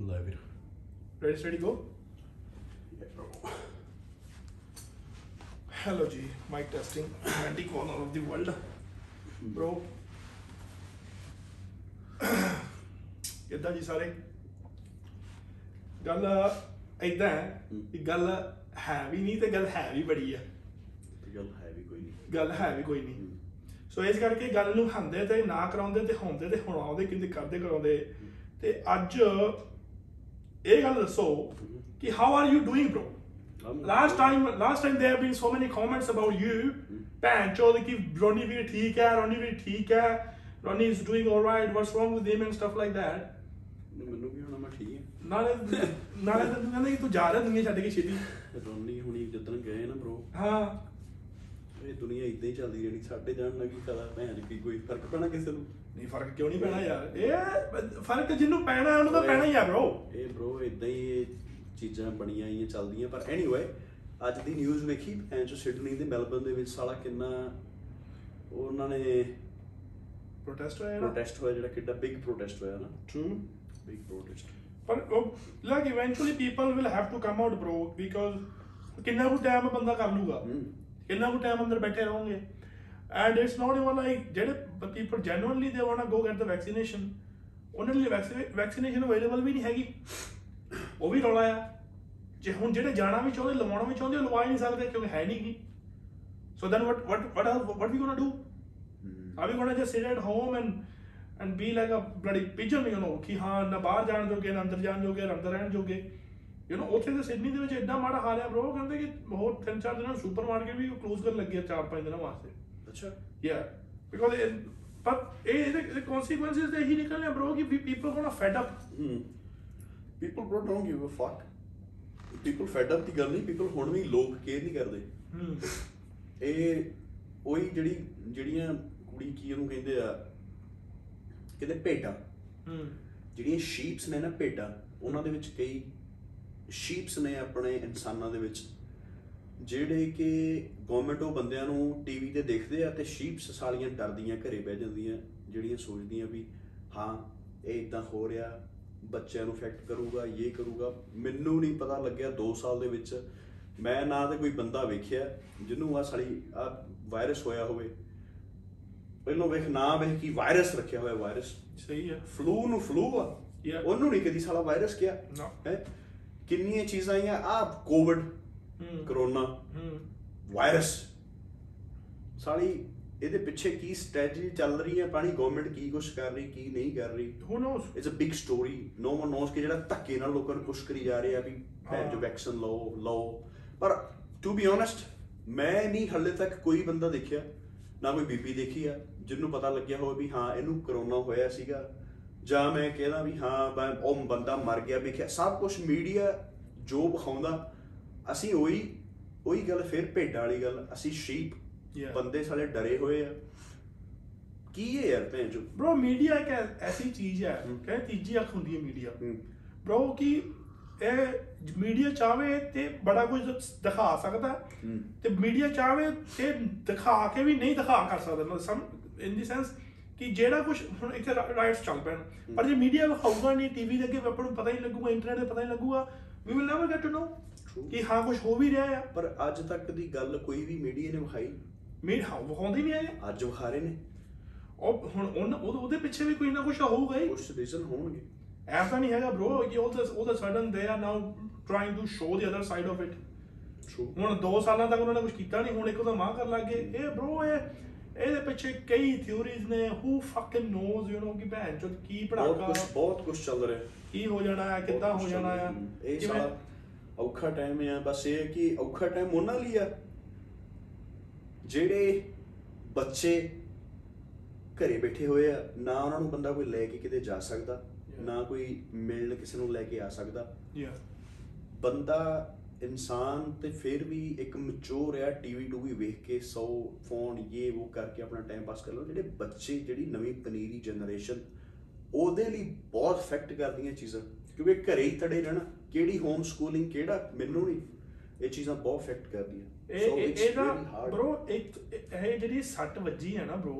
ਲੈ ਵੀਰ Ready, steady, go. Hello, G. Mic testing. Anti corner of the world. Bro. ਕਿੱਦਾਂ ਜੀ ਸਾਰੇ ਗੱਲ ਏਦਾਂ ਹੈ ਕਿ ਗੱਲ ਹੈ ਵੀ ਨਹੀਂ ਤੇ ਗੱਲ ਹੈ ਵੀ ਬੜੀ ਆ ਗੱਲ ਹੈ ਵੀ ਕੋਈ ਨਹੀਂ ਗੱਲ ਹੈ ਵੀ ਕੋਈ ਨਹੀਂ ਸੋ ਇਸ ਕਰਕੇ ਗੱਲ ਨੂੰ ਹੰਦੇ ਤੇ ਨਾ ਕਰਾਉਂਦੇ ਤੇ ਹੁੰਦੇ ਤੇ ਹੁਣ ਆਉਂਦੇ ਕਿੰਦੇ ਕਰਦੇ ਕਰਾਉਂਦੇ ਤੇ ਅੱਜ ਇਹ ਗੱਲ ਦੱਸੋ ਕਿ how are you doing bro last time last time there been so many comments about you ਭੈਣ ਚੋਦ ਕਿ ਰੋਨੀ ਵੀ ਠੀਕ ਹੈ ਰੋਨੀ ਵੀ ਠੀਕ ਹੈ Ronnie is doing alright what's wrong with him and stuff like that ਮੈਨੂੰ ਵੀ ਹੁਣ ਮੈਂ ਠੀਕ ਹੈ ਨਾਲੇ ਨਾਲੇ ਤਾਂ ਕਹਿੰਦੇ ਕਿ ਤੂੰ ਜਾ ਰਿਹਾ ਦੁਨੀਆ ਛੱਡ ਕੇ ਛੇਤੀ ਰੋਨੀ ਹੁਣੀ ਜਦੋਂ ਗਏ ਨਾ bro. ਹਾਂ ਇਹ ਦੁਨੀਆ ਇਦਾਂ ਹੀ ਚੱਲਦੀ ਰਹਿਣੀ ਸਾਡੇ ਜਾਣ ਨਾਲ ਕੀ ਕਲਾ ਭੈਣ ਕੀ ਕੋਈ ਫ਼ਰਕ ਪੈਣਾ ਕਿਸੇ ਨੂੰ ਨਹੀਂ ਫ਼ਰਕ ਕਿਉਂ ਨਹੀਂ ਪੈਣਾ ਯਾਰ? ਇਹ ਫ਼ਰਕ ਜਿੰਨੂੰ ਪੈਣਾ ਉਹਨੂੰ ਤਾਂ ਪੈਣਾ ਹੀ ਆ bro ਇਹ ਬ్రో ਇਦਾਂ ਹੀ ਇਹ ਚੀਜ਼ਾਂ ਬਣੀਆਂ ਆਈਆਂ ਚੱਲਦੀਆਂ ਪਰ ਐਨੀਵੇ ਅੱਜ ਦੀ ਨਿਊਜ਼ ਵੇਖੀ ਐਂ ਚੋ ਸਿਡਨੀ ਤੇ ਮੈਲਬਨ ਦੇ ਵਿੱਚ ਸਾਲਾ ਕਿੰਨਾ ਉਹਨਾਂ ਨੇ ਪ੍ਰੋਟੈਸਟ ਹੋਇਆ ਨਾ? ਪ੍ਰੋਟੈਸਟ ਹੋਇਆ ਜਿਹੜਾ ਕਿੱਡਾ ਬਿਗ ਪ੍ਰੋਟੈਸਟ ਹੋਇਆ ਨਾ। ਟਰੂ ਬਿਗ ਪ੍ਰੋਟੈਸਟ ਪਰ like eventually people will have to come out bro because ਕਿੰਨਾ ਕੁ ਟਾਈਮ ਬੰਦਾ ਕਰ ਲੂਗਾ। ਕਿੰਨਾ ਕੁ ਟਾਈਮ ਅੰਦਰ ਬੈਠੇ ਰਹੋਗੇ। And it's not even like ਜਿਹੜੇ but people genuinely they want to go get the vaccination. ਉਹਨਾਂ ਲਈ ਵੈਕਸੀਨੇਸ਼ਨ ਅਵੇਲੇਬਲ ਵੀ ਨਹੀਂ ਹੈਗੀ। ਉਹ ਵੀ ਰੌਲਾ ਆ। ਜੇ ਹੁਣ ਜਿਹੜੇ ਜਾਣਾ ਵੀ ਚਾਹੁੰਦੇ ਲਵਾਉਣਾ ਵੀ ਚਾਹੁੰਦੇ ਉਹ ਲਵਾ ਹੀ ਨਹੀਂ ਸਕਦੇ ਕਿਉਂਕਿ ਹੈ ਨਹੀਂ ਕੀ so then what what what what we gonna do are we gonna just sit at home and and be like a bloody pigeon you know ਕਿ ਹਾਂ ਨਾ ਬਾਹਰ ਜਾਣ ਜੋਗੇ ਨਾ ਅੰਦਰ ਜਾਣ ਜੋਗੇ ਨਾ ਅੰਦਰ ਰਹਿਣ ਜੋਗੇ। ਯੂ نو ਉੱਥੇ ਤੇ ਸਿਡਨੀ ਦੇ ਵਿੱਚ ਇੰਨਾ ਮਾੜਾ ਹਾਲ ਆ ਬ్రో ਕਹਿੰਦੇ ਕਿ ਹੋਰ ਤਿੰਨ ਚਾਰ ਦਿਨਾਂ ਨੂੰ ਸੁਪਰਮਾਰਕਟ ਵੀ ਕਲੋਜ਼ ਕਰਨ ਲੱਗੇ ਆ ਚਾਰ ਪੰਜ ਦਿਨਾਂ ਵਾਸਤੇ। ਅੱਛਾ। ਯਾ ਬਿਕੋਜ਼ but ਇਹ ਇਹਦੇ consequences ਤੇ ਹੀ ਨਿਕਲਨੇ bro ਕਿ people gonna fed up. People bro don't give a fuck people fed up ਦੀ ਗੱਲ ਨਹੀਂ ਪੀਪਲ ਹੁਣ ਵੀ ਲੋਕ ਕੇਅਰ ਨਹੀਂ ਕਰਦੇ। ਹੂੰ। ਇਹ ਉਹੀ ਜਿਹੜੀ ਜਿਹੜੀਆਂ ਕੁੜੀ ਕੀ ਉਹਨੂੰ ਕਹਿੰਦੇ ਆ ਕਹਿੰਦੇ ਭੇਡਾਂ। ਹੂੰ। ਜਿਹੜੀਆਂ ਸ਼ੀਪਸ ਨੇ ਨਾ ਭੇਡਾਂ ਉਹਨਾਂ ਦੇ ਵਿੱਚ ਕਈ ਸ਼ੀਪਸ ਨੇ ਆਪਣੇ ਇਨਸਾਨਾਂ ਦੇ ਵਿੱਚ। ਜਿਹੜੇ ਕਿ ਗਵਰਨਮੈਂਟ ਉਹ ਬੰਦਿਆਂ ਨੂੰ ਟੀਵੀ ਤੇ ਦੇਖਦੇ ਆ ਤੇ ਸ਼ੀਪਸ ਸਾਲੀਆਂ ਡਰਦੀਆਂ ਘਰੇ ਬਹਿ ਜਾਂਦੀਆਂ ਜਿਹੜੀਆਂ ਸੋਚਦੀਆਂ ਵੀ ਹਾਂ ਇਹ ਇਦਾਂ ਹੋ ਰਿਹਾ ਬੱਚਿਆਂ ਨੂੰ ਇਫੈਕਟ ਕਰੂਗਾ ਇਹ ਕਰੂਗਾ। ਮੈਨੂੰ ਨਹੀਂ ਪਤਾ ਲੱਗਿਆ 2 ਸਾਲ ਦੇ ਵਿੱਚ ਮੈਂ ਨਾ ਤੇ ਕੋਈ ਬੰਦਾ ਵੇਖਿਆ ਜਿਹਨੂੰ ਆ ਸਾਲੀ ਆ ਵਾਇਰਸ ਹੋਇਆ ਹੋਵੇ। ਪਹਿਲੋਂ ਵੇਖ ਨਾ ਵੇਖ ਕੀ ਵਾਇਰਸ ਰੱਖਿਆ ਹੋਇਆ ਵਾਇਰਸ ਸਹੀ ਹੈ ਫਲੂ ਨੂੰ ਫਲੂ ਆ. ਉਹਨੂੰ ਨਹੀਂ ਕਦੀ ਸਾਲਾ ਵਾਇਰਸ ਕਿਹਾ. ਹੈ? ਕਿੰਨੀਆਂ ਚੀਜ਼ਾਂ ਆਈਆਂ? ਆ ਕੋਵਿਡ ਕਰੋਨਾ ਹੂੰ। ਵਾਇਰਸ। ਸਾਲੀ ਇਹਦੇ ਪਿੱਛੇ ਕੀ ਸਟ੍ਰੈਟਜੀ ਚੱਲ ਰਹੀ ਹੈ? ਪਾਣੀ ਗਵਰਨਮੈਂਟ ਕੀ ਕੁਛ ਕਰ ਰਹੀ ਕੀ ਨਹੀਂ ਕਰ ਰਹੀ। Who knows? It's a big story no one knows ਕਿ ਜਿਹੜਾ ਧੱਕੇ ਨਾਲ ਲੋਕਾਂ ਨੂੰ ਪੁਸ਼ ਕਰੀ ਜਾ ਰਹੇ ਆ ਵੀ ਭੈਣ ਜੋ ਹਾਂ। ਵੈਕਸੀਨ ਲਓ ਲਓ। ਪਰ ਟੂ ਬੀ ਓਨੈਸਟ ਮੈਂ ਨਹੀਂ ਹੱਲੇ ਤੱਕ ਕੋਈ ਬੰਦਾ ਦੇਖਿਆ ਨਾ ਕੋਈ ਬੀਬੀ ਦੇਖੀ ਆ ਜਿਹਨੂੰ ਪਤਾ ਲੱਗਿਆ ਹੋਵੇ ਵੀ ਹਾਂ ਇਹਨੂੰ ਕਰੋਨਾ ਹੋਇਆ ਸੀਗਾ। ਜਾਂ ਮੈਂ ਕਹਿੰਦਾ ਵੀ ਹਾਂ ਉਹ ਬੰਦਾ ਮਰ ਗਿਆ। ਵੇਖਿਆ ਸਭ ਕੁਝ ਮੀਡੀਆ ਜੋ ਵਿਖਾਉਂਦਾ ਅਸੀਂ ਉਹੀ ਉਹੀ ਗੱਲ ਫਿਰ ਭੇਡਾਂ ਵਾਲੀ ਗੱਲ ਅਸੀਂ ਸ਼ੀਪ. ਬੰਦੇ ਸਾਲੇ ਡਰੇ ਹੋਏ ਆ। ਕੀ ਹੈ ਯਾਰ ਭੈਣ ਜੋ bro media ਇੱਕ ਐਸੀ ਚੀਜ਼ ਹੈ। ਕਿ ਤੀਜੀ ਅੱਖ ਹੁੰਦੀ ਹੈ ਹੂੰ। Bro ਕਿ ਇਹ ਮੀਡੀਆ ਚਾਵੇ ਤੇ ਬੜਾ ਕੁਝ ਦਿਖਾ ਸਕਦਾ। ਤੇ ਮੀਡੀਆ ਚਾਵੇ ਤੇ ਦਿਖਾ ਕੇ ਵੀ ਨਹੀਂ ਦਿਖਾ ਕਰ ਸਕਦਾ। ਮਤਲਬ ਸਮ ਇਨ ਦੀ ਸੈਂਸ ਕਿ ਜਿਹੜਾ ਕੁਝ ਹੁਣ ਇੱਥੇ ਰਾਈਟਸ ਚੱਲ ਪੈਣ। ਪਰ ਜੇ ਮੀਡੀਆ ਵਿਖਾਊਗਾ ਨਹੀਂ ਟੀਵੀ ਦੇ ਅੱਗੇ ਆਪਾਂ ਨੂੰ ਪਤਾ ਹੀ ਲੱਗੂਗਾ ਇੰਟਰਨੈਟ ਤੇ ਪਤਾ ਹੀ ਲੱਗੂਗਾ we will never get to know True. ਕਿ ਹਾਂ ਕੁਝ ਹੋ ਵੀ ਰਿਹਾ ਆ ਪਰ ਅੱਜ ਤੱਕ ਦੀ ਗੱਲ ਕੋਈ ਵੀ ਮੀਡੀਆ ਨੇ ਵਿਖਾਈ ਮੀਡ ਹਾਂ ਵਿਖਾਉਂਦੇ ਨਹੀਂ ਆਏ ਅੱਜ ਵਿਖਾ ਰਹੇ ਨੇ ਉਹ ਹੁਣ ਉਹਨ- ਉਹਦੇ ਉਹਦੇ ਪਿੱਛੇ ਵੀ ਕੋਈ ਨਾ ਕੁਝ ਹੋਊਗਾ ਹੀ ਕੁਝ ਰੀਜ਼ਨ ਹੋਣਗੇ ਐਸਾ ਨਹੀਂ ਹੈਗਾ bro ਕਿ ਉਹ ਤਾਂ ਉਹ ਤਾਂ ਸਡਨ ਦੇ ਆ now trying to show the other side of it true ਹੁਣ 2 ਸਾਲਾਂ ਤੱਕ ਉਹਨਾਂ ਨੇ ਕੁਝ ਕੀਤਾ ਨਹੀਂ ਹੁਣ ਇੱਕੋ ਤਾਂ ਮਾਂ ਕਰ ਲੱਗੇ ਇਹ bro ਇਹ ਇਹਦੇ ਪਿੱਛੇ ਕਈ ਥਿਉਰੀਜ਼ ਨੇ who fucking knows you know ਕਿ ਭੈਣ ਚੋਦ ਕੀ ਬਹੁਤ ਪੜਾਕਾ ਕੁਝ ਬਹੁਤ ਕੁਝ ਚੱਲ ਰਿਹਾ ਕੀ ਹੋ ਜਾਣਾ ਹੈ ਕਿੱਦਾਂ ਹੋ ਜਾਣਾ ਹੈ। ਇਹ ਸਾਲਾ ਔਖਾ ਟਾਈਮ ਆ ਬਸ ਇਹ ਹੈ ਕਿ ਔਖਾ ਟਾਈਮ ਉਹਨਾਂ ਲਈ ਆ ਜਿਹੜੇ ਬੱਚੇ ਘਰੇ ਬੈਠੇ ਹੋਏ ਆ ਨਾ ਉਹਨਾਂ ਨੂੰ ਬੰਦਾ ਕੋਈ ਲੈ ਕੇ ਕਿਤੇ ਜਾ ਸਕਦਾ. ਨਾ ਕੋਈ ਮਿਲਣ ਕਿਸੇ ਨੂੰ ਲੈ ਕੇ ਆ ਸਕਦਾ. ਬੰਦਾ ਇਨਸਾਨ ਤੇ ਫਿਰ ਵੀ ਇੱਕ ਮੈਚੁਰ ਆ ਟੀਵੀ ਟੂਵੀ ਵੇਖ ਕੇ ਸੌ ਫੋਨ ਇਹ ਉਹ ਕਰਕੇ ਆਪਣਾ ਟਾਈਮ ਪਾਸ ਕਰ ਲਓ। ਜਿਹੜੇ ਬੱਚੇ ਜਿਹੜੀ ਨਵੀਂ ਪਨੀਰੀ ਜਨਰੇਸ਼ਨ ਉਹਦੇ ਲਈ ਬਹੁਤ ਇਫੈਕਟ ਕਰਦੀਆਂ ਚੀਜ਼ਾਂ। ਕਿਉਂਕਿ ਘਰੇ ਹੀ ਤੜੇ ਰਹਿਣਾ। ਕਿਹੜੀ ਹੋਮ ਸਕੂਲਿੰਗ ਕਿਹੜਾ ਮੈਨੂੰ ਨਹੀਂ। ਇਹ ਚੀਜ਼ਾਂ ਬਹੁਤ ਇਫੈਕਟ ਕਰਦੀਆਂ। ਇਹ ਇਹ- hard. bro ਇੱਕ ਇਹ ਜਿਹੜੀ ਸੱਟ ਵੱਜੀ ਹੈ ਨਾ bro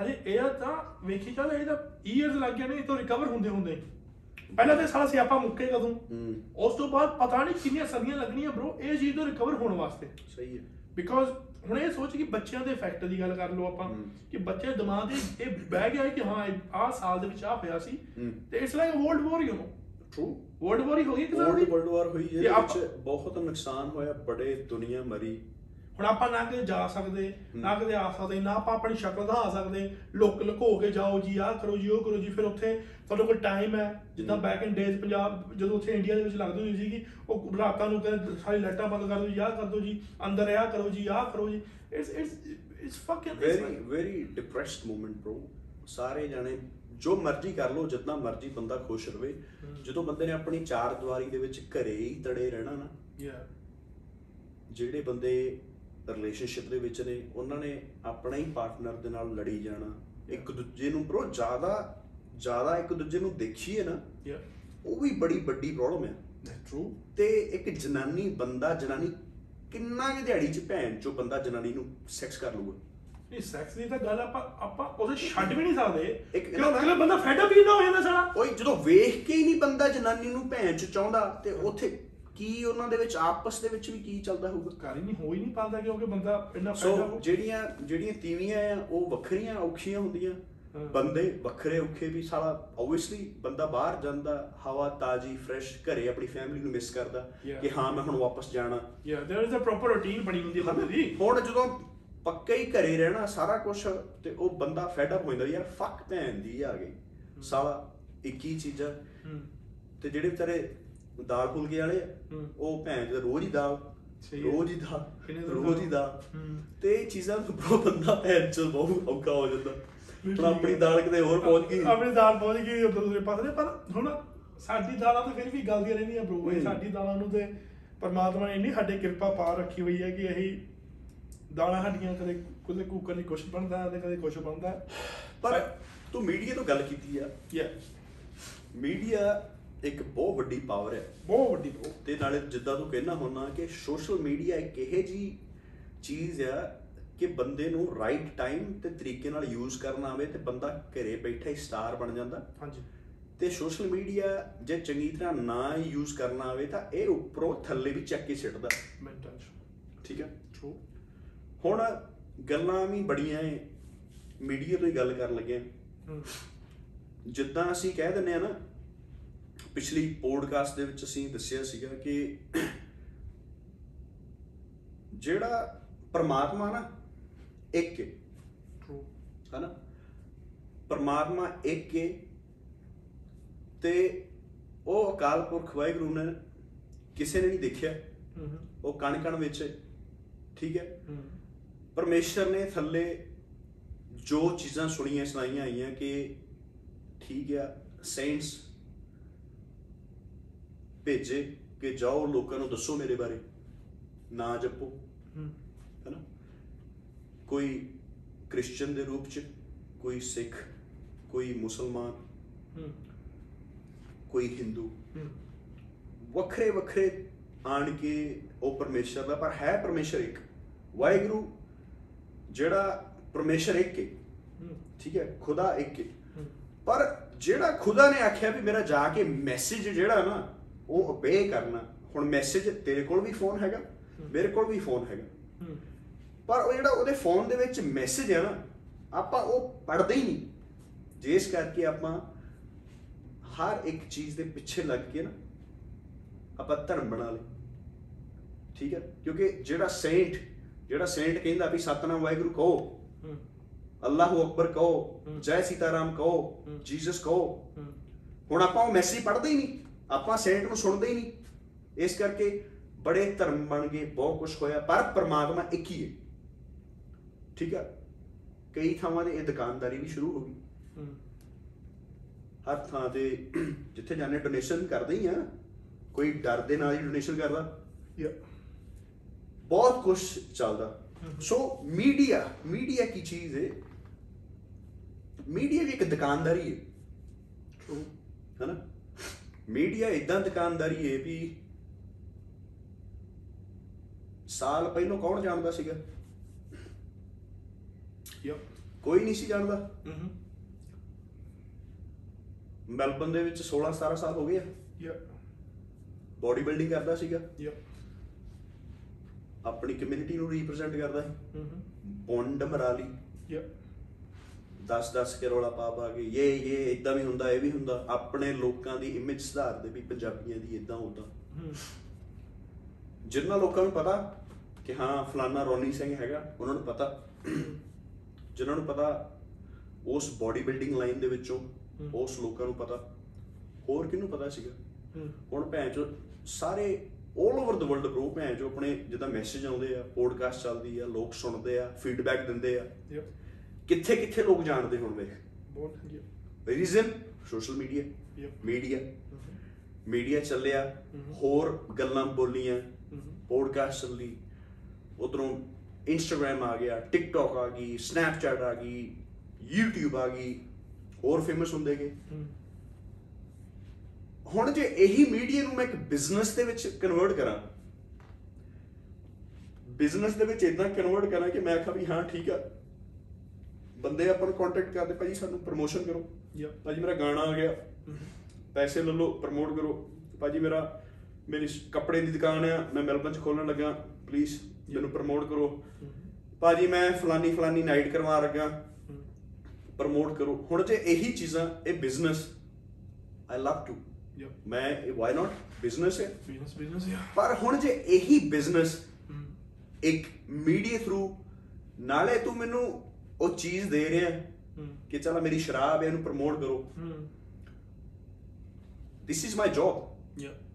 ਹਜੇ ਇਹ ਤਾਂ ਵੇਖੀ ਚੱਲ ਇਹਦਾ ਈਅਰਸ ਲੱਗ ਗਏ ਨੇ ਇਹ ਤੋਂ ਰਿਕਵਰ ਹੁੰਦੇ ਹੁੰਦੇ ਪਹਿਲਾਂ ਤੇ ਸਾਲਾ ਸਿਆਪਾ ਮੁੱਕੇ ਕਦੋਂ? ਹੂੰ। ਉਸ ਤੋਂ ਬਾਅਦ ਪਤਾ ਨਹੀਂ ਕਿੰਨੀਆਂ ਸਦੀਆਂ ਲੱਗਣੀਆਂ ਬ్రో ਇਹ ਚੀਜ਼ ਤੋਂ ਰਿਕਵਰ ਹੋਣ ਵਾਸਤੇ। ਸਹੀ ਹੈ। ਬਿਕੋਜ਼ ਹੁਣ ਇਹ ਸੋਚ ਕਿ ਬੱਚਿਆਂ ਦੇ ਇਫੈਕਟ ਦੀ ਗੱਲ ਕਰ ਲਓ ਆਪਾਂ। ਕਿ ਬੱਚੇ ਦੇ ਦਿਮਾਗ 'ਚ ਇਹ ਬਹਿ ਗਿਆ ਕਿ ਹਾਂ ਆਹ ਸਾਲ ਦੇ ਵਿੱਚ ਆ ਹੋਇਆ ਸੀ। ਹੂੰ। ਤੇ it's like world war you know true world war ਹੀ ਹੋ ਗਈ ਦੀ ਵਰਲਡ ਵਾਰ ਹੋਈ ਵਿੱਚ ਬਹੁਤ ਨੁਕਸਾਨ ਹੋਇਆ ਬੜੇ ਦੁਨੀਆ ਮਰੀ। ਹੁਣ ਆਪਾਂ ਨਾ ਕਿਤੇ ਜਾ ਸਕਦੇ ਨਾ ਕਿਤੇ ਆ ਸਕਦੇ ਨਾ ਆਪਾਂ ਆਪਣੀ ਸ਼ਕਲ ਦਿਖਾ ਸਕਦੇ ਲੋਕ ਲੁਕੋ ਕੇ ਜਾਓ ਜੀ ਆਹ ਕਰੋ ਜੀ ਉਹ ਕਰੋ ਜੀ ਫਿਰ ਉੱਥੇ ਤੁਹਾਡੇ ਕੋਲ ਟਾਈਮ ਹੈ। ਜਿੱਦਾਂ। ਬੈਕ ਇਨ ਡੇਜ਼ ਪੰਜਾਬ ਜਦੋਂ ਉੱਥੇ ਇੰਡੀਆ ਦੇ ਵਿੱਚ ਲੱਗਦੀ ਹੁੰਦੀ ਸੀਗੀ ਉਹ ਰਾਤਾਂ ਨੂੰ ਕਹਿੰਦੇ ਸਾਰੀ ਲਾਈਟਾਂ ਬੰਦ ਕਰ ਦਿਓ ਜੀ ਆਹ ਕਰ ਦਿਓ ਜੀ ਅੰਦਰ ਆਹ ਕਰੋ ਜੀ ਆਹ ਕਰੋ ਜੀ। It's it's it's fucking very very depressed moment bro ਸਾਰੇ ਜਾਣੇ ਜੋ ਮਰਜ਼ੀ ਕਰ ਲੋ ਜਿੰਨਾ ਮਰਜ਼ੀ ਬੰਦਾ ਖੁਸ਼ ਰਵੇ। ਜਦੋਂ ਬੰਦੇ ਨੇ ਆਪਣੀ ਚਾਰ ਦੀਵਾਰੀ ਦੇ ਵਿੱਚ ਘਰੇ ਹੀ ਤੜੇ ਰਹਿਣਾ ਨਾ ਯਾ ਜਿਹੜੇ ਬੰਦੇ ਰਿਲੇਸ਼ਨਸ਼ਿਪ ਦੇ ਵਿੱਚ ਨੇ ਉਹਨਾਂ ਨੇ ਆਪਣਾ ਹੀ ਪਾਰਟਨਰ ਦੇ ਨਾਲ ਲੜੀ ਜਾਣਾ। ਇੱਕ ਦੂਜੇ ਨੂੰ ਬ్రో ਜ਼ਿਆਦਾ ਜ਼ਿਆਦਾ ਇੱਕ ਦੂਜੇ ਨੂੰ ਦੇਖੀਏ ਨਾ ਉਹ ਵੀ ਬੜੀ ਵੱਡੀ ਪ੍ਰੋਬਲਮ ਹੈ। ਟਰੂ ਤੇ ਇੱਕ ਜਨਾਨੀ ਬੰਦਾ ਜਨਾਨੀ ਕਿੰਨਾ ਕਿ ਦਿਹਾੜੀ ਚ ਭੈਣ ਚੋ ਬੰਦਾ ਜਨਾਨੀ ਨੂੰ ਸੈਕਸ ਕਰ ਲੂਗਾ ਨਹੀਂ ਸੈਕਸ ਦੀ ਤਾਂ ਗੱਲ ਆਪਾਂ ਆਪਾਂ ਉਹਦੇ ਛੱਡ ਵੀ ਨਹੀਂ ਸਕਦੇ। ਕਿਉਂ? ਕਿਉਂ ਬੰਦਾ ਫੈਡ ਅਪ ਹੀ ਨਾ ਹੋ ਜਾਂਦਾ ਸਾਲਾ। ਓਏ ਜਦੋਂ ਵੇਖ ਕੇ ਹੀ ਨਹੀਂ ਬੰਦਾ ਜਨਾਨੀ ਨੂੰ ਭੈਣ ਚ ਚਾਹੁੰਦਾ ਤੇ ਉੱਥੇ ਕੀ ਉਹਨਾਂ ਦੇ ਵਿੱਚ ਆਪਸ ਦੇ ਵਿੱਚ ਵੀ ਕੀ ਚੱਲਦਾ ਹੋਊਗਾ ਕਰ ਹੀ ਨਹੀਂ ਹੋ ਹੀ ਨਹੀਂ ਪਾਉਂਦਾ ਕਿਉਂਕਿ ਬੰਦਾ ਇੰਨਾ ਸੋ ਫੈਡ ਅਪ ਜਿਹੜੀਆਂ ਜਿਹੜੀਆਂ ਤੀਵੀਆਂ ਆ ਉਹ ਵੱਖਰੀਆਂ ਔਖੀਆਂ ਹੁੰਦੀਆਂ ਹਾਂ। ਬੰਦੇ ਵੱਖਰੇ ਔਖੇ ਵੀ ਸਾਲਾ ਆਬਵੀਅਸਲੀ ਬੰਦਾ ਬਾਹਰ ਜਾਂਦਾ ਹਵਾ ਤਾਜੀ ਫਰੈਸ਼ ਘਰੇ ਆਪਣੀ ਫੈਮਿਲੀ ਨੂੰ ਮਿਸ ਕਰਦਾ Yeah. ਕਿ ਹਾਂ ਮੈਂ ਹੁਣ ਵਾਪਸ ਜਾਣਾ ਯਾ there is a proper routine ਬਣੀ ਹੁੰਦੀ ਹੈ ਬੰਦੇ ਦੀ ਹੁਣ ਜਦੋਂ ਪੱਕਾ ਹੀ ਘਰੇ ਰਹਿਣਾ ਸਾਰਾ ਕੁਝ ਤੇ ਉਹ ਬੰਦਾ ਫੈਡ ਅਪ ਹੋ ਜਾਂਦਾ ਯਾਰ ਫੱਕ ਭੈਣ ਦੀ ਆ ਗਈ ਸਾਲਾ ਇੱਕ ਹੀ ਚੀਜ਼ਾਂ ਹੂੰ ਤੇ ਜਿਹੜੇ ਵਿਚਾਰੇ ਦਾਲ ਫੁਲਕੇ ਵਾਲੇ ਆ। ਉਹ ਭੈਣ ਦੇ ਰੋਜ਼ ਹੀ ਦਾਲ। ਰੋਜ਼ ਹੀ ਦਾਲ ਰੋਜ਼ ਹੀ? ਦਾਲ। ਤੇ ਇਹ ਚੀਜ਼ਾਂ ਤੋਂ ਬਰੋ ਬੰਦਾ ਭੈਣ ਚ ਬਹੁਤ ਔਖਾ ਹੋ ਜਾਂਦਾ ਹੁਣ। ਆਪਣੀ ਦਾਲ ਕਿਤੇ ਹੋਰ ਪਹੁੰਚ ਗਈ ਆਪਣੀ ਦਾਲ ਪਹੁੰਚ ਗਈ ਉਧਰ ਦੂਸਰੇ ਪਾਸੇ ਪਰ ਹੁਣ ਸਾਡੀ ਦਾਲਾਂ ਤਾਂ ਫਿਰ ਵੀ ਗਲਦੀਆਂ ਰਹਿੰਦੀਆਂ ਬ్రో ਇਹ। ਸਾਡੀ ਦਾਲਾਂ ਨੂੰ ਤੇ ਪਰਮਾਤਮਾ ਨੇ ਇੰਨੀ ਸਾਡੇ ਕਿਰਪਾ ਪਾ ਰੱਖੀ ਹੋਈ ਹੈ ਕਿ ਅਸੀਂ ਦਾਲਾਂ ਸਾਡੀਆਂ ਕਦੇ ਕੁਦੇ ਕੁੱਕਰ ਦੀ ਕੁਛ ਬਣਦਾ ਤੇ ਕਦੇ ਕੁਛ ਬਣਦਾ ਪਰ ਤੂੰ ਮੀਡੀਆ ਤੋਂ ਗੱਲ ਕੀਤੀ ਆ ਯਾ ਮੀਡੀਆ ਇੱਕ ਬਹੁਤ ਵੱਡੀ ਪਾਵਰ ਹੈ। ਬਹੁਤ ਵੱਡੀ bro। ਤੇ ਨਾਲੇ ਜਿੱਦਾਂ ਤੂੰ ਕਹਿਣਾ ਹੁੰਦਾ ਕਿ ਸੋਸ਼ਲ ਮੀਡੀਆ ਇੱਕ ਇਹੋ ਜੀ ਚੀਜ਼ ਆ ਕਿ ਬੰਦੇ ਨੂੰ ਰਾਈਟ ਟਾਈਮ ਤੇ ਤਰੀਕੇ ਨਾਲ ਯੂਜ਼ ਕਰਨਾ ਆਵੇ ਤੇ ਬੰਦਾ ਘਰੇ ਬੈਠਾ ਹੀ ਸਟਾਰ ਬਣ ਜਾਂਦਾ। ਹਾਂਜੀ। ਤੇ ਸੋਸ਼ਲ ਮੀਡੀਆ ਜੇ ਚੰਗੀ ਤਰ੍ਹਾਂ ਨਾ ਯੂਜ਼ ਕਰਨਾ ਆਵੇ ਤਾਂ ਇਹ ਉੱਪਰੋਂ ਥੱਲੇ ਵੀ ਚੱਕ ਕੇ ਸਿੱਟਦਾ। ਮੈਂਟਲ ਠੀਕ ਹੈ ਟਰੂ ਹੁਣ ਗੱਲਾਂ ਵੀ ਬੜੀਆਂ ਏ। ਮੀਡੀਆ ਤੋਂ ਹੀ ਗੱਲ ਕਰਨ ਲੱਗੇ ਜਿੱਦਾਂ ਅਸੀਂ ਕਹਿ ਦਿੰਦੇ ਆ ਨਾ ਪਿਛਲੀ ਪੋਡਕਾਸਟ ਦੇ ਵਿੱਚ ਅਸੀਂ ਦੱਸਿਆ ਸੀਗਾ ਕਿ ਜਿਹੜਾ ਪਰਮਾਤਮਾ ਨਾ ਇੱਕ ਹੈ। ਟਰੂ ਹਨਾ? ਪਰਮਾਤਮਾ ਇੱਕ ਹੈ ਤੇ ਉਹ ਅਕਾਲ ਪੁਰਖ ਵਾਹਿਗੁਰੂ ਨੇ ਕਿਸੇ ਨੇ ਨਹੀਂ ਦੇਖਿਆ। ਉਹ ਕਣ ਕਣ ਵਿੱਚ। ਠੀਕ ਹੈ? ਹੂੰ ਪਰਮੇਸ਼ਰ ਨੇ ਥੱਲੇ ਜੋ ਚੀਜ਼ਾਂ ਸੁਣੀਆਂ ਸੁਣਾਈਆਂ ਆਈਆਂ ਕਿ ਠੀਕ ਆ ਸੈਂਟਸ ਭੇਜੇ ਕਿ ਜਾਓ ਲੋਕਾਂ ਨੂੰ ਦੱਸੋ ਮੇਰੇ ਬਾਰੇ। ਨਾ ਜਪੋ। ਹੂੰ। ਹੈਨਾ ਕੋਈ ਕ੍ਰਿਸਚੀਅਨ ਦੇ ਰੂਪ ਚ ਕੋਈ ਸਿੱਖ ਕੋਈ ਮੁਸਲਮਾਨ ਕੋਈ ਹਿੰਦੂ। ਵੱਖਰੇ ਵੱਖਰੇ ਆਣ ਕੇ ਉਹ ਪਰਮੇਸ਼ਰ ਦਾ ਪਰ ਹੈ ਪਰਮੇਸ਼ਰ ਇੱਕ। ਵਾਹਿਗੁਰੂ ਜਿਹੜਾ ਪਰਮੇਸ਼ਰ ਇੱਕ ਹੈ। ਠੀਕ ਹੈ? ਖੁਦਾ ਇੱਕ ਹੈ ਹੂੰ। ਪਰ ਜਿਹੜਾ ਖੁਦਾ ਨੇ ਆਖਿਆ ਵੀ ਮੇਰਾ ਜਾ ਕੇ ਮੈਸੇਜ ਜਿਹੜਾ ਨਾ ਉਹ ਓਬੇ ਕਰਨਾ। ਹੁਣ ਮੈਸੇਜ ਤੇਰੇ ਕੋਲ ਵੀ ਫੋਨ ਹੈਗਾ ਮੇਰੇ ਕੋਲ ਵੀ ਫੋਨ ਹੈਗਾ। ਪਰ ਉਹ ਜਿਹੜਾ ਉਹਦੇ ਫੋਨ ਦੇ ਵਿੱਚ ਮੈਸੇਜ ਹੈ ਨਾ ਆਪਾਂ ਉਹ ਪੜ੍ਹਦੇ ਹੀ ਨਹੀਂ। ਜਿਸ ਕਰਕੇ ਆਪਾਂ ਹਰ ਇੱਕ ਚੀਜ਼ ਦੇ ਪਿੱਛੇ ਲੱਗ ਕੇ ਨਾ ਆਪਾਂ ਧਰਮ ਬਣਾ ਲਏ। ਠੀਕ ਹੈ? ਕਿਉਂਕਿ ਜਿਹੜਾ ਸੇਂਟ ਜਿਹੜਾ ਸੇਂਟ ਕਹਿੰਦਾ ਵੀ ਸਤਨਾਮ ਵਾਹਿਗੁਰੂ ਕਹੋ ਅੱਲਾਹੂ ਅਕਬਰ ਕਹੋ। ਜੈ ਸੀਤਾਰਾਮ ਕਹੋ। ਜੀਸਸ ਕਹੋ। ਹੁਣ ਆਪਾਂ ਉਹ ਮੈਸੇਜ ਪੜ੍ਹਦੇ ਹੀ ਨਹੀਂ। ਆਪਾਂ ਸੇਂਟ ਨੂੰ ਸੁਣਦੇ ਹੀ ਨਹੀਂ। ਇਸ ਕਰਕੇ ਬੜੇ ਧਰਮ ਬਣ ਗਏ ਬਹੁਤ ਕੁਝ ਹੋਇਆ ਪਰ ਪਰਮਾਤਮਾ ਇੱਕ ਹੀ ਹੈ। ਠੀਕ ਹੈ ਕਈ ਥਾਵਾਂ ਤੇ ਇਹ ਦੁਕਾਨਦਾਰੀ ਵੀ ਸ਼ੁਰੂ ਹੋ ਗਈ। ਹੂੰ। ਹਰ ਥਾਂ ਤੇ ਜਿੱਥੇ ਜਾਣੇ ਡੋਨੇਸ਼ਨ ਕਰਦੇ ਹੀ ਆ। ਕੋਈ ਡਰ ਦੇ ਨਾਲ ਹੀ ਡੋਨੇਸ਼ਨ ਕਰਦਾ। ਯਾ। ਬਹੁਤ ਕੁਝ ਚੱਲਦਾ। ਸੋ ਮੀਡੀਆ ਮੀਡੀਆ ਕੀ ਚੀਜ਼ ਹੈ ਮੀਡੀਆ ਵੀ ਇੱਕ ਦੁਕਾਨਦਾਰੀ ਹੈ ਟਰੂ ਹੈਨਾ? ਮੀਡੀਆ ਇਦਾਂ ਦੁਕਾਨਦਾਰੀ ਹੈ ਵੀ ਸਾਲ ਪਹਿਲਾਂ ਕੌਣ ਜਾਣਦਾ ਸੀਗਾ ਯਾ ਕੋਈ ਨਹੀਂ ਸੀ ਜਾਣਦਾ ਹੂੰ ਮੈਲਬਨ ਦੇ ਵਿੱਚ 16 17 ਸਾਲ ਹੋ ਗਏ ਆ Yeah. ਬਾਡੀ ਬਿਲਡਿੰਗ ਕਰਦਾ ਸੀਗਾ Yeah. ਆਪਣੀ ਕਮਿਊਨਿਟੀ ਨੂੰ ਰਿਪਰੈਜ਼ੈਂਟ ਕਰਦਾ ਸੀ Mm-hmm. Bond ਮਰਾਲੀ Yeah. 10 10 ਕੇ ਰੌਲਾ ਪਾ ਪਾ ਕੇ ਇਹ ਇਹ ਇਦਾਂ ਵੀ ਹੁੰਦਾ ਇਹ ਵੀ ਹੁੰਦਾ ਆਪਣੇ ਲੋਕਾਂ ਦੀ ਇਮੇਜ ਸੁਧਾਰਦੇ ਵੀ ਪੰਜਾਬੀਆਂ ਦੀ ਇਦਾਂ ਹੁੰਦਾ Mm. ਜਿਨ੍ਹਾਂ ਲੋਕਾਂ ਨੂੰ ਪਤਾ ਕਿ ਹਾਂ ਫਲਾਨਾ ਰੋਨੀ ਸਿੰਘ ਹੈਗਾ ਉਹਨਾਂ ਨੂੰ ਪਤਾ ਜਿਨ੍ਹਾਂ ਨੂੰ ਪਤਾ ਉਸ ਬਾਡੀ ਬਿਲਡਿੰਗ ਲਾਈਨ ਦੇ ਵਿੱਚੋਂ। ਉਸ ਲੋਕਾਂ ਨੂੰ ਪਤਾ ਹੋਰ ਕਿਹਨੂੰ ਪਤਾ ਸੀਗਾ. ਹੁਣ ਭੈਣ ਚੋ ਸਾਰੇ 올 ਓਵਰ ਦ ਵਰਲਡ ਬ్రో ਭੈਣ ਚੋ ਆਪਣੇ ਜਿੱਦਾਂ ਮੈਸੇਜ ਆਉਂਦੇ ਆ ਪੋਡਕਾਸਟ ਚੱਲਦੀ ਆ ਲੋਕ ਸੁਣਦੇ ਆ ਫੀਡਬੈਕ ਦਿੰਦੇ ਆ. ਕਿੱਥੇ ਕਿੱਥੇ ਲੋਕ ਜਾਣਦੇ ਹੁਣ ਵੇਖ. Yeah. Reason social media. Media Mm-hmm. Media ਚੱਲਿਆ ਹਮ। ਹੋਰ ਗੱਲਾਂ ਬੋਲੀਆਂ Mm-hmm. ਪੋਡਕਾਸਟ ਚੱਲੀ ਉਧਰੋਂ ਇੰਸਟਾਗ੍ਰam ਆ ਗਿਆ ਟਿਕਟੌਕ ਆ ਗਈ ਸਨੈਪਚੈਟ ਆ ਗਈ YouTube ਆ ਗਈ ਹੋਰ ਫੇਮਸ ਹੁੰਦੇ ਗਏ Mm. ਹੁਣ ਜੇ ਇਹੀ ਮੀਡੀਆ ਨੂੰ ਮੈਂ ਇੱਕ ਬਿਜ਼ਨਸ ਦੇ ਵਿੱਚ ਕਨਵਰਟ ਕਰਾਂ ਬਿਜ਼ਨਸ ਦੇ ਵਿੱਚ ਇਦਾਂ ਕਨਵਰਟ ਕਰਾਂ ਕਿ ਮੈਂ ਆਖਾਂ ਵੀ ਹਾਂ ਠੀਕ ਆ ਬੰਦੇ ਆਪਾਂ ਨੂੰ ਕੰਟੈਕਟ ਕਰਦੇ ਭਾਜੀ ਸਾਨੂੰ ਪ੍ਰਮੋਸ਼ਨ ਕਰੋ Yeah. ਭਾਜੀ ਮੇਰਾ ਗਾਣਾ ਆ ਗਿਆ Mm-hmm. ਪੈਸੇ ਲੈ ਲਓ ਪ੍ਰਮੋਟ ਕਰੋ ਭਾਜੀ ਮੇਰਾ ਮੇਰੀ ਕੱਪੜੇ ਦੀ ਦੁਕਾਨ ਆ ਮੈਂ ਮੈਲਬਨ ਚ ਖੋਲਣ ਲੱਗਾ ਪਲੀਜ਼ ਮੈਨੂੰ ਪ੍ਰਮੋਟ ਕਰੋ Mm-hmm. ਭਾਜੀ ਮੈਂ ਫਲਾਨੀ ਫਲਾਨੀ ਨਾਈਟ ਕਰਵਾ ਲੱਗਾ. ਪ੍ਰਮੋਟ ਕਰੋ ਹੁਣ ਜੇ ਇਹੀ ਚੀਜ਼ਾਂ ਇਹ ਬਿਜ਼ਨਸ ਆਈ ਲਵ ਟੂ. ਮੈਂ ਵਾਈ ਨਾਟ ਬਿਜ਼ਨਸ ਹੈ Business. Business. Yeah. ਪਰ ਹੁਣ ਜੇ ਇਹੀ ਬਿਜ਼ਨਸ Mm. ਇੱਕ ਮੀਡੀਆ ਥਰੂ ਨਾਲੇ ਤੂੰ ਮੈਨੂੰ ਉਹ ਚੀਜ਼ ਦੇ ਰਿਹਾ. ਕਿ ਚਲਾ ਮੇਰੀ ਸ਼ਰਾਬ ਹੈ ਇਹਨੂੰ ਪ੍ਰਮੋਟ ਕਰੋ. This is my job.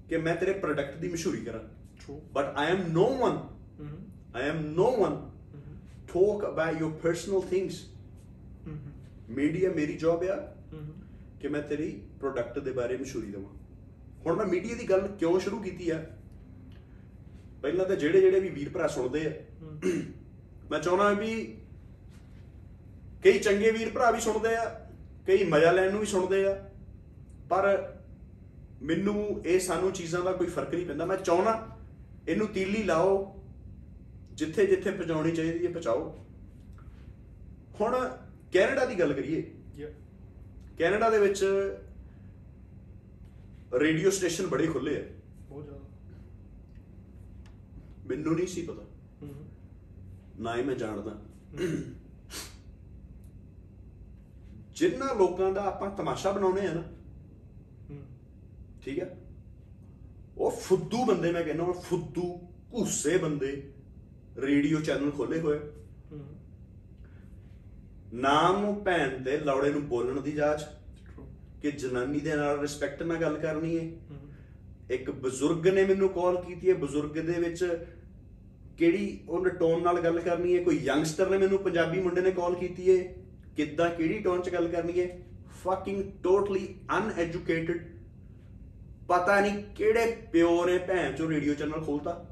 ਕਿ ਮੈਂ ਤੇਰੇ ਪ੍ਰੋਡਕਟ ਦੀ ਮਸ਼ਹੂਰੀ ਕਰਾਂ True. But I am no one. I am no one. Talk about your personal things. Media ਮੇਰੀ ਜੌਬ ਆ. ਕਿ ਮੈਂ ਤੇਰੀ ਪ੍ਰੋਡਕਟ ਦੇ ਬਾਰੇ ਮਸ਼ਹੂਰੀ ਦੇਵਾਂ ਹੁਣ ਮੈਂ ਮੀਡੀਆ ਦੀ ਗੱਲ ਕਿਉਂ ਸ਼ੁਰੂ ਕੀਤੀ ਆ ਪਹਿਲਾਂ ਤਾਂ ਜਿਹੜੇ ਜਿਹੜੇ ਵੀ ਵੀਰ ਭਰਾ ਸੁਣਦੇ ਆ. ਮੈਂ ਚਾਹੁੰਦਾ ਵੀ ਕਈ ਚੰਗੇ ਵੀਰ ਭਰਾ ਵੀ ਸੁਣਦੇ ਆ ਕਈ ਮਜ਼ਾ ਲੈਣ ਨੂੰ ਵੀ ਸੁਣਦੇ ਆ ਪਰ ਮੈਨੂੰ ਇਹ ਸਾਨੂੰ ਚੀਜ਼ਾਂ ਦਾ ਕੋਈ ਫ਼ਰਕ ਨਹੀਂ ਪੈਂਦਾ। ਮੈਂ ਚਾਹੁੰਦਾ ਇਹਨੂੰ ਤੀਲੀ ਲਾਓ ਜਿੱਥੇ ਜਿੱਥੇ ਪਹੁੰਚਾਉਣੀ ਚਾਹੀਦੀ ਹੈ ਪਹੁੰਚਾਓ। ਹੁਣ ਕੈਨੇਡਾ ਦੀ ਗੱਲ ਕਰੀਏ. ਕੈਨੇਡਾ ਦੇ ਵਿੱਚ ਰੇਡੀਓ ਸਟੇਸ਼ਨ ਬੜੇ ਖੁੱਲੇ ਆ। ਬਹੁਤ ਜ਼ਿਆਦਾ। ਮੈਨੂੰ ਨਹੀਂ ਸੀ ਪਤਾ. ਨਾ ਹੀ ਮੈਂ ਜਾਣਦਾ। ਜਿਨ੍ਹਾਂ ਲੋਕਾਂ ਦਾ ਆਪਾਂ ਤਮਾਸ਼ਾ ਬਣਾਉਨੇ ਆ ਨਾ. ਠੀਕ ਹੈ ਉਹ ਫੁੱਦੂ ਬੰਦੇ ਮੈਂ ਕਹਿੰਦਾ ਉਹ ਫੁੱਦੂ ਘੁੱਸੇ ਬੰਦੇ ਰੇਡੀਓ ਚੈਨਲ ਖੋਲੇ ਹੋਏ. ਨਾਮ ਨੂੰ ਭੈਣ ਤੇ ਲੌੜੇ ਨੂੰ ਬੋਲਣ ਦੀ ਜਾਚ. ਕਿ ਜਨਾਨੀ ਦੇ ਨਾਲ ਰਿਸਪੈਕਟ ਨਾਲ ਗੱਲ ਕਰਨੀ ਹੈ. ਇੱਕ ਬਜ਼ੁਰਗ ਨੇ ਮੈਨੂੰ ਕਾਲ ਕੀਤੀ ਹੈ ਬਜ਼ੁਰਗ ਦੇ ਵਿੱਚ ਕਿਹੜੀ ਉਹਨੇ ਟੋਨ ਨਾਲ ਗੱਲ ਕਰਨੀ ਹੈ ਕੋਈ ਯੰਗਸਟਰ ਨੇ ਮੈਨੂੰ ਪੰਜਾਬੀ ਮੁੰਡੇ ਨੇ ਕਾਲ ਕੀਤੀ ਹੈ ਕਿੱਦਾਂ ਕਿਹੜੀ ਟੋਨ 'ਚ ਗੱਲ ਕਰਨੀ ਹੈ? ਫਕਿੰਗ ਟੋਟਲੀ ਅਨਐਜੂਕੇਟਿਡ ਪਤਾ ਨਹੀਂ ਕਿਹੜੇ ਪਿਓ ਨੇ ਭੈਣ ਚੋ ਰੇਡੀਓ ਚੈਨਲ ਖੋਲਤਾ.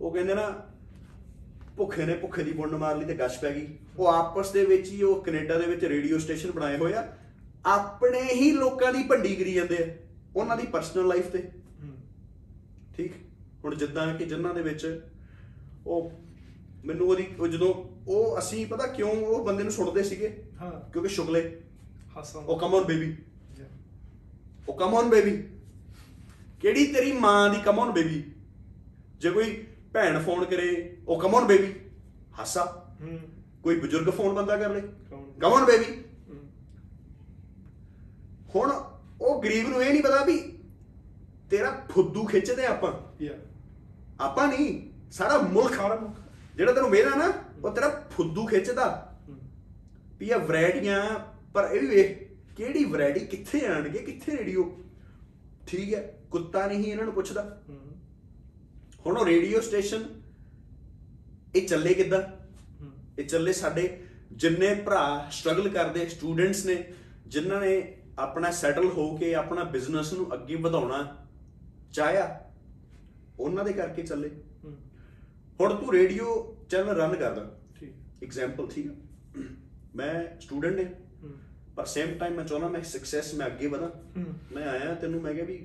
ਉਹ ਕਹਿੰਦੇ ਨਾ ਭੁੱਖੇ ਨੇ ਭੁੱਖੇ ਦੀ ਬੁੰਡ ਮਾਰ ਲਈ ਤੇ ਗੱਛ ਪੈ ਗਈ। ਉਹ ਆਪਸ ਦੇ ਵਿੱਚ ਹੀ ਉਹ ਕੈਨੇਡਾ ਦੇ ਵਿੱਚ ਰੇਡੀਓ ਸਟੇਸ਼ਨ ਬਣਾਏ ਹੋਏ ਆ। ਆਪਣੇ ਹੀ ਲੋਕਾਂ ਦੀ ਭੰਡੀ ਕਰੀ ਜਾਂਦੇ ਆ ਉਹਨਾਂ ਦੀ ਪਰਸਨਲ ਲਾਈਫ ਤੇ. ਠੀਕ? ਹੁਣ ਜਿੱਦਾਂ ਕਿ ਜਿਨ੍ਹਾਂ ਦੇ ਵਿੱਚ ਉਹ ਮੈਨੂੰ ਉਹਦੀ ਉਹ ਜਦੋਂ ਉਹ ਅਸੀਂ ਪਤਾ ਕਿਉਂ ਉਹ ਬੰਦੇ ਨੂੰ ਸੁਣਦੇ ਸੀਗੇ? ਹਾਂ। ਕਿਉਂਕਿ ਸ਼ੁਗਲੇ। ਹਾਸਾ ਉਹ ਕਮ ਔਨ ਬੇਬੀ. ਉਹ ਕਮ ਔਨ ਬੇਬੀ ਕਿਹੜੀ ਤੇਰੀ ਮਾਂ ਦੀ ਕਮ ਔਨ ਬੇਬੀ ਜੇ ਕੋਈ ਭੈਣ ਫੋਨ ਕਰੇ ਉਹ ਕਮ ਔਨ ਬੇਬੀ ਹਾਸਾ. ਕੋਈ ਬਜ਼ੁਰਗ ਫੋਨ ਬੰਦਾ ਕਰ ਲੇ. Come on baby. ਹੁਣ ਉਹ ਗਰੀਬ ਨੂੰ ਇਹ ਨਹੀਂ ਪਤਾ ਵੀ ਤੇਰਾ ਫੁੱਦੂ ਖਿੱਚਦੇ ਆਪਾਂ. ਆਪਾਂ ਨਹੀਂ ਸਾਰਾ ਮੁਲਕ ਸਾਰਾ ਮੁਲਕ। ਜਿਹੜਾ ਤੈਨੂੰ ਵੇਦਾ ਨਾ, ਉਹ ਤੇਰਾ ਫੁੱਦੂ ਖਿੱਚਦਾ Mm. ਵੀ ਇਹ ਵੈਰਾਈਟੀਆਂ, ਪਰ ਇਹ ਵੀ ਵੇਖ, ਕਿਹੜੀ ਵੈਰਾਈਟੀ ਕਿੱਥੇ ਆਣਗੇ, ਕਿੱਥੇ ਰੇਡੀਓ ਠੀਕ ਹੈ, ਕੁੱਤਾ ਨਹੀਂ ਇਹਨਾਂ ਨੂੰ ਪੁੱਛਦਾ Mm. ਹੁਣ ਉਹ ਰੇਡੀਓ ਸਟੇਸ਼ਨ, ਇਹ ਚੱਲੇ ਕਿੱਦਾਂ Mm. ਇਹ ਚੱਲੇ ਸਾਡੇ ਜਿੰਨੇ ਭਰਾ ਸਟਰਗਲ ਕਰਦੇ ਸਟੂਡੈਂਟਸ ਨੇ, ਜਿਨ੍ਹਾਂ ਨੇ ਆਪਣਾ ਸੈਟਲ ਹੋ ਕੇ ਆਪਣਾ ਬਿਜ਼ਨਸ ਨੂੰ ਅੱਗੇ ਵਧਾਉਣਾ ਚਾਹਿਆ, ਉਹਨਾਂ ਦੇ ਕਰਕੇ ਚੱਲੇ Mm. ਹੁਣ ਤੂੰ ਰੇਡੀਓ ਚੈਨਲ ਰਨ ਕਰਦਾ। ਠੀਕ। ਐਗਜ਼ਾਮਪਲ ਠੀਕ ਹੈ ਮੈਂ ਸਟੂਡੈਂਟ ਨੇ. ਪਰ ਸੇਮ ਟਾਈਮ ਮੈਂ ਚਾਹੁੰਦਾ ਮੈਂ ਸਕਸੈਸ ਮੈਂ ਅੱਗੇ ਵਧਾਂ. ਮੈਂ ਆਇਆ ਤੈਨੂੰ ਮੈਂ ਕਿਹਾ ਵੀ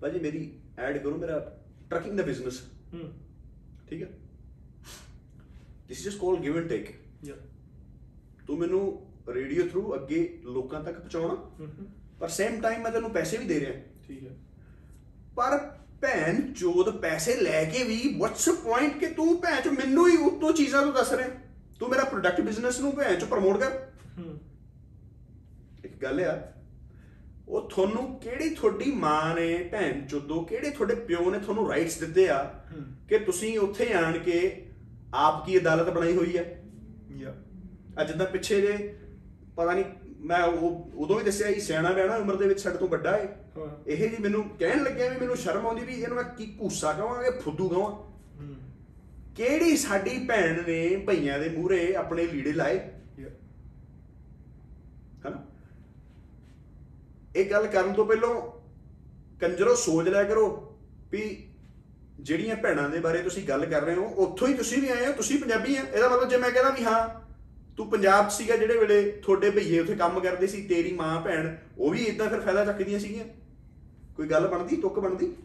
ਭਾਜੀ ਮੇਰੀ ਐਡ ਕਰੋ ਮੇਰਾ ਟਰਕਿੰਗ ਦਾ ਬਿਜ਼ਨਸ. ਠੀਕ ਹੈ this is just call give and take Yeah. ਤੂੰ ਮੈਨੂੰ ਰੇਡੀਓ ਥਰੂ ਅੱਗੇ ਲੋਕਾਂ ਤੱਕ ਪਹੁੰਚਾਉਣਾ। ਪਰ ਸੇਮ ਟਾਈਮ ਮੈਂ ਤੈਨੂੰ ਪੈਸੇ ਵੀ ਦੇ ਰਿਹਾ। ਠੀਕ ਹੈ ਪਰ ਭੈਣ ਚੋਦ ਪੈਸੇ ਲੈ ਕੇ ਵੀ ਵਾਟਸ ਪੁਆਇੰਟ ਕਿ ਤੂੰ ਭੈਣ ਚ ਮੈਨੂੰ ਹੀ ਉਤੋਂ ਚੀਜ਼ਾਂ ਨੂੰ ਦੱਸ ਰਿਹਾ। ਤੂੰ ਮੇਰਾ ਪ੍ਰੋਡਕਟ ਬਿਜ਼ਨਸ ਨੂੰ ਭੈਣ ਚ ਪ੍ਰਮੋਟ ਕਰ। ਇੱਕ ਗੱਲ ਆ ਉਹ ਤੁਹਾਨੂੰ ਕਿਹੜੀ ਤੁਹਾਡੀ ਮਾਂ ਨੇ ਭੈਣ ਚੋਦੋ ਕਿਹੜੇ ਤੁਹਾਡੇ ਪਿਓ ਨੇ ਤੁਹਾਨੂੰ ਰਾਈਟਸ ਦਿੱਤੇ ਆ ਕਿ ਤੁਸੀਂ ਉੱਥੇ ਆਣ ਕੇ ਆਪ ਕੀ ਅਦਾਲਤ ਬਣਾਈ ਹੋਈ ਹੈ yeah, ਅੱਜ ਜਿੱਦਾਂ ਪਿੱਛੇ ਜੇ ਪਤਾ ਨਹੀਂ ਮੈਂ ਉਹ ਉਦੋਂ ਵੀ ਦੱਸਿਆ ਸੀ ਸਿਆਣਾ ਬਿਆਣਾ ਉਮਰ ਦੇ ਵਿੱਚ ਸਾਡੇ ਤੋਂ ਵੱਡਾ ਹੈ ਹਾਂ, ਇਹ ਜੀ ਮੈਨੂੰ ਕਹਿਣ ਲੱਗਿਆ ਵੀ ਮੈਨੂੰ ਸ਼ਰਮ ਆਉਂਦੀ ਵੀ ਇਹਨੂੰ ਮੈਂ ਕੀ ਘੂਸਾ ਕਹਾਂ ਕਿ ਫੁੱਦੂ ਕਹਾਂ ਕਿਹੜੀ ਸਾਡੀ ਭੈਣ ਨੇ ਭਈਆਂ ਦੇ ਮੂਹਰੇ ਆਪਣੇ ਲੀੜੇ ਲਾਏ? ਹਨਾ? ਇਹ ਗੱਲ ਕਰਨ ਤੋਂ ਪਹਿਲਾਂ ਕੰਜਰੋ ਸੋਚ ਲਿਆ ਕਰੋ ਵੀ ਜਿਹੜੀਆਂ ਭੈਣਾਂ ਦੇ ਬਾਰੇ ਤੁਸੀਂ ਗੱਲ ਕਰ ਰਹੇ ਹੋ ਉੱਥੋਂ ਹੀ ਤੁਸੀਂ ਵੀ ਆਏ ਹੋ ਤੁਸੀਂ ਪੰਜਾਬੀ ਆ। ਇਹਦਾ ਮਤਲਬ ਜੇ ਮੈਂ ਕਹਿੰਦਾ ਵੀ ਹਾਂ ਤੂੰ ਪੰਜਾਬ 'ਚ ਸੀਗਾ ਜਿਹੜੇ ਵੇਲੇ ਤੁਹਾਡੇ ਭਈਏ ਉੱਥੇ ਕੰਮ ਕਰਦੇ ਸੀ ਤੇਰੀ ਮਾਂ ਭੈਣ ਉਹ ਵੀ ਇਦਾਂ ਫਿਰ ਫਾਇਦਾ ਚੱਕਦੀਆਂ ਸੀਗੀਆਂ? ਕੋਈ ਗੱਲ ਬਣਦੀ ਤੁੱਕ ਬਣਦੀ?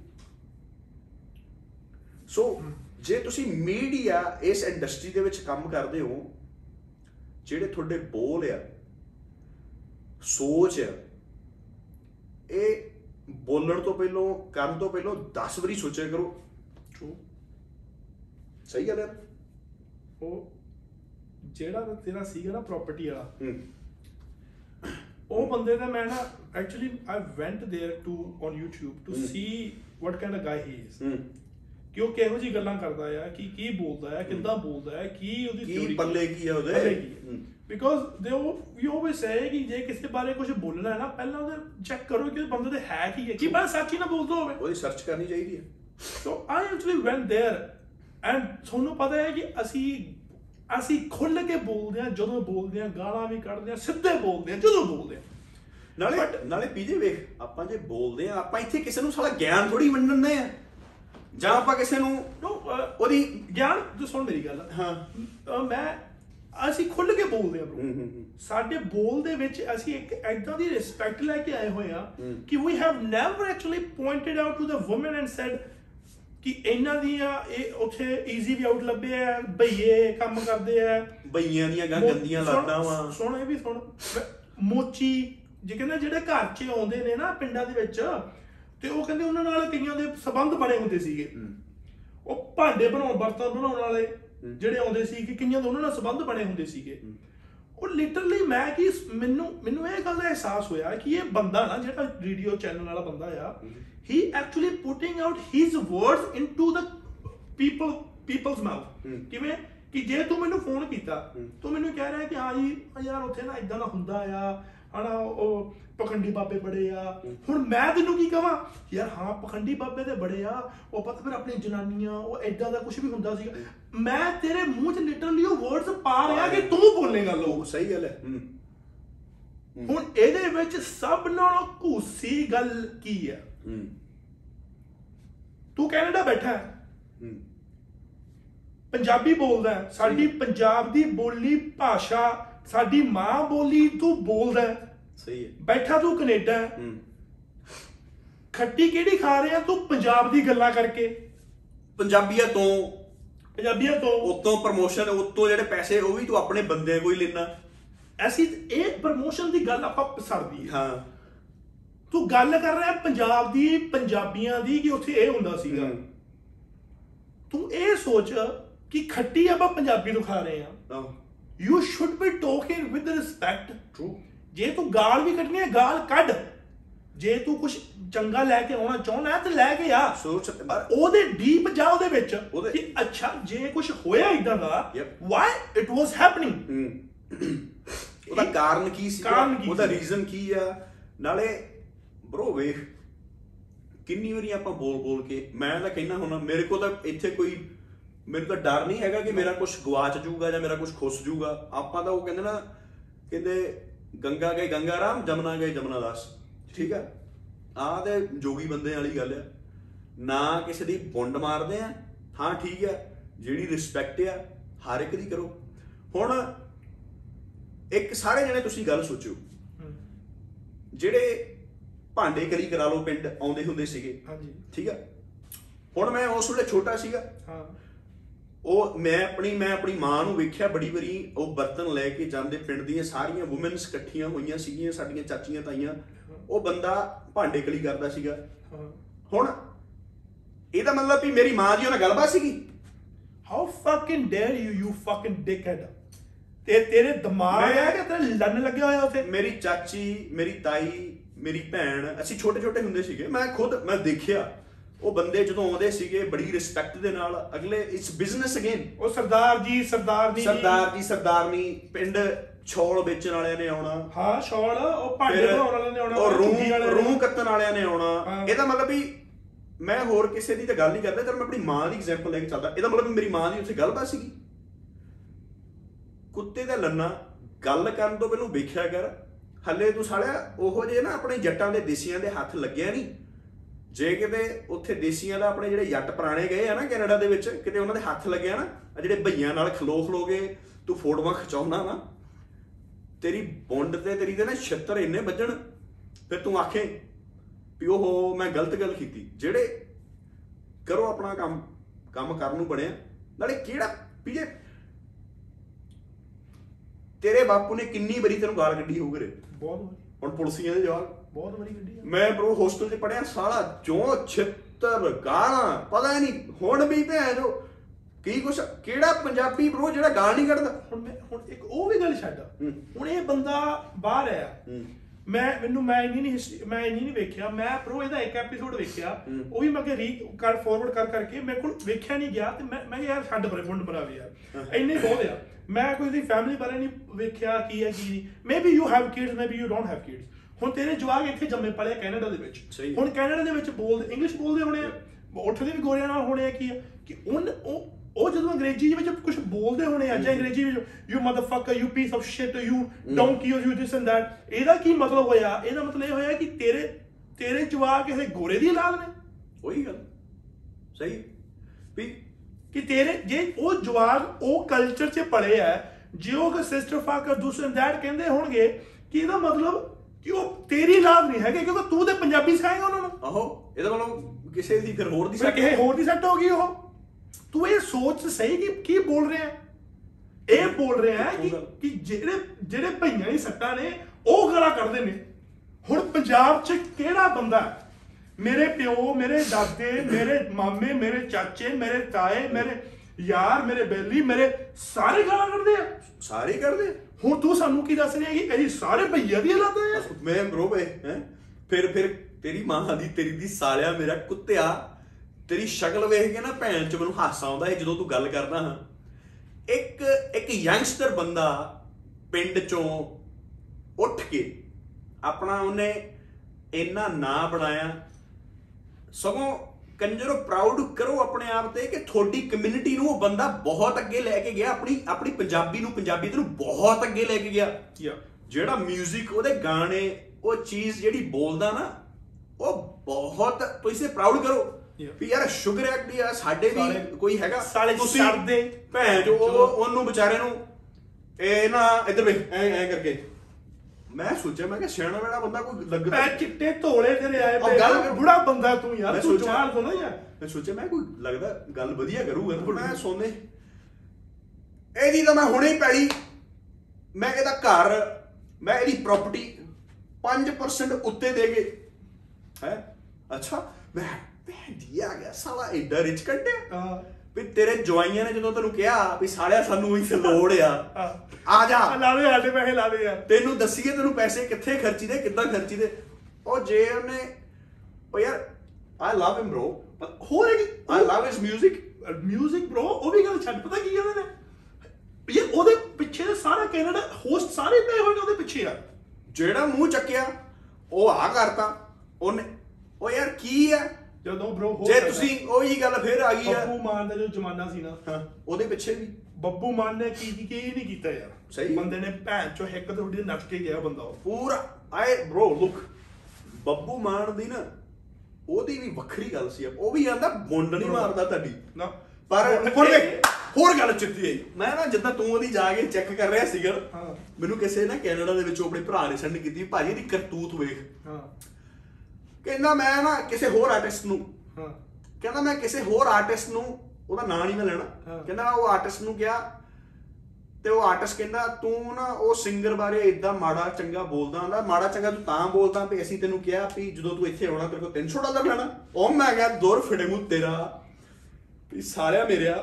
ਸੋ ਜੇ ਤੁਸੀਂ ਮੀਡੀਆ ਇਸ ਇੰਡਸਟਰੀ ਦੇ ਵਿੱਚ ਕੰਮ ਕਰਦੇ ਹੋ ਜਿਹੜੇ ਤੁਹਾਡੇ ਬੋਲ ਆ ਸੋਚ ਆ ਇਹ ਬੋਲਣ ਤੋਂ ਪਹਿਲਾਂ ਕਰਨ ਤੋਂ ਪਹਿਲਾਂ 10 ਵਾਰੀ ਸੋਚਿਆ ਕਰੋ। True. ਸਹੀ ਗੱਲ ਹੈ ਉਹ ਜਿਹੜਾ ਤੇਰਾ ਸੀਗਾ ਨਾ ਪ੍ਰਾਪਰਟੀ ਵਾਲਾ ਹੂੰ। ਉਹ ਬੰਦੇ ਦਾ ਮੈਂ ਨਾ actually I went there to on YouTube to hmm. See what kind of guy he is ਹੂੰ ਕਿ ਉਹ ਕਿਹੋ ਜੀ ਗੱਲਾਂ ਕਰਦਾ ਆ ਕਿ ਕੀ ਬੋਲਦਾ ਹੈ ਕਿੱਦਾਂ ਬੋਲਦਾ ਹੈ ਕੀ ਉਹਦੀ ਕੀ ਪੱਲੇ ਕੀ ਆ ਉਹਦੇ ਪੱਲੇ ਕੀ ਹੂੰ। ਬਿਕੋਜ਼ ਦੇ ਉਹ ਯੂ ਆਲਵੇਸ ਸੇ ਕਿ ਜੇ ਕਿਸੇ ਬਾਰੇ ਕੁਝ ਬੋਲਣਾ ਹੈ ਨਾ ਪਹਿਲਾਂ ਉਹਦੇ ਚੈੱਕ ਕਰੋ ਕਿ ਉਹ ਬੰਦੇ ਦੇ ਹੈ ਕੀ ਹੈ ਕੀ ਬਸ ਸੱਚ ਹੀ ਨਾ ਬੋਲਦਾ ਹੋਵੇ ਉਹਦੀ ਸਰਚ ਕਰਨੀ ਚਾਹੀਦੀ ਹੈ so I actually went there and ਤੁਹਾਨੂੰ ਪਤਾ ਹੈ ਕਿ ਅਸੀਂ ਅਸੀਂ ਖੁੱਲ ਕੇ ਬੋਲਦੇ ਹਾਂ ਜਦੋਂ ਬੋਲਦੇ ਹਾਂ ਗਾਲਾਂ ਵੀ ਕੱਢਦੇ ਹਾਂ ਸਿੱਧੇ ਬੋਲਦੇ ਹਾਂ ਜਦੋਂ ਬੋਲਦੇ ਹਾਂ। ਨਾਲੇ ਨਾਲੇ ਪੀਜੇ ਵੇਖ ਆਪਾਂ ਜੇ ਬੋਲਦੇ ਆ ਆਪਾਂ ਇੱਥੇ ਕਿਸੇ ਨੂੰ ਸਾਲਾ ਗਿਆਨ ਥੋੜੀ ਵੰਡਣੇ ਆ। ਜਾਂ ਆਪਾਂ ਕਿਸੇ ਨੂੰ ਉਹਦੀ ਗਿਆਨ ਤੂੰ ਸੁਣ ਮੇਰੀ ਗੱਲ। ਹਾਂ। ਮੈਂ ਅਸੀਂ ਖੁੱਲ ਕੇ ਬੋਲਦੇ ਹੂੰ ਹੂੰ ਸਾਡੇ ਬੋਲ ਦੇ ਵਿੱਚ ਅਸੀਂ ਇੱਕ ਐਦਾਂ ਦੀ ਰਿਸਪੈਕਟ ਲੈ ਕੇ ਆਏ ਹੋਏ ਆ। ਕਿ we have never actually pointed out to the woman and said ਕਿ ਇਹਨਾਂ ਦੀਆਂ ਇਹ ਉੱਥੇ ਈਜ਼ੀ ਵੀ ਆਊਟ ਲੱਭੇ ਆ ਭਈਏ ਕੰਮ ਕਰਦੇ ਆ। ਬਈਆਂ ਦੀਆਂ ਗਾਂ ਗੰਦੀਆਂ ਲਾਤਾਂ ਵਾ। ਸੁਣ ਇਹ ਵੀ ਸੁਣ। ਮੋਚੀ ਜੇ ਕਹਿੰਦੇ ਜਿਹੜੇ ਘਰ 'ਚ ਆਉਂਦੇ ਨੇ ਨਾ ਪਿੰਡਾਂ ਦੇ ਵਿੱਚ ਤੇ ਉਹ ਕਹਿੰਦੇ ਉਹਨਾਂ ਨਾਲ ਕਈਆਂ ਦੇ ਸਬੰਧ ਬਣੇ ਹੁੰਦੇ ਸੀਗੇ। ਉਹ ਭਾਂਡੇ ਬਣਾਉਣ ਬਰਤਨ ਬਣਾਉਣ ਵਾਲੇ ਜਿਹੜੇ ਆਉਂਦੇ ਸੀ ਕਿ ਕਈਆਂ ਦੇ ਉਹਨਾਂ ਨਾਲ ਸਬੰਧ ਬਣੇ ਹੁੰਦੇ ਸੀਗੇ। ਉਹ ਲਿਟਰਲੀ ਮੈਂ ਕਿ ਮੈਨੂੰ ਮੈਨੂੰ ਇਹ ਗੱਲ ਦਾ ਅਹਿਸਾਸ ਹੋਇਆ ਕਿ ਇਹ ਬੰਦਾ ਨਾ ਜਿਹੜਾ ਰੇਡੀਓ ਚੈਨਲ ਵਾਲਾ ਬੰਦਾ ਆ he actually putting out his words into the people people's mouth hmm. ਕਿਵੇਂ? ਕਿ ਜੇ ਤੂੰ ਮੈਨੂੰ ਫੋਨ ਕੀਤਾ। ਤੂੰ ਮੈਨੂੰ ਕਹਿ ਰਿਹਾ ਕਿ ਹਾਂ ਜੀ ਯਾਰ ਉੱਥੇ ਨਾ ਇਦਾਂ ਦਾ ਹੁੰਦਾ ਆ ਹਨਾ ਉਹ ਪਖੰਡੀ ਬਾਬੇ ਬੜੇ ਆ। ਹੁਣ ਮੈਂ ਤੈਨੂੰ ਕੀ ਕਹਾਂ ਯਾਰ ਹਾਂ ਪਖੰਡੀ ਬਾਬੇ ਦੇ ਬੜੇ ਆ ਉਹ ਪਤਾ ਫਿਰ ਆਪਣੀ ਜਨਾਨੀਆਂ ਉਹ ਐਦਾਂ ਦਾ ਕੁਝ ਵੀ ਹੁੰਦਾ ਸੀਗਾ। ਮੈਂ ਤੇਰੇ ਮੂੰਹ 'ਚ ਲਿਟਰਲੀ ਉਹ ਵਰਡਸ ਪਾ ਰਿਹਾ ਕਿ ਤੂੰ ਬੋਲੇਗਾ ਲੋਕ। ਸਹੀ ਗੱਲ ਹੈ। ਹੂੰ। ਹੁਣ ਇਹਦੇ ਵਿੱਚ ਸਭ ਨਾਲੋਂ ਘੂਸੀ ਗੱਲ ਕੀ ਆ ਹੂੰ। ਤੂੰ ਕੈਨੇਡਾ ਬੈਠਾ ਹੈ। ਹੂੰ। ਪੰਜਾਬੀ ਬੋਲਦਾ ਹੈ। ਸਾਡੀ ਪੰਜਾਬ ਦੀ ਬੋਲੀ ਭਾਸ਼ਾ ਸਾਡੀ ਮਾਂ ਬੋਲੀ ਤੂੰ ਬੋਲਦਾ ਹੈ। ਸਹੀ ਹੈ। ਬੈਠਾ ਤੂੰ ਕੈਨੇਡਾ ਹੈ। ਹੂੰ। ਖੱਟੀ ਕਿਹੜੀ ਖਾ ਰਿਹਾ ਤੂੰ ਪੰਜਾਬ ਦੀ ਗੱਲਾਂ ਕਰਕੇ? ਪੰਜਾਬੀਆਂ ਤੋਂ। ਪੰਜਾਬੀਆਂ ਤੋਂ। ਉਤੋਂ ਪ੍ਰਮੋਸ਼ਨ ਉਤੋਂ ਜਿਹੜੇ ਪੈਸੇ ਉਹ ਵੀ ਤੂੰ ਆਪਣੇ ਬੰਦੇ ਕੋਈ ਲੈਣਾ ਐਸੀ ਇਹ ਪ੍ਰਮੋਸ਼ਨ ਦੀ ਗੱਲ ਆਪਾਂ ਪਸਰਦੀ ਹੈ। ਹਾਂ। ਤੂੰ ਗੱਲ ਕਰ ਰਿਹਾ ਪੰਜਾਬ ਦੀ ਪੰਜਾਬੀਆਂ ਦੀ ਕਿ ਉੱਥੇ ਇਹ ਹੁੰਦਾ ਸੀਗਾ। ਤੂੰ ਇਹ ਸੋਚ ਕਿ ਖੱਟੀ ਆਪਾਂ ਪੰਜਾਬੀ ਤੋਂ ਖਾ ਰਹੇ ਆਹ। You should be talking with respect true ਜੇ ਤੂੰ ਗਾਲ ਵੀ ਕੱਢਣੀ ਹੈ ਗਾਲ ਕੱਢ। ਜੇ ਤੂੰ ਕੁਝ ਚੰਗਾ ਲੈ ਕੇ ਆਉਣਾ ਚਾਹੁੰਦਾ ਤੇ ਲੈ ਕੇ ਆ। ਸੋਚ ਪਰ ਉਹਦੇ ਡੀਪ ਜਾ ਉਹਦੇ ਵਿੱਚ ਕਿ ਅੱਛਾ ਜੇ ਕੁਝ ਹੋਇਆ ਇਦਾਂ ਦਾ. ਵਾਈ ਇਟ ਵਾਸ ਹੈਪਨਿੰਗ ਉਹਦਾ ਕਾਰਨ ਕੀ ਸੀ ਉਹਦਾ? ਰੀਜ਼ਨ ਕੀ ਆ? ਨਾਲੇ ਬ్రో ਵੇਖ। ਕਿੰਨੀ ਵਾਰੀ ਆਪਾਂ ਬੋਲ ਬੋਲ ਕੇ ਮੈਂ ਤਾਂ ਕਹਿਣਾ ਹੁਣ ਮੇਰੇ ਕੋਲ ਤਾਂ ਇੱਥੇ ਕੋਈ ਮੈਨੂੰ ਤਾਂ ਡਰ ਨਹੀਂ ਹੈਗਾ ਕਿ ਮੇਰਾ ਕੁਝ ਗਵਾਚ ਜਾਊਗਾ ਜਾਂ ਮੇਰਾ ਕੁਝ ਖੁੱਸ ਜਾਊਗਾ। ਆਪਾਂ ਤਾਂ ਉਹ ਕਹਿੰਦੇ ਨਾ ਕਹਿੰਦੇ ਗੰਗਾ ਗਏ ਗੰਗਾ ਰਾਮ ਜਮਨਾ ਗਏ ਜਮਨਾ ਦਾਸ। ਠੀਕ ਆ? ਆਹ ਤੇ ਜੋਗੀ ਬੰਦੇ ਵਾਲੀ ਗੱਲ ਆ। ਨਾ ਕਿਸੇ ਦੀ ਬੁੰਡ ਮਾਰਦੇ ਆ। ਹਾਂ ਠੀਕ ਆ। ਜਿਹੜੀ ਰਿਸਪੈਕਟ ਆ ਹਰ ਇੱਕ ਦੀ ਕਰੋ। ਹੁਣ ਇੱਕ ਸਾਰੇ ਜਣੇ ਤੁਸੀਂ ਗੱਲ ਸੋਚੋ ਜਿਹੜੇ ਭਾਂਡੇ ਕਰੀ ਕਰਾ ਲਓ ਪਿੰਡ ਆਉਂਦੇ ਹੁੰਦੇ ਸੀਗੇ। ਹਾਂਜੀ। ਠੀਕ ਆ? ਹੁਣ ਮੈਂ ਉਸ ਵੇਲੇ ਛੋਟਾ ਸੀਗਾ। ਹਾਂ। ਉਹ ਮੈਂ ਆਪਣੀ ਮੈਂ ਆਪਣੀ ਮਾਂ ਨੂੰ ਵੇਖਿਆ ਬੜੀ ਵਾਰੀ ਉਹ ਬਰਤਨ ਲੈ ਕੇ ਜਾਂਦੇ ਪਿੰਡ ਦੀਆਂ ਸਾਰੀਆਂ ਔਮਨਸ ਇਕੱਠੀਆਂ ਹੋਈਆਂ ਸੀਗੀਆਂ ਸਾਡੀਆਂ ਚਾਚੀਆਂ ਤਾਈਆਂ। ਉਹ ਬੰਦਾ ਭਾਂਡੇ ਕਲੀ ਕਰਦਾ ਸੀਗਾ। ਹੁਣ ਇਹਦਾ ਮਤਲਬ ਵੀ ਮੇਰੀ ਮਾਂ ਦੀ ਉਹਨਾਂ ਗੱਲਬਾਤ ਸੀਗੀ? How fucking dare you you fucking dickhead ਤੇ ਤੇਰੇ ਦਿਮਾਗ ਹੈ ਕਿ ਤੇਰੇ ਲੰਨ ਲੱਗਿਆ ਹੋਇਆ ਉੱਥੇ? ਮੇਰੀ ਚਾਚੀ ਮੇਰੀ ਤਾਈ ਮੇਰੀ ਭੈਣ ਅਸੀਂ ਛੋਟੇ ਛੋਟੇ ਹੁੰਦੇ ਸੀਗੇ ਮੈਂ ਖੁਦ ਮੈਂ ਦੇਖਿਆ ਉਹ ਬੰਦੇ ਜਦੋਂ ਆਉਂਦੇ ਸੀਗੇ ਬੜੀ ਰਿਸਪੈਕਟ ਦੇ ਨਾਲ ਅਗਲੇ ਇਟਸ ਬਿਜ਼ਨਸ ਅਗੇਨ ਉਹ ਸਰਦਾਰ ਜੀ ਸਰਦਾਰ ਜੀ ਸਰਦਾਰ ਜੀ ਸਰਦਾਰਨੀ ਪਿੰਡ ਛੋਲ ਵੇਚਣ ਵਾਲਿਆਂ ਨੇ ਆਉਣਾ। ਹਾਂ ਸ਼ੌਲ ਉਹ ਭਾਂਡੇ ਬਣਾਉਣ ਵਾਲਿਆਂ ਨੇ ਆਉਣਾ ਉਹ ਝੁੱਗੀ ਰੂੰ ਵਾਲਿਆਂ ਨੇ। ਰੂੰ ਕੱਤਣ ਵਾਲਿਆਂ ਨੇ ਆਉਣਾ। ਇਹਦਾ ਮਤਲਬ ਵੀ ਮੈਂ ਹੋਰ ਕਿਸੇ ਦੀ ਤਾਂ ਗੱਲ ਨਹੀਂ ਕਰਦਾ ਤੇ ਮੈਂ ਆਪਣੀ ਮਾਂ ਦੀ ਐਗਜ਼ਾਮਪਲ ਲੈ ਕੇ ਚੱਲਦਾ ਇਹਦਾ ਮਤਲਬ ਮੇਰੀ ਮਾਂ ਦੀ ਉੱਥੇ ਗੱਲਬਾਤ ਸੀਗੀ। ਕੁੱਤੇ ਦਾ ਲੰਨਾ ਗੱਲ ਕਰਨ ਤੋਂ ਮੈਨੂੰ ਵੇਖਿਆ ਕਰ ਹੱਲੇ ਤੂੰ ਸਾਲਿਆ ਉਹੋ ਜੇ ਨਾ ਆਪਣੇ ਜੱਟਾਂ ਦੇ ਦੇਸੀਆਂ ਦੇ ਹੱਥ ਲੱਗਿਆ ਨਹੀਂ। ਜੇ ਕਿਤੇ ਉੱਥੇ ਦੇਸੀਆਂ ਦਾ ਆਪਣੇ ਜਿਹੜੇ ਜੱਟ ਪੁਰਾਣੇ ਗਏ ਆ ਨਾ ਕੈਨੇਡਾ ਦੇ ਵਿੱਚ, ਕਿਤੇ ਉਹਨਾਂ ਦੇ ਹੱਥ ਲੱਗਿਆ ਨਾ, ਆ ਜਿਹੜੇ ਭਈਆਂ ਨਾਲ ਖਲੋ ਖਲੋ ਕੇ ਤੂੰ ਫੋਟੋਆਂ ਖਿਚਾਉਣਾ ਨਾ ਤੇਰੀ ਬੁੰਡ ਤੇ ਤੇਰੀ ਤੇ ਨਾ ਛਿੱਤਰ ਇੰਨੇ ਵੱਜਣ, ਫਿਰ ਤੂੰ ਆਖੇ ਵੀ ਉਹ ਮੈਂ ਗਲਤ ਗੱਲ ਕੀਤੀ। ਜਿਹੜੇ ਕਰੋ ਆਪਣਾ ਕੰਮ ਕੰਮ ਕਰਨ ਨੂੰ ਬਣਿਆ, ਨਾਲੇ ਕਿਹੜਾ ਵੀ ਇਹ ਤੇਰੇ ਬਾਪੂ ਨੇ ਕਿੰਨੀ ਵਾਰੀ ਤੈਨੂੰ ਗਾਲ ਕੱਢੀ ਹੋਊ ਘਰੇ ਬਹੁਤ ਵਾਰੀ। ਹੁਣ ਪੁਲਸੀਆਂ ਦੇ ਜਵਾਬ। ਬਹੁਤ ਵਾਰੀ ਗੱਡੀ ਆ। ਮੈਂ ਬ్రో ਹੋਸਟਲ 'ਚ ਪੜਿਆ ਸਾਲਾ ਜੋ ਛਿੱਤਰ ਗਾਲਾਂ ਪਤਾ ਨਹੀਂ ਹੁਣ ਵੀ ਭੈਣ ਜੋ ਕੀ ਕੁਛ ਕਿਹੜਾ ਪੰਜਾਬੀ ਬ్రో ਜਿਹੜਾ ਗਾਲ ਨਹੀਂ ਕੱਢਦਾ? ਹੁਣ ਮੈਂ ਹੁਣ ਇੱਕ ਉਹ ਵੀ ਗੱਲ ਛੱਡ। ਹੁਣ ਇਹ ਬੰਦਾ ਬਾਹਰ ਆਇਆ। ਮੈਂ ਮੈਨੂੰ ਮੈਂ ਇੰਨੀ ਨਹੀਂ ਮੈਂ ਇੰਨੀ ਨਹੀਂ ਵੇਖਿਆ। ਮੈਂ ਪ੍ਰੋ ਇਹਦਾ ਇੱਕ ਐਪੀਸੋਡ ਵੇਖਿਆ। ਉਹ ਵੀ ਮੈਂ ਕਿ ਰੀ ਕਰ ਫਾਰਵਰਡ ਕਰ ਕਰਕੇ ਮੇਰੇ ਕੋਲ ਵੇਖਿਆ ਨਹੀਂ ਗਿਆ ਤੇ ਮੈਂ ਮੈਂ ਯਾਰ ਛੱਡ ਪਰੇ ਫੁੰਡ ਬਣਾਵੇ ਯਾਰ। ਇੰਨੇ ਬਹੁਤ ਆ। ਮੈਂ ਕੋਈ ਦੀ ਫੈਮਿਲੀ ਬਾਰੇ ਨਹੀਂ ਵੇਖਿਆ ਕੀ ਹੈ ਕੀ ਨਹੀਂ। Maybe you have kids maybe you don't have kids ਹੁਣ ਤੇਰੇ ਜਵਾਕ ਇੱਥੇ ਜੰਮੇ ਪਲੇ ਕੈਨੇਡਾ ਦੇ ਵਿੱਚ। ਹੁਣ ਕੈਨੇਡਾ ਦੇ ਵਿੱਚ ਬੋਲਦੇ ਇੰਗਲਿਸ਼ ਬੋਲਦੇ ਹੋਣੇ ਆ। ਉੱਥੇ ਦੇ ਵੀ ਗੋਰਿਆਂ ਨਾਲ ਹੋਣੇ ਆ ਕੀ ਆ। ਕਿ ਉਹ ਉਹ ਜਦੋਂ ਅੰਗਰੇਜ਼ੀ ਦੇ ਵਿੱਚ ਕੁਝ ਬੋਲਦੇ ਹੋਣੇ ਆ ਜਾਂ ਅੰਗਰੇਜ਼ੀ ਵਿੱਚ you motherfucker you piece of shit you donkey you this and that ਇਹਦਾ ਕੀ ਮਤਲਬ ਹੋਇਆ? ਇਹਦਾ ਮਤਲਬ ਇਹ ਹੋਇਆ ਕਿ ਤੇਰੇ ਤੇਰੇ ਜਵਾਕ ਇਹ ਗੋਰੇ ਦੀ ਔਲਾਦ ਨੇ। ਉਹੀ ਗੱਲ। ਸਹੀ। ਵੀ ਕਿ ਤੇਰੇ ਜੇ ਉਹ ਜਵਾਕ ਉਹ ਕਲਚਰ 'ਚ ਪੜੇ ਆ ਜੇ ਉਹ ਸਿਸਟਰ ਫਾਕਰ ਦੂਸਰੇ ਦੈਟ ਕਹਿੰਦੇ ਹੋਣਗੇ ਕਿ ਇਹਦਾ ਮਤਲਬ ਕਿ ਉਹ ਤੇਰੀ ਔਲਾਦ ਨਹੀਂ ਹੈਗੇ ਕਿਉਂਕਿ ਤੂੰ ਤੇ ਪੰਜਾਬੀ ਸਿਖਾਏਗਾ ਉਹਨਾਂ ਨੂੰ। ਆਹੋ ਇਹਦਾ ਮਤਲਬ ਕਿਸੇ ਦੀ ਫਿਰ ਹੋਰ ਦੀ ਫਿਰ ਕਿਸੇ ਹੋਰ ਦੀ ਸੈੱਟ ਹੋ ਗਈ ਉਹ। ਤੂੰ ਇਹ ਸੋਚ ਸਹੀ ਕਿ ਕੀ ਬੋਲ ਰਿਹਾ ਹੈ ਇਹ ਬੋਲ ਰਿਹਾ ਹੈ ਕਿ ਕਿ ਜਿਹੜੇ ਜਿਹੜੇ ਭਈਆਂ ਦੀ ਸੱਟਾਂ ਨੇ ਉਹ ਗਾਲਾਂ ਕੱਢਦੇ ਨੇ ਹੁਣ ਪੰਜਾਬ 'ਚ ਕਿਹੜਾ ਬੰਦਾ? ਮੇਰੇ ਪਿਓ ਮੇਰੇ ਦਾਦੇ ਮੇਰੇ ਮਾਮੇ ਮੇਰੇ ਚਾਚੇ ਮੇਰੇ ਤਾਏ ਮੇਰੇ ਯਾਰ ਮੇਰੇ ਬੇਲੀ ਮੇਰੇ ਸਾਰੇ ਗਾਲਾਂ ਕੱਢਦੇ ਆ ਸਾਰੇ ਕਰਦੇ ਹੁਣ ਤੂੰ ਸਾਨੂੰ ਕੀ ਦੱਸ ਰਿਹਾ ਕਿ ਇਹ ਸਾਰੇ ਭਈਆ ਦੀ ਹਾਲਾਤ ਹੈ ਮੈਂ ਬ్రో ਵੇ ਹੈ ਫਿਰ ਫਿਰ ਤੇਰੀ ਮਾਂ ਦੀ ਤੇਰੀ ਦੀ ਸਾਲਿਆ ਮੇਰਾ ਕੁੱਤਿਆ ਤੇਰੀ ਸ਼ਕਲ ਵੇਖ ਕੇ ਨਾ ਭੈਣ ਚ ਮੈਨੂੰ ਹਾਸਾ ਆਉਂਦਾ ਹੈ ਜਦੋਂ ਤੂੰ ਗੱਲ ਕਰਦਾ ਹਾਂ। ਇੱਕ ਇੱਕ ਯੰਗਸਟਰ ਬੰਦਾ ਪਿੰਡ ਚੋਂ ਉੱਠ ਕੇ ਆਪਣਾ ਉਹਨੇ ਇੰਨਾ ਨਾਂ ਬਣਾਇਆ। ਸਗੋਂ ਕੰਜਰੋ ਪ੍ਰਾਊਡ ਕਰੋ ਆਪਣੇ ਆਪ ਤੇ ਕਿ ਤੁਹਾਡੀ ਕਮਿਊਨਿਟੀ ਨੂੰ ਉਹ ਬੰਦਾ ਬਹੁਤ ਅੱਗੇ ਲੈ ਕੇ ਗਿਆ ਆਪਣੀ ਆਪਣੀ ਪੰਜਾਬੀ ਨੂੰ ਪੰਜਾਬੀਅਤ ਨੂੰ ਬਹੁਤ ਅੱਗੇ ਲੈ ਕੇ ਗਿਆ। ਜਿਹੜਾ 뮤직 ਉਹਦੇ ਗਾਣੇ ਉਹ ਚੀਜ਼ ਜਿਹੜੀ ਬੋਲਦਾ ਨਾ ਉਹ ਬਹੁਤ ਤੁਸੀਂ ਪ੍ਰਾਊਡ ਕਰੋ. ਵੀ ਯਾਰ ਸ਼ੁਗਰ ਐਕਟ ਆ ਸਾਡੇ ਵੀ ਕੋਈ ਹੈਗਾ। ਸਾਲੇ ਛੱਡਦੇ। ਭੈਣ ਜੋ ਉਹਨੂੰ ਵਿਚਾਰੇ ਨੂੰ ਇਹ ਨਾ ਇੱਧਰ ਵੇ ਐ ਐ ਕਰਕੇ। ਮੈਂ ਸੋਚਿਆ ਮੈਂ ਕਿ ਸਿਆਣਾ ਵੇੜਾ ਬੰਦਾ ਕੋਈ ਲੱਗਦਾ ਐ ਚਿੱਟੇ ਧੋਲੇ ਤੇਰੇ ਆਏ ਪਏ। ਬੁੜਾ ਬੰਦਾ ਤੂੰ ਯਾਰ ਤੂੰ ਚਾਲ ਦੋ ਨਾ ਯਾਰ ਮੈਂ ਸੋਚਿਆ ਮੈਂ ਕੋਈ ਲੱਗਦਾ ਗੱਲ ਵਧੀਆ ਕਰੂਗਾ। ਮੈਂ ਸੋਨੇ। ਇਹਦੀ ਤਾਂ ਮੈਂ ਹੁਣੇ ਹੀ ਪੈਲੀ। ਮੈਂ ਇਹਦਾ ਘਰ ਮੈਂ ਇਹਦੀ ਪ੍ਰਾਪਰਟੀ 5% ਉੱਤੇ ਦੇ ਗਏ ਹੈ? ਅੱਛਾ ਮੈਂ ਮੈਂ ਦਿਆ ਗਿਆ ਸਾਲਾ ਐਡਾ ਰਿਚ ਕੱਟਿਆ ਹਾਂ। ਵੀ ਤੇਰੇ ਜਵਾਈਆਂ ਨੇ ਜਦੋਂ ਤੈਨੂੰ ਕਿਹਾ ਵੀ ਸਾਲਿਆ ਸਾਨੂੰ ਇੱਥੇ ਲੋੜ ਆ। ਆ ਜਾ। ਲਾ ਦੇ ਸਾਡੇ ਪੈਸੇ ਲਾ ਦੇ ਯਾਰ। ਤੈਨੂੰ ਦੱਸੀਏ ਤੈਨੂੰ ਪੈਸੇ ਕਿੱਥੇ ਖਰਚੀਦੇ ਕਿੱਦਾਂ ਖਰਚੀਦੇ। ਉਹ ਜੇ ਉਹਨੇ ਉਹ ਯਾਰ ਆਈ ਲਵ ਹਿਮ ਬ੍ਰੋ ਪਰ ਹੋਰ ਹੈ I love his 뮤직 music bro ਉਹ ਵੀ ਗੱਲ ਛੱਡ ਪਤਾ ਕੀ ਕਹਿੰਦੇ ਨੇ ਇਹ ਉਹਦੇ ਪਿੱਛੇ ਦੇ ਸਾਰਾ ਕੈਨੇਡਾ ਹੋਸਟ ਸਾਰੇ ਪਏ ਹੋਏ ਨੇ ਉਹਦੇ ਪਿੱਛੇ ਆ ਜਿਹੜਾ ਮੂੰਹ ਚੱਕਿਆ ਉਹ ਆ ਕਰਤਾ। ਉਹਨੇ ਉਹ ਯਾਰ ਕੀ ਆ? ਜਦੋਂ bro ਹੋ ਜੇ ਤੁਸੀਂ ਉਹੀ ਗੱਲ ਫੇਰ ਆ ਗਈ ਆ। ਬੱਬੂ ਮਾਨ ਦਾ ਜੋ ਜ਼ਮਾਨਾ ਸੀ ਨਾ। ਹਾਂ ਉਹਦੇ ਪਿੱਛੇ ਵੀ। ਬੱਬੂ ਮਾਨ ਨੇ ਕੀ ਕੀ ਕੀ ਨਹੀਂ ਕੀਤਾ ਯਾਰ। ਸਹੀ। ਬੰਦੇ ਨੇ ਭੈਣ ਚੋ ਹਿੱਕ ਤੇ ਉੱਡੀ ਨੱਚ ਕੇ ਗਿਆ ਬੰਦਾ ਉਹ। ਪੂਰਾ। ਆਏ ਬ్రో ਲੁੱਕ ਬੱਬੂ ਮਾਨ ਦੀ ਨਾ ਉਹਦੀ ਵੀ ਵੱਖਰੀ ਗੱਲ ਸੀ। ਉਹ ਵੀ ਆਂਦਾ ਬੁੰਡ ਨਹੀਂ ਮਾਰਦਾ ਤੁਹਾਡੀ। ਨਾ। ਪਰ ਹੁਣ ਵੇਖ ਹੋਰ ਗੱਲ ਚਿੱਤੀ ਆਈ। ਮੈਂ ਨਾ ਜਿੱਦਾਂ ਤੂੰ ਉਹਦੀ ਜਾ ਕੇ ਚੈੱਕ ਕਰ ਰਿਹਾ ਸੀਗਾ ਹਾਂ। ਮੈਨੂੰ ਕਿਸੇ ਨਾ ਕੈਨੇਡਾ ਦੇ ਵਿੱਚ ਆਪਣੇ ਭਰਾ ਨੇ ਸੈਂਡ ਕੀਤੀ ਭਾਜੀ ਇਹਦੀ ਕਰਤੂਤ ਵੇਖ। ਹਾਂ। ਕਹਿੰਦਾ ਮੈਂ ਨਾ ਕਿਸੇ ਹੋਰ ਆਰਟਿਸਟ ਨੂੰ ਹਾਂ। ਕਹਿੰਦਾ ਮੈਂ ਕਿਸੇ ਹੋਰ ਆਰਟਿਸਟ ਨੂੰ ਉਹਦਾ ਨਾਂ ਨਹੀਂ ਮੈਂ ਲੈਣਾ। ਕਹਿੰਦਾ ਉਹ ਆਰਟਿਸਟ ਨੂੰ ਕਿਹਾ ਤੇ ਉਹ ਆਰਟਿਸਟ ਕਹਿੰਦਾ ਤੂੰ ਨਾ ਉਹ ਸਿੰਗਰ ਬਾਰੇ ਇਦਾਂ ਮਾੜਾ ਚੰਗਾ ਬੋਲਦਾ ਹੁੰਦਾ ਮਾੜਾ ਚੰਗਾ ਤੂੰ ਤਾਂ ਬੋਲਦਾ ਵੀ ਅਸੀਂ ਤੈਨੂੰ ਕਿਹਾ ਵੀ ਜਦੋਂ ਤੂੰ ਇੱਥੇ ਆਉਣਾ ਤੇਰੇ ਕੋਲ 300 ਡਾਲਰ ਲੈਣਾ। ਉਹ ਮੈਂ ਕਿਹਾ ਦੌਰ ਫਿੜੇ ਮੂੰਹ ਤੇਰਾ ਵੀ ਸਾਰਿਆ ਮੇਰਿਆ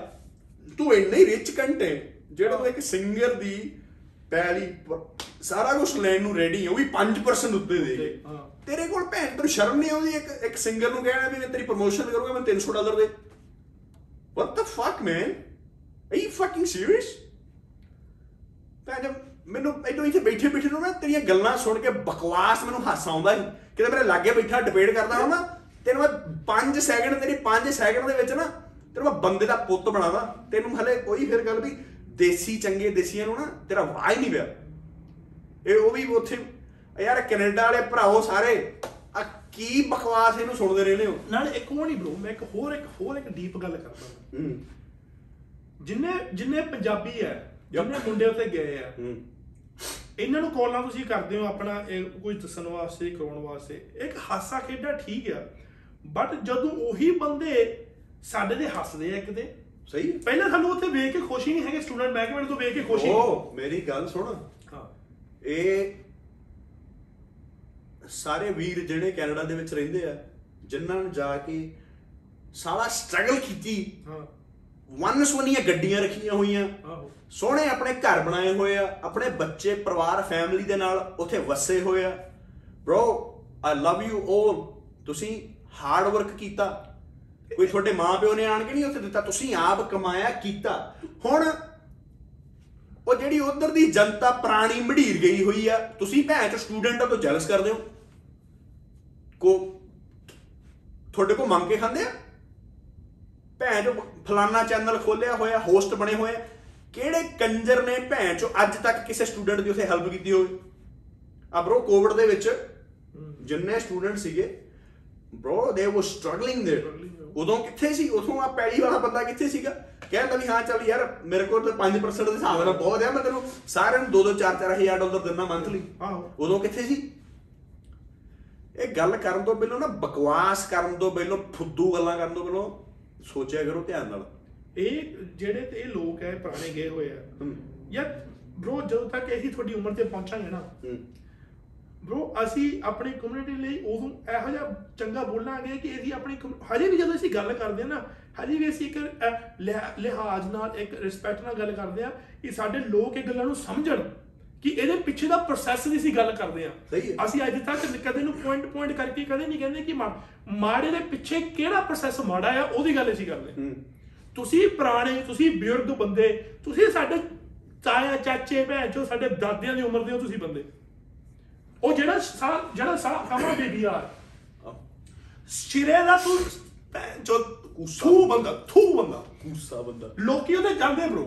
ਤੂੰ ਇੰਨਾ ਹੀ ਰਿਚ ਕੰਟੇ ਜਿਹੜਾ ਤੂੰ ਇੱਕ ਸਿੰਗਰ ਦੀ ਪੈਲੀ ਪ- ਸਾਰਾ ਕੁਝ ਲੈਣ ਨੂੰ ਰੈਡੀ ਹੈ ਉਹ ਵੀ 5% ਉੱਤੇ ਦੇ ਕੇ। ਤੇਰੇ ਕੋਲ ਭੈਣ ਤੈਨੂੰ ਸ਼ਰਮ ਨਹੀਂ ਆਉਂਦੀ? ਇੱਕ ਇੱਕ ਸਿੰਗਰ ਨੂੰ ਕਹਿਣਾ ਵੀ ਮੈਂ ਤੇਰੀ ਪ੍ਰੋਮੋਸ਼ਨ ਕਰੂੰਗਾ ਮੈਂ 300 ਡਾਲਰ ਦੇ। The fuck man? Are you fucking serious? ਤਾਂ ਜਦ ਮੈਨੂੰ ਇਦੋਂ ਇੱਥੇ ਬੈਠੇ ਬੈਠੇ ਨੂੰ ਨਾ ਤੇਰੀਆਂ ਗੱਲਾਂ ਸੁਣ ਕੇ ਬਕਵਾਸ ਮੈਨੂੰ ਹਾਸਾ ਆਉਂਦਾ ਸੀ। ਕਿਤੇ ਮੇਰੇ ਲਾਗੇ ਬੈਠਾ ਡਿਬੇਟ ਕਰਦਾ ਹਾਂ ਨਾ ਤੈਨੂੰ ਮੈਂ 5 ਸੈਕਿੰਡ ਤੇਰੀ 5 ਸੈਕਿੰਡ ਦੇ ਵਿੱਚ ਨਾ ਤੈਨੂੰ ਮੈਂ ਬੰਦੇ ਦਾ ਪੁੱਤ ਬਣਾਦਾ ਤੈਨੂੰ ਹਲੇ ਕੋਈ ਫਿਰ ਗੱਲ ਵੀ ਦੇਸੀ ਚੰਗੇ ਦੇਸੀਆਂ ਨੂੰ ਨਾ ਤੇਰਾ ਵਾਹ ਹੀ ਨਹੀਂ ਪਿਆ। ਇਹ ਉਹ ਵੀ ਉੱਥੇ ਯਾਰ ਕੈਨੇਡਾ ਵਾਲੇ ਭਰਾਓ ਸਾਰੇ ਆ ਕੀ ਬਕਵਾਸ ਇਹਨੂੰ ਸੁਣਦੇ ਰਹਿੰਦੇ ਹੋ? ਨਾਲ ਇੱਕ ਹੋਰ ਨਹੀਂ ਬ్రో ਮੈਂ ਇੱਕ ਹੋਰ ਇੱਕ ਹੋਰ ਇੱਕ ਡੀਪ ਗੱਲ ਕਰਦਾ ਹੂੰ। ਜਿੰਨੇ ਜਿੰਨੇ ਪੰਜਾਬੀ ਹੈ ਜਿੰਨੇ ਮੁੰਡੇ ਉੱਤੇ ਗਏ ਆ ਹੂੰ। ਇਹਨਾਂ ਨੂੰ ਕਾਲਾਂ ਤੁਸੀਂ ਕਰਦੇ ਹੋ ਆਪਣਾ ਕੁਝ ਦੱਸਣ ਵਾਸਤੇ ਕਰਾਉਣ ਵਾਸਤੇ। ਇੱਕ ਹਾਸਾ ਖੇਡਾ ਠੀਕ ਆ ਬਟ ਜਦੋਂ ਉਹੀ ਬੰਦੇ ਸਾਡੇ ਦੇ ਹੱਸਦੇ ਆ ਇੱਕ ਤੇ ਸਹੀ ਪਹਿਲਾਂ ਸਾਨੂੰ ਉੱਥੇ ਵੇਖ ਕੇ ਖੁਸ਼ੀ ਨਹੀਂ ਹੈਗੇ ਸਟੂਡੈਂਟ ਮਹਿਕਮੇ ਤੋਂ ਵੇਖ ਕੇ ਖੁਸ਼ੀ। ਉਹ ਮੇਰੀ ਗੱਲ ਸੁਣ। ਇਹ ਸਾਰੇ ਵੀਰ ਜਿਹੜੇ ਕੈਨੇਡਾ ਦੇ ਵਿੱਚ ਰਹਿੰਦੇ ਆ ਜਿਨ੍ਹਾਂ ਨੇ ਜਾ ਕੇ ਸਾਰਾ ਸਟਰਗਲ ਕੀਤੀ। ਹਾਂ। ਵਨ ਸਵਨੀਆਂ ਗੱਡੀਆਂ ਰੱਖੀਆਂ ਹੋਈਆਂ। ਸੋਹਣੇ ਆਪਣੇ ਘਰ ਬਣਾਏ ਹੋਏ ਆ ਆਪਣੇ ਬੱਚੇ ਪਰਿਵਾਰ ਫੈਮਿਲੀ ਦੇ ਨਾਲ ਉੱਥੇ ਵਸੇ ਹੋਏ ਆ। Bro I love you all ਤੁਸੀਂ ਹਾਰਡ ਵਰਕ ਕੀਤਾ। ਕੋਈ ਤੁਹਾਡੇ ਮਾਪਿਓ ਨੇ ਆਣ ਕੇ ਨਹੀਂ ਉੱਥੇ ਦਿੱਤਾ? ਤੁਸੀਂ ਆਪ ਕਮਾਇਆ ਕੀਤਾ। ਹੁਣ ਉਹ ਜਿਹੜੀ ਉਧਰ ਦੀ ਜਨਤਾ ਪ੍ਰਾਣੀ ਮਢੀਰ ਗਈ ਹੋਈ ਆ ਤੁਸੀਂ ਭੈਣ ਚ ਸਟੂਡੈਂਟਾਂ ਤੋਂ ਜੈਲਸ ਕਰਦੇ ਹੋ? ਕੋ ਤੁਹਾਡੇ ਕੋ ਮੰਗ ਕੇ ਖਾਂਦੇ ਆ? ਭੈਣ ਜੋ ਫਲਾਨਾ ਚੈਨਲ ਖੋਲਿਆ ਹੋਇਆ ਹੋਸਟ ਬਣੇ ਹੋਏ ਕਿਹੜੇ ਕੰਜਰ ਨੇ ਭੈਣ ਚੋ ਅੱਜ ਤੱਕ ਕਿਸੇ ਸਟੂਡੈਂਟ ਦੀ ਉਥੇ ਹੈਲਪ ਕੀਤੀ ਹੋਵੇ? ਆ ਬ్రో ਕੋਵਿਡ ਦੇ ਵਿੱਚ ਜਿੰਨੇ ਸਟੂਡੈਂਟ ਸੀਗੇ ਬ్రో ਦੇ ਵਰ ਸਟਰਗਲਿੰਗ ਦੇ ਉਦੋਂ ਕਿੱਥੇ ਸੀ? ਉਥੋਂ ਆ ਪੈਲੀ ਵਾਲਾ ਬੰਦਾ ਕਿੱਥੇ ਸੀਗਾ? ਕਹਿੰਦਾ ਵੀ ਹਾਂ ਚੱਲ ਯਾਰ ਮੇਰੇ ਕੋਲ ਤਾਂ 5% ਦੇ ਹਿਸਾਬ ਨਾਲ ਬਹੁਤ ਹੈ ਮੈਂ ਤੈਨੂੰ ਸਾਰਿਆਂ ਨੂੰ 2-2 4-4 ਹਜ਼ਾਰ ਡਾਲਰ ਦਿੰਦਾ ਮੰਥਲੀ ਆਹੋ। ਉਦੋਂ ਕਿੱਥੇ ਸੀ? ਇਹ ਗੱਲ ਕਰਨ ਤੋਂ ਪਹਿਲਾਂ ਨਾ ਬਕਵਾਸ ਕਰਨ ਤੋਂ ਪਹਿਲਾਂ ਫੁੱਦੂ ਗੱਲਾਂ ਕਰਨ ਤੋਂ ਪਹਿਲਾਂ ਸੋਚਿਆ ਕਰੋ ਧਿਆਨ ਨਾਲ। ਇਹ ਜਿਹੜੇ ਤੇ ਇਹ ਲੋਕ ਹੈ ਪੁਰਾਣੇ ਗਏ ਹੋਏ ਆ। ਯਾਰ ਬ్రో ਜਦੋਂ ਤੱਕ ਅਸੀਂ ਤੁਹਾਡੀ ਉਮਰ ਤੇ ਪਹੁੰਚਾਂਗੇ ਨਾ ਬ్రో ਅਸੀਂ ਆਪਣੀ ਕਮਿਊਨਿਟੀ ਲਈ ਉਦੋਂ ਇਹੋ ਜਿਹਾ ਚੰਗਾ ਬੋਲਾਂਗੇ ਕਿ ਅਸੀਂ ਆਪਣੀ ਹਜੇ ਵੀ ਜਦੋਂ ਅਸੀਂ ਗੱਲ ਕਰਦੇ ਹਾਂ ਨਾ ਹਜੇ ਵੀ ਅਸੀਂ ਇੱਕ ਲਿਹਾਜ਼ ਨਾਲ ਇੱਕ ਰਿਸਪੈਕਟ ਨਾਲ ਗੱਲ ਕਰਦੇ ਆ ਕਿ ਸਾਡੇ ਲੋਕ ਇਹ ਗੱਲਾਂ ਨੂੰ ਸਮਝਣ ਕਿ ਇਹਦੇ ਪਿੱਛੇ ਦਾ ਪ੍ਰੋਸੈਸ ਦੀ ਅਸੀਂ ਗੱਲ ਕਰਦੇ ਆ। ਅਸੀਂ ਅੱਜ ਤੱਕ ਕਦੇ ਨੂੰ ਪੁਆਇੰਟ ਪੁਆਇੰਟ ਕਰਕੇ ਕਦੇ ਨਹੀਂ ਕਹਿੰਦੇ ਕਿ ਮਾੜੇ ਦੇ ਪਿੱਛੇ ਕਿਹੜਾ ਪ੍ਰੋਸੈਸ ਮਾੜਾ ਆ ਉਹਦੀ ਗੱਲ ਅਸੀਂ ਕਰਦੇ ਤੁਸੀਂ ਪੁਰਾਣੇ ਤੁਸੀਂ ਬਜ਼ੁਰਗ ਬੰਦੇ ਤੁਸੀਂ ਸਾਡੇ ਤਾਇਆ ਚਾਚੇ ਭੈਣ ਚੋ ਸਾਡੇ ਦਾਦਿਆਂ ਦੀ ਉਮਰ ਦੇ ਹੋ ਤੁਸੀਂ ਬੰਦੇ। ਉਹ ਜਿਹੜਾ ਜਿਹੜਾ ਸਾਹ ਕਮਾ ਬੇਬੀ ਆ। ਸਿਰੇ ਦਾ ਤੂੰ ਭੈਣ ਚੋ ਕੂਸਾ। ਥੂ ਬੰਦਾ ਥੂ ਬੰਦਾ। ਗੁੱਸਾ ਬੰਦਾ। ਲੋਕੀ ਉਹਦੇ ਜਾਂਦੇ ਬ్రో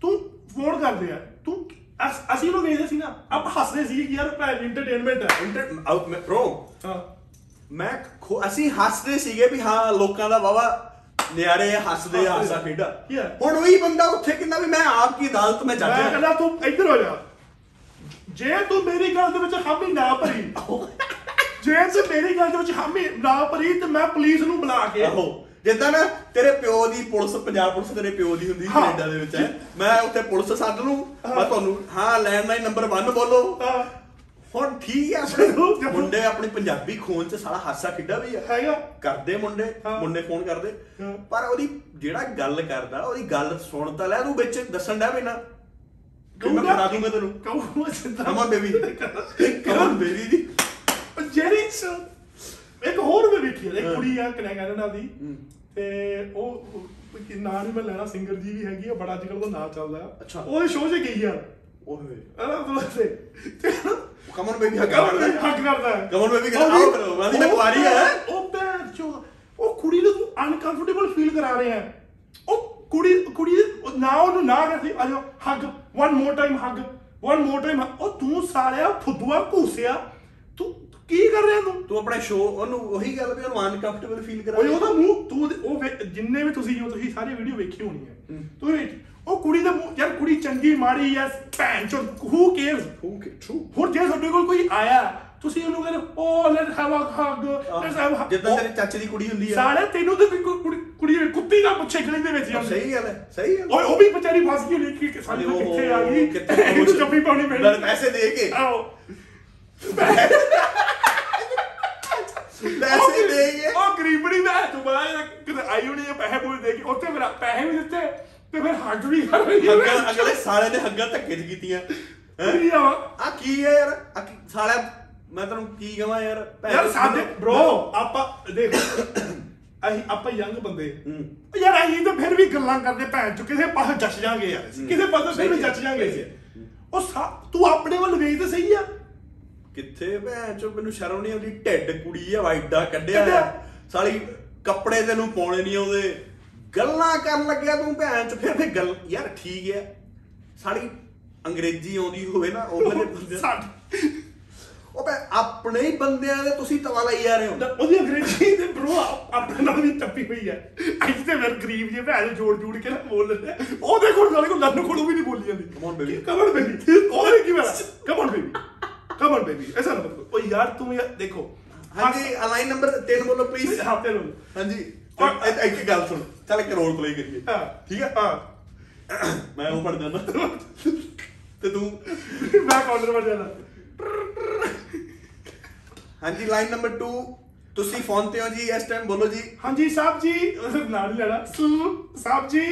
ਤੂੰ ਫੋਨ ਕਰਦੇ ਆ। ਤੂੰ ਅਸ- ਅਸੀਂ ਉਹ ਵੇਖਦੇ ਸੀ ਨਾ। ਆਪ ਹੱਸਦੇ ਸੀ ਕਿ ਯਾਰ ਭੈਣ ਇੰਟਰਟੇਨਮੈਂਟ ਹੈ। ਇੰਟਰ ਆਊਟ ਮੈਂ ਅਸੀਂ ਹੱਸਦੇ ਸੀਗੇ ਵੀ ਹਾਂ ਲੋਕਾਂ ਦਾ ਵਾਵਾ ਨਿਆਰੇ ਹੱਸਦੇ ਆ ਹਾਸਾ ਖੇਡਾ. ਹੁਣ ਉਹੀ ਬੰਦਾ ਉੱਥੇ ਕਹਿੰਦਾ ਵੀ ਮੈਂ ਆਪ ਕੀ ਅਦਾਲਤ ਮੈਂ ਜੱਜ ਮੈਂ ਕਹਿੰਦਾ ਤੂੰ ਇੱਧਰ ਹੋ ਜਾ। ਜੇ ਤੂੰ ਮੇਰੀ ਗੱਲ ਦੇ ਵਿੱਚ ਹਾਮੀ ਨਾ ਭਰੀ ਜੇ ਤੂੰ ਮੇਰੀ ਗੱਲ ਦੇ ਵਿੱਚ ਹਾਮੀ ਨਾ ਭਰੀ ਤੇ ਮੈਂ ਪੁਲਿਸ ਨੂੰ ਬੁਲਾ ਕੇ ਆਹੋ ਜਿੱਦਾਂ ਨਾ ਤੇਰੇ ਪਿਓ ਦੀ ਪੁਲਿਸ ਪੰਜਾਬ ਪੁਲਿਸ ਤੇਰੇ ਪਿਓ ਦੀ ਹੁੰਦੀ ਹਾਂ। ਕੈਨੇਡਾ ਦੇ ਵਿੱਚ ਹੈ। ਮੈਂ ਉੱਥੇ ਪੁਲਿਸ ਸੱਦ ਲੂੰ ਮੈਂ। ਤੁਹਾਨੂੰ ਹਾਂ ਲੈਂਡਲਾਈਨ ਨੰਬਰ 1 ਬੋਲੋ। ਹਾਂ, ਹੁਣ ਠੀਕ ਆ ਜਦੋਂ- ਜਦੋਂ- ਮੁੰਡੇ ਆਪਣੀ ਪੰਜਾਬੀ ਖੂਨ ਚ ਸਾਲਾ ਹਾਸਾ ਖੇਡਾ ਵੀ ਆ। ਹੈਗਾ। ਕਰਦੇ ਮੁੰਡੇ ਹਾਂ। ਮੁੰਡੇ ਫੋਨ ਕਰਦੇ। ਹਾਂ। ਪਰ ਉਹਦੀ ਜਿਹੜਾ ਗੱਲ ਕਰਦਾ ਉਹਦੀ ਗੱਲ ਸੁਣ ਤਾਂ ਲੈ ਤੂੰ ਵਿੱਚ ਦੱਸਣ ਦਾ ਵੀ ਨਾ। ਕਿ ਮੈਂ ਕਹੂੰਗਾ- ਬਣਾ ਦੂੰਗਾ ਤੈਨੂੰ। ਕਹੂੰਗਾ ਸਿੱਧਾ ਕਮਨ ਬੇਬੀ। ਕਮਨ ਬੇਬੀ ਦੀ। ਜਿਹੜੀ ਇੱਕ ਹੋਰ ਮੈਂ ਵੇਖੀ ਆ, ਇੱਕ ਹਾਂ। ਕੁੜੀ ਆ ਕਨੈ ਕੈਨੇਡਾ ਦੀ ਹੂੰ। ਤੇ ਉਹ ਉਹ ਕਿ ਨਾਂ ਨਹੀਂ ਮੈਂ ਲੈਣਾ ਸਿੰਗਰ ਜੀ ਵੀ ਹੈਗੀ ਆ ਬੜਾ ਅੱਜ ਕੱਲ੍ਹ ਦਾ ਨਾਂ ਚੱਲਦਾ ਆ ਅੱਛਾ। ਉਹਦੇ ਸ਼ੋਅ 'ਚ ਗਈ ਯਾਰ ਓਏ ਅਰੇ ਦੋਸਤੇ ਤੇ ਕਮਨ ਬੇਬੀ ਹੱਕ ਕਮਨ ਕਰਦਾ ਹੱਕ ਕਰਦਾ ਹੈ। ਕਮਨ ਬੇਬੀ ਕਹਿੰਦਾ, ਉਹ ਆਓ ਕਰੋ, ਮੈਂ ਤਾਂ ਕੁਆਰੀ ਹੈ। ਉਹ ਭੈਣ ਚੋ ਉਹ ਕੁੜੀ ਨੂੰ ਤੂੰ ਅਨਕੰਫਰਟੇਬਲ ਫੀਲ ਕਰਾ ਰਿਹਾ ਹੈ ਉਹ ਕੁੜੀ ਕੁੜੀ ਉਹ ਨਾ ਉਹਨੂੰ ਨਾ ਕਰਦੀ ਆ ਜਾ hug one more time hug one more time ਉਹ ਤੂੰ ਸਾਲਿਆ ਫੁੱਦੂਆ ਘੂਸਿਆ ਤੂੰ ਕੀ ਕਰ ਰਿਹਾ ਤੂੰ? ਤੂੰ ਆਪਣੇ ਸ਼ੋਅ ਉਹਨੂੰ ਉਹੀ ਗੱਲ ਵੀ ਉਹਨੂੰ ਅਨਕੰਫਰਟੇਬਲ ਫੀਲ ਕਰਾ ਓਏ ਉਹਦਾ ਮੂੰਹ ਤੂੰ ਉਹਦੇ- ਉਹ ਵੇ- ਜਿੰਨੇ ਵੀ ਤੁਸੀਂ ਜੋ ਤੁਸੀਂ ਸਾਰੀ ਵੀਡੀਓ ਵੇਖੀ ਹੋਣੀ ਹੈ। ਤੂੰ ਵੇਖ ਉਹ ਕੁੜੀ ਦਾ ਮੂੰਹ ਯਾਰ ਕੁੜੀ ਚੰਗੀ ਮਾੜੀ ਐ ਭੈਣ ਚੋ ਹੂ ਕੇਅਰਸ ਓਕੇ ਟਰੂ ਹੁਣ ਜੇ ਤੁਹਾਡੇ ਕੋਲ ਕੋਈ ਆਇਆ ਤੁਸੀਂ ਉਹਨੂੰ ਕਹਿੰਦੇ ਓ let's have a hug let's have ਜਿੱਦਾਂ ਤੇਰੇ ਚਾਚੇ ਦੀ ਕੁੜੀ ਹੁੰਦੀ ਆ। ਸਾਲੇ ਤੈਨੂੰ ਤਾਂ ਕੋਈ ਕੁੜੀ ਕੁੜੀ ਕੁੱਤੀ ਦਾ ਪੁੱਛੇ ਗਲੀ ਦੇ ਵਿੱਚ ਜਾਂਦੀ। ਸਹੀ ਗੱਲ ਹੈ ਸਹੀ ਗੱਲ ਓਏ ਉਹ ਵੀ ਵਿਚਾਰੀ ਫਸ ਗਈ ਹੋਣੀ ਕਿ ਸਾਡੀ ਉਹ ਕਿੱਥੇ ਆ ਗਈ। ਕਿੱਥੇ ਇਹਨੂੰ ਜੱਫੀ ਪਾਉਣੀ ਨਾਲੇ ਪੈਣੀ ਪੈਸੇ ਦੇ ਕੇ। ਆਓ ਪੈਸੇ ਦੇ ਕੇ ਉਹ ਗਰੀਬੜੀ ਦਾ ਤੂੰ ਬੜਾ ਕਿਤੇ ਆਈ ਹੋਣੀ ਹੈ ਪੈਸੇ ਪੂਰੇ ਦੇ ਕੇ ਉੱਥੇ ਮੇਰਾ ਪੈਸੇ ਵੀ ਦਿੱਤੇ ਤੇ ਫਿਰ ਹੱਗ ਵੀ ਕਰ ਰਹੀ ਹੈ ਹੱਗਾਂ ਅਗਲੇ ਸਾਲੇ ਨੇ ਹੱਗਾਂ ਧੱਕੇ ਚ ਕੀਤੀਆਂ। ਹੈਂ? ਆ? ਆ ਕੀ ਹੈ ਯਾਰ? ਆ ਕੀ- ਸਾਲਾ ਮੈਂ ਤੈਨੂੰ ਕੀ ਕਹਾਂ ਯਾਰ? ਭੈਣ ਯਾਰ ਸਾਡੇ ਬ్రో ਆਪਾਂ ਦੇਖ ਅਸੀਂ ਆਪਾਂ ਯੰਗ ਬੰਦੇ। ਹੂੰ। ਯਾਰ ਅਸੀਂ ਤਾਂ ਫਿਰ ਵੀ ਗੱਲਾਂ ਕਰਦੇ ਭੈਣ ਚ ਕਿਸੇ ਪਾਸੇ ਜੱਜ ਜਾਾਂਗੇ ਯਾਰ ਕਿਸੇ ਪਾਸੇ ਫਿਰ ਵੀ ਜੱਜ ਜਾਾਂਗੇ। ਉਹ ਸਾ- ਤੂੰ ਆਪਣੇ ਵੱਲ ਵੇਖ ਤੇ ਸਹੀ ਆ। ਕਿੱਥੇ? ਭੈਣ ਚੋ ਮੈਨੂੰ ਸ਼ਰਮ ਨਹੀਂ ਆਉਂਦੀ। ਢਿੱਡ ਕੁੜੀ ਆ ਵਾਈਡਾ ਕੱਢਿਆ। ਆ। ਸਾਲੀ ਕੱਪੜੇ ਤੈਨੂੰ ਪਾਉਣੇ ਨਹੀਂ ਆਉਂਦੇ। ਗੱਲਾਂ ਕਰਨ ਲੱਗਿਆ ਤੂੰ ਭੈਣ ਚ ਫਿਰ ਫਿਰ ਗੱਲ ਯਾਰ ਠੀਕ ਹੈ ਸਾਲੀ ਅੰਗਰੇਜ਼ੀ ਆਉਂਦੀ ਹੋਵੇ ਨਾ ਉਹ ਵਾਲੇ ਬੰਦੇ ਸਾਡੇ ਉਹ ਭੈ ਆਪਣੇ ਹੀ ਬੰਦਿਆਂ ਦੇ ਤੁਸੀਂ ਤਵਾ ਲਈ ਜਾ ਰਹੇ ਹੋ। ਉਹਦੀ ਅੰਗਰੇਜ਼ੀ ਦੇ ਬ్రో ਆਪਣੇ ਨਾਲ ਵੀ ਟੱਪੀ ਹੋਈ ਹੈ ਅੱਜ ਤੇ ਫਿਰ ਗਰੀਬ ਜੇ ਭੈਣ ਜੋੜ ਜੋੜ ਕੇ ਨਾ ਬੋਲ ਲੈਂਦੇ। ਉਹਦੇ ਕੋਲ ਨਾਲੇ ਕੋ ਲੰਨ ਕੋਲੋਂ ਵੀ ਨਹੀਂ ਬੋਲੀ ਜਾਂਦੀ। Come on, baby. Come on baby ਉਹਨੇ ਕੀ ਮੇਰਾ come on baby come on baby ਐਸਾ ਨਾ ਬੋਲੋ ਉਹ ਯਾਰ ਤੂੰ ਯਾਰ ਦੇਖੋ ਹਾਂਜੀ ਲਾਈਨ ਨੰਬਰ 3 ਬੋਲੋ ਪਲੀਜ਼ ਹਫ਼ਤੇ ਨੂੰ ਹਾਂਜੀ ਚੱਲ, ਇੱਕ ਇੱਕ ਗੱਲ ਸੁਣ ਚੱਲ ਇੱਕ ਰੋਲ ਪਲੇ ਕਰੀਏ ਹਾਂ ਠੀਕ ਹੈ ਹਾਂ ਮੈਂ ਉਹ ਪੜ ਦਿੰਦਾ ਤੇ ਤੂੰ ਮੈਂ ਕਾਊਂਟਰ ਪਰ ਜਾਣਾ ਹਾਂਜੀ ਲਾਈਨ ਨੰਬਰ 2 ਤੁਸੀਂ ਫੋਨ ਤੇ ਹੋ ਜੀ ਇਸ ਟਾਈਮ ਬੋਲੋ ਜੀ ਹਾਂਜੀ ਸਾਹਿਬ ਜੀ ਉਹਦਾ ਨਾਂ ਨਹੀਂ ਲੈਣਾ ਸੂ ਸਾਹਿਬ ਜੀ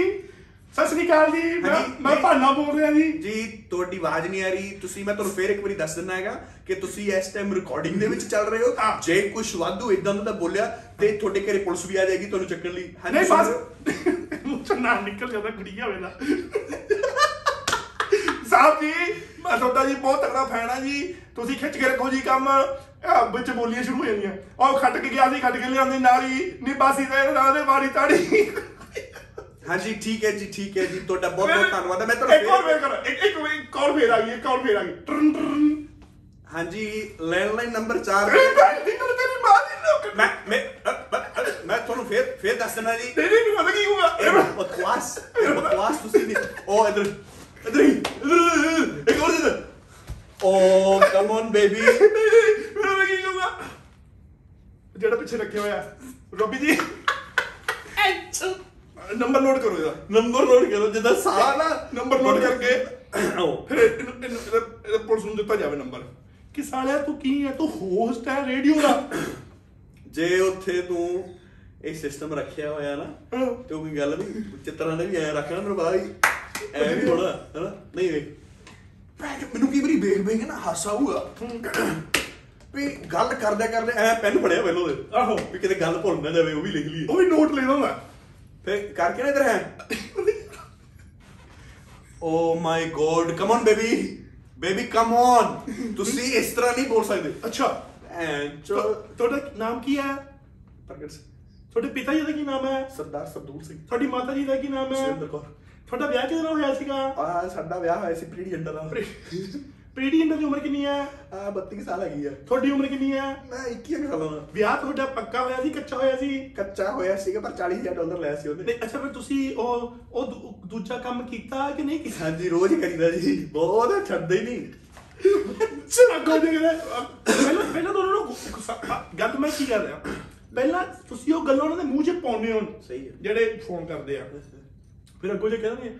ਸਤਿ ਸ੍ਰੀ ਅਕਾਲ ਜੀ ਮੈਂ ਹਾਂਜੀ, ਮੈਂ ਜੀ। ਭਾਨਾ ਬੋਲ ਰਿਹਾ ਜੀ। ਜੀ ਤੁਹਾਡੀ ਆਵਾਜ਼ ਨਹੀਂ ਆ ਰਹੀ। ਤੁਸੀਂ ਮੈਂ ਤੁਹਾਨੂੰ ਫੇਰ ਇੱਕ ਵਾਰੀ ਦੱਸ ਦਿੰਦਾ ਹੈਗਾ ਕਿ ਤੁਸੀਂ ਇਸ ਟਾਈਮ ਰਿਕਾਰਡਿੰਗ ਦੇ ਵਿੱਚ ਚੱਲ ਰਹੇ ਹੋ। ਹਾਂ। ਜੇ ਕੁਝ ਵਾਧੂ ਇਦਾਂ ਦਾ ਬੋਲਿਆ ਤੇ ਤੁਹਾਡੇ ਘਰੇ ਪੁਲਿਸ ਵੀ ਆ ਜਾਏਗੀ ਤੁਹਾਨੂੰ ਚੱਕਣ ਲਈ। ਨਹੀਂ ਸੁਣ ਬਸ। ਰਹੇ ਹੋ? ਮੂੰਹ ਚੋਂ ਨਾ ਨਿਕਲ ਜਾਂਦਾ ਕੁੜੀਆ ਵੇਲਾ। ਸਾਹਿਬ ਜੀ ਮੈਂ ਤੁਹਾਡਾ ਜੀ ਬਹੁਤ ਤਕੜਾ ਫੈਨ ਆ ਜੀ। ਤੁਸੀਂ ਖਿੱਚ ਕੇ ਰੱਖੋ ਜੀ ਕੰਮ। ਆਹ ਵਿੱਚ ਬੋਲੀਆਂ ਸ਼ੁਰੂ ਹੋ ਜਾਂਦੀਆਂ। ਉਹ ਖੱਟ ਕੇ ਗਿਆ ਸੀ ਖੱਟ ਕੇ ਲਿਆਂਦੀ ਨਾਲੀ ਨਿਬਾਸੀ ਦੇ ਨਾਲ ਦੇ ਵਾਰੀ ਤਾੜੀ। ਹਾਂਜੀ ਠੀਕ ਹੈ ਜੀ ਠੀਕ ਹੈ ਜੀ। ਤੁਹਾਡਾ ਬਹੁਤ ਬਹੁਤ ਧੰਨਵਾਦ ਹੈ। ਮੈਂ ਤੁਹਾਨੂੰ ਇੱਕ ਹੋਰ ਫੇਰ ਵੇਖ ਕਰ। ਇੱਕ ਇੱਕ ਇੱਕ ਹੋਰ ਫੇਰ ਆ ਗਈ ਇੱਕ ਹੋਰ ਫੇਰ ਆ ਗਈ ਟਰਨ ਟਰਨ। ਹਾਂਜੀ ਲੈਂਡਲਾਈਨ ਨੰਬਰ 4 ਤੇਰੀ ਭੈਣ ਦੀ ਗੱਲ ਤੇਰੀ ਮਾਂ ਦੀ ਲੋਕ ਮੈਂ ਮੈਂ ਮੈਂ ਤੁਹਾਨੂੰ ਫੇਰ ਫੇਰ ਦੱਸ ਦਿੰਦਾ ਜੀ। ਤੇਰੀ ਨਹੀਂ ਪਤਾ ਕੀ ਹੋਊਗਾ। ਬਕਵਾਸ ਬਕਵਾਸ ਤੁਸੀਂ ਨਹੀਂ ਉਹ ਇਧਰ ਇਧਰ ਹੀ। ਇੱਧਰ, ਇੱਕ ਹੋਰ ਦੇ ਓ ਕਮ ਔਨ ਬੇਬੀ ਨਹੀਂ ਨਹੀਂ ਮੇਰਾ ਤਾਂ ਕੀ ਹੋਊਗਾ। ਜਿਹੜਾ ਪਿੱਛੇ ਰੱਖਿਆ ਹੋਇਆ। ਰੋਬੀ ਜੀ। ਨੰਬਰ ਨੋਟ ਕਰੋ ਇਹਦਾ। ਨੰਬਰ ਨੋਟ ਕਰੋ ਜਿੱਦਾਂ ਸਾਲਾ ਨਾ ਨੰਬਰ ਨੋਟ ਕਰਕੇ ਉਹ ਫਿਰ ਇਹਨੂੰ ਇਹਨੂੰ ਇਹਦਾ- ਇਹਦਾ ਪੁਲਿਸ ਨੂੰ ਦਿੱਤਾ ਜਾਵੇ ਨੰਬਰ। ਕਿ ਸਾਲਿਆ ਤੂੰ ਕੀ ਹੈ ਤੂੰ ਹੋਸਟ ਹੈ ਰੇਡੀਓ ਦਾ। ਜੇ ਉੱਥੇ ਤੂੰ ਇਹ ਸਿਸਟਮ ਰੱਖਿਆ ਹੋਇਆ ਨਾ ਹਾਂ। ਤੇ ਉਹ ਕੋਈ ਗੱਲ ਨਹੀਂ ਚਿੱਤਰਾਂ ਨੇ ਵੀ ਐ ਰੱਖਣਾ ਮੈਨੂੰ ਪਤਾ ਹੀ। ਐ ਵੀ ਹੋਣਾ ਹਨਾ? ਨਹੀਂ ਵੇਖ ਭੈਣ ਚੋ, ਮੈਨੂੰ ਕੀ ਵਾਰੀ ਵੇਖ ਵੇਖ ਨਾ ਹਾਸਾ ਆਊਗਾ। ਵੀ ਗੱਲ ਕਰਦੇ ਕਰਦੇ ਐ ਪੈਨ ਫੜਿਆ ਪਹਿਲੋਂ ਦੇ ਆਹੋ। ਵੀ ਕਿਤੇ ਗੱਲ ਭੁੱਲ ਨਾ ਜਾਵੇ ਉਹ ਵੀ ਲਿਖ ਲਈਏ। ਉਹ ਵੀ ਨੋਟ ਲੈ ਲਵਾਂ ਫਿਰ ਕਰਕੇ ਨਾ ਇਧਰ ਹੈ ਓ my god come on baby baby come on ਤੁਸੀਂ ਇਸ ਤਰ੍ਹਾਂ ਨਹੀਂ ਬੋਲ ਸਕਦੇ। ਅੱਛਾ। ਐਂ ਚੋ ਤੁ- ਤੁਹਾਡਾ ਨਾਮ ਕੀ ਹੈ? ਪ੍ਰਗਟ ਸਿੰਘ। ਤੁਹਾਡੇ ਪਿਤਾ ਜੀ ਦਾ ਕੀ ਨਾਮ ਹੈ? ਸਰਦਾਰ ਸਰਦੂਲ ਸਿੰਘ। ਤੁਹਾਡੀ ਮਾਤਾ ਜੀ ਦਾ ਕੀ ਨਾਮ ਹੈ? ਸੁਰਿੰਦਰ ਕੌਰ। ਤੁਹਾਡਾ ਵਿਆਹ ਨਾਲ ਹੋਇਆ ਸੀਗਾ? ਆ ਸਾਡਾ ਵਿਆਹ ਹੋਇਆ ਸੀ ਪ੍ਰੀਡੀ ਜੰਟਾ ਨਾਲ। ਇੰਦਰ ਦੀ ਉਮਰ ਕਿੰਨੀ ਹੈ ਆ 32 ਸਾਲ ਹੈਗੀ ਆ। ਤੁਹਾਡੀ ਉਮਰ ਕਿੰਨੀ ਹੈ ਮੈਂ 21 ਸਾਲਾਂ ਦਾ ਵਿਆਹ ਤੁਹਾਡਾ ਪੱਕਾ ਹੋਇਆ ਸੀ ਕੱਚਾ ਹੋਇਆ ਸੀ? ਕੱਚਾ ਹੋਇਆ ਸੀਗਾ ਪਰ 40000 ਡਾਲਰ ਲਿਆ ਸੀ ਉਹਨੇ। ਨਹੀਂ ਅੱਛਾ ਫਿਰ ਤੁਸੀਂ ਉਹ ਉਹ ਦੂਜਾ ਕੰਮ ਕੀਤਾ ਕਿ ਨਹੀਂ ਕੀਤਾ? ਹਾਂਜੀ ਰੋਜ਼ ਕਰੀਦਾ ਜੀ। ਬਹੁਤ ਛੱਡਦੇ ਹੀ ਨਹੀਂ। ਅੱਗੋਂ ਦੇ ਪਹਿਲਾਂ ਪਹਿਲਾਂ ਤਾਂ ਉਹਨਾਂ ਨੂੰ ਗੱਲ ਮੈਂ ਕੀ ਕਰ ਰਿਹਾ? ਪਹਿਲਾਂ ਤੁਸੀਂ ਉਹ ਗੱਲਾਂ ਉਹਨਾਂ ਦੇ ਮੂੰਹ 'ਚ ਪਾਉਂਦੇ ਹੋ ਸਹੀ ਹੈ। ਜਿਹੜੇ ਫੋਨ ਕਰਦੇ ਆ। ਫਿਰ ਅੱਗੋਂ ਜੇ ਕਹਿੰਦੇ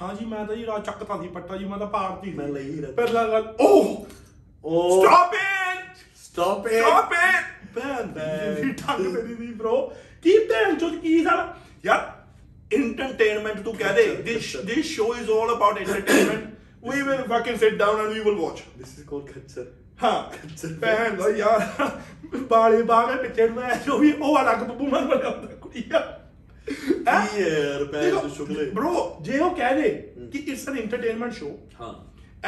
ਹਾਂ ਜੀ ਮੈਂ ਤਾਂ ਜੀ ਰਾਤ ਚੱਕਤਾ ਸੀ ਪੱਟਾ ਜੀ ਮੈਂ ਤਾਂ ਭਾਰਤੀ ਮੈਂ ਲਈ ਹੀ ਰਹਿ- ਪਹਿਲਾਂ ਗੱਲ ਓਹ! ਓ stop it stop it stop it ਭੈਣ ਭੈਣ। ਦੀ ਠੱਗ ਤੇਰੀ ਦੀ bro ਕੀ ਭੈਣ ਚੋਦ ਕੀ ਸਾਰਾ ਯਾਰ entertainment ਤੂੰ ਕਹਿ ਦੇ। this this show is all about entertainment. We will fucking sit down and we will watch. This is called culture ਹਾਂ ਭੈਣ ਦਾ ਯਾਰ ਬਾਲੇ ਬਾਗੇ ਪਿੱਛੇ ਨੂੰ ਐ ਜੋ ਵੀ ਉਹ ਅਲੱਗ ਬੱਬੂ ਮਾਰ ਬਣਿਆ ਹੁੰਦਾ ਕੁੜੀਆ। ਕੀ ਯਾਰ ਭੈਣ ਤੋਂ ਸ਼ੁਕਲੇ bro ਜੇ ਉਹ ਕਹਿ ਦੇ ਕਿ ਇਟਸ ਐਨ entertainment show ਹਾਂ।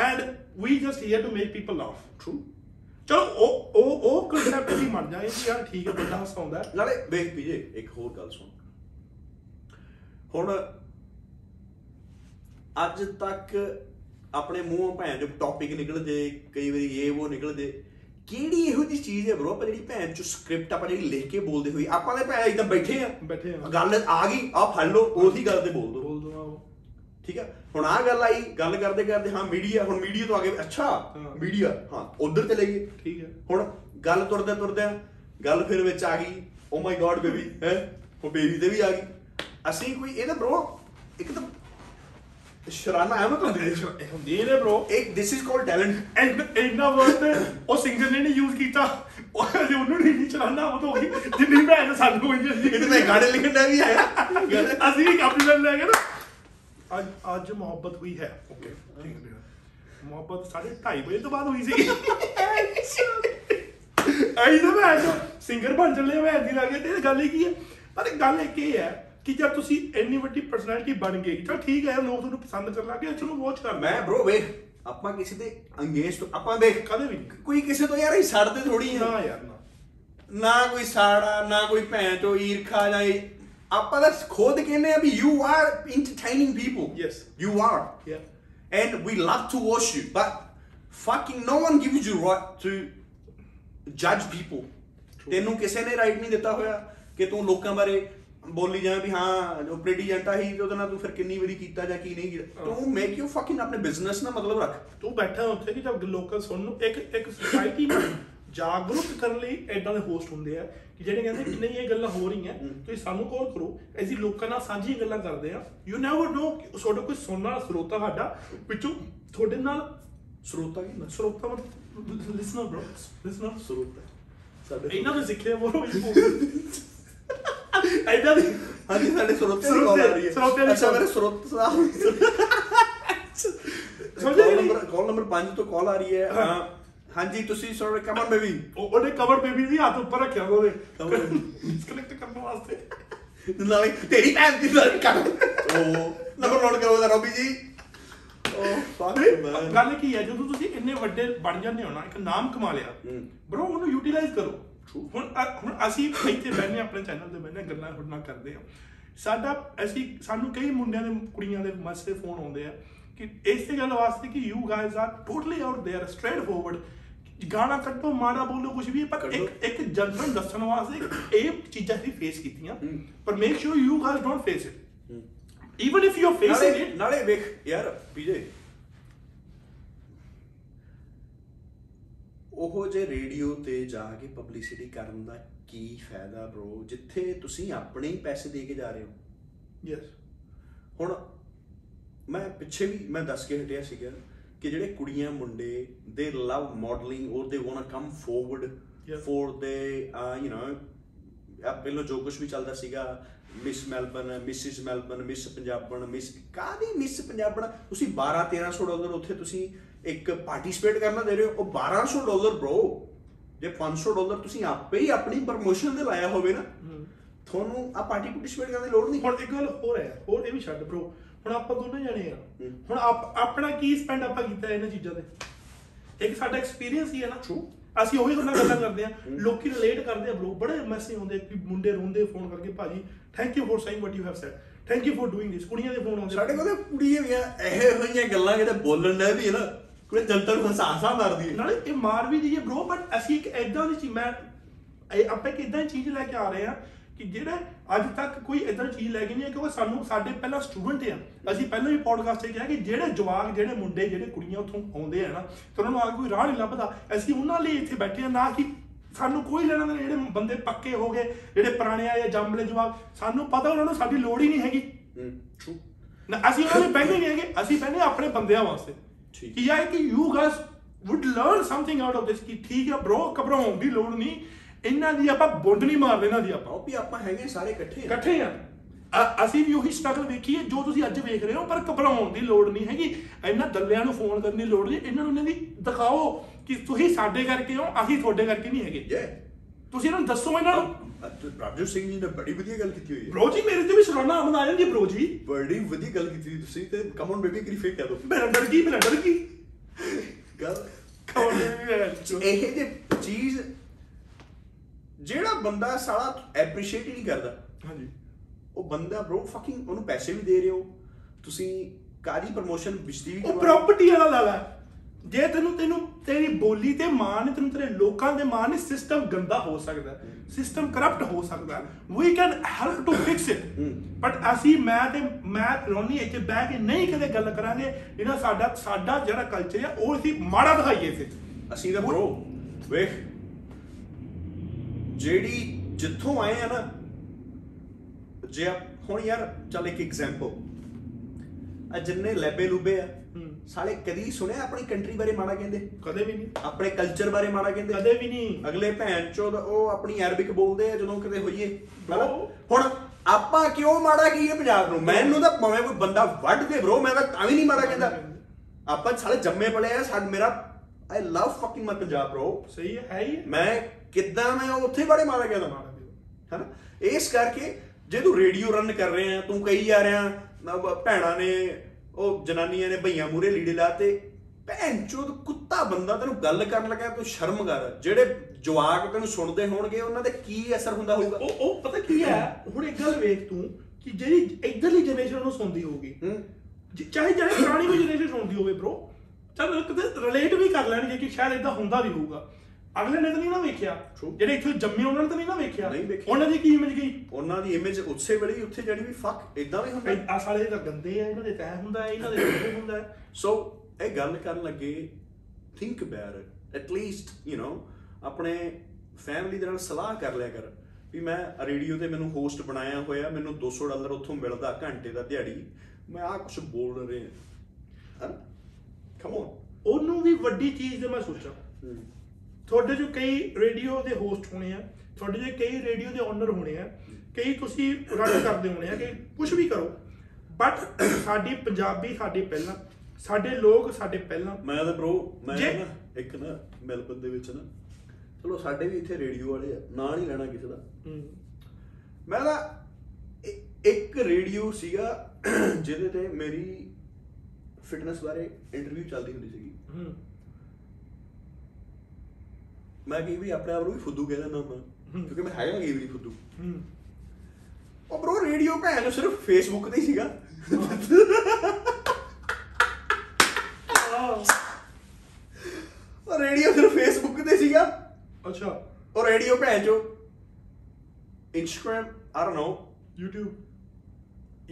and we just here to make people laugh true ਚਲੋ ਉਹ ਉਹ ਉਹ ਕਨਸੈਪਟ ਹੀ ਮੰਨ ਜਾਏ ਕਿ ਯਾਰ ਠੀਕ ਹੈ ਬੰਦਾ ਹਸਾਉਂਦਾ। ਨਾਲੇ ਵੇਖ ਪੀਜੇ ਇੱਕ ਹੋਰ ਗੱਲ ਸੁਣ। ਹੁਣ ਅੱਜ ਤੱਕ ਆਪਣੇ ਮੂੰਹੋਂ ਭੈਣ ਜੋ ਟੌਪਿਕ ਨਿਕਲ ਜੇ ਕਈ ਵਾਰੀ ਇਹ ਉਹ ਨਿਕਲ ਜੇ ਕਿਹੜੀ ਇਹੋ ਜੀ ਚੀਜ਼ ਹੈ ਬ్రో ਆਪਾਂ ਜਿਹੜੀ ਭੈਣ ਚ ਸਕ੍ਰਿਪਟ ਆਪਾਂ ਜਿਹੜੀ ਲਿਖ ਕੇ ਬੋਲਦੇ ਹੋਈ ਆਪਾਂ ਤਾਂ ਭੈਣ ਇਦਾਂ ਬੈਠੇ ਆ। ਬੈਠੇ ਆ। ਗੱਲ ਆ ਗਈ ਆ ਫੜ ਲਓ ਉਹੀ ਗੱਲ ਤੇ ਬੋਲ ਦੋ। ਬੋਲ ਦੋ ਆਓ। ਠੀਕ ਆ? ਹੁਣ ਆ ਗੱਲ ਆਈ ਗੱਲ ਕਰਦੇ ਕਰਦੇ ਹਾਂ ਮੀਡੀਆ ਹੁਣ ਮੀਡੀਆ ਤੋਂ ਆ ਗਏ ਅੱਛਾ ਮੀਡੀਆ ਹਾਂ ਉਧਰ ਚਲੇ ਗਏ। ਠੀਕ ਹੈ ਹੁਣ ਗੱਲ ਤੁਰਦੇ ਤੁਰਦੇ ਗੱਲ ਫਿਰ ਵਿੱਚ ਆ ਗਈ ਓ ਮਾਈ ਗॉड ਬੇਬੀ ਹੈ? ਉਹ ਬੇਬੀ ਤੇ ਵੀ ਆ ਗਈ। ਅਸੀਂ ਕੋਈ ਇਹ ਤਾਂ ਬ్రో ਇੱਕ ਤਾਂ ਸ਼ਰਾਨਾ ਹੈ ਮਤਲਬ ਇਹ ਹੁੰਦੀ ਨੇ bro ਇੱਕ this is called talent and ਇੰਨਾ ਵਰਡ ਉਹ ਸਿੰਗਰ ਨੇ ਨਹੀਂ ਯੂਜ਼ ਕੀਤਾ। ਉਹ ਹਜੇ ਉਹਨੂੰ ਨਹੀਂ ਚਲਾਣਾ ਉਹ ਤਾਂ ਉਹੀ ਜਿੰਨੀ ਭੈਣ ਸਾਨੂੰ ਹੋਈ ਜਾਂਦੀ ਇਹ ਤਾਂ ਮੈਂ ਗਾਣੇ ਲਿਖਣ ਦਾ ਵੀ ਆਇਆ। ਅਸੀਂ ਵੀ ਕਾਪੀ ਲੈ ਲੈ ਗਏ ਨਾ। ਅੱਜ ਅੱਜ ਮੁਹੱਬਤ ਹੋਈ ਹੈ। ਓਕੇ ਠੀਕ ਹੈ। ਮੁਹੱਬਤ ਸਾਢੇ 2:30 ਵਜੇ ਤੋਂ ਬਾਅਦ ਹੋਈ ਸੀ। ਆਈ ਤਾਂ ਮੈਂ ਜੋ ਸਿੰਗਰ ਬਣ ਚੱਲੇ ਮੈਂ ਦੀ ਲੱਗੇ ਤੇ ਗੱਲ ਹੀ ਕੀ ਹੈ? ਪਰ ਗੱਲ ਇੱਕ ਇਹ ਹੈ ਕਿ ਜਦ ਤੁਸੀਂ ਇੰਨੀ ਵੱਡੀ ਪਰਸਨੈਲਿਟੀ ਬਣ ਗਏ ਚਲ ਠੀਕ ਹੈ ਲੋਕ ਤੁਹਾਨੂੰ ਪਸੰਦ ਕਰਨ ਲੱਗੇ ਚਲੋ ਵਾਚ ਕਰ ਮੈਂ ਬ్రో ਵੇਖ ਆਪਾਂ ਕਿਸੇ ਦੇ ਅੰਗੇਜ ਤੋਂ ਆਪਾਂ ਦੇਖ ਕਦੇ ਵੀ ਨਹੀਂ। ਕੋਈ ਕਿਸੇ ਤੋਂ ਯਾਰ ਅਸੀਂ ਸੜਦੇ ਥੋੜੀ ਨਾ ਆ ਯਾਰ ਨਾ। ਨਾ ਕੋਈ ਸਾੜਾ ਨਾ ਕੋਈ ਭੈਣ ਤੋਂ ਈਰਖਾ ਜਾਂ ਇਹ- ਆਪਾਂ ਤਾਂ ਖੁਦ ਕਹਿੰਦੇ ਆ ਵੀ you are entertaining people. Yes. you are. Yeah. and we love to watch you but fucking no one gives you right to judge people. ਤੈਨੂੰ ਕਿਸੇ ਨੇ ਰਾਈਟ ਨਹੀਂ ਦਿੱਤਾ ਹੋਇਆ ਕਿ ਤੂੰ ਲੋਕਾਂ ਬਾਰੇ ਬੋਲੀ ਜਾਵੇਂ ਵੀ ਹਾਂ ਜੋ ਪ੍ਰੀਟੀ ਜੰਟਾ ਹੀ ਤੇ ਉਹਦੇ ਨਾਲ ਤੂੰ ਫਿਰ ਕਿੰਨੀ ਵਾਰੀ ਕੀਤਾ ਜਾਂ ਕੀ ਨਹੀਂ ਕੀਤਾ। ਤੂੰ ਮੇਕ ਯੂ ਫਕਿੰਗ ਆਪਣੇ ਬਿਜ਼ਨਸ ਨਾਲ ਮਤਲਬ ਰੱਖ। ਤੂੰ ਬੈਠਾ ਉੱਥੇ ਕਿ ਜਦ ਲੋਕਲ ਸੁਣਨ ਨੂੰ ਇੱਕ ਇੱਕ ਸੋਸਾਇਟੀ ਨੂੰ ਜਾਗਰੂਕ ਕਰਨ ਲਈ ਐਦਾਂ ਦੇ ਹੋਸਟ ਹੁੰਦੇ ਆ ਕਿ ਜਿਹੜੇ ਕਹਿੰਦੇ ਕਿ ਨਹੀਂ ਇਹ ਗੱਲਾਂ ਹੋ ਰਹੀਆਂ ਤੁਸੀਂ ਸਾਨੂੰ ਕਾਲ ਕਰੋ ਅਸੀਂ ਲੋਕਾਂ ਨਾਲ ਸਾਂਝੀਆਂ ਗੱਲਾਂ ਕਰਦੇ ਆ ਯੂ ਨੈਵਰ ਨੋ ਤੁਹਾਡਾ ਕੋਈ ਸੁਣਨ ਸਰੋਤਾ ਸਾਡਾ ਵਿੱਚੋਂ ਤੁਹਾਡੇ ਨਾਲ ਸਰੋਤਾ ਕੀ ਹੁੰਦਾ ਸਰੋਤਾ ਮਤਲਬ ਲਿਸਨਰ ਬ్రో ਲਿਸਨਰ ਸਰੋਤਾ। ਸਾਡੇ ਇਹਨਾਂ ਤੋਂ ਸਿੱਖਿਆ ਬੋਲੋ। ਐਦਾਂ ਦੀ ਹਾਂਜੀ ਸਾਡੇ ਸਰੋਤੇ ਦੀ ਸਰੋਤੇ- ਕਾਲ ਆ ਰਹੀ ਹੈ ਸਰੋਤੇ ਦੀ ਅੱਛਾ। ਮੇਰੇ ਸਰੋਤ ਸਾਹਿਬ ਕਾਲ? ਨੰਬਰ ਕਾਲ ਨੰਬਰ 5 ਤੋਂ ਕਾਲ ਆ ਰਹੀ ਹੈ ਹਾਂਜੀ ਤੁਸੀਂ ਸੌਰੀ ਕਮ ਔਨ ਬੇਬੀ ਉਹ- ਉਹਨੇ ਕਵਰ ਬੇਬੀ ਦੀ ਹੱਥ ਉੱਪਰ ਰੱਖਿਆ ਉਹਦੇ ਡਿਸਕਨੈਕਟ ਕਰਨ ਵਾਸਤੇ ਨਾਲੇ ਤੇਰੀ ਭੈਣ ਦੀ ਗੱਲ ਕਰ ਉਹ ਨੰਬਰ ਨੋਟ ਕਰੋ ਰੋਬੀ ਜੀ ਗੱਲ ਕੀ ਹੈ ਜਦੋਂ ਤੁਸੀਂ ਇੰਨੇ ਵੱਡੇ ਬਣ ਜਾਂਦੇ ਹੋ ਨਾ ਇੱਕ ਨਾਮ ਕਮਾ ਲਿਆ। ਬ్రో ਉਹਨੂੰ ਯੂਟਿਲਾਈਜ਼ ਕਰੋ ਹੁਣ ਅ- ਹੁਣ ਅਸੀਂ ਇੱਥੇ ਬੈਠੇ ਆਪਣੇ ਚੈਨਲ ਤੇ ਬੈਠੇ ਗੱਲਾਂ ਤੁਹਾਡੇ ਨਾਲ ਕਰਦੇ ਆ ਸਾਡਾ ਅਸੀਂ ਸਾਨੂੰ ਕਈ ਮੁੰਡਿਆਂ ਦੇ ਕੁੜੀਆਂ ਦੇ ਮੈਸੇਜ ਫੋਨ ਆਉਂਦੇ ਆ ਕਿ ਇਸੇ ਗੱਲ ਵਾਸਤੇ ਕਿ you guys are totally out there straightforward ਗਾਣਾ ਕੱਢੋ ਮਾੜਾ ਬੋਲੋ ਕੁਝ ਵੀ ਪਰ ਕੱਢੋ। ਇੱਕ ਇੱਕ ਜਨਰਲ ਦੱਸਣ ਵਾਸਤੇ ਕਿ ਇਹ ਚੀਜ਼ਾਂ ਅਸੀਂ ਫੇਸ ਕੀਤੀਆਂ ਹੂੰ। ਪਰ make sure you guys don't face it even if you are facing ਨਾਲੇ ਇਟ ਨਾਲੇ ਵੇਖ ਯਾਰ ਪੀਜੇ ਉਹੋ ਜੇ ਰੇਡੀਓ ਤੇ ਜਾ ਕੇ ਪਬਲਿਸਿਟੀ ਕਰਨ ਦਾ ਕੀ ਫਾਇਦਾ ਬ్రో ਜਿੱਥੇ ਤੁਸੀਂ ਆਪਣੇ ਹੀ ਪੈਸੇ ਦੇ ਕੇ ਜਾ ਰਹੇ ਹੋ। ਯੈਸ ਹੁਣ ਮੈਂ ਪਿੱਛੇ ਵੀ ਮੈਂ ਦੱਸ ਕੇ ਹਟਿਆ ਸੀਗਾ ਕਿ ਜਿਹੜੇ ਕੁੜੀਆਂ ਮੁੰਡੇ ਦੇ love modelling or they want to come forward for the you know ਆ ਪਹਿਲਾਂ ਜੋ ਕੁਝ ਵੀ ਚੱਲਦਾ ਸੀਗਾ Miss Melbourne Mrs Melbourne Miss Punjaban Miss ਕਾਦੀ ਮਿਸ ਪੰਜਾਬਣ ਤੁਸੀਂ 12 1300 ਡਾਲਰ ਉੱਥੇ ਤੁਸੀਂ ਇੱਕ ਪਾਰਟਿਸਿਪੇਟ ਕਰਨਾ ਦੇ ਰਹੇ ਹੋ ਉਹ 1200 ਡਾਲਰ ਬ్రో ਜੇ 500 ਡਾਲਰ ਤੁਸੀਂ ਆਪੇ ਹੀ ਆਪਣੀ ਪ੍ਰੋਮੋਸ਼ਨ ਦੇ ਲਾਇਆ ਹੋਵੇ ਨਾ ਤੁਹਾਨੂੰ ਆ ਪਾਰਟੀ ਪਾਰਟਿਸਿਪੇਟ ਕਰਨ ਦੀ ਲੋੜ ਨਹੀਂ। ਹੁਣ ਇੱਕ ਗੱਲ ਹੋਰ ਹੈ ਹੋਰ ਇਹ ਵੀ ਛੱਡ ਬ్రో ਹੁਣ ਆਪਾਂ ਦੋਨੇ ਜਾਣੇ ਆ ਹੁਣ ਆਪਣਾ ਕੀ ਸਪੈਂਡ ਆਪਾਂ ਕੀਤਾ ਇਹਨਾਂ ਚੀਜ਼ਾਂ ਤੇ? ਇੱਕ ਸਾਡਾ ਐਕਸਪੀਰੀਅੰਸ ਹੀ ਹੈ ਨਾ। ਟਰੂ ਅਸੀਂ ਉਹੀ ਗੱਲਾਂ ਗੱਲਾਂ ਕਰਦੇ ਆ ਲੋਕੀ ਰਿਲੇਟ ਕਰਦੇ ਆ ਬ్రో ਬੜੇ ਮੈਸੇਜ ਆਉਂਦੇ ਕਿ ਮੁੰਡੇ ਰੋਂਦੇ ਫੋਨ ਕਰਕੇ ਭਾਜੀ thank you for saying what you have said thank you for doing this ਕੁੜੀਆਂ ਦੇ ਫੋਨ ਆਉਂਦੇ। ਸਾਡੇ ਕੋਲ ਕੁੜੀਆਂ ਵੀ ਇਹ ਹੋਈਆਂ ਗੱਲਾਂ ਕਿਤੇ ਬੋਲਣ ਦਾ ਵੀ ਹੈ ਨਾ। ਕੋਈ ਜਨਤਾ ਨੂੰ ਹਸਾਸਾ ਮਾਰਦੀ ਹੈ। ਨਾਲੇ ਇਹ ਮਾਰ ਵੀ ਦਈਏ ਬ్రో ਬਟ ਅਸੀਂ ਇੱਕ ਐਦਾਂ ਦੀ ਚੀਜ਼ ਮੈਂ ਇਹ ਆਪਾਂ ਇੱਕ ਇਦਾਂ ਚੀਜ਼ ਲੈ ਕੇ ਆ ਰਹੇ ਆ ਕਿ ਜਿਹੜੇ ਅੱਜ ਤੱਕ ਕੋਈ ਇਦਾਂ ਚੀਜ਼ ਲੈ ਕੇ ਨਹੀਂ ਆਇਆ ਕਿਉਂਕਿ ਸਾਨੂੰ ਸਾਡੇ ਪਹਿਲਾਂ ਸਟੂਡੈਂਟ ਆ। ਅਸੀਂ ਪਹਿਲਾਂ ਵੀ ਪੋਡਕਾਸਟ 'ਤੇ ਕਿਹਾ ਕਿ ਜਿਹੜੇ ਜਵਾਕ ਜਿਹੜੇ ਮੁੰਡੇ ਜਿਹੜੇ ਕੁੜੀਆਂ ਉੱਥੋਂ ਆਉਂਦੇ ਆ ਨਾ ਤੇ ਉਹਨਾਂ ਨੂੰ ਆ ਕੋਈ ਰਾਹ ਨਹੀਂ ਲੱਭਦਾ। ਅਸੀਂ ਉਹਨਾਂ ਲਈ ਇੱਥੇ ਬੈਠੇ ਆ ਨਾ ਕਿ ਸਾਨੂੰ ਕੋਈ ਲੈਣਾ ਦੇਣਾ ਜਿਹੜੇ ਬੰਦੇ ਪੱਕੇ ਹੋ ਗਏ ਜਿਹੜੇ ਪੁਰਾਣੇ ਆ ਜਾਂ ਜੰਮਲੇ ਜਵਾਕ ਸਾਨੂੰ ਪਤਾ ਉਹਨਾਂ ਨੂੰ ਸਾਡੀ ਲੋੜ ਹੀ ਨਹੀਂ ਹੈਗੀ। ਨਾ ਅਸੀਂ ਉਹਨਾਂ ਲਈ ਬਹਿੰਦੇ ਨਹੀਂ ਹੈਗੇ ਅਸੀਂ ਬਹਿੰਦੇ ਆਪਣੇ ਬੰਦਿਆਂ ਵਾਸਤੇ। ਠੀਕ। ਕਿ ਯਾਰ ਕਿ you guys would learn something out of this ਕਿ ਠੀਕ ਹੈ ਬ్రో ਘਬਰਾਉਣ ਦੀ ਲੋੜ ਨਹੀਂ। ਇਹਨਾਂ ਦੀ ਆਪਾਂ ਬੁੰਡ ਨਹੀਂ ਮਾਰਦੇ ਇਹਨਾਂ ਦੀ ਆਪਾਂ। ਆਓ ਵੀ ਆਪਾਂ ਹੈਗੇ ਸਾਰੇ ਇਕੱਠੇ ਆ। ਇਕੱਠੇ ਆ। ਅਸੀਂ ਵੀ ਉਹੀ ਸਟਰਗਲ ਵੇਖੀਏ ਜੋ ਤੁਸੀਂ ਅੱਜ ਵੇਖ ਰਹੇ ਹੋ ਪਰ ਘਬਰਾਉਣ ਦੀ ਲੋੜ ਨਹੀਂ ਹੈਗੀ। ਇਹਨਾਂ ਦੱਲਿਆਂ ਨੂੰ ਫੋਨ ਕਰਨ ਦੀ ਲੋੜ ਨਹੀਂ। ਇਹਨਾਂ ਨੂੰ ਇਹਨਾਂ ਦੀ ਦਿਖਾਓ ਕਿ ਤੁਸੀਂ ਸਾਡੇ ਕਰਕੇ ਹੋ ਅਸੀਂ ਤੁਹਾਡੇ ਕਰਕੇ ਨਹੀਂ ਹੈਗੇ। ਤੁਸੀਂ ਇਹਨਾਂ ਨੂੰ ਦੱਸੋ ਇਹਨਾਂ ਨੂੰ। ਰਾਜੂ ਸਿੰਘ ਜੀ ਨੇ ਬੜੀ ਵਧੀਆ ਗੱਲ ਕੀਤੀ ਹੋਈ ਹੈ। ਬ్రో ਜੀ ਮੇਰੇ ਤੇ ਵੀ ਸਰੋਣਾ ਅਮਨ ਆ ਜਾਂਦੀ ਹੈ ਬ్రో ਜੀ। ਬੜੀ ਵਧੀਆ ਗੱਲ ਕੀਤੀ ਤੁਸੀਂ ਤੇ ਕਮ ਔਨ ਬੇਬੀ ਕਰੀ ਫੇਕ ਕਰ ਦੋ ਮੈਂ ਡਰ ਗਈ ਮੈਂ ਡਰ ਗਈ ਗੱਲ ਕੌਣ ਇਹ ਜੇ ਚੀਜ਼ ਜਿਹੜਾ ਬੰਦਾ ਸਾਲਾ ਐਪਰੀਸ਼ੀਏਟ ਹੀ ਨਹੀਂ ਕਰਦਾ। ਹਾਂਜੀ। ਉਹ ਬੰਦਾ ਬ్రో ਫਕਿੰਗ ਉਹਨੂੰ ਪੈਸੇ ਵੀ ਦੇ ਰਹੇ ਹੋ। ਤੁਸੀਂ ਕਾਜੀ ਪ੍ਰਮੋਸ਼ਨ ਵਿਚਦੀ ਵੀ ਉਹ ਪ੍ਰਾਪਰਟੀ ਵਾਲਾ ਲਾਲਾ ਜੇ ਤੈਨੂੰ ਤੈਨੂੰ ਤੇਰੀ ਬੋਲੀ ਤੇ ਮਾਣ ਹੈ, ਤੈਨੂੰ ਤੇਰੇ ਲੋਕਾਂ ਦੇ ਮਾਣ ਸਿਸਟਮ ਗੰਦਾ ਹੋ ਸਕਦਾ ਸਿਸਟਮ ਕਰਪਟ ਹੋ ਸਕਦਾ ਵੀ can help to fix it but ਅਸੀਂ ਮੈਂ ਤੇ ਮੈਂ ਰੋਨੀ ਇੱਥੇ ਬਹਿ ਕੇ ਨਹੀਂ ਕਦੇ ਗੱਲ ਕਰਾਂਗੇ। ਇਹਨਾਂ ਸਾਡਾ ਸਾਡਾ ਜਿਹੜਾ ਕਲਚਰ ਹੈ ਉਹ ਅਸੀਂ ਮਾੜਾ ਦਿਖਾਈਏ ਤੇ ਅਸੀਂ ਤਾਂ ਬ్రో ਵੇਖ ਜਿਹੜੀ ਜਿੱਥੋਂ ਆਏ ਆ ਨਾ ਜੇ ਹੁਣ ਯਾਰ ਚੱਲ ਇੱਕ ਐਗਜ਼ਾਮਪਲ ਆ ਜਿੰਨੇ ਲੈਬੇ ਲੂਬੇ ਆ ਸਾਲੇ ਕਦੀ ਸੁਣਿਆ ਆਪਣੀ ਕੰਟਰੀ ਬਾਰੇ ਮਾੜਾ ਕਹਿੰਦੇ? ਕਦੇ ਵੀ ਨਹੀਂ। ਆਪਣੇ ਕਲਚਰ ਬਾਰੇ ਮਾੜਾ ਕਹਿੰਦੇ? ਕਦੇ ਵੀ ਨਹੀਂ। ਅਗਲੇ ਭੈਣ ਚੋਦ ਉਹ ਆਪਣੀ ਅਰਬਿਕ ਬੋਲਦੇ ਆ ਜਦੋਂ ਕਿਤੇ ਹੋਈਏ। ਹੁਣ ਆਪਾਂ ਕਿਉਂ ਮਾੜਾ ਕਹੀਏ ਪੰਜਾਬ ਨੂੰ? ਮੈਨੂੰ ਤਾਂ ਭਾਵੇਂ ਕੋਈ ਬੰਦਾ ਵੱਢ ਦੇ ਬ్రో ਮੈਂ ਤਾਂ ਤਾਂ ਵੀ ਨਹੀਂ ਮਾੜਾ ਕਹਿੰਦਾ। ਆਪਾਂ ਸਾਲੇ ਜੰਮੇ ਪਲੇ ਆ ਸਾਡ ਮੇਰਾ I love fucking my Punjab bro ਸਹੀ ਹੈ ਹੈ ਹੀ। ਮੈਂ ਕਿੱਦਾਂ ਮੈਂ ਉੱਥੇ ਬੜੇ ਮਾੜਾ ਕਹਿੰਦਾ? ਮਾੜਾ। ਹਨਾ? ਇਸ ਕਰਕੇ ਜੇ ਤੂੰ ਰੇਡੀਓ ਰਨ ਕਰ ਰਹੇ ਆ ਤੂੰ ਕਹੀ ਜਾ ਰਿਹਾ ਭੈਣਾਂ ਨੇ ਉਹ ਜਨਾਨੀਆਂ ਨੇ ਭਈਆਂ ਮੂਰੇ ਲੀੜੇ ਲਾਤੇ ਭੈਣ ਚੋਦ ਕੁੱਤਾ ਬੰਦਾ ਤੈਨੂੰ ਗੱਲ ਕਰਨ ਲੱਗਾ ਤੂੰ ਸ਼ਰਮ ਕਰ। ਜਿਹੜੇ ਜਵਾਕ ਤੈਨੂੰ ਸੁਣਦੇ ਹੋਣਗੇ ਉਹਨਾਂ ਤੇ ਕੀ ਅਸਰ ਹੁੰਦਾ ਹੋਊਗਾ? ਉਹ ਉਹ ਪਤਾ ਕੀ ਹੈ? ਹੁਣ ਇੱਕ ਗੱਲ ਵੇਖ ਤੂੰ ਕਿ ਜਿਹੜੀ ਇਧਰਲੀ ਜਨਰੇਸ਼ਨ ਨੂੰ ਸੁਣਦੀ ਹੋਊਗੀ ਚਾਹੇ ਚਾਹੇ ਪੁਰਾਣੀ ਵੀ ਜਨਰੇਸ਼ਨ ਸੁਣਦੀ ਹੋਵੇ bro ਚੱਲ ਕਿਤੇ ਰਿਲੇਟ ਵੀ ਕਰ ਲੈਣਗੇ ਕਿ ਸ਼ਾਇਦ ਇਦਾਂ ਹੁੰਦਾ ਵੀ ਹੋਊਗਾ। ਅਗਲੇ ਨੇ ਤਾਂ ਨਹੀਂ ਨਾ ਵੇਖਿਆ। True. ਜਿਹੜੇ ਇੱਥੇ ਜੰਮੇ ਉਹਨਾਂ ਨੇ ਤਾਂ ਨਹੀਂ ਨਾ ਵੇਖਿਆ। ਨਹੀਂ ਵੇਖਿਆ। ਉਹਨਾਂ ਦੀ ਕੀ ਇਮੇਜ ਗਈ? ਉਹਨਾਂ ਦੀ ਇਮੇਜ ਉਸੇ ਵੇਲੇ ਹੀ ਉੱਥੇ ਜਾਣੀ ਵੀ ਫੱਕ ਇਦਾਂ ਵੀ ਹੁੰਦਾ। ਆ ਸਾਲੇ ਤਾਂ ਗੰਦੇ ਆ ਇਹਨਾਂ ਦੇ ਤੈ ਹੁੰਦਾ ਹੈ ਇਹਨਾਂ ਦੇ ਇਹ ਹੁੰਦਾ ਹੈ ਸੋ ਇਹ ਗੱਲ ਕਰਨ ਲੱਗੇ think about at least you know ਆਪਣੇ ਫੈਮਿਲੀ ਦੇ ਨਾਲ ਸਲਾਹ ਕਰ ਲਿਆ ਕਰ। ਵੀ ਮੈਂ ਰੇਡੀਓ ਤੇ ਮੈਨੂੰ ਹੋਸਟ ਬਣਾਇਆ ਹੋਇਆ ਮੈਨੂੰ 200 ਡਾਲਰ ਉੱਥੋਂ ਮਿਲਦਾ ਘੰਟੇ ਦਾ ਦਿਹਾੜੀ। ਮੈਂ ਆ ਕੁਝ ਬੋਲ ਰਿਹਾ। ਹਾਂ? ਕਮ ਔਨ ਉਹਨੂੰ ਵੀ ਵੱਡੀ ਚੀਜ਼ ਦੇ ਮੈਂ ਸੋਚਾਂ। ਤੁਹਾਡੇ ਜੋ ਕਈ ਰੇਡੀਓ ਦੇ ਹੋਸਟ ਹੋਣੇ ਆ ਤੁਹਾਡੇ ਜੋ ਕਈ ਰੇਡੀਓ ਦੇ ਓਨਰ ਹੋਣੇ ਆ ਕਈ ਤੁਸੀਂ ਰਨ ਕਰਦੇ ਹੋਣੇ ਆ ਕਿ ਕੁਝ ਵੀ ਕਰੋ ਬਟ ਸਾਡੀ ਪੰਜਾਬੀ ਸਾਡੇ ਪਹਿਲਾਂ ਸਾਡੇ ਲੋਕ ਸਾਡੇ ਪਹਿਲਾਂ। ਮੈਂ ਤਾਂ ਬ్రో ਮੈਂ ਨਾ ਇੱਕ ਨਾ ਮੈਲਬਨ ਦੇ ਵਿੱਚ ਨਾ ਚਲੋ ਸਾਡੇ ਵੀ ਇੱਥੇ ਰੇਡੀਓ ਵਾਲੇ ਆ ਨਾਂ ਨਹੀਂ ਲੈਣਾ ਕਿਸੇ ਦਾ। ਮੈਂ ਇ- ਇੱਕ ਰੇਡੀਓ ਸੀਗਾ ਜਿਹਦੇ ਤੇ ਮੇਰੀ ਫਿਟਨੈਸ ਬਾਰੇ ਇੰਟਰਵਿਊ ਚੱਲਦੀ ਹੁੰਦੀ ਸੀਗੀ। ਹੂੰ। ਮੈਂ ਕਈ ਵਾਰੀ ਆਪਣੇ ਆਪ ਨੂੰ ਵੀ ਫੁੱਦੂ ਕਹਿ ਦਿੰਦਾ ਹੂੰ। ਕਿਉਂਕਿ ਮੈਂ ਹੈਗਾ ਕਈ ਵਾਰੀ ਫੁੱਦੂ। ਹੂੰ। ਉਹ ਬ్రో ਰੇਡੀਓ ਭੈਣ ਨੂੰ ਸਿਰਫ ਫੇਸਬੁੱਕ ਤੇ ਹੀ ਸੀਗਾ। ਉਹ ਰੇਡੀਓ ਸਿਰਫ ਫੇਸਬੁੱਕ ਤੇ ਸੀਗਾ। ਅੱਛਾ। ਉਹ ਰੇਡੀਓ ਭੈਣ ਚੋ Instagram I don't know YouTube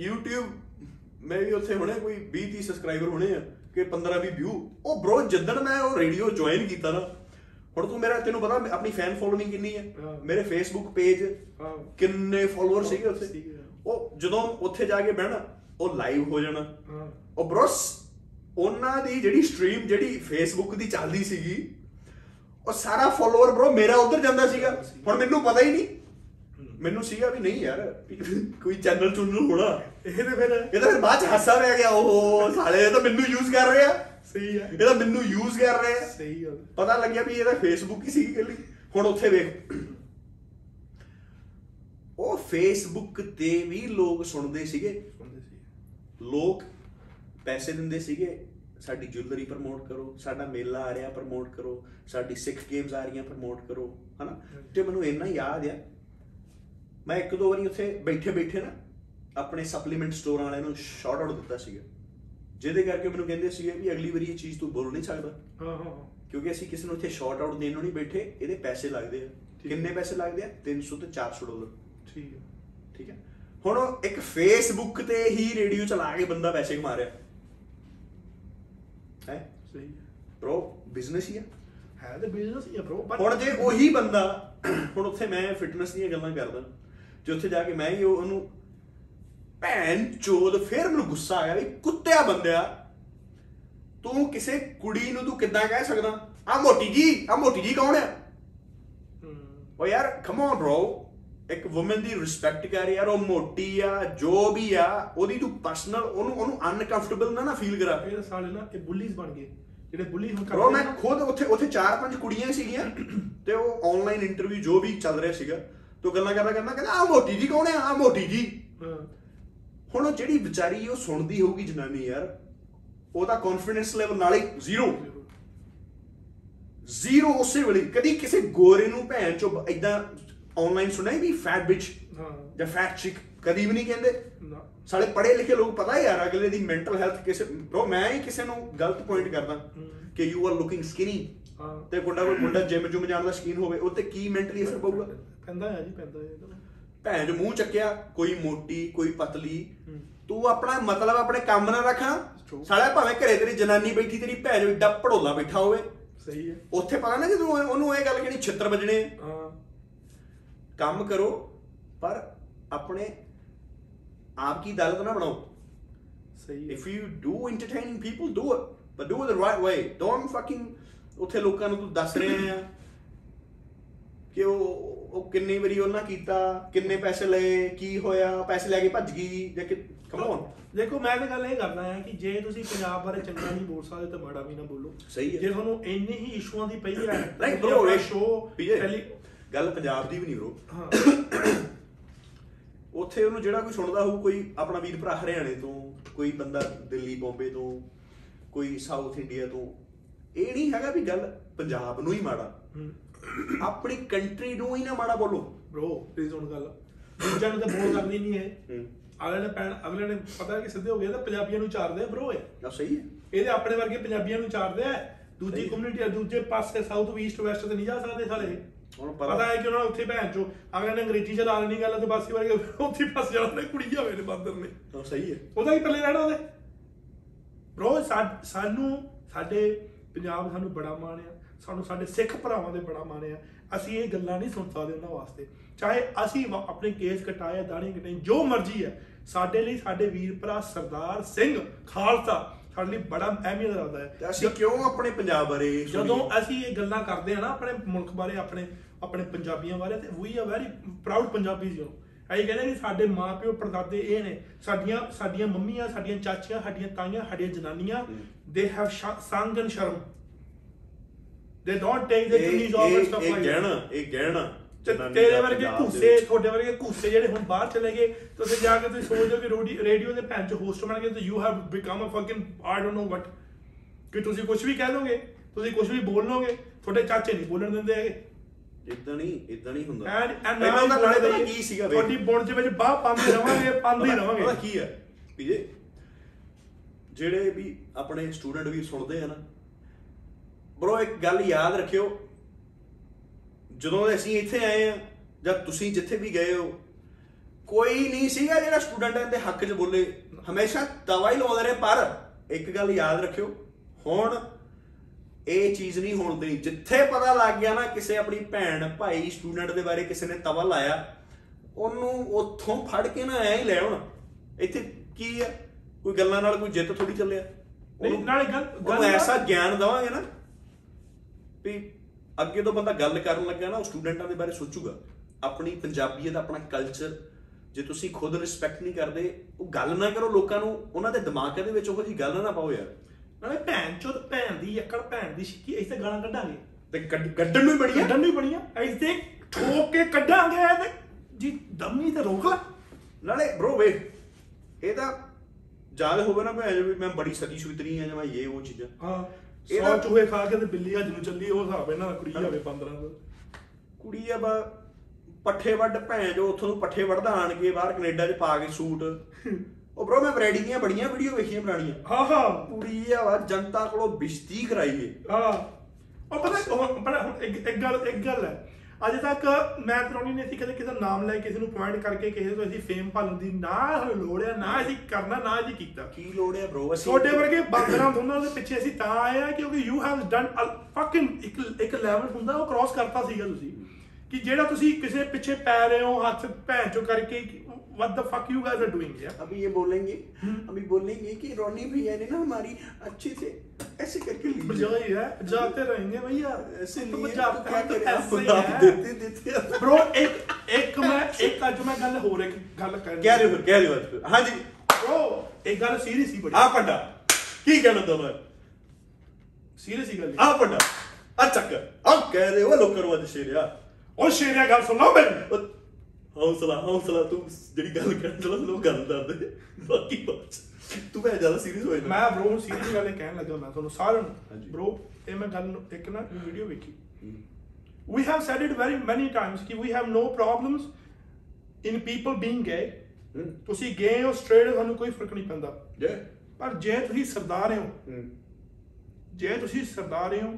YouTube ਮੈਂ ਵੀ ਉੱਥੇ ਹੋਣੇ ਕੋਈ 20 30 ਸਬਸਕ੍ਰਾਈਬਰ ਹੋਣੇ ਆ ਕਿ 15 20 ਵਿਊ ਉਹ ਬ్రో ਜਿੱਦਣ ਮੈਂ ਉਹ ਰੇਡੀਓ ਜੁਆਇਨ ਕੀਤਾ ਨਾ ਹੁਣ ਤੂੰ ਮੇਰਾ ਤੈਨੂੰ ਪਤਾ ਆਪਣੀ ਫੈਨ ਫੋਲੋਇੰਗ ਕਿੰਨੀ ਹੈ। ਮੇਰੇ ਫੇਸਬੁੱਕ ਪੇਜ ਕਿੰਨੇ ਫਾਲੋਅਰ ਸੀਗੇ ਉੱਥੇ। ਉਹ ਜਦੋਂ ਉੱਥੇ ਜਾ ਕੇ ਬਹਿਣਾ ਉਹ ਲਾਈਵ ਹੋ ਜਾਣਾ। ਉਹ ਬ్రోਸ ਉਹਨਾਂ ਦੀ ਜਿਹੜੀ ਸਟ੍ਰੀਮ ਜਿਹੜੀ ਫੇਸਬੁੱਕ ਦੀ ਚੱਲਦੀ ਸੀਗੀ ਉਹ ਸਾਰਾ ਫਾਲੋਅਰ ਬ్రో ਮੇਰਾ ਉਧਰ ਜਾਂਦਾ ਸੀਗਾ। ਹੁਣ ਮੈਨੂੰ ਪਤਾ ਹੀ ਨਹੀਂ। ਮੈਨੂੰ ਸੀਗਾ ਵੀ ਨਹੀਂ ਯਾਰ ਕੋਈ ਚੈਨਲ ਚੁਣਨ ਹੋਣਾ। ਇਹ ਤੇ ਫਿਰ ਇਹ ਤਾਂ ਫਿਰ ਬਾਅਦ ਚ ਹਾਸਾ ਪੈ ਗਿਆ ਉਹ ਸਾਲੇ ਤਾਂ ਮੈਨੂੰ ਯੂਜ਼ ਕਰ ਰਿਹਾ। ਸਹੀ ਹੈ ਇਹ ਤਾਂ ਮੈਨੂੰ ਯੂਜ਼ ਕਰ ਰਿਹਾ ਸਹੀ ਗੱਲ ਪਤਾ ਲੱਗਿਆ ਵੀ ਇਹ ਤਾਂ ਫੇਸਬੁੱਕ ਹੀ ਸੀਗੀ ਗੱਲੀ ਹੁਣ ਉੱਥੇ ਵੇਖ। ਉਹ ਫੇਸਬੁੱਕ ਤੇ ਵੀ ਲੋਕ ਸੁਣਦੇ ਸੀਗੇ। ਸੁਣਦੇ ਸੀ ਲੋਕ ਪੈਸੇ ਦਿੰਦੇ ਸੀਗੇ। ਸਾਡੀ ਜੁਐਲਰੀ ਪ੍ਰਮੋਟ ਕਰੋ ਸਾਡਾ ਮੇਲਾ ਆ ਰਿਹਾ ਪ੍ਰਮੋਟ ਕਰੋ ਸਾਡੀ ਸਿੱਖ ਗੇਮਸ ਆ ਰਹੀਆਂ ਪ੍ਰਮੋਟ ਕਰੋ ਹਨਾ? ਤੇ ਮੈਨੂੰ ਇੰਨਾ ਯਾਦ ਆ। ਮੈਂ ਇੱਕ ਦੋ ਵਾਰੀ ਉੱਥੇ ਬੈਠੇ ਬੈਠੇ ਨਾ ਆਪਣੇ ਸਪਲੀਮੈਂਟ ਸਟੋਰ ਵਾਲਿਆਂ ਨੂੰ ਸ਼ਾਰਟ ਆਊਟ ਦਿੱਤਾ ਸੀਗਾ। ਜਿਹਦੇ ਕਰਕੇ ਮੈਨੂੰ ਕਹਿੰਦੇ ਸੀਗੇ ਵੀ ਅਗਲੀ ਵਾਰੀ ਇਹ ਚੀਜ਼ ਤੂੰ ਬੋਲ ਨਹੀਂ ਸਕਦਾ। ਹਾਂ ਹਾਂ ਕਿਉਂਕਿ ਅਸੀਂ ਕਿਸੇ ਨੂੰ ਇੱਥੇ ਸ਼ਾਰਟ ਆਊਟ ਦੇਣ ਨੂੰ ਨਹੀਂ ਬੈਠੇ ਇਹਦੇ ਪੈਸੇ ਲੱਗਦੇ ਆ। ਕਿੰਨੇ ਪੈਸੇ ਲੱਗਦੇ ਆ? 300 ਤੇ 400 ਡਾਲਰ। ਠੀਕ ਹੈ। ਠੀਕ ਹੈ। ਹੁਣ ਇੱਕ ਫੇਸਬੁੱਕ ਤੇ ਹੀ ਰੇਡੀਓ ਚਲਾ ਕੇ ਬੰਦਾ ਪੈਸੇ ਕਮਾ ਰਿਹਾ। ਹੈ? ਸਹੀ ਹੈ। ਬ్రో ਬਿਜ਼ਨਸ ਹੀ ਆ। ਹੈ ਤੇ ਬਿਜ਼ਨਸ ਹੀ bro but ਹੁਣ ਜੇ ਉਹੀ ਬੰਦਾ ਹੁਣ ਉੱਥੇ ਮੈਂ ਫਿਟਨੈਸ ਦੀਆਂ ਗੱਲਾਂ ਕਰਦਾ ਜੇ ਉੱਥੇ ਜਾ ਕੇ ਮੈਂ ਹੀ ਉਹ- ਉਹਨੂੰ ਭੈਣ ਚੋਦ ਫਿਰ ਮੈਨੂੰ ਗੁੱਸਾ ਆਇਆ ਵੀ ਕੁੱਤਿਆ ਬੰਦਿਆ। ਤੂੰ ਕਿਸੇ ਕੁੜੀ ਨੂੰ ਤੂੰ ਕਿੱਦਾਂ ਕਹਿ ਸਕਦਾ? ਆ ਮੋਟੀ ਜੀ ਆ ਮੋਟੀ ਜੀ ਕੌਣ ਆ? ਉਹ ਯਾਰ ਕਮ ਔਨ bro ਇੱਕ ਔਮਨ ਦੀ ਰਿਸਪੈਕਟ ਕਰ ਯਾਰ ਉਹ ਮੋਟੀ ਆ ਜੋ ਵੀ ਆ ਉਹਦੀ ਤੂੰ ਪਰਸਨਲ ਉਹਨੂੰ ਉਹਨੂੰ ਅਨਕੰਫਰਟੇਬਲ ਨਾ ਨਾ ਫੀਲ ਕਰਾ। ਇਹ ਸਾਲੇ ਨਾ ਇਹ ਬੁੱਲੀਜ਼ ਬਣ ਗਏ। ਜਿਹੜੇ ਬੁੱਲੀ ਹੁਣ ਬ్రో ਮੈਂ ਖੁਦ ਉੱਥੇ ਉੱਥੇ ਚਾਰ ਪੰਜ ਕੁੜੀਆਂ ਸੀਗੀਆਂ ਤੇ ਉਹ ਆਨਲਾਈਨ ਇੰਟਰਵਿਊ ਜੋ ਵੀ ਚੱਲ ਰਿਹਾ ਸੀਗਾ। ਤੋ ਗੱਲਾਂ ਕਰਦਾ ਕਰਦਾ ਕਹਿੰਦਾ ਆ ਮੋਟੀ ਜੀ ਕੌਣ ਆ? ਆ ਮੋਟੀ ਜੀ। ਹੁਣ ਉਹ ਜਿਹੜੀ ਵਿਚਾਰੀ ਉਹ ਸੁਣਦੀ ਹੋਊਗੀ ਜਨਾਨੀ ਯਾਰ ਉਹਦਾ ਕੌਨਫੀਡੈਂਸ ਲੈਵਲ ਨਾਲੇ ਜ਼ੀਰੋ ਜ਼ੀਰੋ ਉਸੇ ਵੇਲੇ ਕਦੀ ਕਿਸੇ ਗੋਰੇ ਨੂੰ ਭੈਣ ਚੋ ਇਦਾਂ ਆਨਲਾਈਨ ਸੁਣਿਆ ਵੀ ਫੈਟ ਬਿਚ ਹਾਂ। ਜਾਂ ਫੈਟ ਚਿਕ ਕਦੀ ਵੀ ਨਹੀਂ ਕਹਿੰਦੇ। ਸਾਲੇ ਪੜ੍ਹੇ ਲਿਖੇ ਲੋਕ ਪਤਾ ਯਾਰ ਅਗਲੇ ਦੀ ਮੈਂਟਲ ਹੈਲਥ ਕਿਸੇ ਬ్రో ਮੈਂ ਹੀ ਕਿਸੇ ਨੂੰ ਗਲਤ ਪੁਆਇੰਟ ਕਰਦਾ। ਕਿ ਯੂ ਆਰ ਲੁਕਿੰਗ ਸਕਿਨੀ ਤੇ ਮੁੰਡਾ ਕੋਈ ਮੁੰਡਾ ਜਿਮ ਜੁਮ ਜਾਣ ਦਾ ਸ਼ਕੀਨ ਹੋਵੇ ਉਹ ਤੇ ਕੀ ਮੈਂਟਲੀ ਅਸਰ ਪਊਗਾ? ਪੈਂਦਾ ਹੈ ਜੀ ਪੈਂਦਾ ਹੈ। ਭੈਣ ਚ ਮੂੰਹ ਚੱਕਿਆ ਕੋਈ ਮੋਟੀ ਕੋਈ ਪਤਲੀ। ਤੂੰ ਆਪਣਾ ਮਤਲਬ ਆਪਣੇ ਕੰਮ ਨਾਲ ਰੱਖਾਂ True. ਸਾਲਿਆ ਭਾਵੇਂ ਘਰੇ ਤੇਰੀ ਜਨਾਨੀ ਬੈਠੀ ਤੇਰੀ ਭੈਣ ਜੋ ਏਡਾ ਪੜੋਲਾ ਬੈਠਾ ਹੋਵੇ। ਸਹੀ ਹੈ। ਉੱਥੇ ਪਤਾ ਨਾ ਕਿ ਤੂੰ ਉਹਨੂੰ ਇਹ ਗੱਲ ਕਿਹੜੀ ਛਿੱਤਰ ਵੱਜਣੇ। ਹਾਂ। ਕੰਮ ਕਰੋ ਪਰ ਆਪਣੇ ਆਪ ਕੀ ਦਲਤ ਨਾ ਬਣਾਓ। ਸਹੀ ਹੈ। If you do entertaining people do it but do it the right way. Don't fucking ਉੱਥੇ ਲੋਕਾਂ ਨੂੰ ਤੂੰ ਦੱਸ ਰਹੇ ਆ ਕਿ ਉਹ ਉਹ ਕਿੰਨੀ ਵਾਰੀ ਉਹਨਾਂ ਕੀਤਾ ਕਿੰਨੇ ਪੈਸੇ ਲਏ ਕੀ ਹੋਇਆ ਪੈਸੇ ਲੈ ਕੇ ਭੱਜ ਗਈ ਜਾਂ ਕਿ ਕਮ ਦੇਖੋ ਮੈਂ ਤਾਂ ਗੱਲ ਇਹ ਕਰਦਾ ਹਾਂ ਕਿ ਜੇ ਤੁਸੀਂ ਪੰਜਾਬ ਬਾਰੇ ਚੰਗਾ ਨਹੀਂ ਬੋਲ ਸਕਦੇ ਤਾਂ ਮਾੜਾ ਵੀ ਨਾ ਬੋਲੋ। ਸਹੀ ਹੈ। ਜੇ ਤੁਹਾਨੂੰ ਇੰਨੇ ਹੀ ਇਸ਼ੂਆਂ ਦੀ ਪਈ ਹੈ ਨਹੀਂ ਬ్రో ਇਹ ਸ਼ੋ ਪੀਏ ਗੱਲ ਪੰਜਾਬ ਦੀ ਵੀ ਨਹੀਂ ਬ్రో ਹਾਂ। ਉੱਥੇ ਉਹਨੂੰ ਜਿਹੜਾ ਕੋਈ ਸੁਣਦਾ ਹੋਊ ਕੋਈ ਆਪਣਾ ਵੀਰ ਭਰਾ ਹਰਿਆਣੇ ਤੋਂ ਕੋਈ ਬੰਦਾ ਦਿੱਲੀ ਬੰਬੇ ਤੋਂ ਕੋਈ ਸਾਊਥ ਇੰਡੀਆ ਤੋਂ ਇਹ ਨਹੀਂ ਹੈਗਾ ਵੀ ਗੱਲ ਪੰਜਾਬ ਨੂੰ ਹੀ ਮਾੜਾ। ਆਪਣੀ ਕੰਟਰੀ ਨੂੰ ਹੀ ਨਾ ਮਾੜਾ ਬੋਲੋ। Bro ਪਲੀਜ਼ ਹੁਣ ਗੱਲ। ਦੂਜਿਆਂ ਨੂੰ ਤਾਂ ਬੋਲ ਕਰਨੀ ਨਹੀਂ ਹੈ। ਅਗਲੇ ਨੇ ਪੈਣ ਅਗਲੇ ਨੇ ਪਤਾ ਕਿ ਸਿੱਧੇ ਹੋ ਗਏ ਤਾਂ ਪੰਜਾਬੀਆਂ ਨੂੰ ਚਾਰਦੇ ਆ bro ਇਹ। ਨਾ ਸਹੀ ਹੈ। ਇਹਦੇ ਆਪਣੇ ਵਰਗੇ ਪੰਜਾਬੀਆਂ ਨੂੰ ਚਾਰਦੇ ਆ। ਦੂਜੀ ਕਮਿਊਨਿਟੀ ਦੂਜੇ ਪਾਸੇ ਸਾਊਥ ਈਸਟ ਵੈਸਟ ਤੇ ਨਹੀਂ ਜਾ ਸਕਦੇ ਸਾਲੇ। ਹੁਣ ਪਤਾ ਹੈ ਕਿ ਉਹਨਾਂ ਉੱਥੇ ਭੈਣ ਚੋ ਅਗਲੇ ਨੇ ਅੰਗਰੇਜ਼ੀ ਚ ਲਾਲ ਨਹੀਂ ਗੱਲ ਤੇ ਬਾਸੀ ਵਰਗੇ ਉੱਥੇ ਫਸ ਜਾਂਦੇ ਨੇ ਕੁੜੀਆਂ ਹੋਏ ਨੇ ਬਾਂਦਰ ਨੇ। ਤਾਂ ਸਹੀ ਹੈ। ਉਹਦਾ ਹੀ ਪੱਲੇ ਰਹਿਣਾ ਉਹਦੇ? Bro ਸਾਨੂੰ ਸਾਡੇ ਪੰਜਾਬ ਸਾਨੂੰ ਬੜਾ ਮਾਣ ਆ। ਸਾਨੂੰ ਸਾਡੇ ਸਿੱਖ ਭਰਾਵਾਂ ਦੇ ਬੜਾ ਮਾਣ ਆ। ਅਸੀਂ ਇਹ ਗੱਲਾਂ ਨਹੀਂ ਸੁਣ ਸਕਦੇ ਉਹਨਾਂ ਵਾਸਤੇ। ਚਾਹੇ ਅਸੀਂ ਵਾ- ਆਪਣੇ ਕੇਸ ਕਟਾਏ ਦਾੜੀ ਕਟਾਈ ਜੋ ਮਰਜ਼ੀ ਹੈ ਸਾਡੇ ਲਈ ਸਾਡੇ ਵੀਰ ਭਰਾ ਸਰਦਾਰ ਸਿੰਘ ਖਾਲਸਾ ਸਾਡੇ ਲਈ ਬੜਾ ਅਹਿਮੀਅਤ ਰੱਖਦਾ ਹੈ। ਅਸੀਂ ਕਿਉਂ ਆਪਣੇ ਪੰਜਾਬ ਬਾਰੇ ਜਦੋਂ? ਅਸੀਂ ਇਹ ਗੱਲਾਂ ਕਰਦੇ ਆ ਨਾ ਆਪਣੇ ਮੁਲਕ ਬਾਰੇ ਆਪਣੇ ਆਪਣੇ ਪੰਜਾਬੀਆਂ ਬਾਰੇ ਤੇ ਵੀ ਆ ਵੈਰੀ ਪ੍ਰਾਊਡ ਪੰਜਾਬੀਜ਼ ਯੂ ਅਸੀਂ ਕਹਿੰਦੇ ਕਿ ਸਾਡੇ ਮਾਪਿਓ ਪੜਦਾਦੇ ਇਹ ਨੇ ਸਾਡੀਆਂ ਸਾਡੀਆਂ ਮੰਮੀਆਂ ਸਾਡੀਆਂ ਚਾਚੀਆਂ ਸਾਡੀਆਂ ਤਾਈਆਂ ਸਾਡੀਆਂ ਜਨਾਨੀਆਂ ਦੇ ਹੈਵ ਸੰਗ ਇਨ ਸ਼ਰਮ। ਦੇ ਡੋਨਟ ਟੇਕ ਦੇ ਇਹ ਚੁੰਨੀਜ਼ ਆਫ ਐਂਡ ਇਹ ਸਟਫ ਇਹ ਲਾਈਕ ਗਹਿਣਾ ਇਹ ਗਹਿਣਾ ਤੇ ਤੇਰੇ ਵਰਗੇ ਘੂਸੇ। ਤੁਹਾਡੇ ਵਰਗੇ ਘੂਸੇ ਜਿਹੜੇ ਹੁਣ ਬਾਹਰ ਚਲੇ ਗਏ ਤੁਸੀਂ ਜਾ ਕੇ ਤੁਸੀਂ ਸੋਚਦੇ ਹੋ ਕਿ ਰੋਡੀ- ਰੇਡੀਓ ਦੇ ਭੈਣ ਚ ਹੋਸਟ ਬਣ ਗਏ ਤੇ you have become a fucking I don't know what ਕਿ ਤੁਸੀਂ ਕੁਝ ਵੀ ਕਹਿ ਦੋਗੇ ਤੁਸੀਂ ਕੁਝ ਵੀ ਬੋਲ ਲੋਗੇ ਤੁਹਾਡੇ ਚਾਚੇ ਨਹੀਂ ਬੋਲਣ ਦਿੰਦੇ ਹੈਗੇ। ਇਦਾਂ ਨਹੀਂ ਇਦਾਂ ਨਹੀਂ ਹੁੰਦਾ। ਐਂਡ ਐਂਡ ਪਹਿਲਾਂ ਉਹਦਾ ਨਾਲੇ ਪਤਾ ਕੀ ਸੀਗਾ ਵੇਖ। ਤੁਹਾਡੀ ਬੁਣ ਦੇ ਵਿੱਚ ਬਾਹ ਪਾਉਂਦੇ ਰਵਾਂਗੇ ਪਾਉਂਦੇ ਰਵਾਂਗੇ ਪਤਾ ਕੀ ਹੈ? ਵੀਰੇ ਜਿਹੜੇ ਵੀ ਆਪਣੇ ਸਟੂਡੈਂਟ ਵੀ ਸੁਣਦੇ ਆ ਨਾ ਬ్రో ਇੱਕ ਗੱਲ ਯਾਦ ਰੱਖਿਓ। ਜਦੋਂ ਅਸੀਂ ਇੱਥੇ ਆਏ ਆ ਜਾਂ ਤੁਸੀਂ ਜਿੱਥੇ ਵੀ ਗਏ ਹੋ ਕੋਈ ਨਹੀਂ ਸੀਗਾ ਜਿਹੜਾ ਸਟੂਡੈਂਟਾਂ ਦੇ ਹੱਕ 'ਚ ਬੋਲੇ। ਹਮੇਸ਼ਾ ਤਵਾ ਹੀ ਲਾਉਂਦੇ ਰਹੇ ਪਰ ਇੱਕ ਗੱਲ ਯਾਦ ਰੱਖਿਓ ਹੁਣ ਇਹ ਚੀਜ਼ ਨਹੀਂ ਹੋਣ ਦੇਣੀ। ਜਿੱਥੇ ਪਤਾ ਲੱਗ ਗਿਆ ਨਾ ਕਿਸੇ ਆਪਣੀ ਭੈਣ ਭਾਈ ਸਟੂਡੈਂਟ ਦੇ ਬਾਰੇ ਕਿਸੇ ਨੇ ਤਵਾ ਲਾਇਆ ਉਹਨੂੰ ਉੱਥੋਂ ਫੜ ਕੇ ਨਾ ਐ ਹੀ ਲੈ ਆਉਣ। ਇੱਥੇ ਕੀ ਆ? ਕੋਈ ਗੱਲਾਂ ਨਾਲ ਕੋਈ ਜਿੱਤ ਥੋੜੀ ਚੱਲਿਆ? ਨਹੀਂ, ਨਾਲੇ ਗੱਲ- ਐਸਾ ਗਿਆਨ ਦਵਾਂਗੇ ਨਾ। ਵੀ ਅੱਗੇ ਤੋਂ ਬੰਦਾ ਗੱਲ ਕਰਨ ਲੱਗਾ ਨਾ ਉਹ ਸਟੂਡੈਂਟਾਂ ਦੇ ਬਾਰੇ ਸੋਚੂਗਾ। ਆਪਣੀ ਪੰਜਾਬੀਅਤ ਆਪਣਾ ਕਲਚਰ ਜੇ ਤੁਸੀਂ ਖੁਦ ਰਿਸਪੈਕਟ ਨਹੀਂ ਕਰਦੇ ਉਹ ਗੱਲ ਨਾ ਕਰੋ ਲੋਕਾਂ ਨੂੰ ਉਹਨਾਂ ਦੇ ਦਿਮਾਗ ਦੇ ਵਿੱਚ ਉਹੋ ਜੀ ਗੱਲ ਨਾ ਪਾਓ ਯਾਰ। ਨਾਲੇ ਭੈਣ ਚੋਦ ਭੈਣ ਦੀ ਯੱਕੜ ਭੈਣ ਦੀ ਸ਼ਿੱਕੀ ਇਸ ਤੇ ਗਾਲਾਂ ਕੱਢਾਂਗੇ। ਤੇ ਕੱਢ- ਕੱਢਣ ਨੂੰ ਹੀ ਆ ਕੱਢਣ ਨਹੀਂ ਬਣੀਆਂ ਇਸ ਤੇ ਠੋਕ ਕੇ ਕੱਢਾਂਗੇ ਤੇ ਜੀ ਦਮੀ ਤੇ ਰੋਕ ਲੈ। ਨਾਲੇ ਬ్రో ਵੇ ਇਹ ਤਾਂ ਜਾਲ ਹੋਵੇ ਨਾ ਭੈਣ ਵੀ ਮੈਂ ਬੜੀ ਸਦੀ ਸੁਤਰੀ ਆ ਜਾਂ ਮੈਂ ਇਹ ਉਹ ਚੀਜ਼ਾਂ। ਹਾਂ। ਇਹਦਾ- ਚੂਹੇ ਖਾ ਕੇ ਤੇ ਬਿੱਲੀ ਅੱਜ ਨੂੰ ਚੱਲੀ ਉਹ ਹਿਸਾਬ ਇਹਨਾਂ ਦਾ ਕੁੜੀ ਜਾਵੇ 15 ਦਾ ਕੁੜੀ ਆ ਬਾ ਪੱਠੇ ਵੱਢ ਭੈਣ ਜੋ ਉੱਥੋਂ ਨੂੰ ਪੱਠੇ ਵੱਢਦਾ ਆਣ ਕੇ ਬਾਹਰ ਕੈਨੇਡਾ 'ਚ ਪਾ ਕੇ ਸੂਟ। ਉਹ ਬ్రో ਮੈਂ ਵੈਰਾਈਟੀ ਦੀਆਂ ਬੜੀਆਂ ਵੀਡੀਓ ਵੇਖੀਆਂ ਪੁਰਾਣੀਆਂ। ਹਾਂ ਹਾਂ। ਕੁੜੀ ਆ ਵਾ ਜਨਤਾ ਕੋਲੋਂ ਬਿਸ਼ਤੀ ਕਰਾਈਏ ਹਾਂ। ਉਹ ਪਤਾ ਉਹ ਪਤਾ ਹੁਣ ਇੱਕ ਇੱਕ ਗੱਲ ਇੱਕ ਗੱਲ ਹੈ। ਅਜੇ ਤੱਕ ਮੈਂ ਤਰੋਣੀ ਨਹੀਂ ਸੀ ਕਦੇ ਕਿਸੇ ਦਾ ਨਾਮ ਲੈ ਕਿਸੇ ਨੂੰ ਪੁਆਇੰਟ ਕਰਕੇ ਕਿਸੇ ਤੋਂ ਅਸੀਂ ਫੇਮ ਭਾਲਣ ਦੀ ਨਾ ਸਾਨੂੰ ਲੋੜ ਹੈ ਨਾ ਅਸੀਂ ਕਰਨਾ ਨਾ ਅਸੀਂ ਕੀਤਾ। ਕੀ ਲੋੜ ਹੈ ਬ్రో ਅਸੀਂ ਤੁਹਾਡੇ ਵਰਗੇ ਬਾਂਦਰਾਂ ਦੋਨਾਂ ਦੇ ਪਿੱਛੇ ਅਸੀਂ ਤਾਂ ਆਏ ਆ ਕਿਉਂਕਿ ਯੂ ਹੈਵ ਡਨ ਫਕਿੰਗ ਇੱਕ ਇੱਕ ਲੈਵਲ ਹੁੰਦਾ ਉਹ ਕ੍ਰਾਸ ਕਰਤਾ ਸੀਗਾ ਤੁਸੀਂ। ਕਿ ਜਿਹੜਾ ਤੁਸੀਂ ਕਿਸੇ ਪਿੱਛੇ ਪੈ ਰਹੇ ਹੋ ਹੱਥ ਭੈਣ ਚੋ ਕਰਕੇ what the fuck you guys are doing या अभी ये बोलेंगे अभी बोलेंगे कि रोनी भैया ने ना हमारी अच्छे से ऐसे करके ली बजाई है जाते रहेंगे भैया ऐसे तो लिए तो क्या तो ऐसे ही देते देते ब्रो एक एक मैं एक ਅੱਜ ਮੈਂ ਗੱਲ ਹੋਰ ਇੱਕ ਗੱਲ ਕਰ ਕਹਿ ਰਹੇ ਹੋ ਕਹਿ ਰਹੇ ਹੋ ਹਾਂਜੀ ब्रो एक ਗੱਲ ਸੀਰੀਅਸ ਹੀ ਬੜੀ ਆ ਪੰਡਾ ਕੀ ਕਹਿਣਾ ਤੁਹਾਨੂੰ ਸੀਰੀਅਸ ਹੀ ਗੱਲ ਆ ਪੰਡਾ ਆ ਚੱਕਰ ਆ ਕਹਿ ਰਹੇ ਹੋ ਲੋਕਰ ਵਾਦ ਸ਼ੇਰਿਆ ਉਹ ਸ਼ੇਰਿਆ ਗੱਲ ਸੁਣਾਓ ਮੈਨੂੰ ਹੌਸਲਾ ਹੌਸਲਾ ਤੂੰ ਜਿਹੜੀ ਗੱਲ ਕਰਨ ਚਲਾ ਲੋਕ ਗੱਲ ਕਰਦੇ ਬਾਕੀ ਬਾਤ ਤੂੰ ਮੈਂ ਜ਼ਿਆਦਾ ਸੀਰੀਅਸ ਹੋ ਜਾਂਦਾ। ਮੈਂ ਬ్రో ਸੀਰੀਅਸ ਗੱਲ ਕਹਿਣ ਲੱਗਾ ਮੈਂ ਤੁਹਾਨੂੰ ਸਾਰਿਆਂ ਨੂੰ। ਬ్రో ਇਹ ਮੈਂ ਗੱਲ ਇੱਕ ਨਾ ਵੀਡੀਓ ਵੇਖੀ। we have said it very many times ਕਿ we have no problems in people being gay. ਤੁਸੀਂ ਗਏ ਹੋ ਸਟ੍ਰੇਟ ਤੁਹਾਨੂੰ ਕੋਈ ਫ਼ਰਕ ਨਹੀਂ ਪੈਂਦਾ। ਜੇ। ਪਰ ਜੇ ਤੁਸੀਂ ਸਰਦਾਰ ਹੋ ਜੇ ਤੁਸੀਂ ਸਰਦਾਰ ਹੋ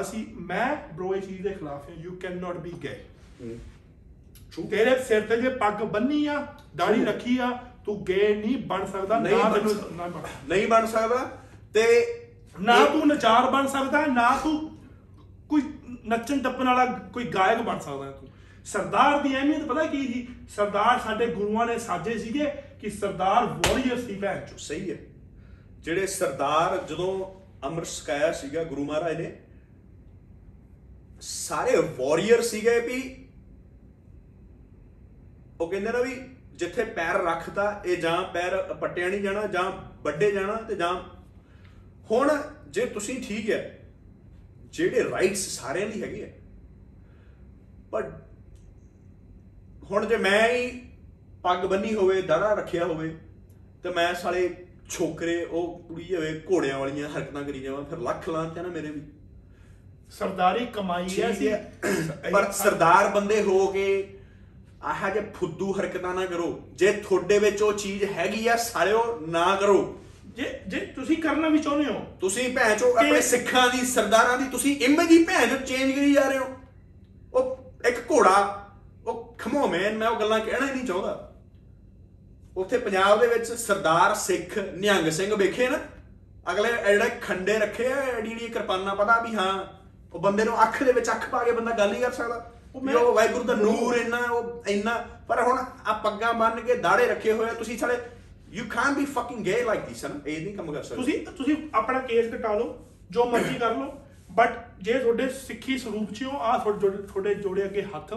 ਅਸੀਂ ਮੈਂ ਬ్రో ਇਹ ਚੀਜ਼ ਦੇ ਖਿਲਾਫ ਹਾਂ ਯੂ ਕੈਨ ਨਾਟ ਬੀ ਗੇ ਤੇਰੇ ਸਿਰ ਤੇ ਜੇ ਪੱਗ ਬੰਨੀ ਆ ਦਾੜੀ ਰੱਖੀ ਆ ਤੂੰ ਗੇ ਨਹੀਂ ਬਣ ਸਕਦਾ ਨਾ ਤੈਨੂੰ ਨਹੀਂ ਬਣ ਸਕਦਾ ਤੇ ਨਾ ਤੂੰ ਨਚਾਰ ਬਣ ਸਕਦਾ ਨਾ ਤੂੰ ਕੋਈ ਨੱਚਣ ਟੱਪਣ ਵਾਲਾ ਕੋਈ ਗਾਇਕ ਬਣ ਸਕਦਾ ਤੂੰ। ਸਰਦਾਰ ਦੀ ਅਹਿਮੀਅਤ ਪਤਾ ਕੀ ਸੀ? ਸਰਦਾਰ ਸਾਡੇ ਗੁਰੂਆਂ ਨੇ ਸਾਜੇ ਸੀਗੇ ਕਿ ਸਰਦਾਰ ਵਾਰੀਅਰ ਸੀ ਭੈਣ ਚੋ ਸਹੀ ਹੈ। ਜਿਹੜੇ ਸਰਦਾਰ ਜਦੋਂ ਅੰਮ੍ਰਿਤ ਛਕਾਇਆ ਸੀਗਾ ਗੁਰੂ ਮਹਾਰਾਜ ਨੇ ਸਾਰੇ ਵਾਰੀਅਰ ਸੀਗੇ ਵੀ ਉਹ ਕਹਿੰਦੇ ਨਾ ਵੀ ਜਿੱਥੇ ਪੈਰ ਰੱਖਤਾ ਇਹ ਜਾਂ ਪੈਰ ਪੱਟਿਆ ਨਹੀਂ ਜਾਣਾ ਜਾਂ ਵੱਡੇ ਜਾਣਾ ਤੇ ਜਾਂ ਹੁਣ ਜੇ ਤੁਸੀਂ ਠੀਕ ਹੈ ਜਿਹੜੇ ਰਾਈਟਸ ਸਾਰਿਆਂ ਦੀ ਹੈਗੇ ਆ ਪਰ ਹੁਣ ਜੇ ਮੈਂ ਹੀ ਪੱਗ ਬੰਨੀ ਹੋਵੇ ਦਾੜਾ ਰੱਖਿਆ ਹੋਵੇ ਤੇ ਮੈਂ ਸਾਲੇ ਛੋਕਰੇ ਉਹ ਕੁੜੀ ਹੋਵੇ ਘੋੜਿਆਂ ਵਾਲੀਆਂ ਹਰਕਤਾਂ ਕਰੀ ਜਾਵਾਂ ਫਿਰ ਲੱਖ ਲਾਂ ਤੇ ਨਾ ਮੇਰੇ ਵੀ। ਸਰਦਾਰੀ ਕਮਾਈ ਹੈ ਠੀਕ ਹੈ। ਪਰ ਸਰਦਾਰ ਬੰਦੇ ਹੋ ਕੇ ਆਹ ਜੇ ਫੁੱਦੂ ਹਰਕਤਾਂ ਨਾ ਕਰੋ ਜੇ ਤੁਹਾਡੇ ਵਿੱਚ ਉਹ ਚੀਜ਼ ਹੈਗੀ ਆ ਸਾਲਿਓ ਨਾ ਕਰੋ। ਜੇ ਜੇ ਤੁਸੀਂ ਕਰਨਾ ਵੀ ਚਾਹੁੰਦੇ ਹੋ। ਤੁਸੀਂ ਭੈਣ ਚੋ ਆਪਣੇ ਸਿੱਖਾਂ ਦੀ ਸਰਦਾਰਾਂ ਦੀ ਤੁਸੀਂ ਇਮੇਜ ਹੀ ਭੈਣ ਚੋ ਚੇਂਜ ਕਰੀ ਜਾ ਰਹੇ ਹੋ। ਉਹ ਇੱਕ ਘੋੜਾ ਉਹ ਖਮੋ ਮੈਨ ਮੈਂ ਉਹ ਗੱਲਾਂ ਕਹਿਣਾ ਹੀ ਨਹੀਂ ਚਾਹੁੰਦਾ। ਉੱਥੇ ਪੰਜਾਬ ਦੇ ਵਿੱਚ ਸਰਦਾਰ ਸਿੱਖ ਨਿਹੰਗ ਸਿੰਘ ਵੇਖੇ ਨਾ? ਅਗਲੇ ਜਿਹੜੇ ਖੰਡੇ ਰੱਖੇ ਆ ਐਡੀ ਐਡੀ ਕਿਰਪਾਨਾਂ ਪਤਾ ਵੀ ਹਾਂ ਉਹ ਬੰਦੇ ਨੂੰ ਅੱਖ ਦੇ ਵਿੱਚ ਅੱਖ ਪਾ ਕੇ ਬੰਦਾ ਗੱਲ ਨਹੀਂ ਕਰ ਸਕਦਾ। ਵੀ ਉਹ ਵਾਹਿਗੁਰੂ ਦਾ ਨੂਰ ਇੰਨਾ ਉਹ ਇੰਨਾ ਪਰ ਹੁਣ ਆ ਪੱਗਾਂ ਬੰਨ ਕੇ ਦਾੜੇ ਰੱਖੇ ਹੋਏ ਆ, ਤੁਸੀਂ ਸਾਲੇ you can be fucking gay like this ਹਨ ਇਹ ਨਹੀਂ ਕੰਮ ਕਰ ਸਕਦੇ। ਤੁਸੀਂ ਤੁਸੀਂ ਆਪਣਾ ਕੇਸ ਕਟਾ ਲਓ ਜੋ ਮਰਜ਼ੀ ਕਰ ਲਓ ਬਟ ਜੇ ਤੁਹਾਡੇ ਸਿੱਖੀ ਸਰੂਪ 'ਚ ਹੋ ਆ ਤੁਹਾਡੇ ਤੁਹਾਡੇ ਜੋੜੇ ਅੱਗੇ ਹੱਥ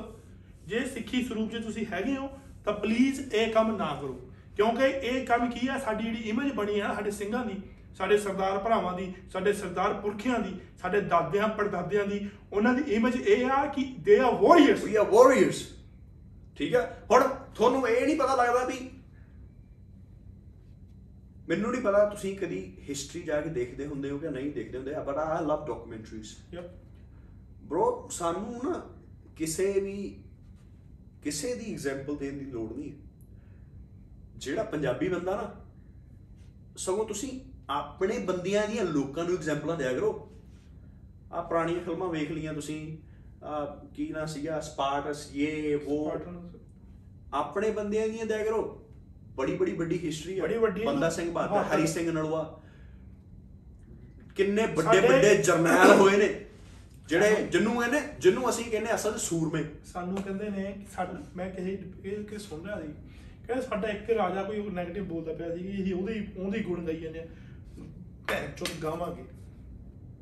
ਜੇ ਸਿੱਖੀ ਸਰੂਪ 'ਚ ਤੁਸੀਂ ਹੈਗੇ ਹੋ ਤਾਂ ਪਲੀਜ਼ ਇਹ ਕੰਮ ਨਾ ਕਰੋ। ਕਿਉਂਕਿ ਇਹ ਕੰਮ ਕੀ ਆ? ਸਾਡੀ ਜਿਹੜੀ ਇਮੇਜ ਬਣੀ ਆ ਸਾਡੇ ਸਿੰਘਾਂ ਦੀ ਸਾਡੇ ਸਰਦਾਰ ਭਰਾਵਾਂ ਦੀ ਸਾਡੇ ਸਰਦਾਰ ਪੁਰਖਿਆਂ ਦੀ ਸਾਡੇ ਦਾਦਿਆਂ ਪੜਦਾਦਿਆਂ ਦੀ ਉਹਨਾਂ ਦੀ ਇਮੇਜ ਇਹ ਆ ਕਿ ਦੇ ਆ ਵਾਰੀਅਰਸ ਵੀ ਆ ਵਾਰੀਅਰਸ ਠੀਕ ਹੈ? ਹੁਣ ਤੁਹਾਨੂੰ ਇਹ ਨਹੀਂ ਪਤਾ ਲੱਗਦਾ ਵੀ ਮੈਨੂੰ ਨਹੀਂ ਪਤਾ ਤੁਸੀਂ ਕਦੀ ਹਿਸਟਰੀ ਜਾ ਕੇ ਦੇਖਦੇ ਹੁੰਦੇ ਹੋ ਕਿ ਨਹੀਂ ਦੇਖਦੇ ਹੁੰਦੇ but I love documentaries bro ਸਾਨੂੰ ਨਾ ਕਿਸੇ ਵੀ ਕਿਸੇ ਦੀ ਐਗਜ਼ਾਮਪਲ ਦੇਣ ਦੀ ਲੋੜ ਨਹੀਂ ਜਿਹੜਾ ਪੰਜਾਬੀ ਬੰਦਾ ਨਾ ਸਗੋਂ ਤੁਸੀਂ ਆਪਣੇ ਬੰਦਿਆਂ ਦੀਆਂ ਲੋਕਾਂ ਨੂੰ ਐਗਜ਼ਾਮਪਲਾਂ ਦਿਆ ਕਰੋ। ਆ ਪੁਰਾਣੀਆਂ ਫਿਲਮਾਂ ਵੇਖ ਲੀਆਂ ਤੁਸੀਂ। ਆ ਕੀ ਨਾ ਸੀਗਾ? ਸਪਾਰਟਸ ਇਹ ਉਹ ਆਪਣੇ ਬੰਦਿਆਂ ਦੀਆਂ ਦਿਆ ਕਰੋ। ਬੜੀ ਬੜੀ ਵੱਡੀ ਹਿਸਟਰੀ ਹੈ ਬੜੀ ਵੱਡੀ। ਬੰਦਾ ਸਿੰਘ ਬਹਾਦਰ। ਹਰੀ ਸਿੰਘ ਨਲੂਆ। ਕਿੰਨੇ ਵੱਡੇ ਵੱਡੇ ਜਰਨੈਲ ਹੋਏ ਨੇ। ਜਿਹੜੇ ਜਿਹਨੂੰ ਇਹਨੇ ਜਿਹਨੂੰ ਅਸੀਂ ਕਹਿੰਦੇ ਅਸਲ ਸੂਰਮੇ। ਸਾਨੂੰ ਕਹਿੰਦੇ ਨੇ ਕਿ ਸਾਡਾ ਮੈਂ ਕਿਸੇ ਇਹ ਕਿ ਸੁਣ ਰਿਹਾ ਸੀ। ਕਹਿੰਦੇ ਸਾਡਾ ਇੱਕ ਰਾਜਾ ਕੋਈ 네ਗੇਟਿਵ ਬੋਲਦਾ ਪਿਆ ਸੀ ਕਿ ਅਸੀਂ ਉਹਦੀ ਉਹਦੀ ਗੁਣ ਗਾਈ ਜਾਂਦੇ ਆ। ਭੈਣ ਚੋਦ ਗਾਵਾਂਗੇ।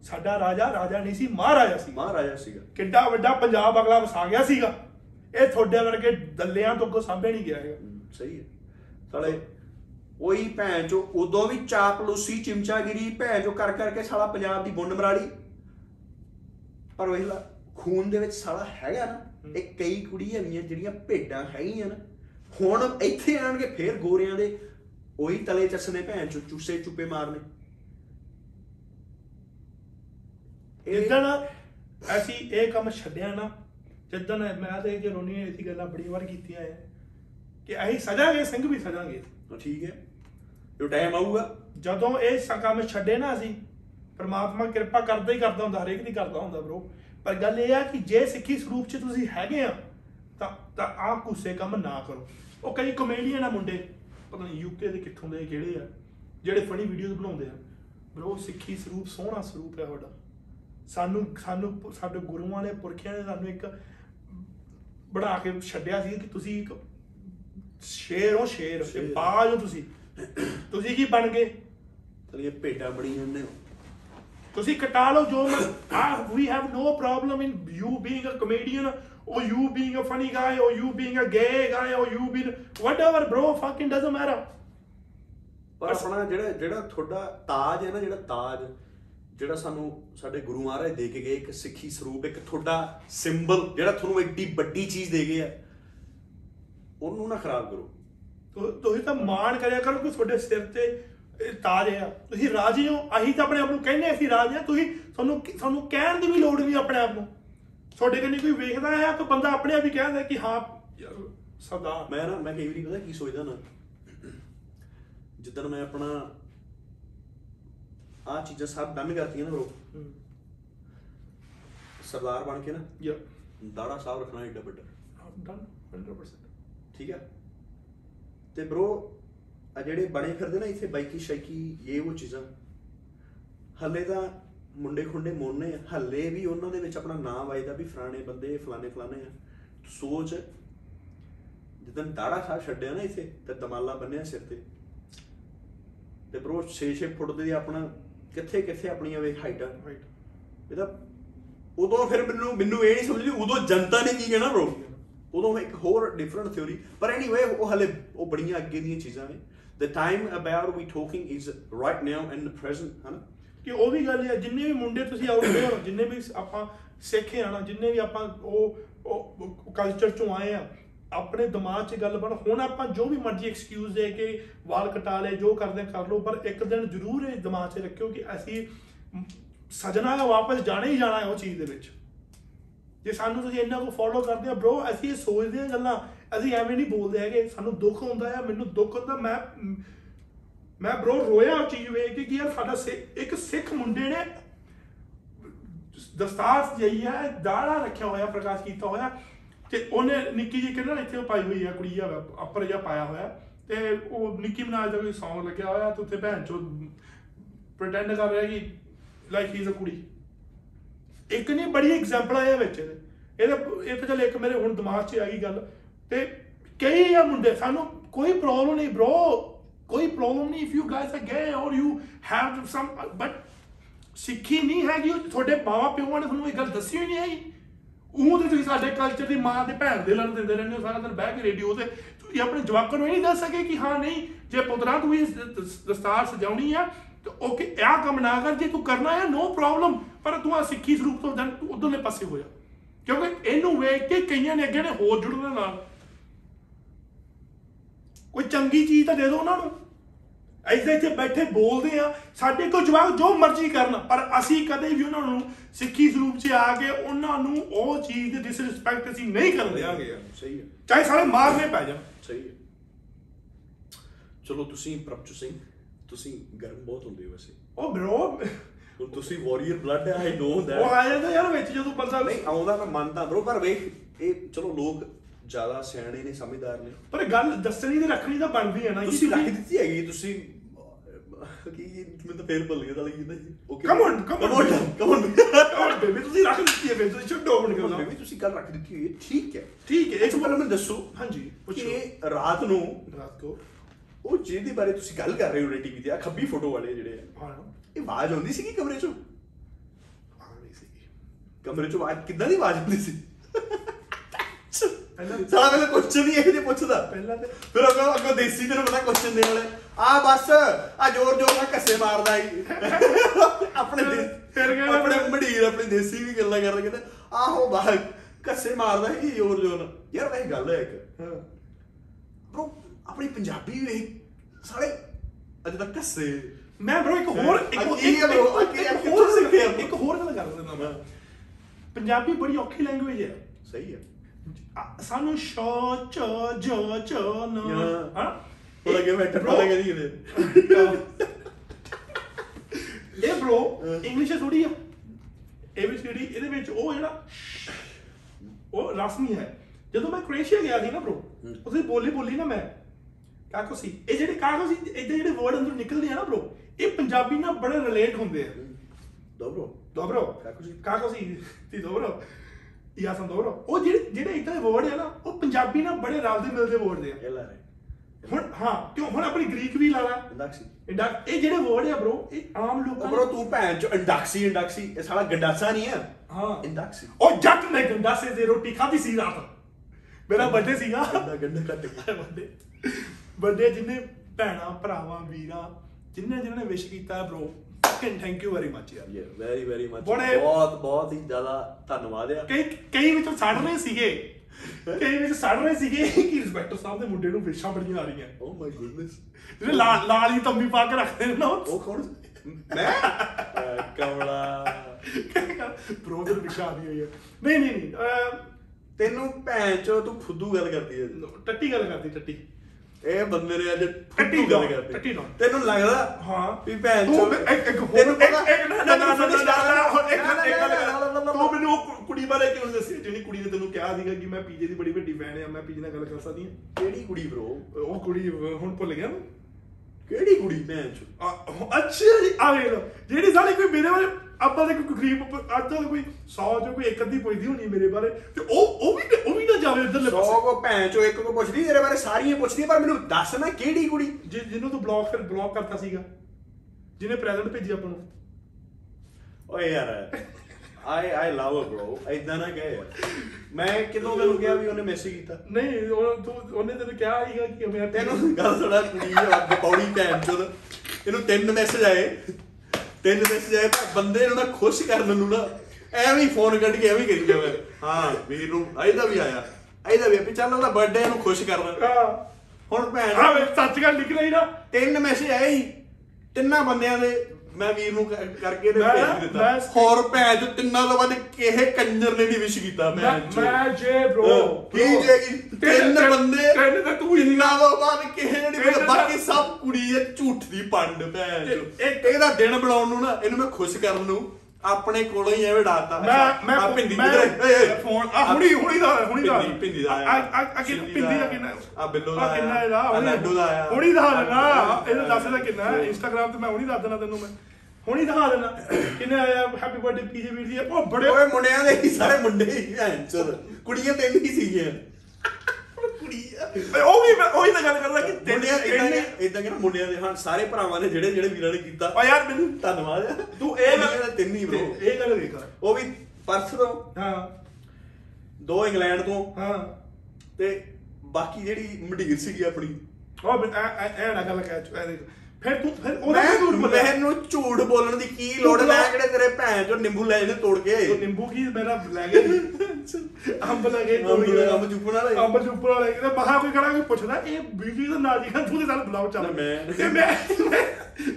ਸਾਡਾ ਰਾਜਾ ਰਾਜਾ ਨਹੀਂ ਸੀ ਮਹਾਰਾਜਾ ਸੀ ਮਹਾਰਾਜਾ ਸੀਗਾ। ਕਿੱਡਾ ਵੱਡਾ ਪੰਜਾਬ ਅਗਲਾ ਵਸਾ ਗਿਆ ਸੀਗਾ। ਇਹ ਤੁਹਾਡੇ ਵਰਗੇ ਦੱਲਿਆਂ ਤੋਂ ਅੱਗੋਂ ਸਾਂਭੇ ਨਹੀਂ ਗਿਆ ਹੈਗਾ। ਸਹੀ ਹੈ। ਸਾਲੇ ਉਹੀ ਭੈਣ ਚੋ ਉਦੋਂ ਵੀ ਚਾਪਲੂਸੀ ਚਿਮਚਾਗਿਰੀ ਭੈਣ ਚੋ ਕਰ ਕਰਕੇ ਸਾਲਾ ਪੰਜਾਬ ਦੀ ਬੁੰਡ ਮਰਾਲੀ ਪਰ ਉਹ ਲਾ ਖੂਨ ਦੇ ਵਿੱਚ ਸਾਲਾ ਹੈਗਾ ਨਾ ਇਹ ਕਈ ਕੁੜੀਆਂ ਹੈਗੀਆਂ ਜਿਹੜੀਆਂ ਭੇਡਾਂ ਹੈਗੀਆਂ ਨਾ ਹੁਣ ਇੱਥੇ ਆਣਗੇ ਫੇਰ ਗੋਰਿਆਂ ਦੇ ਉਹੀ ਤਲੇ ਚੱਸਨੇ ਭੈਣ ਚੋ ਚੂਸੇ ਚੁੱਪੇ ਮਾਰਨੇ ਇਹ- ਜਿੱਦਣ ਅਸੀਂ ਇਹ ਕੰਮ ਛੱਡਿਆ ਨਾ ਜਿੱਦਣ ਮੈਂ ਤੇ ਜਰੋਨੀ ਨੇ ਇਸੀ ਗੱਲਾਂ ਬੜੀ ਵਾਰ ਕੀਤੀਆਂ ਐ ਕਿ ਅਸੀਂ ਸਜਾਂਗੇ ਸਿੰਘ ਵੀ ਸਜਾਂਗੇ। ਤਾਂ ਠੀਕ ਹੈ ਜੋ ਟਾਈਮ ਆਊਗਾ। ਜਦੋਂ ਇਹ ਕੰਮ ਛੱਡੇ ਨਾ ਅਸੀਂ ਪ੍ਰਮਾਤਮਾ ਕਿਰਪਾ ਕਰਦਾ ਹੀ ਕਰਦਾ ਹੁੰਦਾ ਹਰੇਕ ਦੀ ਕਰਦਾ ਹੁੰਦਾ ਬ్రో ਪਰ ਗੱਲ ਇਹ ਆ ਕਿ ਜੇ ਸਿੱਖੀ ਸਰੂਪ 'ਚ ਤੁਸੀਂ ਹੈਗੇ ਆ ਤਾਂ ਤਾਂ ਆਹ ਕੁੱਸੇ ਕੰਮ ਨਾ ਕਰੋ। ਉਹ ਕਈ ਕਮੇਡੀਅਨ ਆ ਮੁੰਡੇ ਪਤਾ ਨਹੀਂ ਯੂਕੇ ਦੇ ਕਿੱਥੋਂ ਦੇ ਕਿਹੜੇ ਆ ਜਿਹੜੇ ਫਨੀ ਵੀਡੀਓਜ਼ ਬਣਾਉਂਦੇ ਆ। ਬ్రో ਸਿੱਖੀ ਸਰੂਪ ਸੋਹਣਾ ਸਰੂਪ ਹੈ ਤੁਹਾਡਾ। ਸਾਨੂੰ ਸਾਨੂੰ ਸਾਡੇ ਗੁਰੂਆਂ ਨੇ ਪੁਰਖਿਆਂ ਨੇ ਸਾਨੂੰ ਇੱਕ ਬਣਾ ਕੇ ਛੱਡਿਆ ਸੀ ਕਿ ਤੁਸੀਂ ਇੱਕ ਸ਼ੇਰ ਹੋ ਸ਼ੇਰ। ਤੇ ਬਾਜ ਹੋ ਤੁਸੀਂ। ਤੁਸੀਂ ਕੀ ਬਣ ਗਏ? ਤਲੀਆਂ ਭੇਡਾਂ ਬਣੀ ਜਾਂਦੇ ਹੋ। ਤੁਸੀਂ ਕਟਾ ਲਓ ਜੋ ਮੈਂ ਆ we have no problem in you being a comedian or you being a funny guy or you being a gay guy or you being whatever bro fucking doesn't matter. ਪਰ ਆਪਣਾ ਜਿਹੜਾ ਜਿਹੜਾ ਤੁਹਾਡਾ ਤਾਜ ਹੈ ਨਾ ਜਿਹੜਾ ਤਾਜ ਜਿਹੜਾ ਸਾਨੂੰ ਸਾਡੇ ਗੁਰੂ ਮਹਾਰਾਜ ਦੇ ਕੇ ਗਏ ਇੱਕ ਸਿੱਖੀ ਸਰੂਪ ਇੱਕ ਤੁਹਾਡਾ ਸਿੰਬਲ ਜਿਹੜਾ ਤੁਹਾਨੂੰ ਐਡੀ ਵੱਡੀ ਚੀਜ਼ ਦੇ ਗਏ ਆ ਉਹਨੂੰ ਨਾ ਖਰਾਬ ਕਰੋ। ਤੁਸੀਂ ਤਾਂ ਮਾਣ ਕਰਿਆ ਕਰੋ ਕਿ ਤੁਹਾਡੇ ਸਿਰ ਤੇ ਤਾਜ ਆ। ਤੁਸੀਂ ਰਾਜੇ ਹੋ ਅਸੀਂ ਤਾਂ ਆਪਣੇ ਆਪ ਨੂੰ ਕਹਿੰਦੇ ਅਸੀਂ ਰਾਜੇ ਆ ਤੁਸੀਂ ਤੁਹਾਨੂੰ ਤੁਹਾਨੂੰ ਕਹਿਣ ਦੀ ਵੀ ਲੋੜ ਨਹੀਂ ਆਪਣੇ ਆਪ ਨੂੰ। ਤੁਹਾਡੇ ਕੰਨੀ ਕੋਈ ਵੇਖਦਾ ਹੈ ਤਾਂ ਬੰਦਾ ਆਪਣੇ ਆਪ ਹੀ ਕਹਿੰਦਾ ਕਿ ਹਾਂ ਸਰਦਾਰ। ਮੈਂ ਨਾ ਮੈਂ ਕਈ ਵਾਰੀ ਪਤਾ ਕੀ ਸੋਚਦਾ ਨਾ ਜਿੱਦਣ ਮੈਂ ਆਪਣਾ ਆ ਚੀਜ਼ਾਂ ਸਭ ਡਨ ਕਰਤੀਆਂ ਨਾ ਬਰੋ ਹਮ, ਸਰਦਾਰ ਬਣ ਕੇ ਨਾ ਯਾ। ਦਾੜਾ ਸਾਹਿਬ ਰੱਖਣਾ ਏਡਾ ਵੱਡਾ। ਡਨ 100% ਠੀਕ ਹੈ ਤੇ ਬ్రో ਆ ਜਿਹੜੇ ਬਣੇ ਫਿਰਦੇ ਨਾ ਇੱਥੇ ਬਾਈਕੀ ਸ਼ਾਈਕੀ ਇਹ ਉਹ ਚੀਜ਼ਾਂ। ਹੱਲੇ ਤਾਂ ਮੁੰਡੇ ਖੁੰਡੇ ਮੋਨੇ ਹੱਲੇ ਵੀ ਉਹਨਾਂ ਦੇ ਵਿੱਚ ਆਪਣਾ ਨਾਮ ਵਾਜਦਾ ਵੀ ਫਲਾਣੇ ਬੰਦੇ ਫਲਾਣੇ ਫਲਾਣੇ ਆ। ਸੋਚ ਜਦੋਂ ਦਾੜਾ ਸਾਹਿਬ ਛੱਡਿਆ ਨਾ ਇੱਥੇ ਤੇ ਦਮਾਲਾ ਬੰਨਿਆ ਸਿਰ ਤੇ। ਤੇ ਬ్రో 6-6 ਫੁੱਟ ਦੇ ਆਪਣਾ ਕਿੱਥੇ ਕਿੱਥੇ ਆਪਣੀਆਂ ਵੇ ਹਾਈਟਾਂ ਰਾਈਟ ਇਹਦਾ ਉਦੋਂ ਫਿਰ ਮੈਨੂੰ ਮੈਨੂੰ ਇਹ ਨਹੀਂ ਸਮਝ ਲਈ ਉਦੋਂ ਜਨਤਾ ਨੇ ਕੀ ਕਹਿਣਾ bro? ਉਦੋਂ ਇੱਕ ਹੋਰ ਡਿਫਰੈਂਟ ਥਿਉਰੀ ਪਰ ਐਨੀਵੇ ਉਹ ਹਲੇ ਉਹ ਬੜੀਆਂ ਅੱਗੇ ਦੀਆਂ ਚੀਜ਼ਾਂ ਨੇ। The time about we talking is right now in the present ਹਨਾ? ਕਿ ਉਹ ਵੀ ਗੱਲ ਹੈ ਜਿੰਨੇ ਵੀ ਮੁੰਡੇ ਤੁਸੀਂ ਆਉਂਦੇ ਹੋ ਜਿੰਨੇ ਵੀ ਆਪਾਂ ਸਿੱਖੇ ਆਣਾ ਜਿੰਨੇ ਵੀ ਆਪਾਂ ਉਹ ਉਹ ਕਲਚਰ ਚੋਂ ਆਏ ਆ ਆਪਣੇ ਦਿਮਾਗ 'ਚ ਗੱਲ ਬਣ ਹੁਣ ਆਪਾਂ ਜੋ ਵੀ ਮਰਜ਼ੀ ਐਕਸਕਿਊਜ਼ ਦੇ ਕੇ ਵਾਲ ਕਟਾ ਲਏ ਜੋ ਕਰਦੇ ਕਰ ਲਓ ਪਰ ਇੱਕ ਦਿਨ ਜ਼ਰੂਰ ਇਹ ਦਿਮਾਗ 'ਚ ਰੱਖਿਓ ਕਿ ਅਸੀਂ ਮ, ਸਜਣਾ ਹੈ ਵਾਪਸ ਜਾਣਾ ਹੀ ਜਾਣਾ ਹੈ ਉਹ ਚੀਜ਼ ਦੇ ਵਿੱਚ। ਜੇ ਸਾਨੂੰ ਤੁਸੀਂ ਇੰਨਾ ਕੋ ਫੋਲੋ ਕਰਦੇ ਆ ਬ్రో ਅਸੀਂ ਇਹ ਸੋਚਦੇ ਆ ਗੱਲਾਂ ਅਸੀਂ ਐਵੇਂ ਨਹੀਂ ਬੋਲਦੇ ਹੈਗੇ। ਸਾਨੂੰ ਦੁੱਖ ਹੁੰਦਾ ਆ ਮੈਨੂੰ ਦੁੱਖ ਹੁੰਦਾ ਮੈਂ ਮੈਂ ਬ్రో ਰੋਇਆ ਉਹ ਚੀਜ਼ ਵੇਖ ਕੇ ਕਿ ਯਾਰ ਸਾਡਾ ਸਿ- ਇੱਕ ਸਿੱਖ ਮੁੰਡੇ ਨੇ ਦਸਤਾਰ ਜਈ ਹੈ ਦਾੜਾ ਰੱਖਿਆ ਹੋਇਆ ਪ੍ਰਕਾਸ਼ ਕੀਤਾ ਹੋਇਆ। ਤੇ ਉਹਨੇ ਨਿੱਕੀ ਜੀ ਕਿਹਨਾਂ ਇੱਥੇ ਉਹ ਪਾਈ ਹੋਈ ਆ, ਕੁੜੀ ਆ ਅੱਪਰ ਜਿਹਾ ਪਾਇਆ ਹੋਇਆ। ਤੇ ਉਹ ਨਿੱਕੀ ਮਨਾਜ ਦਾ ਕੋਈ Song ਲੱਗਿਆ ਹੋਇਆ, ਤੇ ਉੱਥੇ ਭੈਣ ਚੋ ਪ੍ਰਟੈਂਡ ਕਰ ਰਿਹਾ ਕਿ ਲਾਈਕ ਹੀ ਇਜ਼ ਅ ਕੁੜੀ। ਇੱਕ ਨਹੀਂ ਬੜੀ ਐਗਜ਼ਾਮਪਲ ਆਇਆ ਵਿੱਚ ਇਹਦੇ। ਇਹਦੇ ਇਹ ਤਾਂ ਚੱਲ ਇੱਕ ਮੇਰੇ ਹੁਣ ਦਿਮਾਗ 'ਚ ਆ ਗਈ ਗੱਲ। ਤੇ ਕਈ ਆ ਮੁੰਡੇ, ਸਾਨੂੰ ਕੋਈ ਪ੍ਰੋਬਲਮ ਨਹੀਂ bro, ਕੋਈ ਪ੍ਰੋਬਲਮ ਨਹੀਂ। ਇਫ ਯੂ ਗਾਇਸ ਆਰ ਗੇ ਔਰ you have some but Sikhi ਨਹੀਂ ਹੈਗੀ ਉਹ ਤੁਹਾਡੇ ਮਾਵਾ ਪਿਓਾਂ ਨੇ ਤੁਹਾਨੂੰ ਇਹ ਗੱਲ ਦੱਸੀ ਹੋਈ ਨਹੀਂ ਹੈਗੀ। ਉਹ ਤੇ ਤੁਸੀਂ ਸਾਡੇ ਕਲਚਰ ਦੀ ਮਾਂ ਤੇ ਭੈਣ ਦੇ ਲੜ ਦਿੰਦੇ ਰਹਿੰਦੇ ਹੋ, ਸਾਰਾ ਦਿਨ ਬਹਿ ਕੇ ਰੇਡੀਓ ਤੇ। ਤੁਸੀਂ ਆਪਣੇ ਜਵਾਕਾਂ ਨੂੰ ਇਹ ਨਹੀਂ ਦੱਸ ਸਕੇ ਕਿ ਹਾਂ, ਨਹੀਂ, ਜੇ ਪੁੱਤਰਾ ਤੂੰ ਇਹ ਦ- ਦ- ਦਸਤਾਰ ਸਜਾਉਣੀ ਆ, ਤੇ ਓਕੇ ਇਹ ਕੰਮ ਨਾ ਕਰ, ਜੇ ਤੂੰ ਕਰਨਾ ਹੈ ਨੋ ਪ੍ਰੋਬਲਮ ਪਰ ਤੂੰ ਆ ਸਿੱਖੀ ਸਰੂਪ ਤੋਂ ਜਾਣ ਤੂੰ ਉਧਰਲੇ ਪਾਸੇ ਹੋ ਜਾ। ਕਿਉਂਕਿ ਇਹਨੂੰ ਵੇਖ ਕੇ ਕਈਆਂ ਨੇ ਅੱਗੇ ਨੇ ਹੋਰ ਜੁੜਨ ਨਾਲ। ਕੋਈ ਚੰਗੀ ਚੀਜ਼ ਤਾਂ ਦੇ ਦਿਓ ਉਹਨਾਂ ਨੂੰ। ਐਸੇ ਇੱਥੇ ਬੈਠੇ ਬੋਲਦੇ ਆ। ਸਾਡੇ ਕੋਲ ਜਵਾਬ ਜੋ ਮਰਜ਼ੀ ਕਰਨ ਪਰ ਅਸੀਂ ਕਦੇ ਵੀ ਉਹਨਾਂ ਨੂੰ ਸਿੱਖੀ ਸਰੂਪ 'ਚ ਆ ਕੇ ਉਹਨਾਂ ਨੂੰ ਉਹ ਚੀਜ਼ ਦੀ ਡਿਸਰਿਸਪੈਕਟ ਅਸੀਂ ਨਹੀਂ ਕਰਨ ਦਿਆਂਗੇ। ਸਹੀ ਹੈ ਚਾਹੇ ਸਾਰੇ ਮਾਰਨੇ ਪੈ ਜਾਣ। ਸਹੀ ਹੈ ਚਲੋ ਤੁਸੀਂ ਪ੍ਰਭਜੋਤ ਸਿੰਘ ਤੁਸੀਂ ਗਰਮ ਬਹੁਤ ਹੁੰਦੇ ਹੋ ਵੈਸੇ। ਉਹ ਬ్రో ਹੁਣ ਤੁਸੀਂ ਵਾਰੀਅਰ ਬਲੱਡ ਹੈ ਆਈ ਨੋ ਉਹ ਦੈਟ ਆ ਜਾਂਦਾ ਯਾਰ ਵਿੱਚ ਜਦੋਂ ਬੰਦਾ ਨਹੀਂ ਆਉਂਦਾ ਮੈਂ ਮੰਨਦਾ ਬ్రో ਪਰ ਵੇਖ ਇਹ ਚਲੋ ਲੋਕ ਜ਼ਿਆਦਾ ਸਿਆਣੇ ਨੇ ਸਮਝਦਾਰ ਨੇ ਪਰ ਗੱਲ ਦੱਸਣੀ ਤੇ ਰੱਖਣੀ ਤਾਂ ਬਣਦੀ ਹੈ ਨਾ ਕਿ ਤੁਸੀਂ ਰੱਖ ਦਿੱਤੀ ਹੈਗੀ ਤੁਸੀਂ ਕੀ ਮੈਨੂੰ ਤਾਂ ਫੇਰ ਭੁੱਲ ਗਿਆ ਤਾਂ ਕੀ ਸੀ okay Come on, come on. Come on come baby ਤੁਸੀਂ ਰੱਖ ਦਿੱਤੀ ਹੈ ਬੇਬੀ ਤੁਸੀਂ ਛੱਡੋ ਹੁਣ ਔਨ ਗੱਲ। ਬੇਬੀ ਤੁਸੀਂ ਗੱਲ ਰੱਖ ਦਿੱਤੀ ਹੋਈ ਹੈ ਠੀਕ ਹੈ। ਠੀਕ ਹੈ ਇੱਕ ਪਹਿਲਾਂ ਮੈਨੂੰ ਦੱਸੋ ਹਾਂਜੀ ਪੁੱਛੋ। ਰਾਤ ਨੂੰ ਰਾਤ ਕੋ। ਉਹ ਜਿਹਦੇ ਬਾਰੇ ਤੁਸੀਂ ਗੱਲ ਕਰ ਰਹੇ ਹੋ ਟੀਵੀ ਤੇ ਆ ਖੱਬੀ ਫੋਟੋ ਵਾਲੇ ਜਿਹੜੇ ਆ ਹਾਂ। ਇਹ ਆਵਾਜ਼ ਆਉਂਦੀ ਸੀ ਕਿ ਕਮਰੇ ਚੋਂ? ਹਾਂ ਨਹੀਂ ਸੀ ਕਮਰੇ ਚੋਂ ਆਵਾਜ਼ ਕਿੱਦਾਂ ਦੀ ਆਵਾਜ਼ ਆਉਂਦੀ ਸੀ? ਸਾਲਾ ਮੈਨੂੰ ਕੁਐਸਚਨ ਹੀ ਇਹੋ ਜਿਹੇ ਪੁੱਛਦਾ। ਪਹਿਲਾਂ ਤੇ ਫਿਰ ਅੱਗੋਂ ਅੱਗੋਂ ਦੇਸੀ ਤੈਨੂੰ ਪਤਾ ਕੁਐਸਚਨ ਦੇਣ ਵਾਲੇ ਆ ਬਸ ਆ ਜ਼ੋਰ ਜ਼ੋਰ ਨਾਲ ਕੱਸੇ ਮਾਰਦਾ ਹੀ ਆਪਣੇ ਫਿਰ ਕਹਿਣਾ ਆਪਣੇ ਮੜੀਰ ਆਪਣੀ ਦੇਸੀ ਵੀ ਗੱਲਾਂ ਕਰਦਾ ਕਹਿੰਦਾ ਆਹੋ ਬਾਹਰ ਕੱਸੇ ਮਾਰਦਾ ਹੀ ਜ਼ੋਰ ਜ਼ੋਰ ਨਾਲ। ਯਾਰ ਇਹ ਗੱਲ ਹੈ ਇੱਕ। ਹਾਂ। ਬ్రో ਆਪਣੀ ਪੰਜਾਬੀ ਵੇ ਸਾਲੇ ਅੱਜ ਤੱਕ ਕੱਸੇ ਮੈਂ bro ਇੱਕ ਹੋਰ ਇੱਕ ਹੋਰ- ਇੱਕ- ਹੋਰ ਗੱਲ ਕਰ ਦਿੰਦਾ ਮੈਂ। ਪੰਜਾਬੀ ਬੜੀ ਔਖੀ ਲੈਂਗੁਏਜ ਹੈ। ਸਹੀ ਹੈ। ਸਾਨੂੰ ਸ਼ ਚ ਜ ਚ ਨ. ਹਾਂ? ਪਤਾ ਕਿ ਮੈਂ Bro, ਲਗਾ ਦੀ ਕਿਤੇ? ਇਹ bro ਇੰਗਲਿਸ਼ ਥੋੜੀ ਆ। ABCD ਇਹਦੇ ਵਿੱਚ ਉਹ ਜਿਹੜਾ ਉਹ ਰਸ ਨਹੀਂ ਹੈ। ਜਦੋਂ ਮੈਂ ਕ੍ਰੋਏਸ਼ੀਆ ਗਿਆ ਸੀ ਨਾ bro ਉੱਥੇ ਬੋਲੀ ਬੋਲੀ ਨਾ ਮੈਂ ਕਾਕੋ ਸੀ? ਇਹ ਜਿਹੜੇ ਕਾਕੋ ਸੀ ਇਦਾਂ ਜਿਹੜੇ ਵਰਡ ਅੰਦਰ ਨਿਕਲਦੇ ਆ ਨਾ bro ਇਹ ਪੰਜਾਬੀ ਨਾਲ ਬੜੇ ਰਿਲੇਟ ਹੁੰਦੇ ਆ। dobro dobro Kako si? kako si ti dobro sam dobro ਉਹ ਜਿਹੜੇ ਜਿਹੜੇ ਇਦਾਂ ਦੇ ਵਰਡ ਆ ਨਾ ਉਹ ਪੰਜਾਬੀ ਨਾਲ ਬੜੇ ਰਲਦੇ ਮਿਲਦੇ ਵਰਡ ਦੇ ਆ। ela re ਹੁਣ ਹਾਂ ਕਿਉਂ? ਹੁਣ ਆਪਣੀ ਗ੍ਰੀਕ ਵੀ ਲਾ ਲਾ। Indaksi. ਇੰਡਾ ਇਹ ਜਿਹੜੇ ਵਰਡ ਆ bro ਇਹ ਆਮ ਲੋਕਾਂ ਬਰੋ ਤੂੰ ਭੈਣ ਚ ਇੰਡਾਕਸੀ ਇੰਡਾਕਸੀ ਇਹ ਸਾਲਾ ਗੰਡਾਸਾ ਨਹੀਂ ਹੈ ਹਾਂ। ਇੰਡਾਕਸੀ। ਉਹ ਜੱਟ ਨੇ ਗੰਡਾਸੇ ਦੀ ਰੋਟੀ ਖਾਧੀ ਸੀ ਰਾਤ। ਮੇਰਾ ਬਰਥਡੇ ਸੀਗਾ। ਗੰਡਾ ਗੰਡਾ ਕੱਟ ਗਿਆ ਬਰਥਡੇ ਬਰਥਡੇ ਜਿੰਨੇ ਭੈਣਾ ਭਰਾਵਾਂ ਵੀਰਾਂ ਜਿੰਨੇ ਜਿੰਨੇ ਵਿਸ਼ ਕੀਤਾ bro fucking thank you very much ਯਾਰ ਯਾ ਵੈਰੀ ਵੈਰੀ ਮਚ ਬਹੁਤ ਬਹੁਤ ਹੀ ਜ਼ਿਆਦਾ ਧੰਨਵਾਦ ਆ। ਕਈ ਕਈ ਵਿੱਚੋਂ ਸੜ ਰਹੇ ਸੀਗੇ। ਕਈ ਵਿੱਚ ਸੜ ਰਹੇ ਸੀਗੇ ਕਿ ਇੰਸਪੈਕਟਰ ਸਾਹਿਬ ਦੇ ਮੁੰਡੇ ਨੂੰ ਵਿਸ਼ਾਂ ਬੜੀਆਂ ਆ ਰਹੀਆਂ। ਓ ਮਾਈ ਗੁੱਡਨੈਸ ਜਿਹੜੇ ਲਾਲ ਲਾਲ ਹੀ ਤੰਬੀ ਪਾ ਕੇ ਰੱਖਦੇ ਨੇ ਨਾ ਉਹ। ਕੌਣ? ਮੈਂ? ਕਮਲਾ। ਬ੍ਰੋਦਰ ਵਿਸ਼ਾ ਆ ਰਹੀ ਹੈ ਨਹੀਂ ਨਹੀਂ ਨਹੀਂ ਤੈਨੂੰ ਭੈਣ ਚੋ ਤੂੰ ਫੁੱਦੂ ਗੱਲ ਕਰਦੀ ਹੈ ਟੱਟੀ ਗੱਲ ਕਰਦੀ ਟੱਟੀ। ਇਹ ਬੰਦੇ ਨੇ ਅੱਜ ਟੱਟੀ ਗੱਲ ਡੌਨ। ਤੈਨੂੰ ਲੱਗਦਾ ਹਾਂ ਵੀ ਭੈਣ ਤੂੰ ਚੋ ਇੱਕ ਇੱਕ ਹੋਰ ਇੱਕ ਨਾ ਨਾ ਨਾ ਨਾ ਇੱਕ ਇੱਕ ਗੱਲ। ਤੂੰ ਮੈਨੂੰ ਕੁੜੀ ਬਾਰੇ ਕਿਉਂ ਦੱਸੀ ਜਿਹੜੀ ਕੁੜੀ ਨੇ ਤੈਨੂੰ ਕਿਹਾ ਸੀਗਾ ਕਿ ਮੈਂ ਪੀਜੇ ਦੀ ਬੜੀ ਵੱਡੀ ਫੈਨ ਆ ਮੈਂ ਪੀਜੇ ਨਾਲ ਗੱਲ ਕਰ ਸਕਦੀ ਕਿਹੜੀ ਕੁੜੀ ਬ్రో ਹਾਂ ਉਹ ਕੁੜੀ ਹੁਣ ਭੁੱਲ ਗਿਆ ਮੈਂ ਕਿਹੜੀ ਕੁੜੀ ਭੈਣ ਚੋ ਅੱਛਾ ਜੀ ਆ ਵੇਖ ਜਿਹੜੀ ਸਾਡੀ ਕੋਈ ਮੇਰੇ ਬਾਰੇ ਆਪਾਂ ਦੇ ਕੋਈ ਗਰੀਬ ਅੱਜ ਤੱਕ ਕੋਈ 100 ਚੋਂ ਕੋਈ ਇੱਕ ਅੱਧੀ ਪੁੱਛਦੀ ਹੋਣੀ ਮੇਰੇ ਬਾਰੇ। ਤੇ ਉਹ ਉਹ ਵੀ ਉਹ ਵੀ ਨਾ ਜਾਵੇ ਉਧਰਲੇ ਪਾਸੇ। ਕੋ ਭੈਣ ਚੋ ਇੱਕ ਕੋ ਪੁੱਛਦੀ ਤੇਰੇ ਬਾਰੇ ਸਾਰੀਆਂ ਪੁੱਛਦੀ ਪਰ ਮੈਨੂੰ ਦੱਸ ਨਾ ਕਿਹੜੀ ਕੁੜੀ? ਜਿਹਨੂੰ ਤੂੰ ਬਲੌਕ ਫਿਰ ਬਲੌਕ ਕਰਤਾ ਸੀਗਾ ਜਿਹਨੇ ਪ੍ਰੈਜ਼ੈਂਟ ਭੇਜੀ ਆਪਾਂ ਨੂੰ। ਓਏ ਯਾਰ ਆਈ ਆਈ ਲਵ ਬ్రో ਐਦਾਂ ਨਾ ਕਹਿ। ਮੈਂ ਕਿਦੋਂ ਤੈਨੂੰ ਕਿਹਾ ਵੀ ਉਹਨੇ ਮੈਸੇਜ ਕੀਤਾ? ਨਹੀਂ ਉਹ ਤੂੰ ਉਹਨੇ ਤੈਨੂੰ ਕਿਹਾ ਸੀਗਾ ਕਿ ਮੈਂ ਤੈਨੂੰ ਗੱਲ ਸੁਣਾ ਕੁੜੀ ਅੱਗ ਪੌੜੀ ਭੈਣ ਚੋਦ ਇਹਨੂੰ ਤਿੰਨ ਮੈਸੇਜ ਆਏ। ਤਿੰਨ ਮੈਸੇਜ ਆਏ ਪਰ ਬੰਦੇ ਨੂੰ ਨਾ ਖੁਸ਼ ਕਰਨ ਨੂੰ ਨਾ ਐਵੇਂ ਹੀ ਫੋਨ ਕੱਢ ਕੇ ਐਵੇਂ ਹੀ ਕਰੀ ਜਾਵੇ। ਹਾਂ। ਵੀਰ ਨੂੰ ਇਹਦਾ ਵੀ ਆਇਆ। ਇਹਦਾ ਵੀ ਵੀ ਚੱਲ ਉਹਦਾ ਬਰਥਡੇ ਨੂੰ ਖੁਸ਼ ਕਰਨਾ। ਹਾਂ। ਹੁਣ ਭੈਣ ਆ ਵੇ ਸੱਚ ਗੱਲ ਨਿਕਲ ਨਾ। ਤਿੰਨ ਮੈਸੇਜ ਆਏ ਸੀ ਤਿੰਨਾਂ ਬੰਦਿਆਂ ਦੇ ਮੈਂ ਵੀਰ ਨੂੰ ਕਰ- ਕਰਕੇ ਮੈਂ- ਭੇਜ ਦਿੱਤਾ। ਹੋਰ ਭੈਣ ਚੋ ਤਿੰਨਾਂ ਤੋਂ ਵੱਧ ਕਿਸੇ ਕੰਜਰ ਨੇ ਨਹੀਂ ਵਿਸ਼ ਕੀਤਾ ਮੈਂ ਮੈਂ ਜੇ bro ਕੀ ਜੇ ਕੀ? ਤਿੰਨ ਬੰਦੇ ਤਿੰਨ ਤਾਂ ਤੂੰ ਤੋਂ ਬਾਅਦ ਕਿਸੇ ਨੇ ਨਹੀਂ ਬਾਕੀ ਸਭ ਕੁੜੀ ਹੈ ਝੂਠ ਦੀ ਪੰਡ ਭੈਣ ਚੋ ਇਹ- ਇਹਦਾ ਦਿਨ ਬਣਾਉਣ ਨੂੰ ਨਾ ਇਹਨੂੰ ਮੈਂ ਖੁਸ਼ ਕਰਨ ਨੂੰ ਆਪਣੇ ਕੋਲੋਂ ਹੀ ਐਵੇਂ ਡਾਤਾ ਮੈਂ ਮੈਂ ਆ ਪਿੰਦੀ ਮੈਂ। ਫੋਨ ਆ ਹੁਣੀ ਹੁਣੀ ਦਾ ਹੁਣੀ ਦਾ। ਪਿੰਦੀ ਦਾ ਆ ਆ ਆ ਪਿੰਦੀ ਦਾ ਕਿੰਨਾ ਆ ਬਿੱਲੋ ਦਾ ਆ ਕਿੰਨਾ ਇਹਦਾ? ਆ ਹੁਣੀ- ਲੱਡੂ ਦਾ ਆਇਆ। ਹੁਣੀ ਦਾ ਹਾਂ, ਇਹਨੂੰ ਦੱਸ ਦਾ ਕਿੰਨਾ ਹਾਂ। ਇੰਸਟਾਗ੍ਰam ਤੇ ਮੈਂ ਹੁਣੀ ਦੱਸ ਦੇਣਾ ਤੈਨੂੰ ਮੈਂ। ਹੁਣੀ ਦਿਖਾ ਦੇਣਾ। ਕਿੰਨੇ ਆਇਆ? ਹੈਪੀ ਬਰਥਡੇ ਪੀਜੇ ਵੀਰ ਦੀ ਉਹ ਬੜੇ ਓਏ ਮੁੰਡਿਆਂ ਦੇ ਹੀ ਸਾਰੇ ਮੁੰਡੇ ਹੀ ਚੋ ਕੁੜੀਆਂ ਤਿੰਨ ਹੀ ਸੀਗੀਆਂ। ਕੁੜੀਆਂ ਉਹ ਵੀ ਮੈਂ ਉਹੀ ਤਾਂ ਗੱਲ ਕਰਦਾ ਕਿ ਤਿੰਨ ਮੁੰਡਿਆਂ ਇਦਾਂ ਇੰਨੇ ਇਦਾਂ ਕਿ ਨਾ ਮੁੰਡਿਆਂ ਦੇ ਹਾਂ ਸਾਰੇ ਭਰਾਵਾਂ ਨੇ ਜਿਹੜੇ ਜਿਹੜੇ ਵੀਰਾਂ ਨੇ ਕੀਤਾ। ਆ ਯਾਰ ਮੈਨੂੰ ਧੰਨਵਾਦ। ਤੂੰ ਇਹ ਕੁੜੀਆਂ ਦੇ ਤਿੰਨ ਹੀ bro ਇਹ ਗੱਲ ਵੇਖ। ਉਹ ਵੀ ਪਰਸ ਤੋਂ। ਹਾਂ। ਦੋ ਇੰਗਲੈਂਡ ਤੋਂ। ਹਾਂ। ਤੇ ਬਾਕੀ ਜਿਹੜੀ ਮੰਡੀਰ ਸੀਗੀ ਆਪਣੀ। ਉਹ ਐ ਐ- ਐ ਨਾ ਗੱਲ ਕਹਿ ਚੁੱਕਾ ਦੇਖ। ਫਿਰ ਤੂੰ ਫਿਰ ਉਹਦਾ ਮੈਂ ਕੀ ਝੂਠ ਬੋਲਿਆ ਮੈਨੂੰ ਝੂਠ ਬੋਲਣ ਦੀ ਕੀ ਲੋੜ? ਹੈ ਮੈਂ ਕਿਹੜੇ ਤੇਰੇ ਭੈਣ ਚੋਂ ਨਿੰਬੂ ਲੈ ਜਨੇ ਤੋੜ ਕੇ? ਉਹ ਨਿੰਬੂ ਕੀ ਮੇਰਾ ਲੈ ਗਏ ਅੰਬ ਲੈ ਗਏ ਅੰਬ ਲੈ- ਅੰਬ ਚੁੱਪਣ ਵਾਲਾ। ਅੰਬ ਚੁੱਪਣ ਵਾਲੇ। ਕਿਤੇ ਬਾਹਰ ਕੋਈ ਖੜਾ ਕੋਈ ਪੁੱਛਦਾ ਇਹ ਬੀਜੀ ਦਾ ਨਾਂ ਜੀ ਤੂੰ ਤੇ ਸਾਲ ਬੁਲਾਓ ਚੱਲ। ਮੈਂ- ਤੇ ਮੈਂ ਮੈਂ-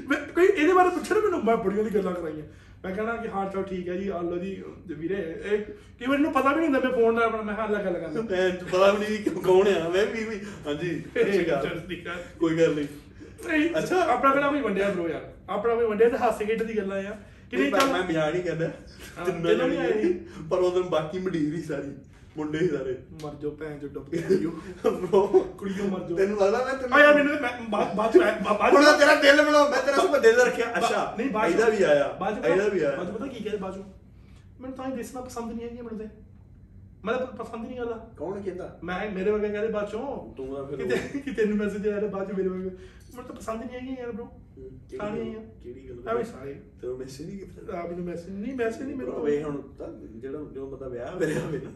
ਮੈਂ- ਕੋਈ ਇਹਦੇ ਬਾਰੇ ਪੁੱਛਣਾ ਮੈਨੂੰ ਮੈਂ ਬੜੀਆਂ ਦੀ ਗੱਲਾਂ ਕਰਾਈਆਂ। ਮੈਂ ਕਹਣਾ ਕਿ ਹਾਂ ਚਲ ਠੀਕ ਹੈ ਜੀ ਆ ਲੋ ਜੀ ਤੇ ਵੀਰੇ ਇਹ ਵਾਰ ਇਹਨੂੰ ਪਤਾ ਵੀ ਨਹੀਂ ਹੁੰਦਾ ਮੈਂ ਫੋਨ ਨਾਲ ਆਪਣਾ ਮੈਂ ਹਾਂ ਲੱਗਾ ਲਗਾ ਭੈਣ ਚ ਪਤਾ ਵੀ ਨਹੀਂ ਕਿ ਕੌਣ ਆ ਮੈਂ ਵੀ ਵੀ ਹਾਂਜੀ ਗੱਲ ਕੋਈ ਗੱਲ ਨਹੀਂ। ਅੱਛਾ ਅੱਛਾ। ਆਪਣਾ ਕਿਹੜਾ ਕੋਈ ਵੰਡਿਆ ਬ్రో ਯਾਰ? ਆਪਣਾ ਕੋਈ ਵੰਡਿਆ ਤੇ ਹਾਸੇ ਖੇਡ ਦੀ ਗੱਲਾਂ ਆ ਕਿ ਨਹੀਂ ਚੱਲ। ਮੈਂ ਬਿਆਨ ਨਹੀਂ ਕਰਦਾ ਤਿੰਨਾਂ ਜਾਣੇ ਆਏ ਸੀ। ਪਰ ਉਹਦੋਂ ਬਾਕੀ ਮੰਡੀਰ ਹੀ ਸਾਰੀ। ਮੁੰਡੇ ਹੀ ਸਾਰੇ। ਮਰ ਜਾਓ ਭੈਣ ਚੋ ਡੁੱਬ ਕੇ ਕੁੜੀਓ ਬ్రో ਕੁੜੀਓ ਮਰ ਜਾਓ। ਤੈਨੂੰ ਲੱਗਦਾ ਮੈਂ ਤੈਨੂੰ ਆ ਯਾਰ ਮੈਨੂੰ ਮੈਂ ਬਾਅਦ ਬਾਅਦ ਬਾਅਦ ਹੁਣ ਤੇਰਾ ਦਿਲ ਬਣਾਓ ਮੈਂ ਤੇਰਾ ਸੁਪਰ ਦਿਲ ਰੱਖਿਆ। ਅੱਛਾ। ਨਹੀਂ ਬਾਅਦ ਇਹਦਾ ਵੀ ਆਇਆ। ਬਾਅਦ ਇਹਦਾ ਵੀ ਬਾਅਦ ਆਇਆ ਪਤਾ ਕੀ ਕਹਿੰਦੇ ਬਾਅਦ ਚ। ਮੈਨੂੰ ਤਾਂ ਹੀ ਦੇਸਣਾ ਪਸੰਦ ਨਹੀਂ ਹੈਗੀ ਮੈਨੂੰ ਤੇ। ਮੈਂ ਤਾਂ ਪਸੰਦ ਨਹੀਂ ਕਰਦਾ। ਕੌਣ ਕਹਿੰਦਾ? ਮੈਂ ਮੇਰੇ ਵਰਗੇ ਕਹਿੰਦੇ ਬਾਅਦ ਚੋਂ ਤੂੰ ਤਾਂ ਫਿਰ ਕਿਤੇ ਕਿ ਤੈਨੂੰ ਮੈਸੇਜ ਆਇਆ ਬਾਅਦ ਚ ਮੇਰੇ ਵਰਗੇ ਮੈਨੂੰ ਤਾਂ ਪਸੰਦ ਨਹੀਂ ਹੈਗੀ ਯਾਰ ਬ్రో ਕਿਹੜੀ ਸਾਰੀਆਂ ਹੀ ਗੱਲ- ਆ ਕਿਹੜੀ ਗੱਲ ਆ ਵੀ ਸਾਰੇ ਤੈਨੂੰ ਮੈਸੇਜ ਨਹੀਂ ਕੀਤਾ ਆ? ਮੈਨੂੰ ਮੈਸੇਜ ਨਹੀਂ ਮੈਸੇਜ ਨਹੀਂ ਮੈਨੂੰ ਵੇ ਹੁਣ ਤਾਂ ਜਿਹੜਾ ਜੋ ਬੰਦਾ ਵਿਆਹ ਮੇਰੇ ਹੋਵੇ ਨਾ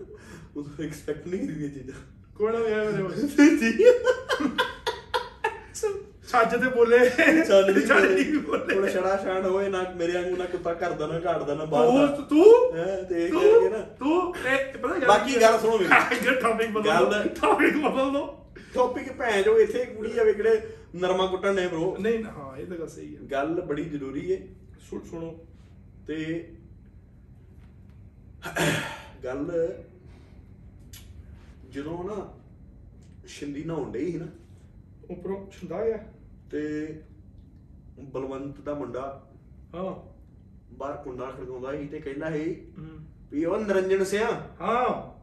ਉਹ ਐਕਸਪੈਕਟ ਨਹੀਂ ਕਰੀਦੀਆਂ ਚੀਜ਼ਾਂ। ਕੋਣ ਆ ਗਿਆ ਮੇਰੇ ਵੱਲ ਛੱਜ ਤੇ ਬੋਲੇ। ਚੱਲ ਨਹੀਂ ਛੱਜ ਨਹੀਂ ਬੋਲੇ। ਹੁਣ ਛੜਾ ਛਾਣ ਹੋਏ ਨਾ ਮੇਰੇ ਵਾਂਗੂ ਨਾ ਕੁੱਤਾ ਘਰਦਾ ਨਾ ਘਾੜਦਾ ਨਾ ਬਾਹਰ ਤੂੰ ਤੂੰ? ਹੈ ਤੇ ਇਹ ਤੂੰ? ਕਰਕੇ ਨਾ। ਤੂੰ? ਇਹ ਪਤਾ ਗੱਲ ਬਾਕੀ ਗੱਲ ਸੁਣੋ ਮੇਰੀ। ਇਹ ਟੌਪਿਕ ਬਦਲ ਗੱਲ- ਟੌਪਿਕ ਬਦਲ ਦੋ। ਟੌਪਿਕ ਭੈਣ ਜੋ ਇੱਥੇ ਕੁੜੀ ਆਵੇ ਕਿਹੜੇ ਨਰਮਾ ਕੁੱਟਣ ਨੇ ਬ్రో ਨਹੀਂ ਹਾਂ ਇਹ ਤਾਂ ਗੱਲ ਸਹੀ ਹੈ। ਗੱਲ ਬੜੀ ਜ਼ਰੂਰੀ ਏ। ਸੁਣ ਸੁਣੋ। ਤੇ ਗੱਲ ਜਦੋਂ ਨਾ ਸ਼ਿੰਦੀ ਨਹਾਉਣ ਡਈ ਸੀ ਨਾ ਉੱਪਰੋਂ ਛੁੰਦਾ ਗਿਆ ਤੇ ਬਲਵੰਤ ਦਾ ਮੁੰਡਾ ਹਾਂ। ਬਾਹਰ ਕੁੰਡਾ ਖੜਕਾਉਂਦਾ ਸੀ ਤੇ ਕਹਿੰਦਾ ਸੀ ਹਮ, ਵੀ ਉਹ ਨਰੰਜਨ ਸਿਆ। ਹਾਂ।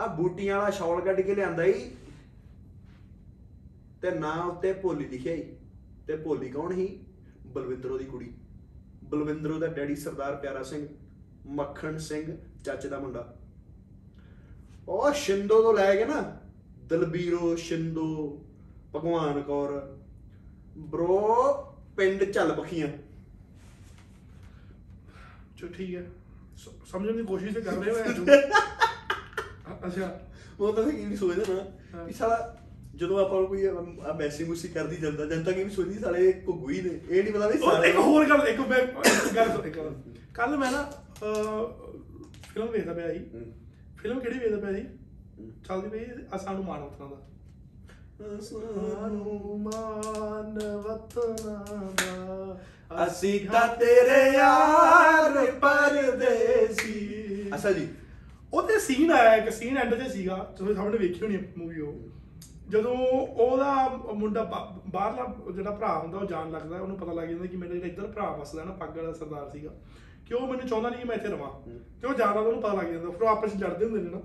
ਆ ਬੂਟੀਆਂ ਵਾਲਾ ਸ਼ਾਲ ਕੱਢ ਕੇ ਲਿਆਂਦਾ ਈ ਤੇ ਨਾਂ ਉੱਤੇ ਭੋਲੀ ਲਿਖਿਆ ਈ ਤੇ ਭੋਲੀ ਕੌਣ ਸੀ? ਬਲਵਿੰਦਰੋ ਦੀ ਕੁੜੀ। ਬਲਵਿੰਦਰੋ ਦਾ ਡੈਡੀ ਸਰਦਾਰ ਪਿਆਰਾ ਸਿੰਘ ਮੱਖਣ ਸਿੰਘ ਚਾਚੇ ਦਾ ਮੁੰਡਾ। ਉਹ ਸ਼ਿੰਦੋ ਤੋਂ ਲੈ ਕੇ ਨਾ ਦਲਬੀਰੋ ਸ਼ਿੰਦੋ ਭਗਵਾਨ ਕੌਰ ਬ్రో ਪਿੰਡ ਚੱਲ ਪਖੀਆਂ। ਚੋ ਠੀਕ ਹੈ। ਸਮਝਣ ਦੀ ਕੋਸ਼ਿਸ਼ ਤੇ ਕਰ ਰਹੇ ਹੋ ਐਂ ਅੱਛਾ। ਉਹ ਤਾਂ ਕੀ ਨਹੀਂ ਸੋਚਦਾ ਨਾ ਹਾਂ। ਵੀ ਸਾਲਾ ਜਦੋਂ ਆਪਾਂ ਨੂੰ ਕੋਈ ਆ ਮੈਸੀ ਮੂਸੀ ਕਰਦੀ ਜਾਂਦਾ ਜਨਤਾ ਕੀ ਵੀ ਸੋਚਦੀ ਸਾਲੇ ਘੁੱਗੂ ਹੀ ਨੇ। ਇਹ ਨਹੀਂ ਪਤਾ ਵੀ ਸਾਰੇ ਇੱਕ ਹੋਰ ਗੱਲ ਇੱਕ ਮੈਂ ਗੱਲ ਸੁਣ ਇੱਕ ਕੱਲ ਮੈਂ ਨਾ ਫਿਲਮ ਵੇਖਦਾ ਪਿਆ ਸੀ। ਫਿਲਮ ਕਿਹੜੀ ਵੇਖਦਾ ਪਿਆ ਸੀ। ਚੱਲਦੀ ਪਈ ਅਸਾਂ ਨੂੰ ਮਾਣ ਵਤਨਾਂ ਦਾ। ਸਾਨੂੰ ਮਾਨ ਵਤਨਾਂ ਦਾ। ਅਸੀਂ ਤਾਂ ਤੇਰੇ ਯਾਰ ਪਰਦੇਸੀ। ਅੱਛਾ ਜੀ। ਉਹਦੇ ਸੀਨ ਆਇਆ ਇੱਕ ਸੀਨ ਐਂਡ ਤੇ ਸੀਗਾ ਤੁਸੀਂ ਸਾਹਮਣੇ ਵੇਖੀ ਹੋਣੀ ਮੂਵੀ ਉਹ। ਜਦੋਂ ਉਹਦਾ ਮੁੰਡਾ ਬਾਹਰਲਾ ਜਿਹੜਾ ਭਰਾ ਹੁੰਦਾ ਉਹ ਜਾਣ ਲੱਗਦਾ ਉਹਨੂੰ ਪਤਾ ਲੱਗ ਜਾਂਦਾ ਕਿ ਮੇਰਾ ਜਿਹੜਾ ਇੱਧਰ ਭਰਾ ਵਸਦਾ ਨਾ ਪੱਗ ਵਾਲਾ ਸਰਦਾਰ ਸੀਗਾ ਕਿ ਉਹ ਮੈਨੂੰ ਚਾਹੁੰਦਾ ਨਹੀਂ ਕਿ ਮੈਂ ਇੱਥੇ ਰਵਾਂ। ਤੇ ਉਹ ਜਾਣਾ ਉਹਨੂੰ ਪਤਾ ਲੱਗ ਜਾਂਦਾ ਫਿਰ ਆਪਸ ਵਿੱਚ ਲੜਦੇ ਹੁੰਦੇ ਨੇ ਨਾ।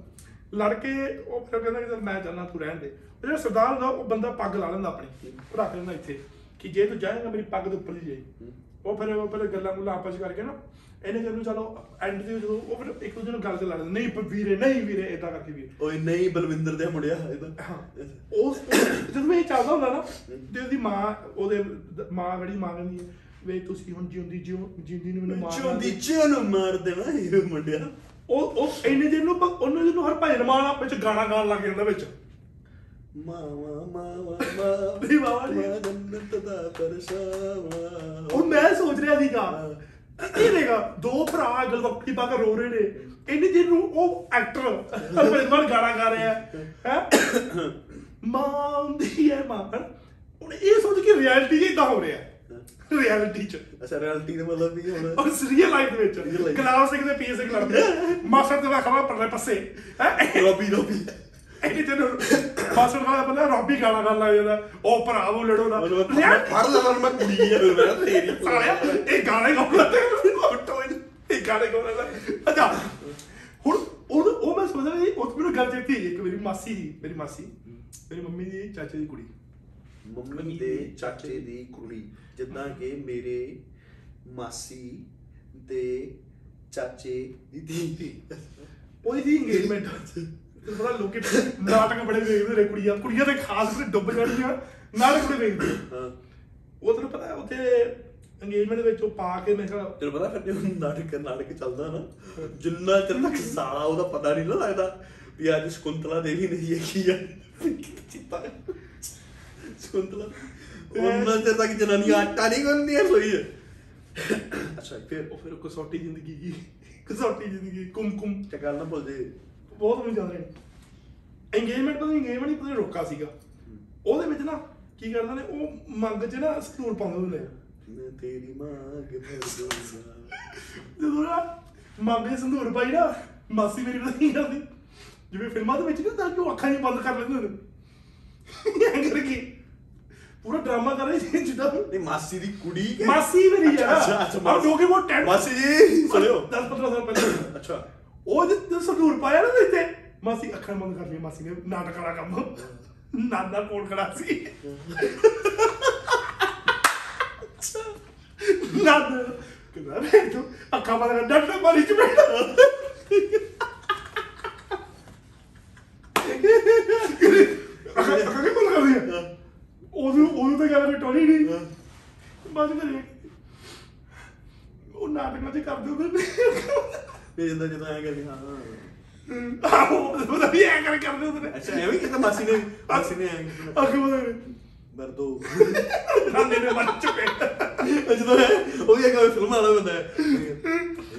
ਲੜ ਕੇ ਉਹ ਫਿਰ ਕਹਿੰਦਾ ਕਿ ਚੱਲ ਮੈਂ ਜਾਣਾ ਤੂੰ ਰਹਿਣ ਦੇ। ਉਹ ਜਿਹੜਾ ਸਰਦਾਰ ਹੁੰਦਾ ਉਹ ਬੰਦਾ ਪੱਗ ਲਾ ਲੈਂਦਾ ਆਪਣੀ ਉਹ ਰੱਖ ਲੈਂਦਾ ਇੱਥੇ ਕਿ ਜੇ ਤੂੰ ਜਾਏਗਾ ਮੇਰੀ ਪੱਗ ਦੇ ਉੱਪਰ ਹੀ ਜਾਈ। ਉਹ ਫਿਰ ਉਹ ਫਿਰ ਗੱਲਾਂ ਗੁੱਲਾਂ ਆਪਸ ਕਰਕੇ ਨਾ ਇਹਨੇ ਜਦੋਂ ਚਲੋ ਐਂਡ ਤੇ ਜਦੋਂ ਉਹ ਫਿਰ ਇੱਕ ਦੂਜੇ ਨੂੰ ਗੱਲ ਤੇ ਲਾ ਲੈਂਦੇ ਨਹੀਂ ਪ- ਵੀਰੇ ਨਹੀਂ ਵੀਰੇ ਇਦਾਂ ਕਰਕੇ ਵੀਰੇ। ਓਏ ਨਹੀਂ ਬਲਵਿੰਦਰ ਦੇ ਮੁੰਡਿਆ ਇਹਦਾ ਉਸ ਜਦੋਂ ਇਹ ਚੱਲਦਾ ਹੁੰਦਾ ਨਾ ਤੇ ਉਹਦੀ ਮਾਂ ਉਹਦੇ ਦ- ਮਾਂ ਬੜੀ ਮਾਂ ਕਹਿੰਦੀ ਹੈ ਵੇ ਤੁਸੀਂ ਹੁਣ ਜਿਉਂਦੀ ਜਿਉ ਜਿਉਂਦੀ ਨੂੰ ਮੈਨੂੰ ਮਾਰ ਚੋਂਦੀ ਚੋਂ ਮਾਰ ਦੇਣਾ ਇਹ ਮੁੰਡਿਆ। ਉਹ ਉਹ ਇੰਨੇ ਦਿਨ ਨੂੰ ਪ- ਉਹਨੂੰ ਜਿਹਨੂੰ ਹਰ ਭਜਨ ਮਾਲਾ ਵਿੱਚ ਗਾਣਾ ਗਾਣ ਲੱਗ ਜਾਂਦਾ ਵਿੱਚ। ਮਾਵਾ ਮਾਵਾ ਮਾਵਾ ਨਹੀਂ ਮਾਵਾ ਨਹੀਂ। ਜੰਨਤ ਦਾ ਪਰਛਾਵਾਂ। ਉਹ ਮੈਂ ਸੋਚ ਰਿਹਾ ਸੀਗਾ ਇਹ ਦੇਖਾ ਦੋ ਭਰਾ ਗਲਵੱਕੀ ਪਾ ਕੇ ਰੋ ਰਹੇ ਨੇ। ਇੰਨੇ ਦਿਨ ਨੂੰ ਉਹ ਐਕਟਰ ਮਾਲ ਗਾਣਾ ਗਾ ਰਿਹਾ ਹੈ। ਮਾਂ ਹੁੰਦੀ ਹੈ ਮਾਂ। ਹੁਣ ਇਹ ਸੋਚ ਕੇ ਰਿਐਲਿਟੀ 'ਚ ਇਦਾਂ ਹੋ ਰਿਹਾ ਰਿਐਲਿਟੀ 'ਚ। ਅੱਛਾ ਰਿਐਲਿਟੀ ਦਾ ਮਤਲਬ ਵੀ ਹੁਣ? ਔਰ ਰੀਅਲ ਲਾਈਫ ਦੇ ਵਿੱਚ। ਕਲਾਸ ਸਿੰਘ ਦੇ ਪੀਐਸ ਇੱਕ ਲੜਦੇ ਮਾਸਟਰ ਤੇ ਰੱਖਵਾ ਪਰਲੇ ਪਾਸੇ। ਹੈ? ਰੋਬੀ ਰੋਬੀ। ਇਹਨੇ ਜਦੋਂ ਮਾਸਟਰ ਵਾਲਾ ਬੰਦਾ ਰੋਬੀ ਗਾਣਾ ਗਾਣ ਲੱਗ ਜਾਂਦਾ ਉਹ ਭਰਾਵੋ ਲੜੋ ਨਾ। ਫੜ ਲੈਣਾ ਮੈਂ ਕੁੜੀ ਆ ਮੈਂ ਤੇਰੀ ਸਾਲਿਆ ਇਹ ਗਾਣੇ ਗਾਉਂਦਾ ਤੇ ਆਟੋ ਇਹ ਗਾਣੇ ਗਾਉਂਦਾ ਅੱਛਾ ਹੁਣ ਉਹ ਉਹ ਮੈਂ ਸਮਝਦਾ ਨਹੀਂ ਉਹ ਮੈਨੂੰ ਗੱਲ ਚੇਤੀ ਇੱਕ ਮੇਰੀ ਮਾਸੀ ਸੀ ਮੇਰੀ ਮਾਸੀ ਮੇਰੀ ਮੰਮੀ ਦੀ ਚਾਚੇ ਦੀ ਕੁੜੀ। ਮੰਮੀ ਦੇ ਚਾਚੇ ਦੀ ਕੁੜੀ ਜਿੱਦਾਂ ਕਿ ਮੇਰੇ ਮਾਸੀ ਦੇ ਚਾਚੇ ਦੀ ਧੀ। ਉਹਦੀ ਇੰਗੇਜਮੈਂਟ ਤੇ ਬੜਾ ਲੋਕੇ ਨਾਟਕ ਬੜੇ ਵੇਖਦੇ ਨੇ ਕੁੜੀਆਂ। ਕੁੜੀਆਂ ਤੇ ਖਾਸ ਕਰਕੇ ਡੁੱਬ ਜਾਣੀਆਂ ਨਾਟਕ ਬੜੇ ਵੇਖਦੇ। ਹਾਂ। ਉਹ ਤੈਨੂੰ ਪਤਾ ਹੈ ਉੱਥੇ ਇੰਗੇਜਮੈਂਟ ਦੇ ਵਿੱਚ ਉਹ ਪਾ ਕੇ ਮੈਂ ਕਿਹਾ ਤੈਨੂੰ ਪਤਾ ਫਿਰ ਜਦੋਂ ਨਾਟਕ ਨਾਟਕ ਚੱਲਦਾ ਨਾ ਜਿੰਨਾ ਚਿਰ ਤੱਕ ਸਾਲਾ ਉਹਦਾ ਪਤਾ ਨਹੀਂ ਲੱਗਦਾ ਵੀ ਅੱਜ ਸ਼ਕੁੰਤਲਾ ਦੇਵੀ ਨਹੀਂ ਹੈ ਕੀ ਆ। ਚਿੱਤਾ ਸ਼ਕੁੰਤਲਾ। ਉਹਨਾਂ ਚਿਰ ਤੱਕ ਜਨਾਨੀ ਆਟਾ ਨਹੀਂ ਗੁੰਨਦੀ ਹੈ ਸੋਈ। ਹੈ ਅੱਛਾ ਫਿਰ ਉਹ ਫਿਰ ਕਸੌਟੀ ਜ਼ਿੰਦਗੀ ਕੀ? ਕਸੌਟੀ ਜ਼ਿੰਦਗੀ ਕੁਮ ਕੁਮ ਤੇ ਗੱਲ ਨਾ ਭੁੱਲ ਜੇ ਬਹੁਤ ਮੈਨੂੰ ਚੱਲ ਰਹੇ ਇੰਗੇਜਮੈਂਟ ਪਤਾ ਇੰਗੇਜਮੈਂਟ ਹੀ ਪਤਾ ਰੋਕਾ ਸੀਗਾ। ਉਹਦੇ ਵਿੱਚ ਨਾ ਕੀ ਕਰਦੇ ਨੇ ਉਹ ਮੰਗ 'ਚ ਨਾ ਸਤੂਰ ਪਾਉਂਦੇ ਹੁੰਦੇ ਆ। ਮੈਂ ਤੇਰੀ ਮੰਗ ਭਰ ਦੂੰਗਾ ਜਦੋਂ ਨਾ ਮੰਗ 'ਚ ਸੰਧੂਰ ਪਾਈ ਨਾ ਮਾਸੀ ਮੇਰੀ ਪਤਾ ਕੀ ਕਰਦੀ? ਜਿਵੇਂ ਫਿਲਮਾਂ ਦੇ ਵਿੱਚ ਨਹੀਂ ਤਾਂ ਕਿ ਉਹ ਅੱਖਾਂ ਹੀ ਬੰਦ ਕਰ ਲੈਂਦੇ ਨੇ। ਐਂ ਕਰਕੇ ਪੂਰਾ ਡਰਾਮਾ ਕਰ ਰਹੀ ਸੀ ਜਿੱਦਾਂ ਨਹੀਂ ਮਾਸੀ ਦੀ ਕੁੜੀ ਮਾਸੀ ਮੇਰੀ ਯਾਰ ਅੱਛਾ ਅੱਛਾ ਲੋਗੇ ਉਹ ਟੈਂਟ ਮਾਸੀ ਜੀ ਸੁਣਿਓ। 10 15 ਸਾਲ ਪਹਿਲਾਂ। ਅੱਛਾ। ਉਹ ਜਦੋਂ ਸੰਦੂਰ ਪਾਇਆ ਨਾ ਇੱਥੇ, ਮਾਸੀ ਅੱਖਾਂ ਬੰਦ ਕਰ ਲਈ ਮਾਸੀ ਨੇ, ਨਾਟਕ ਵਾਲਾ ਕੰਮ। ਨਾਨਾ ਕੋਲ ਖੜਾ ਸੀ। ਨਾਨਾ ਕਹਿੰਦਾ ਵੇ ਤੂੰ ਅੱਖਾਂ ਬੰਦ ਕਰ, ਡਾਕਟਰ ਮਾਰੀ ਚ ਬੈਠਾ ਅੱਖਾਂ ਅੱਖਾਂ ਕਿਉਂ ਬੰਦ ਕਰ ਲਿਆ ਉਦੋਂ ਉਦੋਂ ਤਾਂ ਗੱਲ ਟੋਲੀ ਨਹੀਂ ਬੰਦ ਕਰੀ ਉਹ ਨਾਟਕਾਂ ਚ ਕਰਦੇ ਹੁੰਦੇ ਨੇ ਫਿਰ ਜਦੋਂ ਜਦੋਂ ਐਂ ਕਰਕੇ ਹਾਂ ਆਹੋ ਉਹਦਾ ਵੀ ਐਂ ਕਰ ਕਰਦੇ ਹੁੰਦੇ ਨੇ ਅੱਛਾ ਐਵੇਂ ਕਿਤਾ ਮਾਸੀ ਨੇ ਮਾਸੀ ਨੇ ਐਂ ਕੀਤਾ। ਅੱਖ ਬਦਲ ਬਰਦੋ ਨਾਨੇ ਨੇ ਮਰ ਚੁੱਕੇ ਜਦੋਂ ਹੈ ਉਹ ਵੀ ਇੱਕ ਫਿਲਮ ਵਾਲਾ ਬੰਦਾ ਹੈ।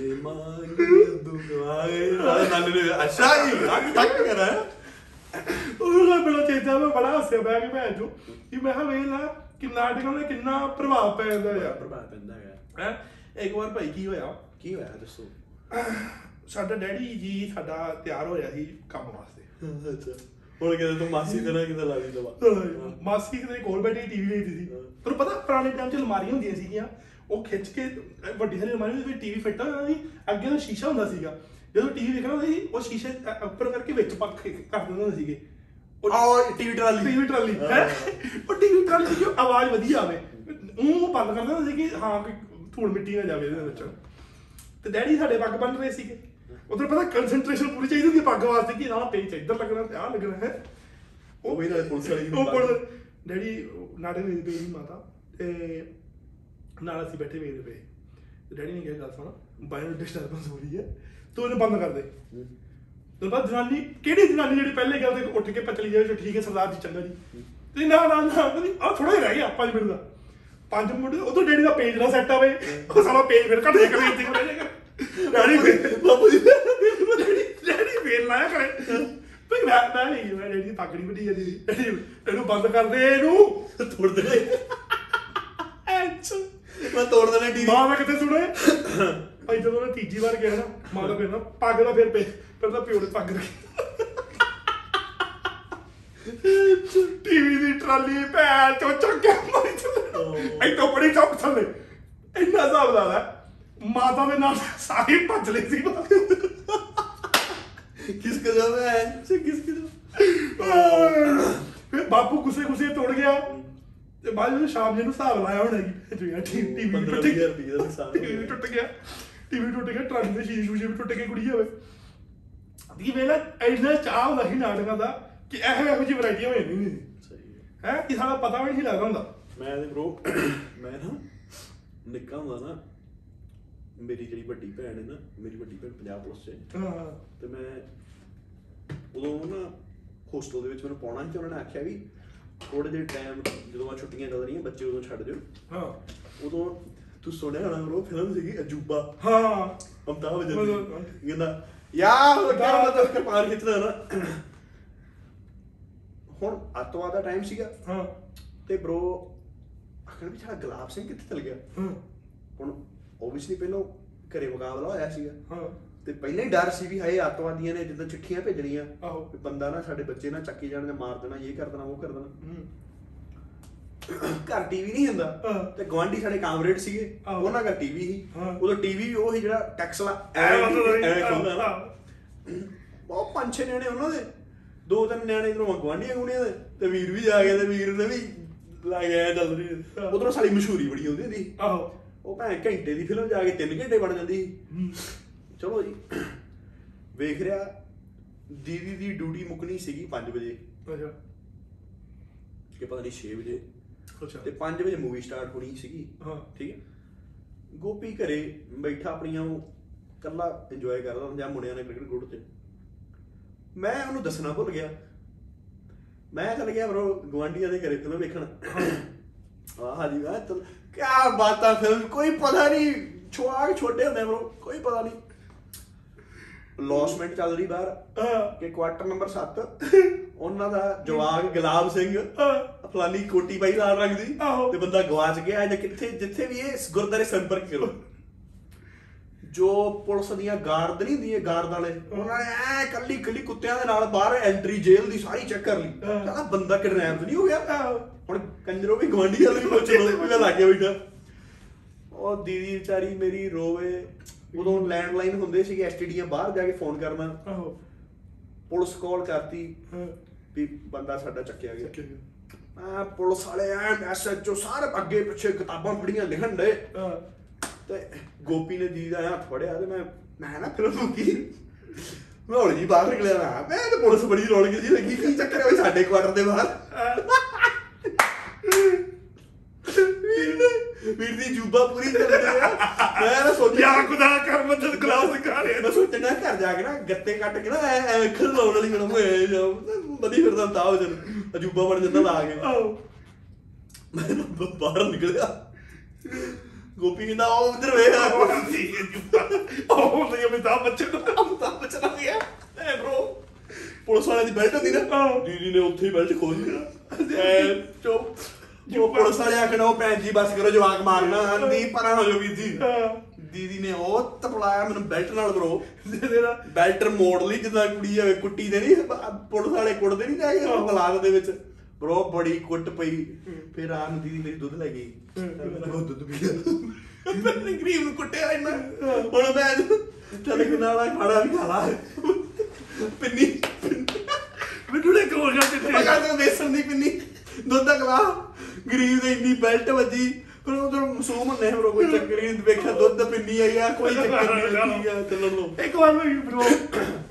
ਏ ਮੰਗ ਦੂੰਗਾ ਏ ਨਾਲੇ ਨੇ ਅੱਛਾ ਹੀ ਆ ਟੱਕ ਕਰਾ ਉਹਨੂੰ ਨਾ ਬੜਾ ਚੇਤਾ ਮੈਂ ਬੜਾ ਹੱਸਿਆ ਬੈ ਕੇ ਭੈਣ ਚੋ ਕਿ ਮੈਂ ਕਿਹਾ ਵੇਖ ਲਾ ਕਿ ਨਾਟਕਾਂ ਦਾ ਕਿੰਨਾ ਪ੍ਰਭਾਵ ਪੈ ਜਾਂਦਾ ਯਾਰ ਪ੍ਰਭਾਵ ਪੈਂਦਾ ਹੈ ਹੈ? ਇੱਕ ਵਾਰ ਭਾਈ ਕੀ ਹੋਇਆ? ਕੀ ਹੋਇਆ ਦੱਸੋ। ਸਾਡਾ ਡੈਡੀ ਜੀ ਸਾਡਾ ਤਿਆਰ ਹੋਇਆ ਸੀ ਕੰਮ ਵਾਸਤੇ। ਅੱਛਾ। ਹੁਣ ਕਿਤੇ ਤੂੰ ਮਾਸੀ ਤੇ ਨਾ ਕਿਤੇ ਲਾ ਦੀ ਦਵਾ ਮਾਸੀ ਕਿਤੇ ਕੋਲ ਬੈਠੀ ਟੀਵੀ ਦੇਖਦੀ ਸੀ। ਤੁਹਾਨੂੰ ਪਤਾ ਪੁਰਾਣੇ ਟਾਈਮ 'ਚ ਅਲਮਾਰੀਆਂ ਹੁੰਦੀਆਂ ਸੀਗੀਆਂ ਉਹ ਖਿੱਚ ਕੇ ਵੱਡੀ ਸਾਰੀ ਅਲਮਾਰੀ ਦੇ ਵਿੱਚ ਟੀਵੀ ਫਿੱਟ ਹੋਇਆ ਸੀ ਅੱਗੇ ਉਹ ਸ਼ੀਸ਼ਾ ਹੁੰਦਾ ਸੀਗਾ। ਜਦੋਂ ਟੀਵੀ ਦੇਖਣਾ ਹੁੰਦਾ ਸੀ ਉਹ ਸ਼ੀਸ਼ੇ ਉੱਪਰ ਕਰਕੇ ਵਿੱਚ ਪੱਕ ਕਰ ਦਿੰਦੇ ਹੁੰਦੇ ਸੀਗੇ। ਆਹ ਟੀਵੀ ਟਰਾਲੀ। ਟੀਵੀ ਟਰਾਲੀ ਉਹ ਟੀਵੀ ਟਰਾਲੀ ਦੀ ਆਵਾਜ਼ ਵਧੀਆ ਆਵੇ। ਉਹ ਬੰਦ ਕਰ ਦਿੰਦੇ ਸੀ ਕਿ ਹਾਂ ਕੋਈ ਧੂੜ ਮਿੱਟੀ ਨਾ ਜਾਵੇ ਇਹਦੇ ਵਿੱਚ। ਤੇ ਡੈਡੀ ਸਾਡੇ ਪੱਗ ਬੰਨ ਰਹੇ ਸੀਗੇ। ਉਧਰ ਪਤਾ ਕੰਸੈਂਟਰੇਸ਼ਨ ਪੂਰੀ ਚਾਹੀਦੀ ਹੁੰਦੀ ਹੈ ਪੱਗ ਵਾਸਤੇ ਕਿ ਆਹ ਪੇਜ ਇੱਧਰ ਲੱਗਣਾ ਤੇ ਆਹ ਲੱਗਣਾ ਹੈ? ਉਹ ਵੀ ਨਾਲ ਪੁਲਿਸ ਵਾਲੀ ਉਹ ਕੋਲ ਡੈਡੀ ਨਾਟਕ ਵੇਖਦੇ ਪਏ ਸੀ ਮਾਤਾ ਤੇ ਨਾਲ ਅਸੀਂ ਬੈਠੇ ਵੇਖਦੇ ਪਏ ਤੇ। ਡੈਡੀ ਨੇ ਕਿਹਾ ਗੱਲ ਸੁਣ ਨੂੰ ਡਿਸਟਰਬੈਂਸ ਹੋ ਰਹੀ ਹੈ ਤੂੰ ਇਹਨੂੰ ਬੰਦ ਕਰ ਦੇ। ਤੇ ਬਾਅਦ ਜਨਾਨੀ ਕਿਹੜੀ ਜਨਾਨੀ ਜਿਹੜੀ ਪਹਿਲੇ ਗੱਲ ਤੇ ਉੱਠ ਕੇ ਪਚਲੀ ਜਾਵੇ ਜੋ ਠੀਕ ਹੈ ਸਰਦਾਰ ਜੀ ਚੰਗਾ ਜੀ। ਤੇ ਨਾ ਨਾ ਨਾ ਆ ਥੋੜਾ ਜਿਹਾ ਰਹਿ ਗਿਆ 5 ਮਿੰਟ ਦਾ। 5 ਮਿੰਟ ਉਦੋਂ ਡੈਡੀ ਦਾ ਪੇਜ ਨਾ ਸੈੱਟ ਆਵੇ ਉਹ ਸਾਰਾ ਪੇਜ ਫਿਰ ਦੇ ਕਰੇ ਇੱਥੇ ਹੋ ਜਾਏਗਾ ਡੈਡੀ ਫਿਰ ਬਾਪੂ ਜੀ। ਡੈਡੀ ਡੈਡੀ ਫੇਰ ਲਾਇਆ ਕਰੇ। ਭਈ ਮੈਂ ਮੈਂ ਨਹੀਂ ਮੈਂ ਡੈਡੀ ਦੀ ਪਗੜੀ ਵੱਡੀ ਜਾਂਦੀ ਡੈਡੀ ਇਹਨੂੰ ਬੰਦ ਕਰ ਦੇ ਇਹਨੂੰ। ਤੋੜ ਦੇ। ਐਚ। ਮੈਂ ਤੋੜ ਦੇਣਾ ਟੀਵੀ ਮਾਂ ਮੈਂ ਕਿੱਥੇ ਸੁਣੇ? ਭਾਈ ਜਦੋਂ ਉਹਨੇ ਤੀਜੀ ਵਾਰ ਗਿਆ ਨਾ ਮਾਤਾ ਫਿਰ ਨਾ ਪੱਗ ਦਾ ਫਿਰ ਪੇ ਤਾਂ ਪਿਓ ਨੇ ਪੱਗ ਰੱਖੀ। ਟੀਵੀ ਦੀ ਟਰਾਲੀ ਭੈਣ ਚੋ ਚੱਕਿਆ ਮਾਰੀ ਚੱਲਣਾ ਐਤੋਂ ਬੜੀ ਚੁੱਪ ਥੱਲੇ। ਇੰਨਾ ਹਿਸਾਬ ਲਾ ਲੈ ਮਾਤਾ ਦੇ ਨਾਲ ਸਾਰੀ ਭੱਜ ਲਈ ਸੀ। ਕਿਸ ਕੇ ਜਾਵੇ ਐ ਕਿਸ ਕੇ ਫਿਰ ਬਾਪੂ ਗੁੱਸੇ ਗੁੱਸੇ ਤੋੜ ਗਿਆ। ਤੇ ਬਾਅਦ ਵਿੱਚ ਸ਼ਾਮ ਜੀ ਨੂੰ ਹਿਸਾਬ ਲਾਇਆ ਹੋਣਾ ਕਿ ਜਿਹੜਾ ਟੀਵੀ ਟੁੱਟ ਗਿਆ। ਟੀਵੀ ਟੁੱਟ ਗਿਆ। ਟੀਵੀ ਟੁੱਟ ਗਿਆ ਟਰਾਲੀ ਦੇ ਸ਼ੀਸ਼ੇ ਵੀ ਟੁੱਟ ਗਏ ਕੁੜੀ ਜਾਵੇ ਦੀ ਵੇਲਾ ਐਨਾ ਚਾਹ ਹੁੰਦਾ ਸੀ ਨਾਟਕਾਂ ਦਾ। ਕਿ ਇਹੋ ਇਹੋ ਜੀ ਵੈਰਾਈਟੀਆਂ ਹੋ ਜਾਂਦੀਆਂ ਨੇ। ਸਹੀ ਹੈ। ਹੈ? ਕਿ ਸਾਡਾ ਪਤਾ ਵੀ ਨਹੀਂ ਲੱਗਦਾ ਹੁੰਦਾ। ਮੈਂ ਤੇ ਬ్రో ਮੈਂ ਨਾ ਨਿੱਕਾ ਹੁੰਦਾ ਨਾ ਮੇਰੀ ਜਿਹੜੀ ਵੱਡੀ ਭੈਣ ਹੈ ਨਾ ਮੇਰੀ ਵੱਡੀ ਭੈਣ ਪੰਜਾਬ ਪੁਲਿਸ 'ਚ ਹੈ। ਹਾਂ ਤੇ ਮੈਂ ਉਦੋਂ ਨਾ ਹੋਸਟਲ ਦੇ ਵਿੱਚ ਮੈਨੂੰ ਪਾਉਣਾ ਸੀ ਤੇ ਉਹਨਾਂ ਨੇ ਆਖਿਆ ਵੀ ਥੋੜੇ ਜਿਹੇ ਟਾਈਮ ਜਦੋਂ ਆ ਛੁੱਟੀਆਂ ਚੱਲ ਰਹੀਆਂ ਬੱਚੇ ਉਦੋਂ ਛੱਡ ਦਿਓ। ਹਾਂ। ਉਦੋਂ ਤੂੰ ਸੁਣਿਆ ਹੋਣਾ ਬ్రో ਫਿਲਮ ਸੀਗੀ ਅਜੂਬਾ? ਹਾਂ। ਅਮਤਾਬ ਜੱਦੀ ਕਹਿੰਦਾ ਯਾਰ ਉਹ ਕਰ ਮਤਲਬ ਕਿਰਪਾਨ ਕਿਤਨਾ ਨਾ? ਹੁਣ ਅੱਤਵਾਦ ਦਾ ਟਾਈਮ ਸੀਗਾ। ਹਾਂ। ਤੇ ਬ్రో ਆਖਣ ਵੀ ਸਾਡਾ ਗੁਲਾਬ ਸਿੰਘ ਕਿੱਥੇ ਚਲ ਗਿਆ? ਹਾਂ। ਹੁਣ ਓਬਵੀਅਸਲੀ ਪਹਿਲਾਂ ਘਰੇ ਮੁਕਾਬਲਾ ਹੋਇਆ ਸੀਗਾ। ਹਾਂ। ਤੇ ਪਹਿਲਾਂ ਹੀ ਡਰ ਸੀ ਵੀ ਹਾਏ ਅੱਤਵਾਦੀਆਂ ਨੇ ਜਿੱਦਾਂ ਚਿੱਠੀਆਂ ਭੇਜਣੀਆਂ। ਆਹੋ। ਵੀ ਬੰਦਾ ਨਾ ਸਾਡੇ ਬੱਚੇ ਨਾ ਚੱਕੀ ਜਾਣ ਤੇ ਮਾਰ ਦੇਣਾ ਇਹ ਕਰ ਦੇਣਾ ਉਹ ਕਰ ਦੇਣਾ। ਹੂੰ। ਘਰ ਟੀਵੀ ਨਹੀਂ ਹੁੰਦਾ। ਹਾਂ। ਤੇ ਗਵਾਂਢੀ ਸਾਡੇ ਕਾਮਰੇਡ ਸੀਗੇ। ਉਹਨਾਂ ਦਾ ਟੀਵੀ ਸੀ। ਹਾਂ। ਉਦੋਂ ਟੀਵੀ ਵੀ ਉਹ ਸੀ ਜਿਹੜਾ ਟੈਕਸ ਵਾਲਾ ਐ ਐ ਖੁੱਲਦਾ ਨਾ। ਹਾਂ। ਉਹ ਪੰਜ ਛੇ ਨਿਆਣੇ ਉਹਨਾਂ ਦੇ। ਦੋ ਤਿੰਨ ਨਿਆਣੇ ਇਧਰੋਂ ਗਵਾਂਢੀਆਂ ਗੁੰਡੀਆਂ ਦੇ ਤੇ ਵੀਰ ਵੀ ਜਾ ਗਿਆ ਤੇ ਵੀਰ ਨੇ ਵੀ ਲੱਗ ਗਿਆ ਚੱਲ ਰਹੀ ਉਧਰੋਂ ਸਾਡੀ ਮਸ਼ਹੂਰੀ ਬੜੀ ਹੁੰਦੀ। ਸੀ ਆਹੋ। ਉਹ ਭੈਣ ਘੰਟੇ ਦੀ ਫਿਲਮ ਜਾ ਕੇ 3 ਘੰਟੇ ਬਣ ਜਾਂਦੀ। ਸੀ ਚਲੋ ਜੀ। ਵੇਖ ਰਿਹਾ ਦੀਦੀ ਦੀ ਡਿਊਟੀ ਮੁੱਕਣੀ ਸੀਗੀ 5 ਵਜੇ। ਅੱਛਾ। ਕਿ ਪਤਾ ਨਹੀਂ 6 ਵਜੇ। ਅੱਛਾ। ਤੇ 5 ਵਜੇ ਮੂਵੀ ਸਟਾਰਟ ਹੋਣੀ ਸੀਗੀ। ਹਾਂ। ਠੀਕ ਹੈ। ਗੋਪੀ ਘਰੇ ਬੈਠਾ ਆਪਣੀਆਂ ਉਹ ਕੱਲਾ ਇੰਜੋਏ ਕਰਦਾ ਜਾਂ ਮੁੰਡਿਆਂ ਨੇ ਕ੍ਰਿਕਟ ਗੁੱਡ ਤੇ ਮੈਂ ਉਹਨੂੰ ਦੱਸਣਾ ਭੁੱਲ ਗਿਆ। ਮੈਂ ਚੱਲ ਗਿਆ ਬਰੋ ਗਵਾਂਡੀਆਂ ਦੇ ਘਰੇ ਫਿਲਮ ਵੇਖਣ। ਆਹ ਜੀ ਵਾਹ ਚਲ ਕੀ ਬਾਤਾਂ ਫਿਲਮ ਕੋਈ ਪਤਾ ਨਹੀਂ ਛੁਆਗ ਛੋਟੇ ਹੁੰਦੇ ਬਰੋ ਕੋਈ ਪਤਾ ਨਹੀਂ। ਲੌਸਮੈਂਟ ਚੱਲ ਰਹੀ ਬਾਹਰ ਕਿ ਕੁਆਟਰ ਨੰਬਰ 7 ਉਹਨਾਂ ਦਾ ਜਵਾਗ ਗੁਲਾਬ ਸਿੰਘ ਫਲਾਨੀ ਕੋਟੀ ਪਾਈ ਲਾਲ ਰੰਗ ਦੀ। ਤੇ ਬੰਦਾ ਗਵਾਚ ਗਿਆ ਜਾਂ ਕਿੱਥੇ ਜਿੱਥੇ ਵੀ ਇਹ ਗੁਰਦਾਰੇ ਸੰਪਰਕ ਕਰੋ। ਜੋ ਪੁਲਿਸ ਦੀਆਂ ਗਾਰਡ ਨਹੀਂ ਹੁੰਦੀਆਂ ਗਾਰਡ ਵਾਲੇ ਉਹਨਾਂ ਨੇ ਐ ਕੱਲੀ ਕੱਲੀ ਕੁੱਤਿਆਂ ਦੇ ਨਾਲ ਬਾਹਰ ਐਂਟਰੀ ਜੇਲ੍ਹ ਦੀ ਸਾਰੀ ਚੈੱਕ ਕਰ ਲਈ। ਕਹਿੰਦਾ ਬੰਦਾ ਕਿਡਨੈਪ ਨਹੀਂ ਹੋ ਗਿਆ। ਹੁਣ ਕੰਜਰੋ ਵੀ ਗਵਾਂਢੀ ਵਾਲੇ ਵੀ ਪੁੱਛ ਲੋ ਵੀ ਲੱਗ ਗਿਆ ਬੈਠਾ। ਉਹ ਦੀਦੀ ਵਿਚਾਰੀ ਮੇਰੀ ਰੋਵੇ ਉਦੋਂ ਲੈਂਡਲਾਈਨ ਹੁੰਦੇ ਸੀਗੇ ਐਸਟੀਡੀਆਂ ਬਾਹਰ ਜਾ ਕੇ ਫੋਨ ਕਰਨਾ। ਪੁਲਿਸ ਕਾਲ ਕਰਤੀ ਵੀ ਬੰਦਾ ਸਾਡਾ ਚੱਕਿਆ ਗਿਆ। ਆ ਪੁਲਿਸ ਵਾਲੇ ਐ ਐਸਐਚਓ ਸਾਰੇ ਅੱਗੇ ਪਿੱਛੇ ਕਿਤਾਬਾਂ ਫੜੀਆਂ ਲਿਖਣ ਦੇ ਤੇ ਗੋਪੀ ਨੇ ਜੀ ਦਾ ਹੱਥ ਫੜਿਆ ਤੇ ਮੈਂ ਮੈਂ ਨਾ ਫਿਰ ਉਹਨੂੰ ਕੀ? ਮੈਂ ਹੌਲੀ ਜੀ ਬਾਹਰ ਨਿਕਲਿਆ ਨਾ ਮੈਂ ਤੇ ਪੁਲਿਸ ਬੜੀ ਰੌਣਕ ਜੀ ਲੱਗੀ ਕੀ ਚੱਕਰ ਹੈ ਸਾਡੇ ਕੁਆਟਰ ਦੇ ਬਾਹਰ? ਵੀਰ ਨੇ ਵੀਰ ਦੀ ਜੂਬਾ ਪੂਰੀ ਚੱਲਦੀ ਆ। ਮੈਂ ਨਾ ਸੋਚਿਆ ਖੁਦਾ ਕਰ ਮਦਦ ਕਲਾਸ ਕਰ ਮੈਂ ਸੋਚਣਾ ਘਰ ਜਾ ਕੇ ਨਾ ਗੱਤੇ ਕੱਟ ਕੇ ਨਾ ਐ ਅੱਖਰ ਲਾਉਣ ਵਾਲੀ ਫਿਲਮ ਹੋਏ ਜਾ ਬਦੀ ਫਿਰਦਾ ਤਾਂ ਉਹ ਜਨ ਅਜੂਬਾ ਬਣ ਜਾਂਦਾ ਲਾ ਕੇ ਮੈਂ ਬਾਹਰ ਨਿਕਲਿਆ। ਗੋਪੀ ਕਹਿੰਦਾ ਉਹ ਉਧਰ ਵੇਖ ਉਹ ਨਹੀਂ ਅਮਿਤਾਭ ਬੱਚਨ ਅਮਤਾ ਬਚਣਾ ਗਿਆ ਐ bro ਪੁਲਿਸ ਵਾਲੇ ਦੀ ਬੈਲਟ ਹੁੰਦੀ ਨਾ। ਦੀਦੀ ਨੇ ਉੱਥੇ ਹੀ ਬੈਲਟ ਖੋਲ ਲਿਆ। ਐ ਚੁੱਪ। ਜੋ ਪੁਲਿਸ ਵਾਲੇ ਆਖਣਾ ਉਹ ਭੈਣ ਜੀ ਬਸ ਕਰੋ ਜਵਾਕ ਮਾਰਨਾ ਨਹੀਂ ਪਰਾਂ ਹੋ। ਜੋ ਵੀਰ ਜੀ ਦੀਦੀ ਨੇ ਉਹ ਤਪਲਾਇਆ ਮੈਨੂੰ ਬੈਲਟ ਨਾਲ bro ਤੇਰਾ ਬੈਲਟਰ ਮੋੜ ਲਈ ਜਿੱਦਾਂ ਕੁੜੀ ਆਵੇ ਕੁੱਟੀ ਦੇ ਨਹੀਂ ਪੁਲਿਸ ਵਾਲੇ ਕੁੱਟਦੇ ਨਹੀਂ ਜਾ ਕੇ ਬਲਾਦ ਦੇ ਵਿੱਚ। ਬ్రో ਬੜੀ ਕੁੱਟ ਪਈ। ਫਿਰ ਆਹ ਨੂੰ ਦੀਦੀ ਮੇਰੀ ਦੁੱਧ ਲੈ ਗਈ। ਉਹ ਦੁੱਧ ਪੀ ਲਿਆ ਮੈਂ ਗਰੀਬ ਨੂੰ ਕੁੱਟਿਆ ਇੰਨਾ ਹੁਣ ਮੈਂ ਚੱਲ ਕਿ ਨਾਲਾ ਖਾਣਾ ਵੀ ਖਾ ਲਾ। ਪਿੰਨੀ ਮੈਨੂੰ ਨੇ ਕੋਲ ਜਾ ਮੈਂ ਕਹਿੰਦਾ ਵੇਸਣ ਦੀ ਪਿੰਨੀ। ਦੁੱਧ ਦਾ ਗਲਾ ਗਰੀਬ ਦੇ ਇੰਨੀ ਬੈਲਟ ਵੱਜੀ। ਪਰ ਉਧਰ ਮਸੂਮ ਹੁੰਦੇ ਹੋ ਕੋਈ ਚੱਕਰ ਹੀ ਨਹੀਂ ਵੇਖਿਆ। ਦੁੱਧ ਪਿੰਨੀ ਆਈ ਆ ਕੋਈ ਚੱਕਰ ਨਹੀਂ ਆ ਚੱਲਣ ਲੋ ਇੱਕ ਵਾਰ ਮੈਂ ਬ్రో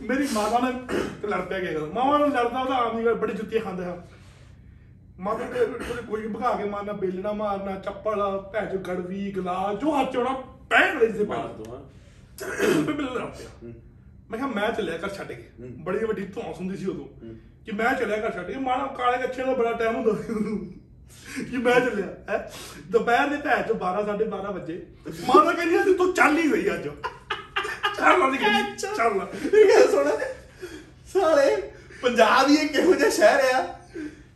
ਮੇਰੀ ਮਾਤਾ ਨਾਲ ਲੜ ਪਿਆ ਗਿਆ। ਮਾਵਾ ਨਾਲ ਲੜਦਾ ਉਹਦਾ ਆਮ ਹੀ ਬੜੀ ਜੁੱਤੀਆਂ ਖਾਂਦੇ ਹਾਂ ਮਾਤਾ ਨੇ ਉਹਦੇ ਕੋਈ ਭਗਾ ਕੇ ਮਾਰਨਾ ਬੇਲਣਾ ਮਾਰਨਾ ਚੱਪਲ ਭੈਣ ਚੋ ਗੜਵੀ ਗਲਾਸ ਜੋ ਹੱਥ ਚੋਣਾ ਪੈਣ ਲਈ ਸੀ ਮਾਰ ਦੋ ਮੈਂ ਬਿੱਲ ਲੜ ਪਿਆ ਮੈਂ ਕਿਹਾ ਮੈਂ ਚੱਲਿਆ ਘਰ ਛੱਡ ਕੇ। ਬੜੀ ਵੱਡੀ ਧੌਂਸ ਹੁੰਦੀ ਸੀ ਉਦੋਂ। ਕਿ ਮੈਂ ਚੱਲਿਆ ਘਰ ਛੱਡ ਕੇ ਮਾਣਾ ਕਾਲੇ ਕੱਛੇ ਦਾ ਬੜਾ ਟਾਈਮ ਹੁੰਦਾ ਸੀ ਉਦੋਂ। ਕਿ ਮੈਂ ਚੱਲਿਆ ਹੈ। ਦੁਪਹਿਰ ਦੇ ਭੈਣ ਚੋ 12 12:30 ਵਜੇ। ਮਾਤਾ ਕਹਿੰਦੀ ਆ ਤੂੰ ਚੱਲ ਹੀ ਗਈ ਅੱਜ। ਚੱਲ ਲਾ ਦੀ ਚੱਲ ਲਾ। ਇਹ ਸੁਣ। ਸਾਲੇ ਪੰਜਾਬ ਹੀ ਇੱਕ ਇਹੋ ਜਿਹਾ ਸ਼ਹਿਰ ਆ। ਤੇ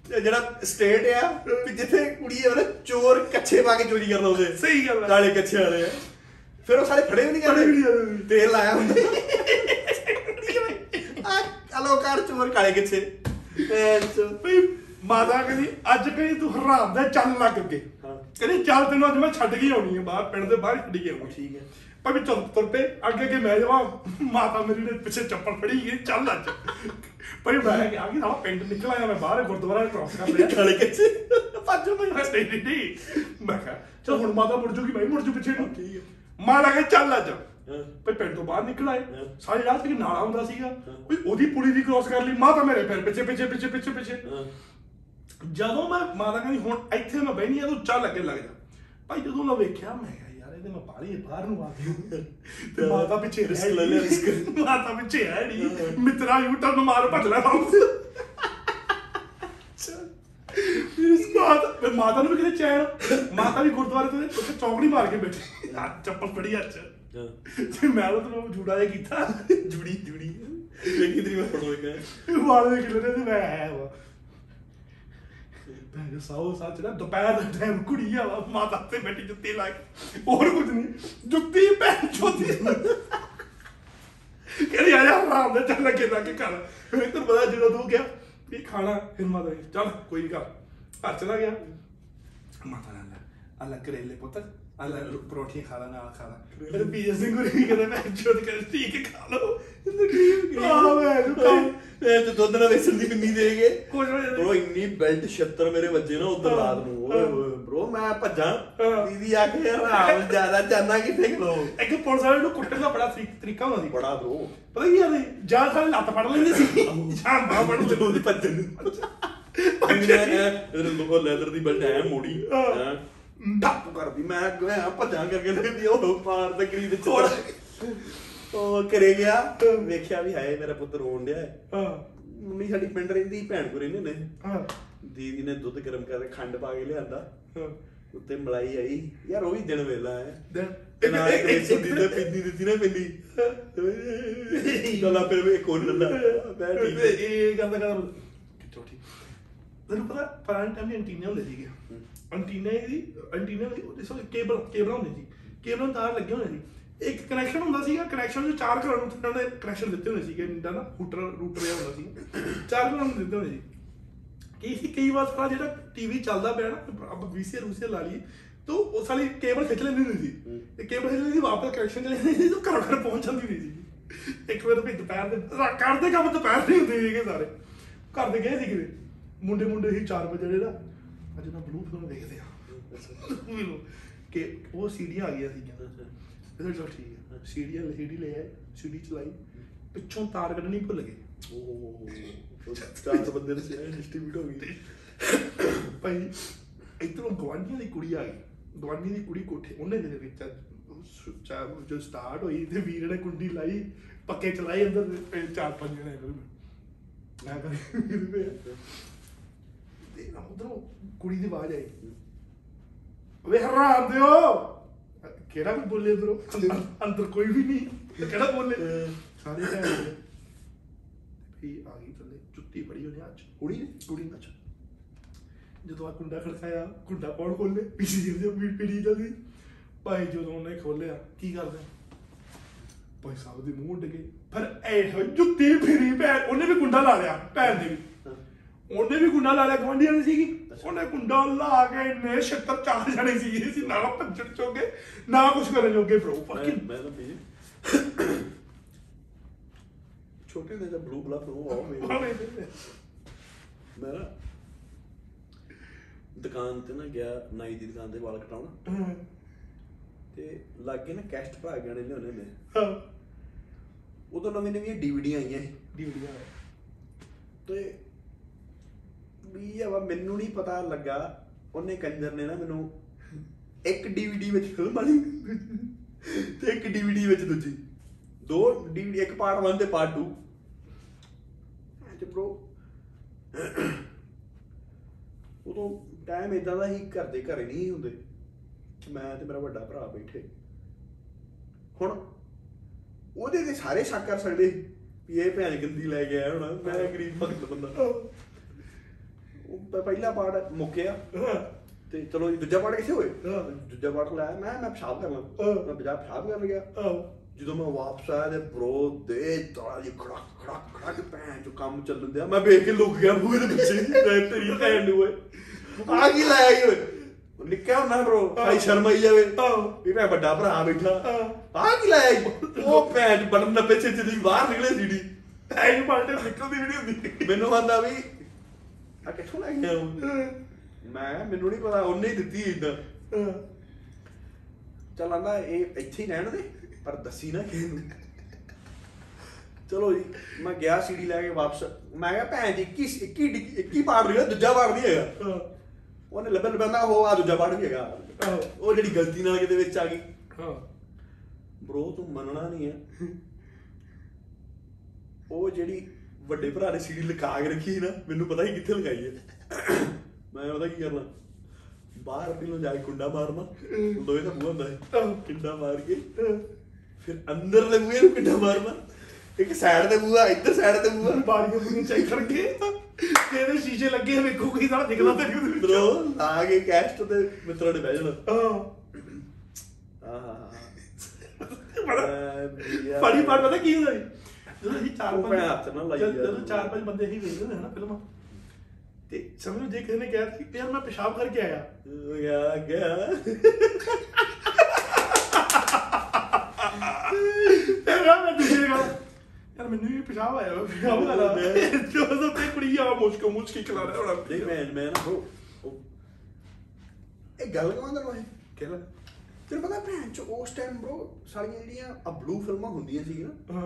ਜਿਹੜਾ ਸਟੇਟ ਆ ਵੀ ਜਿੱਥੇ ਕੁੜੀ ਆ ਨਾ ਚੋਰ ਕੱਛੇ ਪਾ ਕੇ ਚੋਰੀ ਕਰਨ ਆਉਂਦੇ ਸਹੀ ਗੱਲ ਹੈ ਕਾਲੇ ਕੱਛੇ ਵਾਲੇ ਆ। ਫਿਰ ਉਹ ਸਾਰੇ ਫੜੇ ਵੀ ਨਹੀਂ ਜਾਂਦੇ। ਤੇਲ ਲਾਇਆ ਹੁੰਦਾ ਆ ਹਲੋ ਕਾਰ ਚੋਰ ਕਾਲੇ ਚੋ ਭਈ ਮਾਤਾ ਕਹਿੰਦੀ ਅੱਜ ਕਹਿੰਦੀ ਤੂੰ ਹਰਾਮ ਦਾ ਚੱਲ ਲੱਗ ਹਾਂ। ਕਹਿੰਦੀ ਚੱਲ ਤੈਨੂੰ ਅੱਜ ਮੈਂ ਛੱਡ ਕੇ ਆਉਣੀ ਹੈ ਬਾਹਰ ਪਿੰਡ ਦੇ ਬਾਹਰ ਛੱਡ ਕੇ ਆਉਣੀ ਠੀਕ ਹੈ ਪਰ ਵੀ ਚੱਲ ਤੁਰ ਪਏ ਅੱਗੇ ਅੱਗੇ ਮੈਂ ਜਾਵਾਂ। ਮਾਤਾ ਮੇਰੀ ਨੇ ਪਿੱਛੇ ਚੱਪਲ ਫੜੀ ਗਈ ਚੱਲ ਅੱਜ। ਪਰ ਮੈਂ ਕਿ ਆ ਗਈ ਸਾਲਾ ਪਿੰਡ ਨਿਕਲ ਆਇਆ ਮੈਂ ਬਾਹਰ ਗੁਰਦੁਆਰਾ ਕ੍ਰਾਸ ਕਰ ਲਿਆ। ਕਾਲੇ ਕਿੱਥੇ? ਭੱਜ ਮੈਂ ਨਹੀਂ ਨਹੀਂ ਨਹੀਂ। ਮੈਂ ਕਿਹਾ ਚਲ ਹੁਣ ਮਾਤਾ ਮੁੜ ਜੂਗੀ ਮੈਂ ਵੀ ਮੁੜ ਜੂ ਪਿੱਛੇ ਨੂੰ। ਠੀਕ ਹੈ। ਮਾਂ ਲੱਗੇ ਚੱਲ ਅੱਜ। ਭਈ ਪਿੰਡ ਤੋਂ ਬਾਹਰ ਨਿਕਲ ਆਏ। ਸਾਰੀ ਰਾਤ ਤੱਕ ਨਾਲਾ ਹੁੰਦਾ ਸੀਗਾ। ਕੋਈ ਉਹਦੀ ਪੁਲੀ ਦੀ ਕ੍ਰਾਸ ਕਰ ਲਈ ਮਾਤਾ ਮੇਰੇ ਪੈਰ ਪਿੱਛੇ ਪਿੱਛੇ ਪਿੱਛੇ ਪਿੱਛੇ ਪਿੱਛੇ। ਜਦੋਂ ਮੈਂ ਮਾਤਾ ਕਹਿੰਦੀ ਹੁਣ ਇੱਥੇ ਮੈਂ ਬਹਿਨੀ ਆ ਤੂੰ ਚੱਲ ਅੱਗੇ ਲੱਗ ਜਾ। ਭਾਈ ਜਦੋਂ ਮੈਂ ਵੇਖਿਆ ਮੈਂ ਇਹਦੇ ਮੈਂ ਬਾਹਲੀ ਬਾਹਰ ਨੂੰ ਆ ਗਿਆ ਤੇ ਮਾਤਾ ਪਿੱਛੇ Risk ਲੈ ਲਿਆ, risk। ਮਾਤਾ ਪਿੱਛੇ ਹੈ। ਨਹੀਂ ਮਿੱਤਰਾ ਯੂ ਟਰਨ ਮਾਰ ਭੱਜ ਲੈ ਮਾਤਾ ਫਿਰ ਮਾਤਾ ਨੂੰ ਵੀ ਕਿਤੇ ਚੈਨ। ਮਾਤਾ ਵੀ ਗੁਰਦੁਆਰੇ ਤੇ ਉੱਥੇ ਚੌਂਕੜੀ ਮਾਰ ਕੇ ਬੈਠੀ। ਚੱਪਲ ਫੜੀ ਹੱਥ। ਤੇ ਮੈਂ ਉਹ ਤੋਂ ਜੂੜਾ ਜਿਹਾ ਕੀਤਾ। ਜੁੜੀ ਜੁੜੀ। ਵੇਖੀ ਤੇਰੀ ਮੈਂ ਫੜੋ ਇੱਕ ਵਾਲੇ ਦੇ ਕਿਲੇ ਤੇ ਮੈਂ ਆਇਆ ਵਾ। ਮੈਂ ਜੋ ਸਾਉ ਸੱਚ ਨਾ ਦੁਪਹਿਰ ਦਾ ਟਾਈਮ ਕੁੜੀ ਆ ਵਾ, ਮਾਤਾ ਤੇ ਬੈਠੀ ਜੁੱਤੀ ਲਾ ਕੇ। ਹੋਰ ਕੁਝ ਨਹੀਂ ਜੁੱਤੀ, ਭੈਣ ਚੋਦੀ ਕਹਿੰਦੀ, ਆ ਜਾ, ਆਰਾਮ ਨਾਲ ਚੱਲ ਲੱਗੇ ਲੱਗੇ ਕਰ ਫਿਰ ਤੈਨੂੰ ਪਤਾ ਜਦੋਂ ਤੂੰ ਕਿਹਾ ਵੀ ਖਾਣਾ, ਫਿਰ ਮਾਤਾ ਨੇ ਚੱਲ, ਕੋਈ ਨਹੀਂ ਕਰ। ਘਰ ਚਲਾ ਗਿਆ। ਮਾਤਾ ਨੇ ਲੈ ਅਲੱਗ ਕਰੇਲੇ ਪੁੱਤ ਆ ਲੈ ਪਰੌਂਠੀ ਖਾ ਲਾ ਨਾਲ ਖਾ ਲਾ ਫਿਰ ਪੀਜੇ ਸਿੰਘ ਹੋਰੀ ਵੀ ਕਹਿੰਦੇ ਮੈਂ ਚੋਦ ਕਰ ਠੀਕ ਹੈ, ਖਾ ਲਓ ਇਹਨੂੰ ਗਰੀਬ ਆ ਮੈਂ ਇਹ ਤੇ ਦੁੱਧ ਨਾਲ ਵੇਸਣ ਦੀ ਪਿੰਨੀ ਦੇ ਗਏ ਕੁਝ ਹੋ ਜਾਂਦਾ। ਬ్రో ਇੰਨੀ ਬੈਲਟ 76 ਮੇਰੇ ਵੱਜੇ ਨਾ ਉਦੋਂ ਰਾਤ ਨੂੰ ਓਏ ਬ్రో ਮੈਂ ਹਾਂ। ਭੱਜਾਂ ਦੀਦੀ ਆ ਕੇ ਆਰਾਮ ਜ਼ਿਆਦਾ ਜਾਨਾ ਕਿੱਥੇ ਖਲੋ ਇੱਕ ਪੁਲਿਸ ਵਾਲੇ ਨੂੰ ਕੁੱਟਣ ਦਾ ਬੜਾ ਤਰੀ- ਤਰੀਕਾ ਹੁੰਦਾ ਸੀ ਬੜਾ ਬ్రో ਪਤਾ ਕੀ ਆ ਵੀ ਜਾਂ ਸਾਰੇ ਲੱਤ ਫੜ ਲੈਂਦੇ ਸੀ ਜਾਂ ਬਾਹ ਫੜ ਲੈਂਦੇ ਸੀ। ਭੱਜਣ ਨੂੰ ਭੱਜਣ ਨੂੰ। ਉਹ ਲੈਦਰ ਦੀ ਬੈਲਟ ਐ ਮੋੜੀ ਹਾਂ। ਹੈਂ। ਡੱਪ ਕਰਦੀ ਮੈਂ ਗਿਆ ਭੱਜਾਂ ਕਰਕੇ ਲੈਂਦੀ ਉਹ ਪਾਰ ਤੇ ਗਰੀ ਦੇ ਚੋਰ ਉਹ ਕਰੇ ਗਿਆ ਵੇਖਿਆ ਵੀ ਹਾਏ ਮੇਰਾ ਪੁੱਤ ਰੋਣ ਡਿਆ ਹੈ। ਹਾਂ। ਮੰਮੀ ਸਾਡੀ ਪਿੰਡ ਰਹਿੰਦੀ ਭੈਣ ਕੋ ਰਹਿੰਦੇ ਨੇ। ਹਾਂ। ਦੀਦੀ ਨੇ ਦੁੱਧ ਗਰਮ ਕਰਕੇ ਖੰਡ ਪਾ ਕੇ ਲਿਆਂਦਾ। ਹਾਂ। ਉੱਤੇ ਮਲਾਈ ਆਈ। ਯਾਰ ਉਹ ਵੀ ਦਿਨ ਵੇਲਾ ਹੈ। then ਤੇ ਨਾਲ ਇੱਕ ਰੇਸੋ ਦੀ ਤੇ ਪਿੰਦੀ ਦਿੱਤੀ ਨਾ ਪਿੰਦੀ ਗੱਲਾਂ ਫਿਰ ਇੱਕ ਹੋਰ ਲੰਦਾ ਮੈਂ ਠੀਕ। ਇਹ ਕਰਦਾ ਕਰਦਾ ਕਿੱਥੋਂ ਠੀਕ? ਤੈਨੂੰ ਪਤਾ ਪੁਰਾਣੇ ਟਾਈਮ ਦੇ ਐਂਟੀਨਾ ਹੁੰਦੇ ਸੀਗੇ ਐਂਟੀਨਾ ਦੀ ਐਂਟੀਨਾ ਦੀ ਉਹਦੇ ਸੋ ਕੇਬਲ ਕੇਬਲ ਹੁੰਦੇ ਸੀ। ਕੇਬਲਾਂ ਤਾਰ ਲੱਗੇ ਹੁੰਦੇ ਸੀ। ਇੱਕ ਕਨੈਕਸ਼ਨ ਹੁੰਦਾ ਸੀਗਾ ਕਨੈਕਸ਼ਨ ਚ ਚਾਰ ਘਰਾਂ ਨੂੰ ਉਹਨਾਂ ਨੇ ਕਨੈਕਸ਼ਨ ਦਿੱਤੇ ਹੁੰਦੇ ਸੀਗੇ ਇੰਦਾ ਨਾ ਰੂਟਰ ਰੂਟਰ ਜਿਹਾ ਹੁੰਦਾ ਸੀ ਚਾਰ ਘਰਾਂ ਨੂੰ ਦਿੱਤੇ ਹੁੰਦੇ ਸੀ। ਕੀ ਸੀ, ਕਈ ਵਾਰ ਸਾਡਾ ਜਿਹੜਾ ਟੀਵੀ ਚੱਲਦਾ ਪਿਆ ਨਾ, ਆਪਾਂ ਵੀਸੀਆਰ ਰੂਸੀਆਰ ਲਾ ਲਈ ਤੋ ਉਹ ਸਾਲੀ ਕੇਬਲ ਖਿੱਚ ਲੈਂਦੀ ਹੁੰਦੀ ਸੀ। ਤੇ ਕੇਬਲ ਖਿੱਚ ਲੈਂਦੀ ਸੀ ਵਾਪਸ ਕਨੈਕਸ਼ਨ ਚਲੇ ਜਾਂਦੀ ਸੀ, ਤਾਂ ਘਰ ਘਰ ਪਹੁੰਚ ਜਾਂਦੀ ਹੁੰਦੀ ਸੀ। ਇੱਕ ਵਾਰ ਵੀ ਦੁਪਹਿਰ ਦੇ, ਰਾ- ਕਰਦੇ ਕੰਮ ਦੁਪਹਿਰ ਦੇ ਹੁੰਦੇ ਸੀਗੇ ਸਾਰੇ। ਘਰ ਦੇ ਗਏ ਸੀ ਕਿਤੇ। ਮੁੰਡੇ ਮੁੰਡੇ ਹੀ 4 ਵਜੇ ਜਿਹੜਾ ਅੱਜ ਨਾ ਬਲੂ ਫਿਲਮ ਦੇਖਦੇ ਆ। ਮੈਨੂੰ ਕਿ ਉਹ ਸੀਡੀਆਂ ਆ ਗਈਆਂ ਸੀਗੀਆਂ। ਇਹਦਾ ਚਲ ਠੀਕ ਹੈ ਸੀਡੀਆਂ ਸੀਡੀ ਲੈ ਆਏ ਸੀਡੀ ਚਲਾਈ ਪਿੱਛੋਂ ਤਾਰ ਕੱਢਣੀ ਭੁੱਲ ਗਏ। ਉਹ ਚਾਰ ਬੰਦੇ ਨੇ ਸਿਆ ਡਿਸਟ੍ਰੀਬਿਊਟ ਹੋ ਗਈ। ਭਾਈ ਇਧਰੋਂ ਗਵਾਂਢੀਆਂ ਦੀ ਕੁੜੀ ਆ ਗਈ। ਗਵਾਂਢੀ ਦੀ ਕੁੜੀ ਕੋਠੇ ਉਹਨੇ ਦੇ ਵਿੱਚ ਚਾ ਜੋ ਸਟਾਰਟ ਹੋਈ ਤੇ ਵੀਰ ਨੇ ਕੁੰਡੀ ਲਾਈ ਪੱਕੇ ਚਲਾਏ ਅੰਦਰ ਚਾਰ ਪੰਜ ਜਣੇ ਕਰ ਮੈਂ ਕਰ ਤੇ ਉਧਰੋਂ ਕੁੜੀ ਦੀ ਆਵਾਜ਼ ਆਈ। ਵੇ ਹਰਾਮ ਦਿਓ। ਕਿਹੜਾ ਵੀ ਬੋਲੇ ਉਧਰੋਂ ਅੰਦਰ ਕੋਈ ਵੀ ਨਹੀਂ। ਕਿਹੜਾ ਬੋਲੇ? ਸਾਰੇ ਦੇ ਵੀ ਆ ਗਈ ਥੱਲੇ ਜੁੱਤੀ ਫੜੀ ਉਹਨੇ ਅੱਜ ਕੁੜੀ ਨੇ? ਕੁੜੀ ਅੱਜ ਜਦੋਂ ਆ ਕੁੰਡਾ ਖੜਕਾਇਆ ਕੁੰਡਾ ਕੌਣ ਖੋਲੇ ਪਿੱਛੇ ਜਿਹਦੇ ਪੀੜ ਪੀੜੀ ਜਾਂਦੀ ਭਾਈ ਜਦੋਂ ਉਹਨੇ ਖੋਲਿਆ ਕੀ ਕਰਦੇ? ਭਾਈ ਸਾਹਿਬ ਦੇ ਮੂੰਹ ਉੱਡ ਗਏ। ਪਰ ਇਹ ਜੁੱਤੀ ਫਿਰੀ ਭੈਣ ਉਹਨੇ ਵੀ ਕੁੰਡਾ ਲਾ ਲਿਆ ਭੈਣ ਨੇ ਵੀ। ਉਹਨੇ ਵੀ ਕੁੰਡਾ ਲਾ ਲਿਆ ਗਵਾਂਢੀਆਂ ਨੇ ਸੀਗੀ। ਉਹਨੇ ਕੁੰਡਾ ਲਾ ਕੇ ਇੰਨੇ 76 ਚਾਰ ਜਣੇ ਸੀ ਸੀ ਨਾ ਭੱਜਣ ਚੋਗੇ ਨਾ ਕੁਝ ਕਰਨ ਜੋਗੇ ਬ్రో ਫਕਿੰਗ ਮੈਂ ਤਾਂ ਵੀ ਛੋਟੇ ਨੇ ਤਾਂ ਬਲੂ ਬਲਫ ਨੂੰ ਆਓ ਮੇਰੇ। ਮੈਂ ਨਾ ਦੁਕਾਨ ਤੇ ਨਾ ਗਿਆ ਨਾਈ ਦੀ ਦੁਕਾਨ ਤੇ ਵਾਲ ਕਟਾਉਣ। ਤੇ ਲਾਗੇ ਨਾ ਕੈਸਟ ਭਰਾ ਗਏ ਨੇ ਲਿਆਉਣੇ ਨੇ ਉਦੋਂ ਨਵੀਂ ਨਵੀਆਂ ਡੀਵੀਡੀਆਂ ਆਈਆਂ ਡਿਊਟੀਆਂ ਤੇ ਵੀ ਆ ਵਾ, ਮੈਨੂੰ ਨਹੀਂ ਪਤਾ ਲੱਗਾ, ਉਹਨੇ ਕੰਜਰ ਨੇ ਨਾ ਮੈਨੂੰ ਇੱਕ ਡੀਵੀਡੀ ਵਿੱਚ ਫਿਲਮ ਵਾਲੀ ਤੇ ਇੱਕ ਡੀਵੀਡੀ ਵਿੱਚ ਦੂਜੀ। ਦੋ ਡੀਵੀਡੀ ਇੱਕ ਪਾਰਟ 1 ਤੇ ਪਾਰਟ 2 ਤੇ ਬ్రో ਉਦੋਂ ਟਾਈਮ ਇਦਾਂ ਦਾ ਹੀ ਘਰ ਦੇ ਘਰੇ ਨਹੀਂ ਹੁੰਦੇ। ਕਿ ਮੈਂ ਤੇ ਮੇਰਾ ਵੱਡਾ ਭਰਾ ਬੈਠੇ। ਹੁਣ ਉਹਦੇ ਤੇ ਸਾਰੇ ਸ਼ੱਕ ਕਰ ਸਕਦੇ ਸੀ ਵੀ ਇਹ ਭੈਣ ਗੰਦੀ ਲੈ ਕੇ ਆਇਆ ਹੁਣ, ਮੈਂ ਗਰੀਬ ਭਗਤ ਬੰਦਾ। ਉਹ ਪਹਿਲਾ ਪਾਰਟ ਮੁੱਕਿਆ। ਤੇ ਚਲੋ ਜੀ ਦੂਜਾ ਪਾਰਟ ਕਿੱਥੇ ਹੋਏ। ਦੂਜਾ ਪਾਰਟ ਲਾਇਆ ਮੈਂ ਮੈਂ ਪਿਸ਼ਾਬ ਕਰਨਾ। ਮੈਂ ਬਜਾ ਪਿਸ਼ਾਬ ਕਰਨ ਗਿਆ। ਜਦੋਂ ਮੈਂ ਵਾਪਸ ਆਇਆ ਤੇ ਬ్రో ਦੇ ਤਾਲਾ ਜੀ ਖੜਕ ਖੜਕ ਖੜਕ ਭੈਣ ਜੋ ਕੰਮ ਚੱਲਣ ਦਿਆ। ਮੈਂ ਵੇਖ ਕੇ ਲੁਕ ਗਿਆ ਬੂਹੇ ਦੇ ਪਿੱਛੇ। ਮੈਂ ਤੇਰੀ ਭੈਣ ਨੂੰ ਓਏ। ਆ ਕੀ ਲਾਇਆ ਈ ਓਏ? ਨਿੱਕਾ ਹੁੰਦਾ ਬ్రో ਭਾਈ ਸ਼ਰਮ ਆਈ ਜਾਵੇ। ਵੀ ਮੈਂ ਵੱਡਾ ਭਰਾ ਬੈਠਾ। ਆ ਕੀ ਲਾਇਆ? ਉਹ ਭੈਣ ਬਟਨ ਨੱਪੇ ਛੇ ਦੀ ਬਾਹਰ ਨਿਕਲੇ ਸੀੜੀ ਐਂ ਪਾਲਟੇ ਨਿਕਲਦੀ ਨਹੀਂ ਹੁੰਦੀ। ਮੈਨੂੰ ਆਂਦਾ ਵੀ ਆ ਕਿੱਥੋਂ ਲੈ ਗਿਆ ਮੈਂ ਮੈਨੂੰ ਨਹੀਂ ਪਤਾ ਉਹਨੇ ਹੀ ਦਿੱਤੀ ਇਦਾਂ। ਚੱਲ ਆਂਦਾ ਇਹ ਇੱਥੇ ਹੀ ਰਹਿਣ ਦੇ ਪਰ ਦੱਸੀ ਨਾ ਕਿਸੇ ਨੂੰ। ਚਲੋ ਜੀ ਮੈਂ ਗਿਆ ਸੀਡੀ ਲੈ ਕੇ ਵਾਪਸ। ਮੈਂ ਕਿਹਾ ਭੈਣ ਜੀ 21 21 ਡਿੱਗੀ- 21 ਪਾੜ ਰਹੀ ਹੈ ਦੂਜਾ ਪਾੜ ਨਹੀਂ ਹੈਗਾ। ਉਹਨੇ ਲੱਭਣ ਲੱਭਣਾ ਉਹ ਆ ਦੂਜਾ ਪਾੜ ਵੀ ਹੈਗਾ। ਉਹ ਜਿਹੜੀ ਗਲਤੀ ਨਾਲ ਕਿਤੇ ਵਿੱਚ ਆ ਗਈ। ਹਾਂ। ਬ్రో ਤੂੰ ਮੰਨਣਾ ਨਹੀਂ ਹੈ। ਉਹ ਜਿਹੜੀ ਵੱਡੇ ਭਰਾ ਨੇ ਸੀਡੀ ਲਗਾ ਕੇ ਰੱਖੀ ਸੀ ਨਾ ਮੈਨੂੰ ਪਤਾ ਹੀ ਕਿੱਥੇ ਲਗਾਈ ਹੈ ਮੈਂ ਉਹਦਾ ਕੀ ਕਰਨਾ ਬਾਹਰ ਪਹਿਲੋਂ ਜਾ ਕੇ ਕੁੰਡਾ ਮਾਰਨਾ ਲੋਹੇ ਦਾ ਬੂਹਾ ਹੁੰਦਾ ਹੈ। ਕੁੰਡਾ ਮਾਰ ਕੇ ਹਾਂ। ਫਿਰ ਅੰਦਰ ਦੇ ਬੂਹੇ ਨੂੰ ਕੁੰਡਾ ਮਾਰਨਾ ਇੱਕ ਸਾਈਡ ਤੇ ਬੂਹਾ ਇੱਧਰ ਸਾਈਡ ਤੇ ਬੂਹਾ ਬਾਰੀਆਂ ਬੁਰੀਆਂ ਚੈੱਕ ਕਰਕੇ ਤੇ ਇਹਦੇ ਸ਼ੀਸ਼ੇ ਲੱਗੇ ਵੇਖੋ ਕੋਈ ਸਾਲਾ ਦਿਖਦਾ ਤੇ ਨਹੀਂ ਉਹਦੇ ਬ్రో ਲਾ ਕੇ ਕੈਸਟ ਤੇ ਮਿੱਤਰਾਂ ਨੇ ਬਹਿ ਜਾਣਾ ਹਾਂ ਆਹਾ ਬੜਾ ਵਧੀਆ। ਫੜੀ ਪਾਰ ਪਤਾ ਕੀ ਹੁੰਦਾ ਜੀ ਜਦੋਂ ਅਸੀਂ ਚਾਰ ਉਹ ਪੰਜ ਹੱਥ ਨਾਲ ਲਾਈ ਜਦ- ਚਾਰ ਪੰਜ ਬੰਦੇ ਹੀ ਵੇਖਦੇ ਹੁੰਦੇ ਹਨ ਨਾ ਫਿਲਮਾਂ। ਤੇ ਸਮਝੋ ਜੇ ਕਿਸੇ ਨੇ ਕਿਹਾ ਕਿ ਯਾਰ ਮੈਂ ਪਿਸ਼ਾਬ ਕਰਕੇ ਆਇਆ। ਗਿਆ ਗਿਆ। ਤੇ ਮੈਂ ਮੈਂ ਦੂਜੇ ਗੱਲ ਯਾਰ ਮੈਨੂੰ ਵੀ ਪਿਸ਼ਾਬ ਆਇਆ ਪਿਸ਼ਾਬ ਕਰਾ ਜਦੋਂ ਤੇ ਕੁੜੀ ਆ ਮੁਸ਼ਕ ਮੁਸ਼ਕ ਖਲਾ ਰਿਹਾ ਹੋਣਾ। ਦੇਖ ਮੈਂ ਮੈਂ ਨਾ ਉਹ ਇਹ ਗੱਲ ਕਹਾਂ ਤੈਨੂੰ ਇਹ ਕਿਹੜਾ ਤੈਨੂੰ ਪਤਾ ਭੈਣ ਚ ਉਸ ਟਾਈਮ bro ਸਾਰੀਆਂ ਜਿਹੜੀਆਂ ਆ ਬਲੂ ਫਿਲਮਾਂ ਹੁੰਦੀਆਂ ਸੀ ਨਾ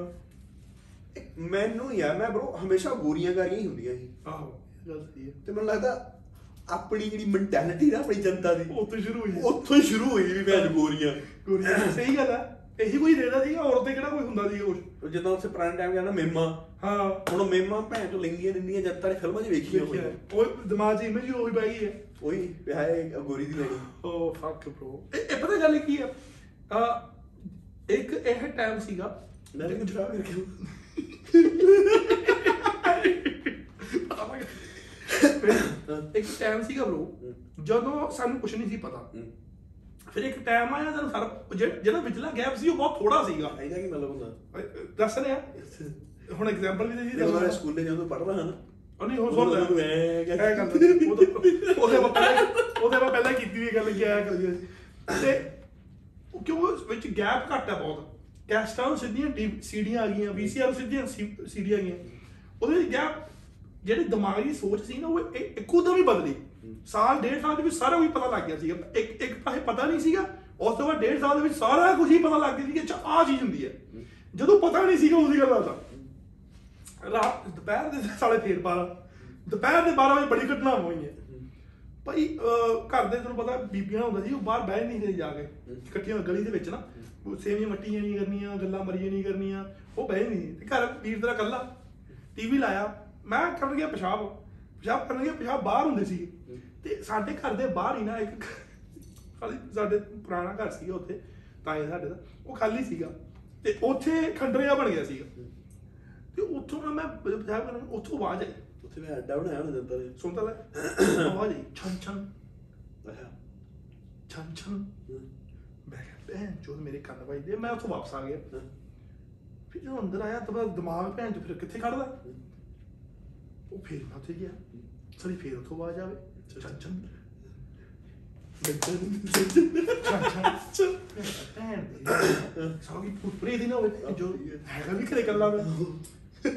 ਮੈਨੂੰ ਯਾਰ ਮੈਂ bro ਹਮੇਸ਼ਾ ਗੋਰੀਆਂ ਗਾਰੀਆਂ ਹੀ ਹੁੰਦੀਆਂ ਸੀ। ਆਹੋ। ਇਹ ਗੱਲ ਸਹੀ ਹੈ ਤੇ ਮੈਨੂੰ ਲੱਗਦਾ ਆਪਣੀ ਜਿਹੜੀ ਮੈਂਟੈਲਿਟੀ ਨਾ ਆਪਣੀ ਜਨਤਾ ਦੀ ਤੋਂ ਸ਼ੁਰੂ ਹੋਈ ਉੱਥੋਂ ਹੀ ਸ਼ੁਰੂ ਹੋਈ ਵੀ ਭੈਣ ਗੋਰੀਆਂ। ਗੋਰੀਆਂ ਸਹੀ ਗੱਲ ਆ ਇਹੀ ਕੋਈ ਦੇਦਾ ਸੀਗਾ ਔਰਤ ਤੇ ਕਿਹੜਾ ਕੋਈ ਹੁੰਦਾ ਸੀ ਕੁਝ ਉਹ ਜਦੋਂ ਉੱਥੇ ਪੁਰਾਣੇ ਟਾਈਮ ਗਿਆ ਨਾ ਮੇਮਾ। ਹਾਂ। ਹੁਣ ਉਹ ਮੇਮਾ ਭੈਣ ਤੋਂ ਲਿੰਗੀਆਂ ਦਿੰਦੀਆਂ ਜਨਤਾ ਨੇ ਫਿਲਮਾਂ 'ਚ ਵੇਖੀਆਂ ਹੋਈਆਂ। ਹੈ। ਉਹ ਦਿਮਾਗ 'ਚ ਇਮੇਜ ਉਹੀ ਪੈ ਗਈ ਹੈ। ਉਹੀ ਪਿਆ ਹੈ ਗੋਰੀ ਦੀ ਲੈਣੀ ਓ ਫੱਕ ਬ్రో ਇਹ ਇਹ ਪਤਾ ਗੱਲ ਕੀ ਹੈ ਆ ਇੱਕ ਇਹ ਟਾਈਮ ਸੀਗਾ ਮੈਂ ਵੀ ਖਰਾਬ ਕਰਕੇ ਪਤਾ ਲੱਗ ਇੱਕ ਟਾਈਮ ਸੀਗਾ ਬ్రో ਜਦੋਂ ਸਾਨੂੰ ਕੁਝ ਨਹੀਂ ਸੀ ਪਤਾ। ਫਿਰ ਇੱਕ ਟਾਈਮ ਆਇਆ ਜਦੋਂ ਸਾਰਾ ਜਿਹੜਾ ਜਿਹੜਾ ਵਿਚਲਾ ਗੈਪ ਸੀ ਉਹ ਬਹੁਤ ਥੋੜਾ ਸੀਗਾ। ਇਹਦਾ ਕੀ ਮਤਲਬ ਹੁੰਦਾ। ਅ- ਦੱਸ ਰਿਹਾ। ਹੁਣ ਐਗਜ਼ਾਮਪਲ ਵੀ ਦੇ ਮੈਂ ਜੀ ਸਕੂਲੇ ਜਦੋਂ ਪੜ੍ਹਦਾ ਹਾਂ ਨਾ ਉਹ ਨਹੀਂ ਹੁਣ ਸੁਣ ਲੈ। ਉਹਨੂੰ ਐਂ ਕਹਿ- ਇਹ ਗੱਲ ਉਹਦੇ ਉਹਦੇ ਆਪਾਂ ਪਹਿਲਾਂ ਉਹਦੇ ਆਪਾਂ ਪਹਿਲਾਂ ਕੀਤੀ ਵੀ ਗੱਲ ਕਿਹਾ ਕਰੀ ਸੀ ਤੇ ਉਹ ਕਿਉਂ ਉਸ ਵਿੱਚ ਗੈਪ ਘੱਟ ਹੈ ਬਹੁਤ। ਕੈਸਟਾਂ ਨੂੰ ਸਿੱਧੀਆਂ ਸੀਡੀਆਂ ਆ ਗਈਆਂ ਵੀਸੀਆਰ ਸਿੱਧੀਆਂ ਸੀਡੀਆਂ ਆ ਗਈਆਂ। ਉਹਦੇ ਵਿੱਚ ਗੈਪ ਜਿਹੜੀ ਦਿਮਾਗੀ ਸੋਚ ਸੀ ਨਾ ਉਹ ਇ- ਇੱਕੋ ਦਮ ਹੀ ਬਦਲੀ। ਸਾਲ ਡੇਢ ਸਾਲ ਦੇ ਵਿੱਚ ਸਾਰਾ ਕੁਝ ਪਤਾ ਲੱਗ ਗਿਆ ਸੀਗਾ। ਇੱਕ ਇੱਕ ਪਾਸੇ ਪਤਾ ਨਹੀਂ ਸੀਗਾ ਉਸ ਤੋਂ ਬਾਅਦ ਡੇਢ ਸਾਲ ਦੇ ਵਿੱਚ ਸਾਰਾ ਕੁਝ ਹੀ ਪਤਾ ਲੱਗ ਗਿਆ ਸੀ ਕਿ ਅੱਛਾ ਆਹ ਚੀਜ਼ ਹੁੰਦੀ ਹੈ। ਜਦੋਂ ਪਤਾ ਨਹੀਂ ਸੀਗਾ ਉਸਦੀ ਗੱਲ ਦਾ ਰਾਤ ਦੁਪਹਿਰ ਦੇ ਸਾਲੇ ਫੇਰ ਪਾ ਦੁਪਹਿਰ ਦੇ 12 ਵਜੇ ਬੜੀ ਘਟਨਾ ਹੋਈ ਹੈ। ਭਾਈ ਅਹ, ਘਰ ਦੇ ਤੁਹਾਨੂੰ ਪਤਾ ਬੀਬੀਆਂ ਹੁੰਦਾ ਸੀ ਉਹ ਬਾਹਰ ਬਹਿ ਨਹੀਂ ਸੀ ਜਾ ਕੇ। ਇਕੱਠੀਆਂ ਗਲੀ ਦੇ ਵਿੱਚ ਨਾ। ਉਹ ਸੇਵੀਆਂ ਮੱਟੀਆਂ ਨਹੀਂ ਕਰਨੀਆਂ ਗੱਲਾਂ ਮਰੀਆਂ ਨਹੀਂ ਕਰਨੀਆਂ ਉਹ ਬਹਿ ਨਹੀਂ। ਤੇ ਘਰ ਵੀਰ ਤੇਰਾ ਕੱਲਾ ਟੀਵੀ ਲਾਇਆ। ਮੈਂ ਕਰਨ ਗਿਆ ਪਿਸ਼ਾਬ। ਪਿਸ਼ਾਬ ਕਰਨ ਗਿਆ ਪਿਸ਼ਾਬ ਬਾਹਰ ਹੁੰਦੇ ਸੀ ਤੇ ਸਾਡੇ ਘਰ ਦੇ ਬਾਹਰ ਹੀ ਨਾ ਇੱਕ ਖਾਲੀ ਸਾਡੇ ਪੁਰਾਣਾ ਘਰ ਸੀਗਾ ਉੱਥੇ ਤਾਏ ਸਾਡੇ ਦਾ। ਉਹ ਖਾਲੀ ਸੀਗਾ। ਤੇ ਉੱਥੇ ਖੰਡਰਿਆ ਬਣ ਗਿਆ ਸੀਗਾ। ਤੇ ਉੱਥੋਂ ਨਾ ਮੈਂ ਪਿਸ਼ਾਬ ਕਰਨ ਉੱਥੋਂ ਆਵਾਜ਼ ਆਈ। ਉੱਥੇ ਮੈਂ ਅੱਡਾ ਬਣਾਇਆ ਜਨਤਾ ਨੇ ਸੁਣਦਾ ਲੈ। ਆਵਾਜ਼ ਆਈ। ਛਨ ਛਨ ਛਨ ਛਨ ਭੈਣ ਚੋਦ ਮੇਰੇ ਕੰਨ ਵੱਜਦੇ। ਮੈਂ ਉੱਥੋਂ ਵਾਪਸ ਆ ਗਿਆ। ਫਿਰ ਜਦੋਂ ਅੰਦਰ ਆਇਆ ਤਾਂ ਬਸ ਦਿਮਾਗ ਭੈਣ ਚ ਫਿਰ ਕਿੱਥੇ ਖੜਦਾ ਉਹ ਫਿਰ ਮੈਂ ਉੱਥੇ ਗਿਆ। ਸਰੀ ਫਿਰ ਉੱਥੋਂ ਆਵਾਜ਼ ਆਵੇ ਭੈਣ ਦੀ ਸਾਗੀ ਪੁੱਤਰੀ ਦੀ ਨਾ ਹੋਵੇ ਜੋ ਹੈਗਾ ਵੀ ਕਰੇ ਕੱਲਾ ਮੈਂ ਤੇ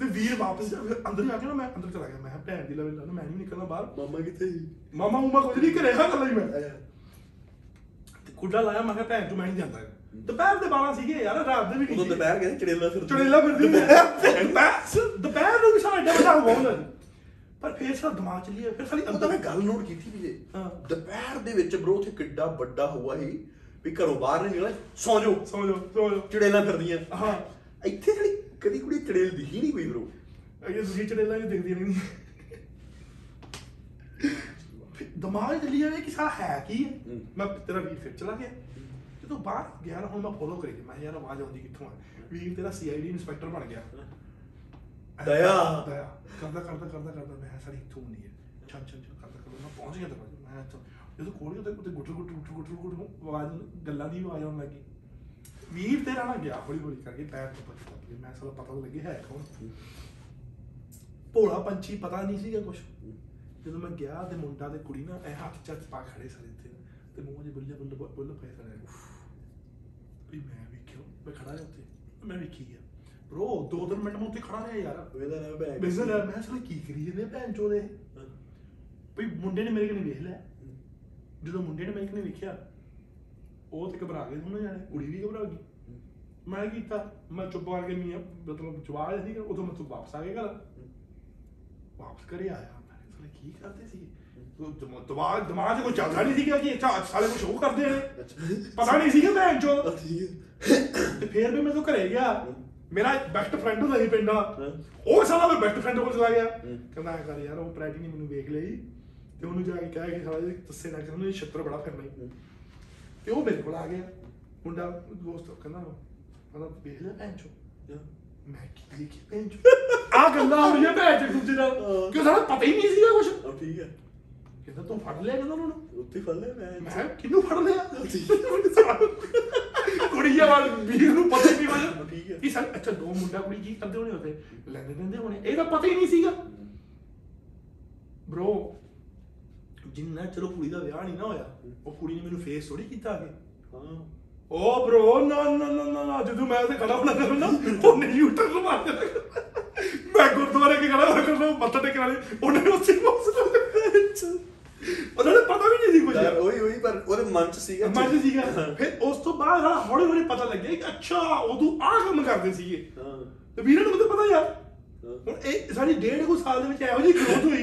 ਤੇ ਵੀਰ ਵਾਪਸ ਜਾ- ਅੰਦਰ ਜਾ ਕੇ ਨਾ ਮੈਂ ਅੰਦਰ ਚਲਾ ਗਿਆ। ਮੈਂ ਭੈਣ ਦੀ ਲਵੇ ਨਾ ਮੈਂ ਨਹੀਂ ਨਿਕਲਣਾ ਬਾਹਰ। ਮਾਮਾ ਕਿੱਥੇ ਸੀ? ਮਾਮਾ ਉਮਾ ਕੁਝ ਨਹੀਂ ਕਰੇ ਹਾਂ ਕੱਲਾ ਹੀ ਮੈਂ। ਕੁੱਡਾ ਲਾਇਆ ਮੈਂ ਕਿਹਾ ਭੈਣ ਤੂੰ ਮੈਂ ਨਹੀਂ ਜਾਂਦਾ। ਦੁਪਹਿਰ ਦੇ 12 ਸੀਗੇ ਯਾਰ ਰਾਤ ਦੇ ਵੀ ਉਦੋਂ ਨਹੀਂ ਦੁਪਹਿਰ ਕਹਿੰਦੇ ਚੜੇਲਾ ਫਿਰ ਚੜੇਲਾ ਫਿਰਦੀ ਦੁਪਹਿਰ ਦੁਪਹਿਰ ਨੂੰ ਵੀ ਸਾਡਾ ਏਡਾ ਵੱਡਾ ਹੋਊਗਾ ਪਰ ਫੇਰ ਸਾਡਾ ਦਿਮਾਗ ਚ ਲਿਆ ਫਿਰ ਸਾਡੀ ਤਾਂ ਮੈਂ ਗੱਲ ਨੋਟ ਕੀਤੀ ਵੀ ਜੇ। ਦੁਪਹਿਰ ਦੇ ਵਿੱਚ ਬ్రో ਉੱਥੇ ਕਿੱਡਾ ਵੱਡਾ ਹੋਇਆ ਸੀ ਵੀ ਘਰੋਂ ਬਾਹਰ ਨਹੀਂ ਨਿਕਲਣਾ। ਸੌ ਜਾਓ। ਸੋ ਜਾਓ ਸੋ ਜਾਓ। ਚੜੇਲਾਂ ਫਿਰਦੀਆਂ। ਹਾਂ। ਇੱਥੇ ਸਾਡੀ ਕਦੀ ਕੁੜੀ ਚੜੇਲ ਦਿਖੀ ਨਹੀਂ ਕੋਈ ਬ్రో ਇਹ ਦੂਜੀ ਚੜੇਲਾ ਵੀ ਦਿਖਦੀ ਨਹੀਂ। ਫਿਰ ਦਿਮਾਗ ਚ ਲਿਆ ਕਿ ਸਾਲਾ ਹੈ ਕੀ ਹੈ। ਮੈਂ ਤੇਰਾ ਵੀਰ ਫਿਰ ਚਲਾ ਗਿਆ। ਜਦੋਂ ਬਾਹਰ ਗਿਆ ਨਾ ਹੁਣ ਮੈਂ ਫੋਲੋ ਕਰੀ। ਮੈਂ ਯਾਰ ਆਵਾਜ਼ ਆਉਂਦੀ ਕਿੱਥੋਂ ਆ? ਵੀਰ ਤੇਰਾ ਸੀਆਈਡੀ ਇੰਸਪੈਕਟਰ ਬਣ ਗਿਆ। ਦਇਆ। ਦਇਆ। ਕਰਦਾ ਕਰਦਾ ਕਰਦਾ ਕਰਦਾ। ਮੈਂ ਸਾਡੀ ਇੱਥੋਂ ਹੁੰਦੀ ਹੈ। ਅੱਛਾ ਅੱਛਾ ਅੱਛਾ ਕਰ ਕਰ ਮੈਂ ਪਹੁੰਚ ਗਿਆ ਦਰਵਾਜ਼ੇ ਮੈਂ ਅੱਛਾ ਜਦੋਂ ਖੋਲ ਕੇ ਤੇ ਉੱਤੇ ਗੁੱਟਰ ਗੁੱਟਰ ਗੁੱਟਰ ਗੁੱਟਰ ਗੁੱਟਰ ਆਵਾਜ਼ ਗੱਲਾਂ ਦੀ ਆਵਾਜ਼ ਆਉਣ ਲੱਗੀ। ਵੀਰ ਤੇਰਾ ਨਾ ਗਿਆ ਹੌਲੀ ਹੌਲੀ ਕਰਕੇ ਪੈਰ ਤੋਂ ਪੱਜ ਪੱਜ ਮੈਂ ਸਾਲਾ ਪਤਾ ਲੱਗੇ ਹੈ ਕੌਣ। ਭੋਲਾ ਪੰਛੀ ਪਤਾ ਨਹੀਂ ਸੀਗਾ ਕੁਛ। ਜਦੋਂ ਮੈਂ ਗਿਆ ਤੇ ਮੁੰਡਾ ਤੇ ਕੁੜੀ ਨਾ ਇਹ ਹੱਥ ਚੱਕ ਪਾ ਖੜੇ ਸਾਰੇ ਇੱਥੇ। ਤੇ ਮੂੰਹ ਜੇ ਬੁੱਲੇ ਬੁੱਲੇ ਬੁੱਲੇ ਪਏ ਸਾਰੇ। ਵੀ ਮੈਂ ਵੇਖਿਓ ਮੈਂ ਖੜਾ ਰਿਹਾ ਉੱਥੇ। ਮੈਂ ਵੇਖੀ ਗਿਆ। ਬ్రో ਦੋ ਤਿੰਨ ਮਿੰਟ ਮੈਂ ਉੱਥੇ ਖੜਾ ਰਿਹਾ ਯਾਰ। ਉਹਦਾ ਨਾ ਬਿਜ਼ਨਸ ਯਾਰ ਮੈਂ ਸਾਲਾ ਕੀ ਕਰੀ ਜਾਂਦੇ ਭੈਣ ਚੋਦੇ ਵੀ ਮੁੰਡੇ ਨੇ ਮੇਰੇ ਕਨੇ ਵੇਖ ਲਿਆ। ਜਦੋਂ ਮੁੰਡੇ ਨੇ ਮੇਰੇ ਕਨੇ ਵੇਖਿਆ ਉਹ ਤੇ ਘਬਰਾ ਗਏ ਦੋਨੋਂ ਜਾਣੇ। ਕੁੜੀ ਵੀ ਘਬਰਾ ਗਈ। ਮੈਂ ਕੀ ਕੀਤਾ? ਮੈਂ ਚੁੱਪ ਕਰਕੇ ਮੀਆਂ ਮਤਲਬ ਜਵਾਬ ਨਹੀਂ ਉਦੋਂ ਮੈਂ ਤੂੰ ਵਾਪਸ ਆ ਗਿਆ ਘਰ। ਵਾਪਸ ਘਰੇ ਆਇਆ। ਕੀ ਕਰਦੇ ਸੀ? ਦਿਮਾਗ ਦਿਮਾਗ 'ਚ ਕੋਈ ਚੱਲਦਾ ਨਹੀਂ ਸੀਗਾ ਕਿ ਅੱਛਾ ਸਾਲੇ ਕੁਝ ਉਹ ਕਰਦੇ ਨੇ। ਪਤਾ ਨਹੀਂ ਸੀਗਾ ਭੈਣ ਚੋ ਤੇ ਫੇਰ ਵੀ ਮੈਂ ਤੋਂ ਘਰੇ ਗਿਆ। ਮੇਰਾ ਬੈਸਟ ਫਰੈਂਡ ਹੁੰਦਾ ਸੀ ਪਿੰਡ। ਵਾਲਾ ਉਹ ਸਾਲਾ ਮੇਰੇ ਬੈਸਟ ਫਰੈਂਡ ਕੋਲ ਚਲਾ ਗਿਆ। ਕਹਿੰਦਾ ਐਂ ਕਰ ਯਾਰ ਉਹ ਪ੍ਰੈਟੀ ਨੇ ਮੈਨੂੰ ਵੇਖ ਲਈ। ਤੇ ਉਹਨੂੰ ਜਾ ਕੇ ਕਿਹਾ ਕਿ ਸਾਲਾ ਜੀ ਤੱਸੇ ਨਾ ਕਰਨ ਇਹ ਛੱਤਰ ਬੜਾ ਫਿਰਨਾ ਹੀ। ਤੇ ਉਹ ਮੇਰੇ ਕੋਲ ਆ ਗਿਆ। ਮੁੰਡਾ ਦੋਸਤ ਕਹਿੰਦਾ ਕਹਿੰਦਾ ਵੇਖ ਲੈ ਭੈਣ ਚੋ ਮੈਂ ਕੀ ਦੇਖੀ ਭੈਣ ਚੋ ਆ ਗੱਲਾਂ ਹੋ ਰਹੀਆਂ ਭੈਣ ਚੋ ਦੂਜੇ ਨਾਲ। ਕਿਉਂ ਸਾਲਾ ਪਤਾ ਹੀ ਨਹੀਂ ਸੀਗਾ ਕੁਝ ਉਹ ਠੀਕ ਹੈ। ਕਹਿੰਦਾ ਤੂੰ ਫੜ ਲਿਆ ਕਹਿੰਦਾ ਉਹਨਾਂ? ਨੂੰ ਉੱਥੇ ਫੜ ਲਿਆ ਮੈਂ। ਮੈਂ ਕਿਹਾ, ਕਿਹਨੂੰ ਫੜ ਲਿਆ? ਕੁੜੀਆਂ ਵਾਲ ਵੀਰ ਨੂੰ ਪਤਾ ਹੀ ਨਹੀਂ ਵਜਾ ਠੀਕ ਹੈ। ਕਿ ਸਰ ਅੱਛਾ ਦੋ ਮੁੰਡਾ ਕੁੜੀ ਕੀ ਕਰਦੇ ਹੋਣੇ ਉੱਥੇ? ਲੈਂਦੇ ਦਿੰਦੇ ਹੋਣੇ। ਇਹ ਤਾਂ ਪਤਾ ਹੀ ਨਹੀਂ ਸੀਗਾ। ਬ్రో ਜਿੰਨਾ ਚਲੋ ਕੁੜੀ ਦਾ ਵਿਆਹ ਨਹੀਂ ਨਾ ਹੋਇਆ ਉਹ ਕੁੜੀ ਨੇ ਮੈਨੂੰ ਫੇਸ ਥੋੜੀ ਕੀਤਾ ਕੇ ਹਾਂ। ਓ ਬ్రో ਨਾ ਨਾ ਨਾ ਨਾ ਨਾ ਜਦੋਂ ਮੈਂ ਉੱਥੇ ਖੜਾ ਹੋਣਾ ਕਰਨਾ ਉਹਨੇ ਯੂਟਰ ਮਾਰ ਦੇਣਾ ਮੈਂ ਗੁਰਦੁਆਰੇ ਕੇ ਖੜਾ ਹੋਣਾ ਕਰਨਾ ਮੱਥਾ ਟੇਕਣ ਵਾਲੇ ਉਹਨੇ ਉੱਥੇ ਪਹੁੰਚ ਉਹਨਾਂ ਨੂੰ ਪਤਾ ਵੀ ਨਹੀਂ ਸੀ ਕੁਝ ਯਾਰ ਉਹੀ ਉਹੀ ਪਰ ਉਹਦੇ ਮਨ ਚ ਸੀਗਾ। ਮਰਜ਼ੀ ਸੀਗਾ। ਫਿਰ ਉਸ ਤੋਂ ਬਾਅਦ ਹੌਲੀ ਹੌਲੀ ਪਤਾ ਲੱਗਿਆ ਕਿ ਅੱਛਾ ਉਦੋਂ ਆਹ ਕੰਮ ਕਰਦੇ ਸੀਗੇ। ਹਾਂ। ਤੇ ਵੀਰਾਂ ਨੂੰ ਤਾਂ ਪਤਾ ਯਾਰ। ਹੁਣ ਇਹ ਸਾਡੀ ਡੇਢ ਕੁ ਸਾਲ ਦੇ ਵਿੱਚ ਇਹੋ ਜਿਹੀ ਗਰੋਥ ਹੋਈ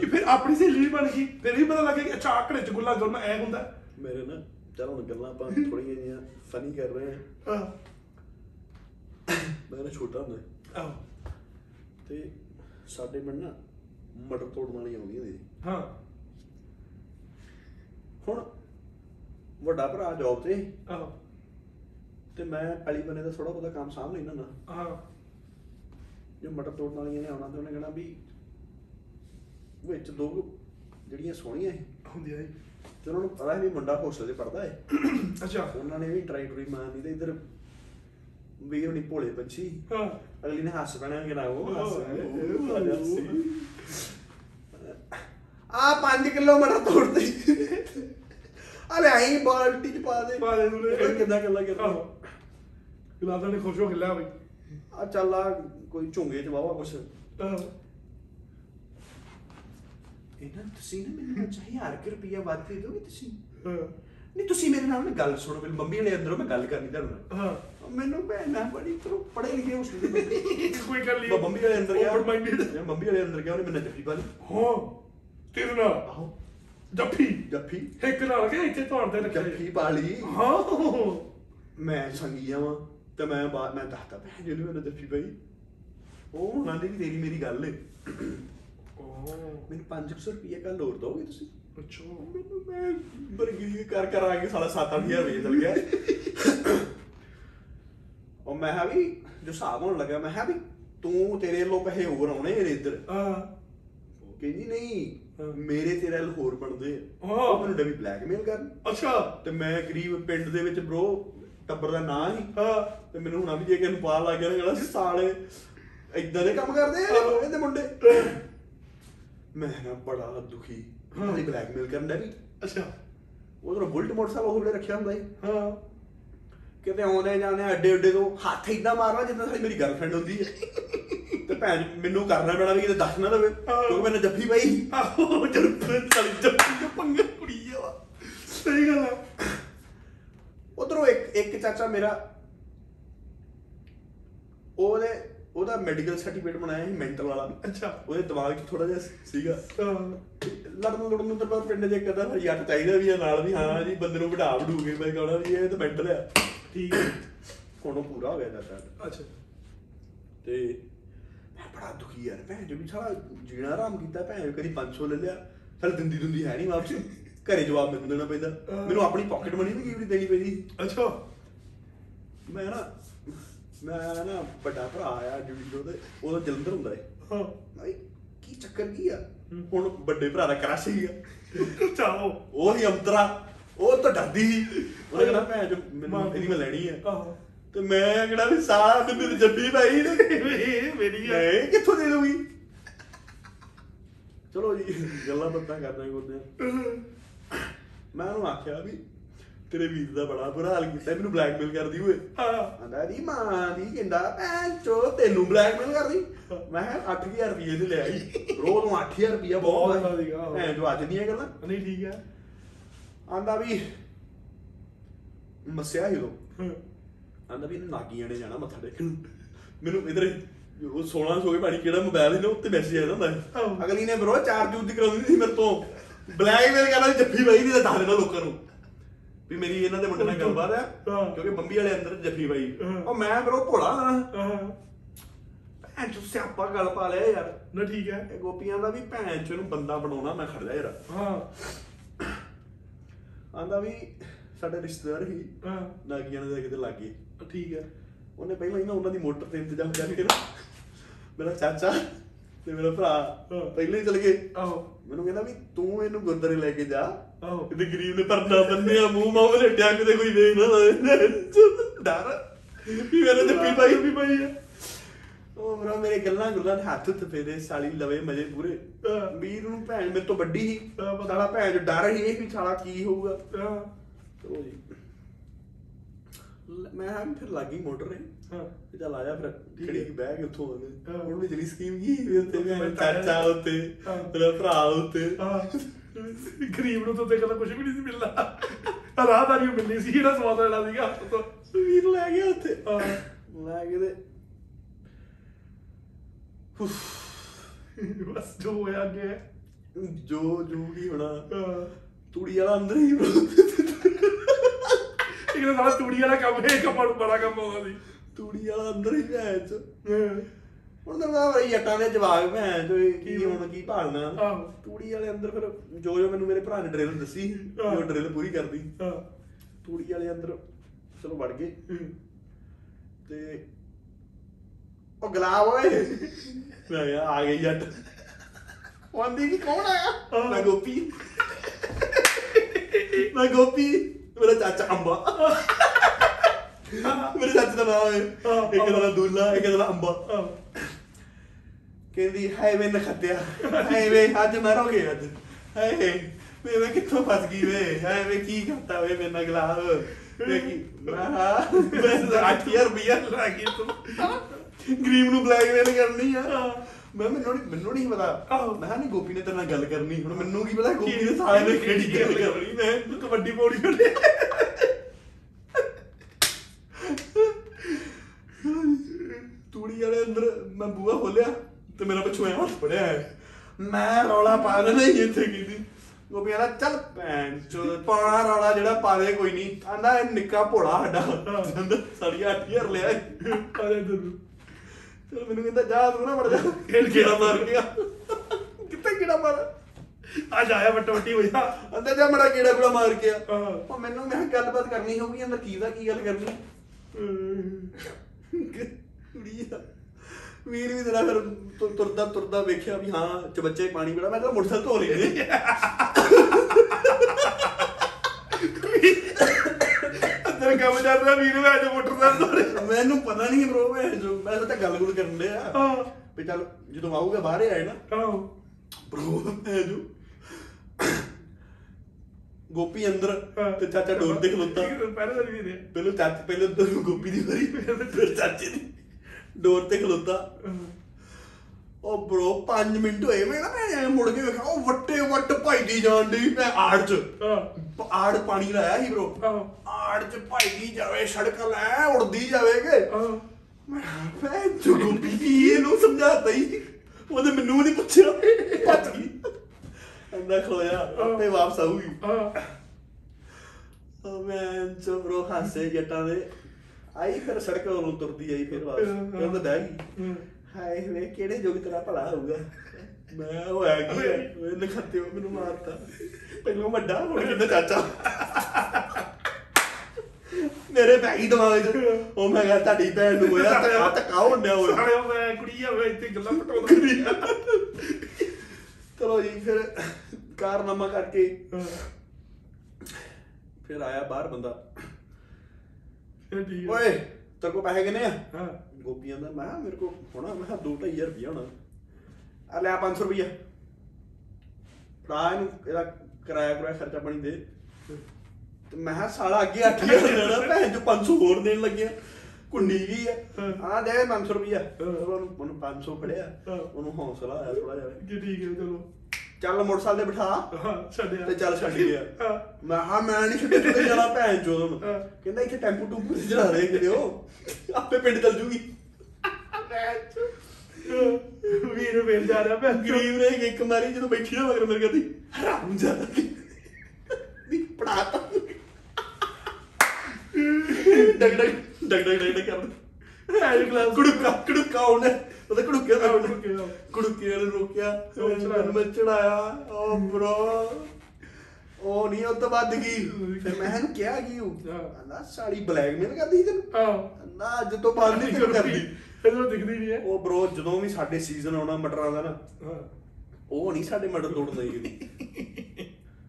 ਕਿ ਫਿਰ ਆਪਣੀ ਸਹੇਲੀ ਬਣ ਗਈ। ਫਿਰ ਵੀ ਪਤਾ ਲੱਗਿਆ ਕਿ ਅੱਛਾ ਆਕੜੇ ਚ ਗੁੱਲਾ ਗੁਰਨਾ ਐ ਹੁੰਦਾ। ਮੇਰੇ ਨਾ ਚਲ ਹੁਣ ਗੱਲਾਂ ਆਪਾਂ ਥੋੜੀਆਂ ਜਿਹੀਆਂ ਫਨੀ ਕਰ ਰਹੇ ਹਾਂ ਮੈਂ ਨਾ ਛੋਟਾ ਹੁੰਦਾ। ਆਹੋ, ਤੇ ਸਾਡੇ ਪਿੰਡ ਨਾ ਮਟਰ ਤੋੜਨ ਵਾਲੀ ਆਉਂਦੀ ਹੁੰਦੀ ਸੀ। ਹਾਂ। ਹੁਣ ਵੱਡਾ ਭਰਾ ਜੌਬ ਤੇ। ਆਹੋ, ਤੇ ਮੈਂ ਪਹਿਲੀ ਬਨੇ ਦਾ ਥੋੜਾ ਬਹੁਤਾ ਕੰਮ ਸਾਂਭ ਲੈਣਾ ਨਾ ਹਾਂ ਜੇ ਮਟਰ ਤੋੜਨ ਵਾਲੀਆਂ ਨੇ ਆਉਣਾ ਤੇ ਉਹਨੇ ਕਹਿਣਾ ਵੀ ਵਿੱਚ ਦੋ ਜਿਹੜੀਆਂ ਸੋਹਣੀਆਂ ਸੀ। ਹੁੰਦੀ ਆ ਜੀ। ਤੇ ਉਹਨਾਂ ਨੂੰ ਪਤਾ ਸੀ ਵੀ ਮੁੰਡਾ ਹੋਸਟਲ 'ਚ ਪੜਦਾ ਹੈ ਅੱਛਾ। ਉਹਨਾਂ ਨੇ ਵੀ ਟਰਾਈ ਟਰੂਈ ਮਾਰਨੀ ਤੇ ਇੱਧਰ ਵੀ ਉਹਨੀ ਭੋਲੇ ਪੰਛੀ। ਹਾਂ। ਅਗਲੀ ਨੇ ਹੱਸ ਪੈਣਾ ਕਿ ਨਾ ਉਹ ਹੱਸ ਆ ਜਾ ਸੀ। ਆ 5 ਕਿਲੋ ਮਟਰ ਤੋੜਦੇ। ਅਰੇ ਆਈ ਬਾਲਟੀ ਚ ਪਾ ਦੇ। ਪਾ ਦੇ ਇਹ ਕਿੱਦਾਂ ਗੱਲਾਂ ਕਰਦਾ। ਗੁਲਾਬਾਂ ਨੇ ਖੁਸ਼ ਹੋ ਕੇ ਲਿਆ ਬਈ। ਆ ਚੱਲ ਆ ਕੋਈ ਝੁੰਗੇ ਚ ਵਾਵਾ ਕੁਛ। ਇਹਨਾਂ ਤੁਸੀਂ ਨਾ ਮੈਨੂੰ ਚਾਹੀ ਹਜ਼ਾਰ ਕਿ ਰੁਪਈਆ ਵੱਧ ਦੇ ਦੋਗੇ ਤੁਸੀਂ। ਨਹੀਂ ਤੁਸੀਂ ਮੇਰੇ ਨਾਲ ਨਾ ਗੱਲ ਸੁਣੋ ਮੇਰੀ ਮੰਮੀ ਵਾਲੇ ਅੰਦਰੋਂ ਮੈਂ ਗੱਲ ਕਰਨੀ ਤੁਹਾਡੇ ਨਾਲ। ਹਾਂ। ਮੈਨੂੰ ਭੈਣਾ ਬੜੀ ਤਰ੍ਹਾਂ ਪੜੇ ਲਿਖੇ ਉਸ ਕੋਈ ਕਰ ਲਈ ਮੰਮੀ ਵਾਲੇ ਅੰਦਰ ਗਿਆ। Open minded। ਮੈਂ ਮੰਮੀ ਵਾਲੇ ਅੰਦਰ ਗਿਆ ਉਹਨੇ ਮੈਨੂੰ ਜੱਫੀ ਪਾ ਲਈ। ਹਾਂ ਤੇਰੇ ਨਾਲ? ਆਹੋ। ਜੱਫੀ? ਜੱਫੀ। ਇੱਕ ਨਾਲ ਕੇ ਇੱਥੇ ਤੁਹਾਡੇ ਰੱਖਿਆ। ਜੱਫੀ ਪਾ ਲਈ। ਹਾਂ। ਮੈਂ ਸੰਗੀਆ ਵਾਂ ਤੇ ਮੈਂ ਬਾਅਦ ਮੈਂ ਦੱਸਦਾ ਭੈਣ ਜੀ ਨੂੰ ਮੈਨੂੰ ਜੱਫੀ ਪਈ। ਉਹ ਉਹਨਾਂ ਦੀ ਵੀ ਤੇਰੀ ਮੇਰੀ ਗੱਲ ਏ। ਮੈਨੂੰ 500 ਰੁਪਏ ਕੱਲ ਹੋਰ ਦੋਗੇ ਤੁਸੀਂ? ਅੱਛਾ। ਮੈਨੂੰ ਮੈਂ ਬਰਗਰੀ ਕਰ ਕਰ ਆ ਕੇ ਸਾਲਾ 7-8000 ਰੁਪਏ ਚਲ ਗਿਆ। ਉਹ ਮੈਂ ਕਿਹਾ ਵੀ ਜੋ ਹਿਸਾਬ ਹੋਣ ਲੱਗਾ ਮੈਂ ਕਿਹਾ ਵੀ ਤੂੰ ਤੇਰੇ ਵੱਲੋਂ ਪੈਸੇ ਹੋਰ ਆਉਣੇ ਨੇ ਇੱਧਰ। ਆ ਉਹ ਕਹਿੰਦੀ ਨਹੀਂ ਹਾਂ। ਮੇਰੇ ਤੇਰੇ ਵੱਲ ਹੋਰ ਬਣਦੇ ਆ। ਹਾਂ। ਉਹ ਮੈਨੂੰ ਡਬੀ ਬਲੈਕਮੇਲ ਕਰਨ। ਅੱਛਾ। ਤੇ ਮੈਂ ਗਰੀਬ ਪਿੰਡ ਦੇ ਵਿੱਚ ਬ్రో ਟੱਬਰ ਦਾ ਨਾਂ ਹੀ। ਹਾਂ। ਤੇ ਮੈਨੂੰ ਹੁਣ ਵੀ ਜੇ ਕਿਸੇ ਨੂੰ ਪਾ ਲੱਗ ਗਿਆ ਨਾ ਸਾਲੇ ਇਦਾਂ ਦੇ ਕੰਮ ਕਰਦੇ ਆ। ਇਹਦੇ ਮੁੰਡੇ? ਮੈਂ ਨਾ ਬੜਾ ਦੁਖੀ। ਹਾਂ। ਹਾਂ ਬਲੈਕਮੇਲ ਕਰਨ ਦਾ ਵੀ ਅੱਛਾ। ਉਧਰੋਂ ਬੁਲਟ ਮੋਟਰਸਾਈਕਲ ਉਹ ਵੇਲੇ ਰੱਖਿਆ ਹੁੰਦਾ ਸੀ? ਹਾਂ। ਕਿਤੇ ਆਉਂਦੇ ਜਾਂਦੇ ਅੱਡੇ ਅੱਡੇ ਤੋਂ ਹੱਥ ਇਦਾਂ ਮਾਰਨਾ ਜਿੱਦਾਂ ਸਾਡੀ ਮੇਰੀ ਗਰਲਫ੍ਰੈਂਡ ਹੁੰਦੀ ਹੈ। ਤੇ ਭੈਣ ਮੈਨੂੰ ਕਰਨਾ ਪੈਣਾ ਵੀ ਕਿਤੇ ਦੱਸ ਨਾ ਲਵੇ ਕਿਉਂਕਿ ਮੈਨੂੰ ਜੱਫੀ ਪਈ ਆਹੋ ਚਲ ਚਲ ਜੱਫੀ ਦੇ ਪੰਗੇ ਕੁੜੀ ਆ ਵਾ। ਸਹੀ ਗੱਲ ਆ। ਉਧਰੋਂ ਇੱਕ ਇੱਕ ਚਾਚਾ ਮੇਰਾ ਉਹਦੇ ਉਹਦਾ ਮੈਡੀਕਲ ਸਰਟੀਫਿਕੇਟ ਬਣਾਇਆ ਸੀ ਮੈਂਟਲ ਵਾਲਾ। ਅੱਛਾ ਉਹਦੇ ਦਿਮਾਗ 'ਚ ਥੋੜਾ ਜਿਹਾ ਸੀਗਾ। ਲੜਨ ਲੜਨ ਨੂੰ ਤਾਂ ਪਿੰਡ ਇੱਕ ਅੱਧਾ ਫਿਰ ਜੱਟ ਚਾਹੀਦਾ ਵੀ ਆ ਨਾਲ ਵੀ ਹਾਂ ਜੀ ਬੰਦੇ ਨੂੰ ਵਢਾ ਵਢੂਗੇ ਮੈਂ ਕਹਣਾ ਵੀ ਇਹ ਤਾਂ ਮੈਂਟਲ ਆ। ਠੀਕ ਹੁਣ ਉਹ ਪੂਰਾ ਹੋ ਗਿਆ ਚਾਚਾ ਅੱਛਾ। ਤੇ ਮੈਂ ਬੜਾ ਦੁਖੀ ਯਾਰ ਭੈਣ ਜੋ ਵੀ ਸਾਲਾ ਜੀਣਾ ਆਰਾਮ ਕੀਤਾ ਭੈਣ ਕਦੀ 500 ਲੈ ਲਿਆ। ਚੱਲ ਦਿੰਦੀ ਦਿੰਦੀ ਹੈ ਨਹੀਂ ਵਾਪਸ। ਘਰੇ ਜਵਾਬ ਮੈਨੂੰ ਦੇਣਾ ਪੈਂਦਾ। ਮੈਨੂੰ ਆਪਣੀ ਪਾਕਟ ਮਨੀ ਵੀ ਕਈ ਵਾਰੀ ਦੇਣੀ ਪੈਂਦੀ? ਅੱਛਾ। ਮੈਂ ਨਾ ਮੈਂ ਨਾ ਵੱਡਾ ਭਰਾ ਆਇਆ ਜੁੜੀ ਉਹਦੇ ਉਹਦਾ ਜਲੰਧਰ ਹੁੰਦਾ ਹੈ। ਹਾਂ ਭਾਈ ਕੀ ਚੱਕਰ ਕੀ ਆ? ਹੁਣ ਵੱਡੇ ਭਰਾ ਦਾ ਕ੍ਰਸ਼ ਹੀ ਆ। ਚਾਹੋ ਉਹ ਹੀ ਅੰਤਰਾ ਉਹ ਤਾਂ ਡਰਦੀ ਸੀ। ਉਹਨੇ ਕਹਿੰਦਾ ਭੈਣ ਜੋ ਮੈਨੂੰ ਇਹਦੀ ਮੈਂ ਲੈਣੀ ਆ। ਆਹੋ। ਤੇ ਮੈਂ ਕਿਹੜਾ ਵੀ ਸਾਹ ਤੇ ਮੇਰੀ ਜੱਫੀ ਪਾਈ ਨੇ ਮੇਰੀ ਆ। ਨਹੀਂ ਕਿੱਥੋਂ ਦੇ ਦੂਗੀ ਚਲੋ ਜੀ ਗੱਲਾਂ ਬਾਤਾਂ ਕਰਦੇ ਕਰਦੇ ਮੈਂ ਉਹਨੂੰ ਆਖਿਆ ਵੀ ਤੇਰੇ ਵੀਰ ਦਾ ਬੜਾ ਬੁਰਾ ਹਾਲ ਕੀਤਾ ਮੈਨੂੰ ਬਲੈਕਮੇਲ ਕਰਦੀ ਓਏ। ਹਾਂ ਆਂਦਾ ਦੀ ਮਾਂ ਦੀ ਕਹਿੰਦਾ ਭੈਣ ਚੋ ਤੈਨੂੰ ਬਲੈਕਮੇਲ ਕਰਦੀ? ਮੈਂ ਕਿਹਾ 8000 ਰੁਪਏ ਤੇ ਲਿਆ ਸੀ ਰੋਜ਼ ਨੂੰ 8000 ਰੁਪਏ ਬਹੁਤ ਵਧੀਆ, ਆਹੋ। ਭੈਣ ਜੋ ਅੱਜ ਦੀਆਂ ਗੱਲਾਂ। ਨਹੀਂ ਠੀਕ ਹੈ। ਆਂਦਾ ਵੀ ਮਸਿਆ ਹੀ। ਲੋ ਆਂਦਾ ਵੀ ਇਹਨੇ ਨਾਗੀਆਂ ਨੇ ਜਾਣਾ ਮੱਥਾ ਟੇਕਣ। ਮੈਨੂੰ ਇਧਰ ਉਹ 1600 ਕੇ ਪਾਣੀ ਕਿਹੜਾ ਮੋਬਾਈਲ ਸੀ ਨਾ ਉੱਤੇ ਮੈਸੇਜ ਆਇਆ ਹੁੰਦਾ। ਅਗਲੀ ਨੇ ਬਰੋ ਚਾਰ ਜੂਤ ਦੀ ਕਰਾਉਂਦੀ ਸੀ ਮੇਰੇ ਤੋਂ। ਬਲੈਕਮੇਲ ਕਰਨਾ ਜੱਫੀ ਬਾਈ ਦੀ ਤਾਂ ਦੱਸ ਦੇਣਾ ਲੋਕਾਂ ਨੂੰ। ਵੀ ਮੇਰੀ ਇਹਨਾਂ ਦੇ ਮੁੰਡੇ ਨਾਲ ਗੱਲਬਾਤ ਆ ਹਾਂ। ਕਿਉਂਕਿ ਬੰਬੀ ਵਾਲੇ ਅੰਦਰ ਜੱਫੀ ਬਾਈ। ਉਹ ਮੈਂ ਬਰੋ ਭੋਲਾ ਹਾਂ। ਭੈਣ ਚੋ ਸਿਆਪਾ ਗੱਲ ਪਾ ਲਿਆ ਯਾਰ। ਨਾ ਠੀਕ ਹੈ। ਇਹ ਗੋਪੀਆਂ ਦਾ ਵੀ ਭੈਣ ਚੋ ਨੂੰ ਬੰਦਾ ਬਣਾਉਣਾ ਮੈਂ ਖੜ ਜਾ ਯਾਰ। ਹਾਂ। ਆਂਦਾ ਵੀ ਸਾਡੇ ਰਿਸ਼ਤੇਦਾਰ ਹੀ ਹਾਂ। ਨਾਗੀਆਂ ਦੇ ਕਿਤੇ ਲੱਗੇ ਠੀਕ ਹੈ। ਉਹਨੇ ਪਹਿਲਾਂ ਹੀ ਨਾ ਉਹਨਾਂ ਦੀ ਮੋਟਰ ਤੇ ਇੰਤਜ਼ਾਮ ਕਰਕੇ ਨਾ ਮੇਰਾ ਚਾਚਾ ਤੇ ਮੇਰਾ ਭਰਾ। ਪਹਿਲੇ ਹੀ ਚਲ ਗਏ। ਆਹੋ। ਮੈਨੂੰ ਕਹਿੰਦਾ ਵੀ ਤੂੰ ਇਹਨੂੰ ਗੁਰਦਾਰੇ ਲੈ ਕੇ ਜਾ। ਆਹੋ। ਕਿਤੇ ਗਰੀਬ ਨੇ ਪਰਨਾ ਬੰਨਿਆ ਮੂੰਹ ਮਾਂ ਲੇਟਿਆ ਕਿਤੇ ਕੋਈ ਵੇਖ ਨਾ ਲਵੇ। ਡਰ। ਵੀ ਮੇਰੇ ਜੱਫੀ ਪਾਈ ਵੀ ਪਈ ਆ। ਉਹ ਮੇਰਾ ਮੇਰੇ ਗੱਲਾਂ ਗੁੱਲਾਂ ਦੇ ਹੱਥ ਉੱਤੇ ਫੇਰੇ ਸਾਲੀ ਲਵੇ ਮਜੇ ਪੂਰੇ। ਵੀਰ ਨੂੰ ਭੈਣ ਮੇਰੇ ਤੋਂ ਵੱਡੀ ਸੀ। ਸਾਲਾ ਭੈਣ ਜੋ ਡਰ ਹੀ ਇਹ ਵੀ ਸਾਲਾ ਕੀ ਹੋਊਗਾ। ਹਾਂ। ਚਲੋ ਜੀ। ਮੈਂ ਹਾਂ ਫਿਰ ਲੱਗੀ ਮੋਟਰ ਨੇ ਹਾਂ। ਤੇ ਚੱਲ ਆਇਆ ਫਿਰ ਖੜੀ। ਬਹਿ ਕੇ ਉੱਥੋਂ ਹਾਂ। ਹੁਣ ਵੀ ਜਿਹੜੀ ਸਕੀਮ ਕੀ ਵੀ ਉੱਤੇ ਉੱਤੇ ਵੀ ਮੈਂ ਚਾਚਾ ਉੱਤੇ। ਤੇਰਾ ਭਰਾ ਉੱਤੇ ਹਾਂ। ਗਰੀਬ ਨੂੰ ਤਾਂ ਤੇ ਕਦਾ ਕੁਝ ਵੀ ਨਹੀਂ ਸੀ ਮਿਲਣਾ ਰਾਹਦਾਰੀ ਮਿਲਣੀ ਸੀ ਜਿਹੜਾ ਸਵਾਦ ਲੈਣਾ ਸੀਗਾ ਤੋਂ। ਵੀਰ ਲੈ ਗਿਆ ਉੱਥੇ। ਹਾਂ। ਲੈ ਕੇ ਤੇ ਬਸ ਜੋ ਹੋਇਆ ਅੱਗੇ ਜੋ ਜੋ ਕੀ ਹੋਣਾ। ਤੂੜੀ ਵਾਲਾ ਅੰਦਰ ਹੀ। ਇੱਕ ਤਾਂ ਸਾਲਾ ਤੂੜੀ ਵਾਲਾ ਕੰਮ ਹੈ ਨੂੰ ਬੜਾ ਕੰਮ ਆਉਂਦਾ ਸੀ। ਤੂੜੀ ਵਾਲਾ ਅੰਦਰ ਹੀ ਭੈਣ ਚ। ਹੁਣ ਤਾਂ ਮੈਂ ਬਈ ਜੱਟਾਂ ਦੇ ਜਵਾਬ ਭੈਣ ਚੋ ਇਹ ਕੀ ਹੁਣ ਕੀ ਭਾਲਣਾ? ਆਹੋ। ਤੂੜੀ ਵਾਲੇ ਅੰਦਰ ਫਿਰ ਜੋ ਜੋ ਮੈਨੂੰ ਮੇਰੇ ਭਰਾ ਨੇ ਡਰਿਲ ਦੱਸੀ। ਉਹ ਡਰਿਲ ਪੂਰੀ ਕਰਦੀ। ਹਾਂ। ਤੂੜੀ ਵਾਲੇ ਅੰਦਰ ਚਲੋ ਵੜ ਗਏ। ਤੇ ਉਹ ਗੁਲਾਬ ਓਏ। ਮੈਂ ਕਿਹਾ ਆ ਗਈ ਜੱਟ। ਉਹ ਆਂਦੀ ਕਿ ਕੌਣ ਆਇਆ ਹਾਂ। ਮੈਂ ਗੋਪੀ। ਮੈਂ ਗੋਪੀ ਮੇਰਾ ਚਾਚਾ ਅੰਬਾ। ਮੇਰੇ ਚਾਚੇ ਦਾ ਨਾਮ ਹੈ। ਇੱਕ ਦਾ ਨਾਮ ਦੂਲਾ ਇੱਕ ਦਾ ਨਾਮ ਅੰਬਾ। ਕਹਿੰਦੀ ਹਾਏ ਵੇ ਨਖੱਤਿਆ ਹਾਏ ਵੇ ਅੱਜ ਮਰੋਗੇ ਅੱਜ। ਹਾਏ ਵੇ ਮੈਂ ਕਿੱਥੋਂ ਫਸ ਗਈ ਵੇ? ਹਾਏ ਵੇ ਕੀ ਕਰਤਾ ਵੇ ਮੇਰੇ ਨਾਲ ਗਲਾਬ? ਵੇ ਕੀ ਮੈਂ ਮੈਂ 8000 ਰੁਪਇਆ ਲਾ ਕੇ ਤੂੰ। ਗਰੀਬ ਨੂੰ ਬਲੈਕਮੇਲ ਕਰਨੀ ਆ। ਮੈਂ ਮੈਨੂੰ ਨਹੀਂ ਮੈਨੂੰ ਨਹੀਂ ਪਤਾ। ਮੈਂ ਨਹੀਂ ਗੋਪੀ ਨੇ ਤੇਰੇ ਨਾਲ ਗੱਲ ਕਰਨੀ। ਹੁਣ ਮੈਨੂੰ ਕੀ ਪਤਾ ਗੋਪੀ ਨੇ ਸਾਲੇ ਨੇ ਕਿਹੜੀ ਗੱਲ ਕਰਨੀ? ਮੈਂ ਕਬੱਡੀ ਪੌੜੀ ਖੜੇ ਤੂੜੀ ਵਾਲੇ ਅੰਦਰ ਮੈਂ ਬੂਹਾ ਖੋਲਿਆ ਤੇ ਮੇਰਾ ਪਿੱਛੋਂ ਐ ਹੱਥ ਫੜਿਆ ਹੈ ਮੈਂ ਰੌਲਾ ਪਾ ਦੇਣਾ ਹੀ ਇੱਥੇ ਕੀਤੀ ਉਹ ਵੀ ਆਂਦਾ ਚੱਲ ਭੈਣ ਚੋ ਪਾਣਾ ਰੌਲਾ ਜਿਹੜਾ ਪਾ ਦੇ ਕੋਈ ਨਹੀਂ। ਆਂਦਾ ਇਹ ਨਿੱਕਾ ਭੋਲਾ ਸਾਡਾ। ਕਹਿੰਦਾ ਸਾਡੀਆਂ 8000 ਲਿਆ। ਆਲੇ ਤੂੰ ਚਲ ਮੈਨੂੰ ਕਹਿੰਦਾ ਜਾ ਤੂੰ ਨਾ ਮੜ ਜਾ। ਖੇਡ ਗੇੜਾ ਮਾਰ ਗਿਆ? ਕਿੱਥੇ ਗੇੜਾ ਮਾਰ? ਅੱਜ ਆਇਆ ਵੱਟ ਵੱਟੀ ਹੋਇਆ ਆਂਦਾ ਜਾ ਮੜਾ ਗੇੜਾ ਗੁੜਾ ਮਾਰ ਕੇ ਆ ਉਹ ਮੈਨੂੰ ਮੈਂ ਕਿਹਾ ਗੱਲਬਾਤ ਕਰਨੀ ਹੋਊਗੀ ਅੰਦਰ ਕੀ ਦਾ ਕੀ ਗੱਲ ਕਰਨੀ? ਕੁੜੀ ਆ। ਵੀਰ ਵੀ ਤੇਰਾ ਫਿਰ ਤੁਰ- ਤੁਰਦਾ ਤੁਰਦਾ ਵੇਖਿਆ ਵੀ ਹਾਂ ਚਬੱਚੇ ਪਾਣੀ ਬੜਾ। ਮੈਂ ਕਿਹਾ ਮੋਟਰਸਾਈਕਲ ਧੋ ਲੈਨੇ ਤੇਰੇ ਕੰਮ ਚੱਲ ਰਿਹਾ ਵੀਰ ਮੈਂ ਅੱਜ ਮੋਟਰਸਾਈਕਲ ਤੋਂ ਮੈਨੂੰ ਪਤਾ ਨਹੀਂ ਬ్రో ਮੈਂ ਜੋ ਮੈਂ ਤਾਂ ਗੱਲ ਗੁੱਲ ਕਰਨ ਡਿਆ। ਹਾਂ। ਵੀ ਚੱਲ ਜਦੋਂ ਆਊਗਾ ਬਾਹਰ ਹੀ ਆਏ ਨਾ। ਆਹੋ ਬ్రో ਮੈਂ ਜੋ ਗੋਪੀ ਅੰਦਰ ਹਾਂ। ਤੇ ਚਾਚਾ ਡੋਰ ਤੇ ਖਲੋਤਾ। ਪਹਿਲੇ ਦਿਨ ਵੀ ਦੇ ਪਹਿਲਾਂ ਚਾਚੇ ਪਹਿਲਾਂ ਗੋਪੀ ਦੀ ਵਾਰੀ ਫਿਰ ਚਾਚੇ ਦੀ। ਡੋਰ ਤੇ ਖਲੋਤਾ। ਉਹ ਬ్రో 5 ਮਿੰਟ ਹੋਏ ਮੈਂ ਨਾ ਮੈਂ ਐਂ ਮੁੜ ਕੇ ਵੇਖਿਆ ਉਹ ਵੱਟੇ ਵੱਟ ਭਾਈਦੀ ਜਾਣ ਦੀ ਮੈਂ ਆੜ ਚ। ਆੜ ਪਾਣੀ ਲਾਇਆ ਸੀ ਬ్రో ਆੜ ਚ ਭਾਈਦੀ ਜਾਵੇ ਸੜਕ ਲੈ ਉੜਦੀ ਜਾਵੇਗੇ। ਮੈਂ ਮੈਂ ਜੁਗੂ ਵੀ ਇਹਨੂੰ ਸਮਝਾਤਾ ਹੀ? ਉਹਨੇ ਮੈਨੂੰ ਨਹੀਂ ਪੁੱਛਿਆ। ਭੱਜ ਗਈ। ਅੰਦਾ ਖੋਇਆ ਆਪੇ ਵਾਪਸ ਆਊਗੀ। ਮੈਂ ਚੋਬਰੋ ਹਾਸੇ ਜੱਟਾਂ ਦੇ। ਆਈ ਫਿਰ ਸੜਕ ਵੱਲੋਂ ਤੁਰਦੀ ਆਈ ਫਿਰ ਵਾਪਸ ਤਾਂ ਬਹਿ ਗਈ ਹਾਏ ਵੇ ਕਿਹੜੇ ਜੋਗ ਤੇਰਾ ਭਲਾ ਹੋਊਗਾ? ਮੈਂ ਉਹ ਆ ਗਈ ਓਏ ਨਖੱਤੇ ਉਹ ਮੈਨੂੰ ਮਾਰਤਾ। ਪਹਿਲਾਂ ਵੱਡਾ ਹੁਣ ਕਿੰਨਾ ਚਾਚਾ? ਮੇਰੇ ਭਾਈ ਦਿਮਾਗ 'ਚ ਉਹ ਮੈਂ ਕਿਹਾ ਤੁਹਾਡੀ ਭੈਣ ਨੂੰ ਹੋਇਆ ਧੱਕਾ ਧੱਕਾ ਹੁੰਦਿਆ ਹੋਇਆ। ਸਾਲੇ ਉਹ ਮੈਂ ਕੁੜੀ ਆ ਵੇ ਇੱਥੇ ਗੱਲਾਂ ਪਟਾਉਂਦਾ ਚਲੋ ਜੀ ਫਿਰ ਕਾਰਨਾਮਾ ਕਰਕੇ ਫਿਰ ਆਇਆ ਬਾਹਰ ਬੰਦਾ। ਫਿਰ ਠੀਕ ਓਏ ਤੇਰੇ ਕੋਲ ਪੈਸੇ ਕਿੰਨੇ ਆ? ਹਾਂ। ਗੋਪੀਆਂ ਦਾ ਮੈਂ ਕਿਹਾ ਮੇਰੇ ਕੋਲ ਹੋਣਾ ਮੈਂ ਕਿਹਾ 2-2500 ਰੁਪਇਆ ਹੋਣਾ। ਆ ਲੈ 500 ਰੁਪਇਆ ਫੜਾ ਇਹਨੂੰ ਇਹਦਾ ਕਿਰਾਇਆ ਕਿਰਾਇਆ ਖਰਚਾ ਪਾਣੀ ਦੇ। ਤੇ ਮੈਂ ਕਿਹਾ ਸਾਲਾ ਅੱਗੇ 8000 ਦੇਣਾ ਭੈਣ ਚ 500 ਹੋਰ ਦੇਣ ਲੱਗਿਆ। ਕੁੰਡੀ ਗਈ ਆ। ਆ ਦੇ 500 ਰੁਪਇਆ ਉਹਨੂੰ ਉਹਨੂੰ 500 ਫੜਿਆ। ਉਹਨੂੰ ਹੌਸਲਾ ਆਇਆ ਥੋੜਾ ਜਿਹਾ। ਕਿ ਠੀਕ ਹੈ ਚਲੋ। ਚੱਲ ਮੋਟਰਸਾਈਕਲ ਤੇ ਬਿਠਾ। ਛੱਡਿਆ। ਤੇ ਚੱਲ ਛੱਡ ਗਿਆ। ਮੈਂ ਹਾਂ ਮੈਂ ਨਹੀਂ ਛੱਡੇ ਤੇ ਜਾਣਾ ਭੈਣ ਚੋਦ। ਨੂੰ। ਕਹਿੰਦਾ ਇੱਥੇ ਟੈਂਪੂ ਟੂਪੂ ਤੇ ਚੜਾ ਰਹੇ ਕਿਤੇ ਉਹ। ਆਪੇ ਪਿੰਡ ਚੱਲ ਜੂਗੀ। ਵੀਰ ਵੇਲ ਜਾ ਰਿਹਾ ਭੈਣ। ਗਰੀਬ ਨੇ ਇੱਕ ਮਾਰੀ ਜਦੋਂ ਬੈਠੀ ਨਾ ਮਗਰ ਮੇਰੇ ਕਹਿੰਦੀ ਹਰਾਮ ਜਾਦਾ ਦੀ ਪੜਾਤਾ ਡਗ ਡਗ ਡਗ ਡਗ ਡਗ ਡਗ ਕਰ। ਐਜ ਕਲਾਸ ਕੁੜਕਾ ਕੁੜਕਾ ਉਹਨੇ ਉਹਦਾ ਕੁੜਕੇ ਦਾ ਕੁੜਕੇ ਦਾ। ਕੁੜਕੇ ਨੇ ਰੋਕਿਆ ਮੈਂ ਚੜਾਇਆ ਓ ਬ్రో ਉਹ ਨਹੀਂ ਉਹ ਤੋਂ ਵੱਧ ਗਈ ਫਿਰ ਮੈਂ ਇਹਨੂੰ ਕਿਹਾ ਕੀ ਉਹ ਹਾਂ। ਨਾ ਸਾਲੀ ਬਲੈਕਮੇਲ ਕਰਦੀ ਤੈਨੂੰ ਹਾਂ ਨਾ ਅੱਜ ਤੋਂ ਬਾਅਦ ਨਹੀਂ ਕਰਦੀ ਇਹਨੂੰ ਦਿਖਦੀ ਨਹੀਂ ਹੈ ਉਹ ਬ్రో ਜਦੋਂ ਵੀ ਸਾਡੇ ਸੀਜ਼ਨ ਆਉਣਾ ਮਟਰਾਂ ਦਾ ਨਾ ਉਹ ਨਹੀਂ ਸਾਡੇ ਮਟਰ ਤੋੜਦਾ ਹੀ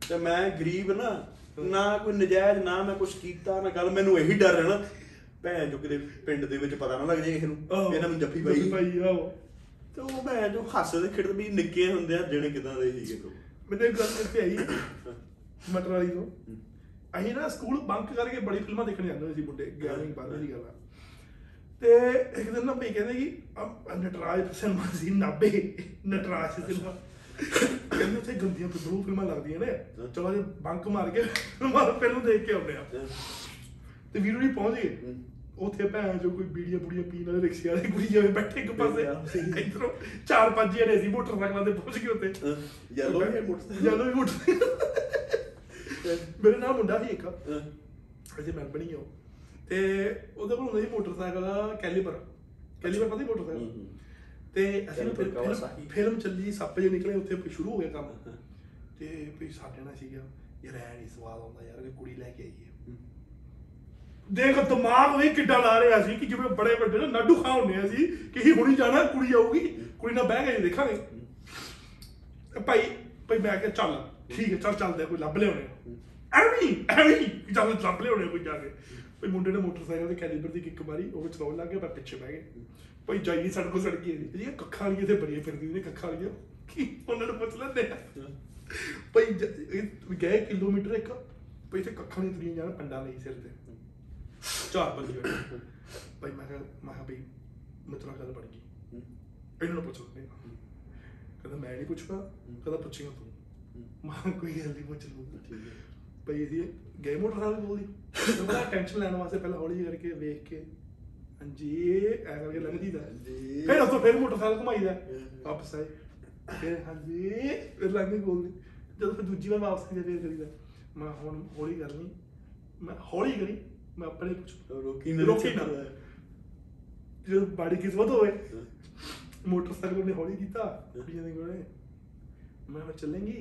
ਤੇ ਮੈਂ ਗਰੀਬ ਨਾ ਨਾ ਕੋਈ ਨਜਾਇਜ਼ ਨਾ ਮੈਂ ਕੁਝ ਕੀਤਾ ਨਾ ਗੱਲ ਮੈਨੂੰ ਇਹੀ ਡਰ ਹੈ ਨਾ ਭੈਣ ਜੋ ਕਿਤੇ ਪਿੰਡ ਦੇ ਵਿੱਚ ਪਤਾ ਨਾ ਲੱਗ ਜਾਏ ਕਿਸੇ ਨੂੰ। ਵੀ ਇਹਨਾਂ ਨੂੰ ਜੱਫੀ ਪਾਈ। ਪਾਈ ਆਹੋ। ਤੇ ਉਹ ਭੈਣ ਜੋ ਹੱਸਦੇ ਖੇਡਦੇ ਵੀ ਨਿੱਕੇ ਹੁੰਦੇ ਆ ਜਿਹੜੇ ਕਿਦਾਂ ਦੇ ਸੀਗੇ ਤੋਂ। ਮੈਨੂੰ ਇੱਕ ਗੱਲ ਇੱਥੇ ਆਈ ਮਟਰ ਵਾਲੀ ਤੋਂ। ਅਸੀਂ ਨਾ ਸਕੂਲ ਬੰਕ ਕਰਕੇ ਬੜੀ ਫਿਲਮਾਂ ਦੇਖਣ ਜਾਂਦੇ ਸੀ ਮੁੰਡੇ 11ਵੀਂ 12ਵੀਂ ਦੀ ਗੱਲ ਆ। ਤੇ ਇੱਕ ਦਿਨ ਨਾ ਭਈ ਕਹਿੰਦੇ ਕਿ ਨਟਰਾਜ ਸਿਨੇਮਾ ਸੀ ਨਾਬੇ ਨਟਰਾਜ ਸਿਨੇਮਾ ਕਹਿੰਦੇ ਉੱਥੇ ਗੰਦੀਆਂ ਬਲੂ ਫਿਲਮਾਂ ਲੱਗਦੀਆਂ ਨੇ। ਚਲੋ ਜੇ ਬੰਕ ਮਾਰ ਕੇ ਮਾਰ ਫਿਲਮ ਦੇਖ ਕੇ ਆਉਂਦੇ ਆ। ਤੇ ਵੀਰੂ ਜੀ ਪਹੁੰਚ ਗਏ ਉੱਥੇ ਭੈਣ ਜੋ ਕੋਈ ਬੀੜੀਆਂ ਬੁੜੀਆਂ ਪੀਣ ਵਾਲੇ ਰਿਕਸ਼ੇ ਵਾਲੇ ਕੁੜੀ ਜਿਵੇਂ ਬੈਠੇ ਇੱਕ ਪਾਸੇ। ਇਧਰੋਂ ਚਾਰ ਪੰਜ ਜਣੇ ਸੀ ਮੋਟਰਸਾਈਕਲਾਂ ਤੇ ਪਹੁੰਚ ਗਏ ਉੱਤੇ ਯੈਲੋ ਹੈ ਮੋਟਰਸਾਈਕਲ। ਯੈਲੋ ਵੀ ਮੋਟਰ ਮੇਰੇ ਨਾਲ ਮੁੰਡਾ ਸੀ ਇੱਕ। ਅਜੇ ਮੈਂ ਬਣੀ ਹੋ ਤੇ ਉਹਦੇ ਕੋਲ ਹੁੰਦਾ ਸੀ ਮੋਟਰਸਾਈਕਲ ਕੈਲੀਬਰ। ਕੈਲੀਬਰ ਪਤਾ ਹੀ ਮੋਟਰਸਾਈਕਲ ਤੇ ਅਸੀਂ ਫਿਰ-। ਫਿਲਮ- ਚੱਲੀ ਸੱਪ ਜੇ ਨਿਕਲੇ ਉੱਥੇ ਫਿਰ ਸ਼ੁਰੂ ਹੋ ਗਿਆ ਕੰਮ। ਤੇ ਵੀ ਸਾਡੇ ਨਾਲ ਸੀਗਾ ਯਾਰ ਐ ਨਹੀਂ ਸਵਾਦ ਆਉਂਦਾ ਯਾਰ ਕਿ ਕੁੜੀ ਲੈ ਕੇ ਆਈਏ। ਦੇਖ ਦਿਮਾਗ ਵੀ ਕਿੱਡਾ ਲਾ ਰਿਹਾ ਸੀ ਕਿ ਜਿਵੇਂ ਬੜੇ ਵੱਡੇ ਨਾ ਨਾਡੂ ਖਾ ਹੁੰਦੇ ਆ ਸੀ ਕਿ ਹੀ ਹੁਣੀ ਜਾਣਾ ਕੁੜੀ ਆਊਗੀ ਕੁੜੀ ਨਾਲ ਬਹਿ ਕੇ ਦੇਖਾਂਗੇ। ਤੇ ਭਾਈ ਭਾਈ ਮੈਂ ਕਿਹਾ ਚੱਲ ਠੀਕ ਹੈ ਚੱਲ ਚੱਲਦੇ ਆ, ਕੋਈ ਲੱਭ ਲਿਆਉਣੇ ਐਵੇਂ ਐਵੇਂ ਹੀ ਚੱਲ ਲੱਭ ਲਿਆਉਣੇ ਆ ਕੋਈ ਜਾ ਕੇ। ਭਾਈ ਮੁੰਡੇ ਨੇ ਮੋਟਰਸਾਈਕਲ ਤੇ ਕੈਲੀਬਰ ਦੀ ਕਿੱਕ ਮਾਰੀ ਉਹ ਚਲਾਉਣ ਲੱਗ ਗਿਆ ਮੈਂ ਪਿੱਛੇ ਬਹਿ ਗਿਆ। ਭਾਈ ਜਾਈ ਸੜਕੋ ਸੜਕੀ ਜੀ। ਇਹ ਕੱਖਾਂ ਵਾਲੀਆਂ ਤੇ ਬੜੀਆਂ ਫਿਰਦੀ ਨੇ ਕੱਖਾਂ ਵਾਲੀਆਂ। ਕੀ ਉਹਨਾਂ ਨੂੰ ਪੁੱਛ ਲੈਂਦੇ ਆ? ਭਾਈ ਜ- ਇਹ ਗਏ ਕਿਲੋਮੀਟਰ ਇੱਕ। ਭਾਈ ਤੇ ਕੱਖਾਂ ਨਹੀਂ ਤੁਰੀਆਂ ਜਾਣ ਪੰਡਾ ਲਈ ਸਿਰ ਤੇ। ਚਾਰ ਬੰਦੇ ਹੋਏ ਭਾਈ ਮੈਂ ਕਿਹਾ ਮੈਂ ਕਿਹਾ ਭਾਈ ਮਿੱਤਰਾ ਗੱਲ ਬਣ ਗਈ ਇਹਨਾਂ ਨੂੰ ਪੁੱਛ ਆ। ਕਹਿੰਦਾ ਮੈਂ ਨਹੀਂ ਪੁੱਛਦਾ ਕਹਿੰਦਾ ਪੁੱਛੇਗਾ ਤੂੰ ਮੈਂ ਕੋਈ ਗੱਲ ਨਹੀਂ ਪੁੱਛ ਲੂੰਗਾ ਭਾਈ ਇਹ ਗਏ ਮੋਟਰਸਾਈਕਲ ਬੋਲਦੀ ਤੇ ਬੜਾ ਟੈਨਸ਼ਨ ਲੈਣ ਵਾਸਤੇ ਪਹਿਲਾਂ ਹੌਲੀ ਜਿਹੀ ਕਰਕੇ ਵੇਖ ਕੇ ਹਾਂਜੀ ਐ ਕਰਕੇ ਲੰਘਦੀ ਦਾ। ਫਿਰ ਉਸ ਤੋਂ ਫਿਰ ਮੋਟਰਸਾਈਕਲ ਘੁਮਾਈਦਾ ਵਾਪਸ ਆਏ ਫਿਰ ਹਾਂਜੀ ਫਿਰ ਲੰਘ ਬੋਲਦੀ ਜਦੋਂ ਫਿਰ ਦੂਜੀ ਵਾਰ ਵਾਪਸ ਆਏ ਫਿਰ ਕਰੀਦਾ ਮੈਂ ਹੁਣ ਹੌਲੀ ਕਰਨੀ ਮੈਂ ਹੌਲੀ ਕਰੀ ਮੈਂ ਆਪਣੇ ਪੁੱਛ ਰੋਕੀ ਰੋਕੀ ਨਾ। ਜਦੋਂ ਬਾੜੀ ਕਿਸਮਤ ਹੋਵੇ ਮੋਟਰਸਾਈਕਲ ਨੇ ਹੌਲੀ ਕੀਤਾ ਕੁੜੀਆਂ ਦੇ ਕੋਲੇ ਮੈਂ ਕਿਹਾ ਚੱਲੇਂਗੀ?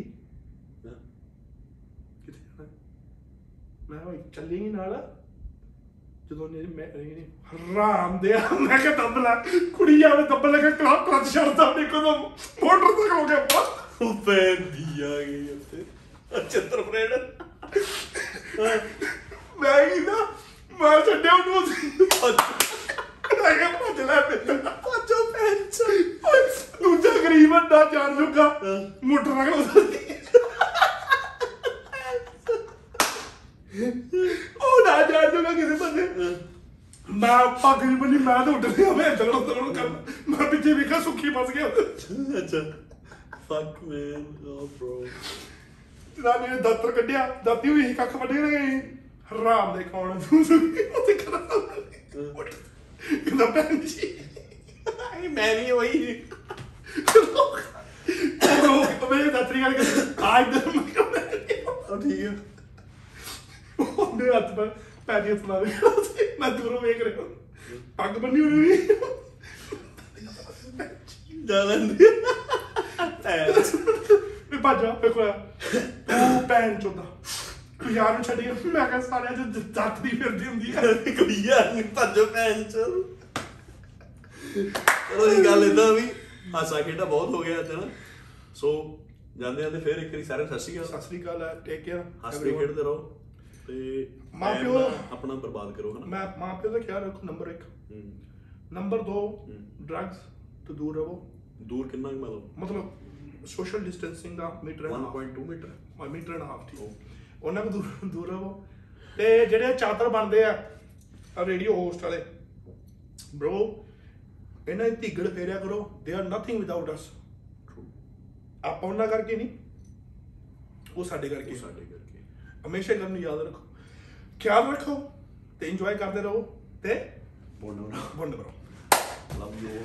ਕਿੱਥੇ ਜਾਣਾ? ਮੈਂ ਕਿਹਾ ਚੱਲੇਂਗੀ ਨਾਲ। ਜਦੋਂ ਨੇ ਮੈਂ ਹਰਾਮ ਦੇ ਮੈਂ ਕਿਹਾ ਦੱਬ ਲੈ। ਕੁੜੀ ਆਵੇ ਦੱਬ ਲੈ ਕੇ ਕਲੱਬ ਕਲੱਬ ਛੱਡਦਾ ਉਹਨੇ ਕਦੋਂ। ਮੋਟਰਸਾਈਕਲ ਹੋ ਗਿਆ ਬਸ। ਉਹ ਪੈਂਦੀ ਆ ਗਈ ਉੱਤੇ ਚੰਦਰ ਫਰੇਡ ਮੈਂ ਹੀ ਨਾ ਮੈਂ ਛੱਡਿਆ ਉਹਨੂੰ ਮੈਂ ਕਿਹਾ ਭੱਜ ਲੈ ਪਿੱਛੇ ਪਾਜੋ ਪੈਂਚ ਦੂਜਾ ਗਰੀਬ ਵੱਡਾ ਜਾਣ ਜੋਗਾ ਮੋਟਰਸਾਈਕਲ ਉਹ ਨਾ ਜਾਣ ਜੋਗਾ ਕਿਸੇ ਪਾਸੇ ਮੈਂ ਪੱਗ ਨਹੀਂ ਬੰਨੀ ਮੈਂ ਤਾਂ ਉੱਡ ਰਿਹਾ ਮੈਂ ਚਲੋ ਚਲੋ ਕਰ ਮੈਂ ਪਿੱਛੇ ਵੇਖਿਆ ਸੁੱਖੀ ਫਸ ਗਿਆ। ਅੱਛਾ। ਫੱਕ ਮੈਨ ਓ ਬ੍ਰੋ ਜਨਾਨੀ ਨੇ ਦਾਤਰ ਕੱਢਿਆ ਦਾਤੀ ਹੋਈ ਕੱਖ ਵੱਢੇ ਗਏ ਹਰਾਮ ਦੇ ਖਾਣ ਤੂੰ ਉੱਥੇ ਕਰਾ ਕਹਿੰਦਾ ਭੈਣ ਜੀ ਇਹ ਮੈਂ ਨਹੀਂ ਹੋਈ ਉਹ ਮੇਰੇ ਦਾਤਰੀ ਗੱਲ ਕਰ ਆ ਇਧਰ ਮੈਂ ਮੈਂ। ਉਹ ਠੀਕ ਹੈ ਉਹਨੇ ਹੱਥ ਪਰ ਪੈਰੀਆਂ ਸੁਣਾ ਦੇ ਮੈਂ ਦੂਰੋਂ ਵੇਖ ਰਿਹਾ। ਪੱਗ ਬੰਨੀ ਹੋਈ ਵੀ ਜਾਲਨ ਦੀ ਵੀ ਭੱਜਾ ਵੇਖੋ ਉਹ ਪੈਨ ਚੋਦਾ। ਯਾਰ ਨੂੰ ਛੱਡ ਮੈਂ ਕਿਹਾ ਸਾਰਿਆਂ ਚ ਜੱਤ ਦੀ ਫਿਰਦੀ ਹੁੰਦੀ ਹੈ ਕੋਈ ਯਾਰ ਨਹੀਂ ਪਾਜੋ ਪੈਂਚ ਚਲੋ ਇਹ ਗੱਲ ਇਦਾਂ ਵੀ ਹਾਸਾ ਖੇਡਾ ਬਹੁਤ ਹੋ ਗਿਆ ਅੱਜ ਨਾ। ਸੋ ਜਾਂਦੇ ਜਾਂਦੇ ਫਿਰ ਇੱਕ ਵਾਰੀ ਸਾਰਿਆਂ ਨੂੰ ਸਤਿ ਸ਼੍ਰੀ ਅਕਾਲ। ਸਤਿ ਸ੍ਰੀ ਅਕਾਲ ਟੇਕ ਕੇਅਰ ਹੱਸਦੇ ਖੇਡਦੇ ਰਹੋ। ਤੇ ਮਾਂ time ਪਿਓ- ਨਾ ਆਪਣਾ ਬਰਬਾਦ ਕਰੋ ਹਨਾ। ਮੈਂ ਮਾਂ ਪਿਓ ਦਾ ਖਿਆਲ ਰੱਖੋ ਨੰਬਰ 1 ਹੂੰ। ਨੰਬਰ 2 ਹੂੰ। ਡਰੱਗਸ ਤੋਂ ਦੂਰ ਰਹੋ। ਦੂਰ ਕਿੰਨਾ ਮਤਲਬ? ਮਤਲਬ social distancing the metre 1.2 metre. Metre and half ਠੀਕ। ਉਹਨਾਂ ਨੂੰ ਦੂਰ ਦੂਰ ਰਹੋ। ਤੇ ਜਿਹੜੇ ਚਾਤਰ ਬਣਦੇ ਆ ਰੇਡੀਓ ਹੋਸਟ ਵਾਲੇ ਬ్రో ਇਹਨਾਂ ਦੀ ਧਿਗੜ ਫੇਰਿਆ ਕਰੋ। ਦੇ ਆਰ ਨਥਿੰਗ ਵਿਦਆਊਟ ਅਸ ਆਪਾਂ ਉਹਨਾਂ ਕਰਕੇ ਨਹੀਂ ਉਹ ਸਾਡੇ ਕਰਕੇ ਸਾਡੇ ਕਰਕੇ। ਹਮੇਸ਼ਾ ਗੱਲ ਨੂੰ ਯਾਦ ਰੱਖੋ। ਖਿਆਲ ਰੱਖੋ ਤੇ ਇੰਜੋਏ ਕਰਦੇ ਰਹੋ ਤੇ ਬੋਲੋ ਵੰਡ ਕਰੋ ਲਵ ਯੂ